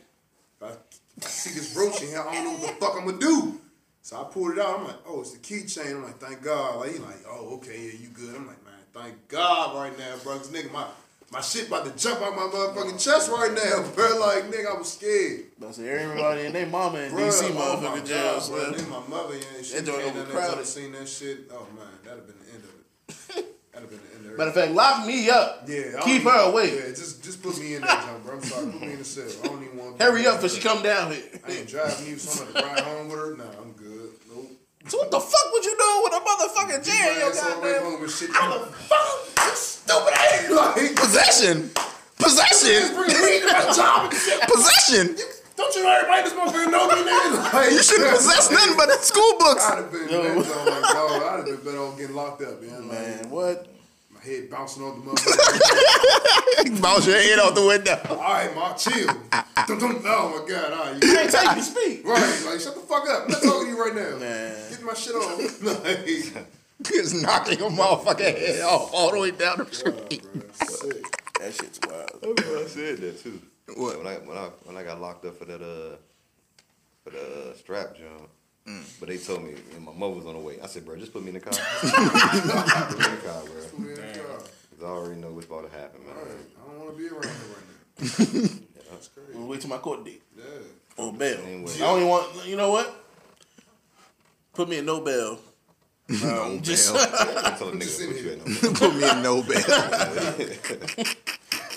I see this roach in here, I don't know what the fuck I'm gonna do. So I pulled it out. I'm like, oh, it's the keychain. I'm like, thank God. Like he like, oh, okay, yeah, you good. I'm like, man, thank God right now, bro. Cause nigga, my my shit about to jump out my motherfucking chest right now, bro. Like, nigga, I was scared. See, everybody and their mama in DC oh motherfucking God, jail. bruh, so- then my mother, yeah, she That joint came down there overcrowded. and seen that shit. Oh man, that'd have been the end of it. That'd have been the end. Matter of fact, lock me up. yeah, Keep her even- away. Yeah, just just put me in that jump, bro. I'm sorry, put me in the cell. I don't even want. Hurry up before she come down here. I ain't driving you, so I'm gonna ride home with her. Nah, I'm good. Nope. So what the fuck would you do with a motherfucking Keep jail? my Yo, ass all the way goddamn. home and shit. How the fuck? You stupid ass. Like, possession. Possession. Bring weed to my job and shit. Possession. Don't you know everybody this motherfucker know me, nigga? Like, You shouldn't possess nothing but the school books. I'd have been, Yo. man, so like, dog, I'd have been better off getting locked up, man. Man, what? My head bouncing off the motherfucker. Bounce your head out the window. All right, ma, chill. Dum, dum, oh my god, all right. You can't take me to speak. Right, like shut the fuck up. I'm not talking to you right now. Man. Get my shit off. like, Just knocking your motherfucking head off all the way down the street. sick. That shit's wild. I said that too. What? When I when I when I got locked up for that uh for the uh, strap jump. Mm. But they told me and my mother was on the way. I said, bro, just put me in the car. put me in the car, bro. Put me in the car. Cause I already know what's about to happen, man. All right, I don't want to be around here right now. That's crazy. We'll wait till my court date. Yeah. Or bail. Anyway. I don't even want, you know what? Put me in Nobel. Um, no just Tell a nigga to put you in Nobel. Put me in Nobel.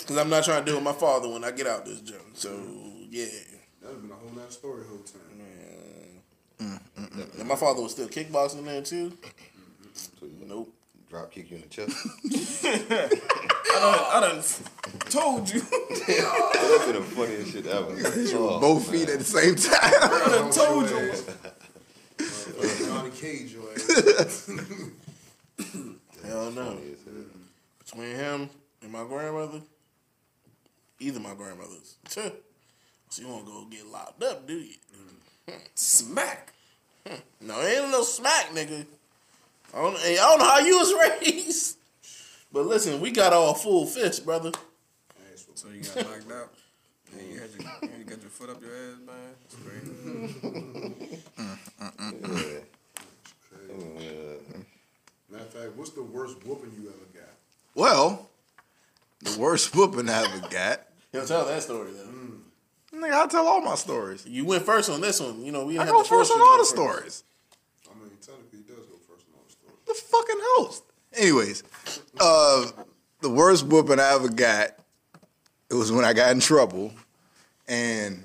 Because I'm not trying to do with my father when I get out this junk. So yeah. That'd have been a whole nother story whole time. Mm, mm, mm. And my father was still kickboxing there too. So you Nope. Drop kick you in the chest. I done, I done told you. That'd be the funniest shit ever. Oh, Both feet at the same time. I done told you. Johnny Cage, your. Hell no. Between him and my grandmother, either my grandmothers. So you won't go get locked up, do you? Smack. No, it ain't no smack, nigga. I don't, I don't know how you was raised. But listen, we got all full fist, brother. So you got knocked out. And you had your, you got your foot up your ass, man. It's crazy. Matter of fact, what's the worst whooping you ever got? Well, the worst whooping I ever got. Yo, tell that story though. Nigga, I tell all my stories. You went first on this one. You know, we I didn't go have to force first on all the first. stories. I mean, technically, he does go first on all the stories. The fucking host. Anyways, uh, the worst whooping I ever got, it was when I got in trouble, and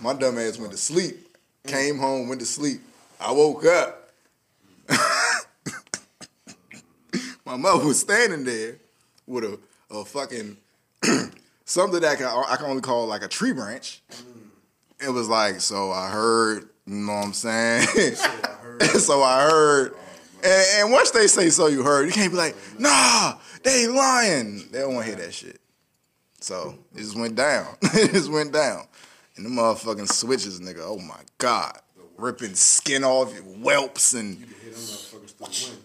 my dumb ass went to sleep. Came home, went to sleep. I woke up. my mother was standing there with a, a fucking something that I can, I can only call like a tree branch. It was like, so I heard, you know what I'm saying? so I heard. And, and once they say so you heard, you can't be like, nah, they lying. They don't want to hear that shit. So it just went down. it just went down. And the motherfucking switches, nigga, oh my God. Ripping skin off, your whelps and Hit them motherfuckers through the wind.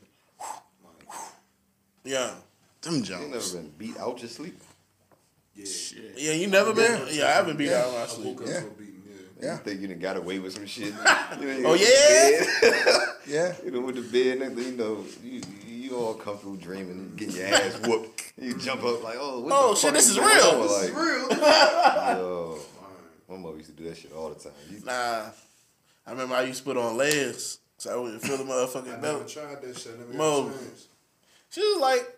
Yeah. them You jumps. never been beat out your sleep. Yeah. Yeah, you never been? Yeah, I haven't been Yeah. out in my I sleep. woke up Yeah. so beaten, yeah. Yeah. You think you done got away with some shit? Oh, yeah? Yeah. You know, with the bed, next thing you know, you, you all comfortable dreaming, getting your ass whooped. You jump up like, oh, what Oh, the shit, fuck this is going real. on? This Like, is real. Yo, my mother used to do that shit all the time. You, Nah. I remember I used to put on layers so I wouldn't feel the I motherfucking never belt. tried that shit. I never Mo. got a. She was like,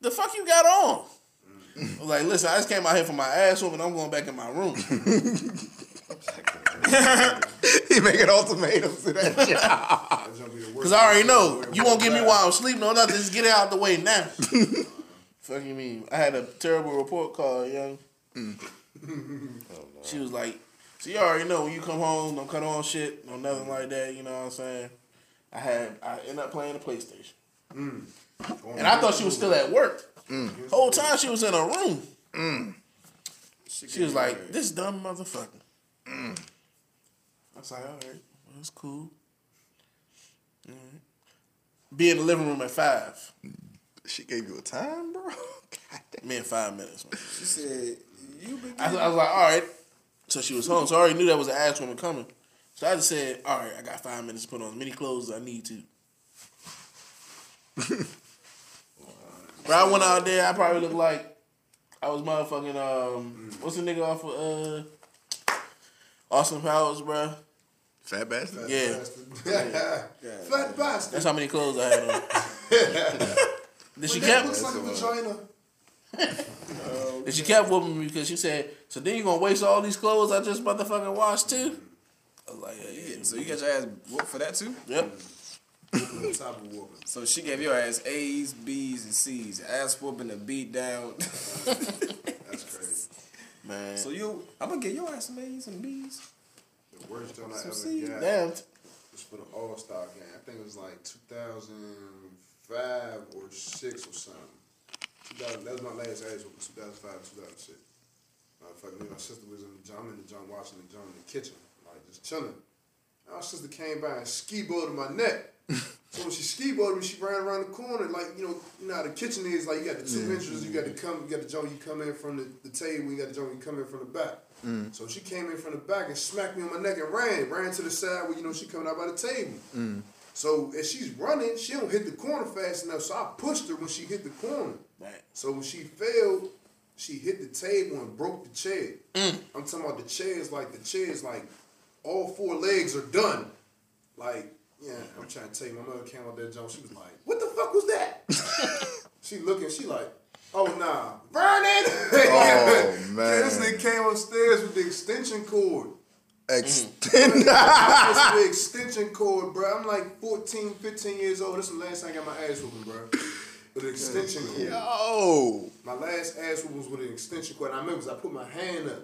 the fuck you got on? I was like, listen, I just came out here for my ass whooping. I'm going back in my room. he making ultimatums to that job. That's gonna be the worst Because I already know you won't get me back. while I'm sleeping or nothing. Just get it out the way now. Fuck you mean? I had a terrible report card, young. She was like, so you already know when you come home, don't cut on shit, no nothing like that. You know what I'm saying? I had I ended up playing the PlayStation, mm. and I thought she was still at work. Mm. Whole time she was in her room. Mm. She was like, "This dumb motherfucker." Mm. I was like, "All right, well, that's cool." Alright. Be in the living room at five. She gave you a time, bro. Me in five minutes. Man. She said, you been I, I was like, all right. So she was home. So I already knew that was an ass woman coming. So I just said, all right, I got five minutes to put on as many clothes as I need to. But I went out there, I probably looked like I was motherfucking, um, what's the nigga off of uh, Austin Powers, bro? Fat bastard. Yeah. Fat bastard. That's how many clothes I had on. Then she But that kept, looks like a vagina. and she kept whooping me because she said, so then you gonna waste all these clothes I just motherfucking washed too? I was like, yeah, yeah. So you got your ass whooped for that too? Yep. What type of whooping? So she gave your ass A's, B's, and C's. Ass whooping and beat down. That's crazy. Man. so you, I'm gonna get your ass some A's and B's. The worst joint I Some ever seed. got Damn. was for the All Star game. I think it was like 2005 or six or something. 2000, that was my last age whooping, 2005, 2006. Motherfucker, me and my sister was in the gym, I'm in the gym watching the gym in the kitchen, like just chilling. My sister came by and ski boarded my neck. so when she ski boarded me, she ran around the corner, like, you know, you know how the kitchen is, like you got the two Yeah. entrances, you got to come, you got the jump, you come in from the, the table, you got the jump, you come in from the back. Mm. So she came in from the back and smacked me on my neck and ran, ran to the side where you know she coming out by the table. Mm. So as she's running, she don't hit the corner fast enough. So I pushed her when she hit the corner. Right. So when she fell, she hit the table and broke the chair. I'm talking about the chairs like the chairs like all four legs are done. Like Yeah, I'm trying to tell you, my mother came out there, Jones. She was like, "What the fuck was that?" she looking, she like, "Oh nah, Vernon." Oh, man. this nigga came upstairs with the extension cord. Extend. That's the extension cord, bro. I'm like 14, 15 years old. That's the last time I got my ass whooping, bro. With an extension cord. Yo. My last ass whooping was with an extension cord. And I remember I put my hand up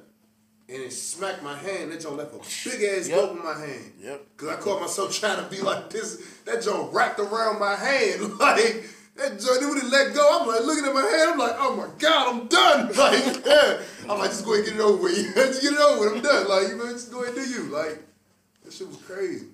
and it smacked my hand. That joint left a big ass Yep. in my hand. Yep. Cause I caught myself trying to be like this. That joint wrapped around my hand. Like that joint, it would have let go. I'm like looking at my hand. I'm like, oh my god, I'm done. Like, yeah. I'm like, just go ahead and get it over with. You just get it over with. I'm done. Like, you man, just go ahead and do you. Like, that shit was crazy.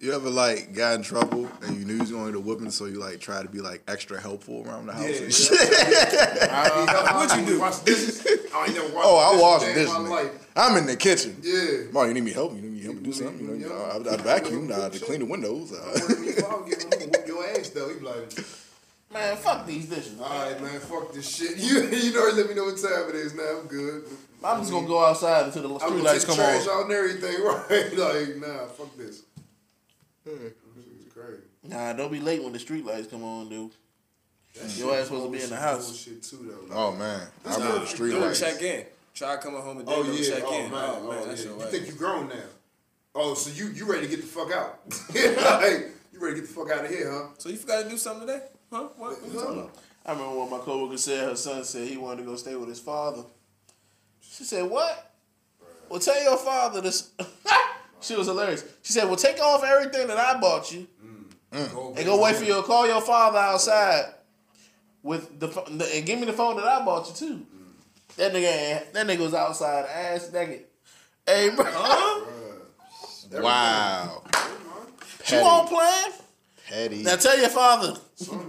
You ever like got in trouble and you knew you was going to whooping, so you like try to be like extra helpful around the house Yeah, and yeah. shit? What'd you do? Wash dishes? I ain't never washed Oh, I dishes wash a day in dishes. my nigga. life. I'm in the kitchen. Yeah. Mom, you need me help? You need me help me do something? You know, I, I vacuum, I to clean the windows. Uh, I don't get him, I'm gonna whoop your ass though. He be like, Man, fuck these dishes. all right, man, fuck this shit. You, you know, let me know what time it is now. I'm good. I'm just gonna go outside until the I'm street gonna take come trash on. out and everything, right? Like, nah, fuck this. It's crazy. Nah, don't be late when the street lights come on, dude. Your ass supposed to be in the house. Shit too though. oh man, I remember the street Don't lights. check in. Try coming home and Oh then don't yeah. check oh, in. Man. Oh man, that's yeah. You think you grown now? Oh, so you you ready to get the fuck out? like, you ready to get the fuck out of here, huh? So you forgot to do something today? Huh? What? what you? I remember when my coworker said her son said he wanted to go stay with his father. She said, "What? Well, tell your father this." she was hilarious. She said, "Well, take off everything that I bought you, Mm. and go wait for you. to Call your father outside with the, pho- the and give me the phone that I bought you too." That nigga, that nigga was outside ass naked. Hey, bro. Wow. She won't plan. Petty. Now tell your father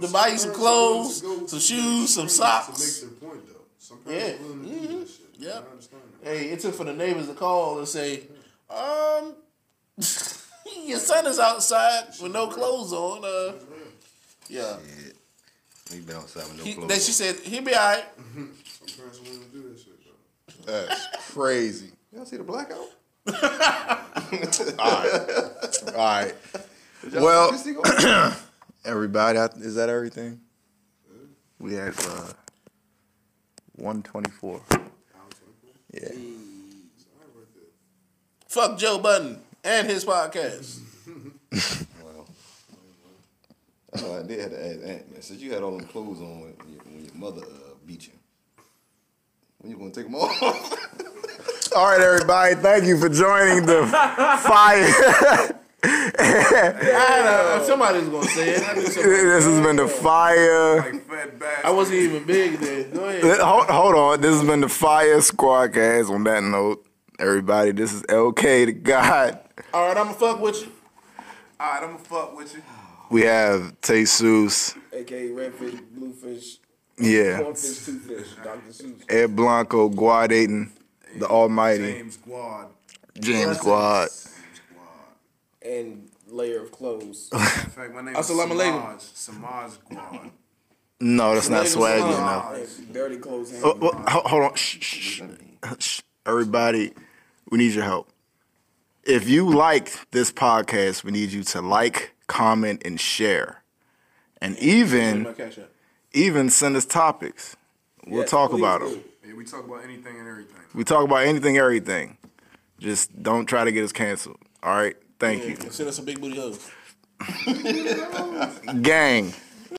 to buy you some clothes, some shoes, some To make socks. their point though. Some Yeah. parents willing to do that shit. Yep. I understand. Hey, it took for the neighbors to call and say, um, your son is outside with no clothes on. Uh, yeah. He been outside with no He, clothes. then she said he'll be all right. Some parents willing to do that shit though. That's crazy. Y'all see the blackout? All right. All right. Well, everybody, is that everything? We had uh, 124. Yeah. Fuck Joe Budden and his podcast. well, that's I did have to ask Aunt, man. Since you had all them clothes on when, your- when your mother uh, beat you, when you gonna take them off? All right, everybody. Thank you for joining the fire. I know, somebody's gonna say it. Somebody- this has been the fire. I wasn't even big then. Go ahead. Hold, hold on. This has been the Fire Squadcast. On that note, everybody, this is LK the God. All right, I'ma fuck with you. All right, I'm gonna fuck with you. We have Tay Seuss. AKA redfish, bluefish, Yeah. cornfish, toothfish, Dr. Seuss. Ed Blanco, Guad Ayton, the Almighty, James Guad. James Guad. And layer of clothes. In fact, my name is. Samaj. Samaj Guad. No, that's not swaggy enough. dirty clothes. Oh, oh, hold on. Shh, shh. Shh. Everybody, we need your help. If you like this podcast, we need you to like, comment, and share. And even even send us topics. We'll Yes, talk about do. them. Yeah, we talk about anything and everything. We talk about anything, everything. Just don't try to get us canceled. All right. Thank Yeah, Send us some big booty you. Gang.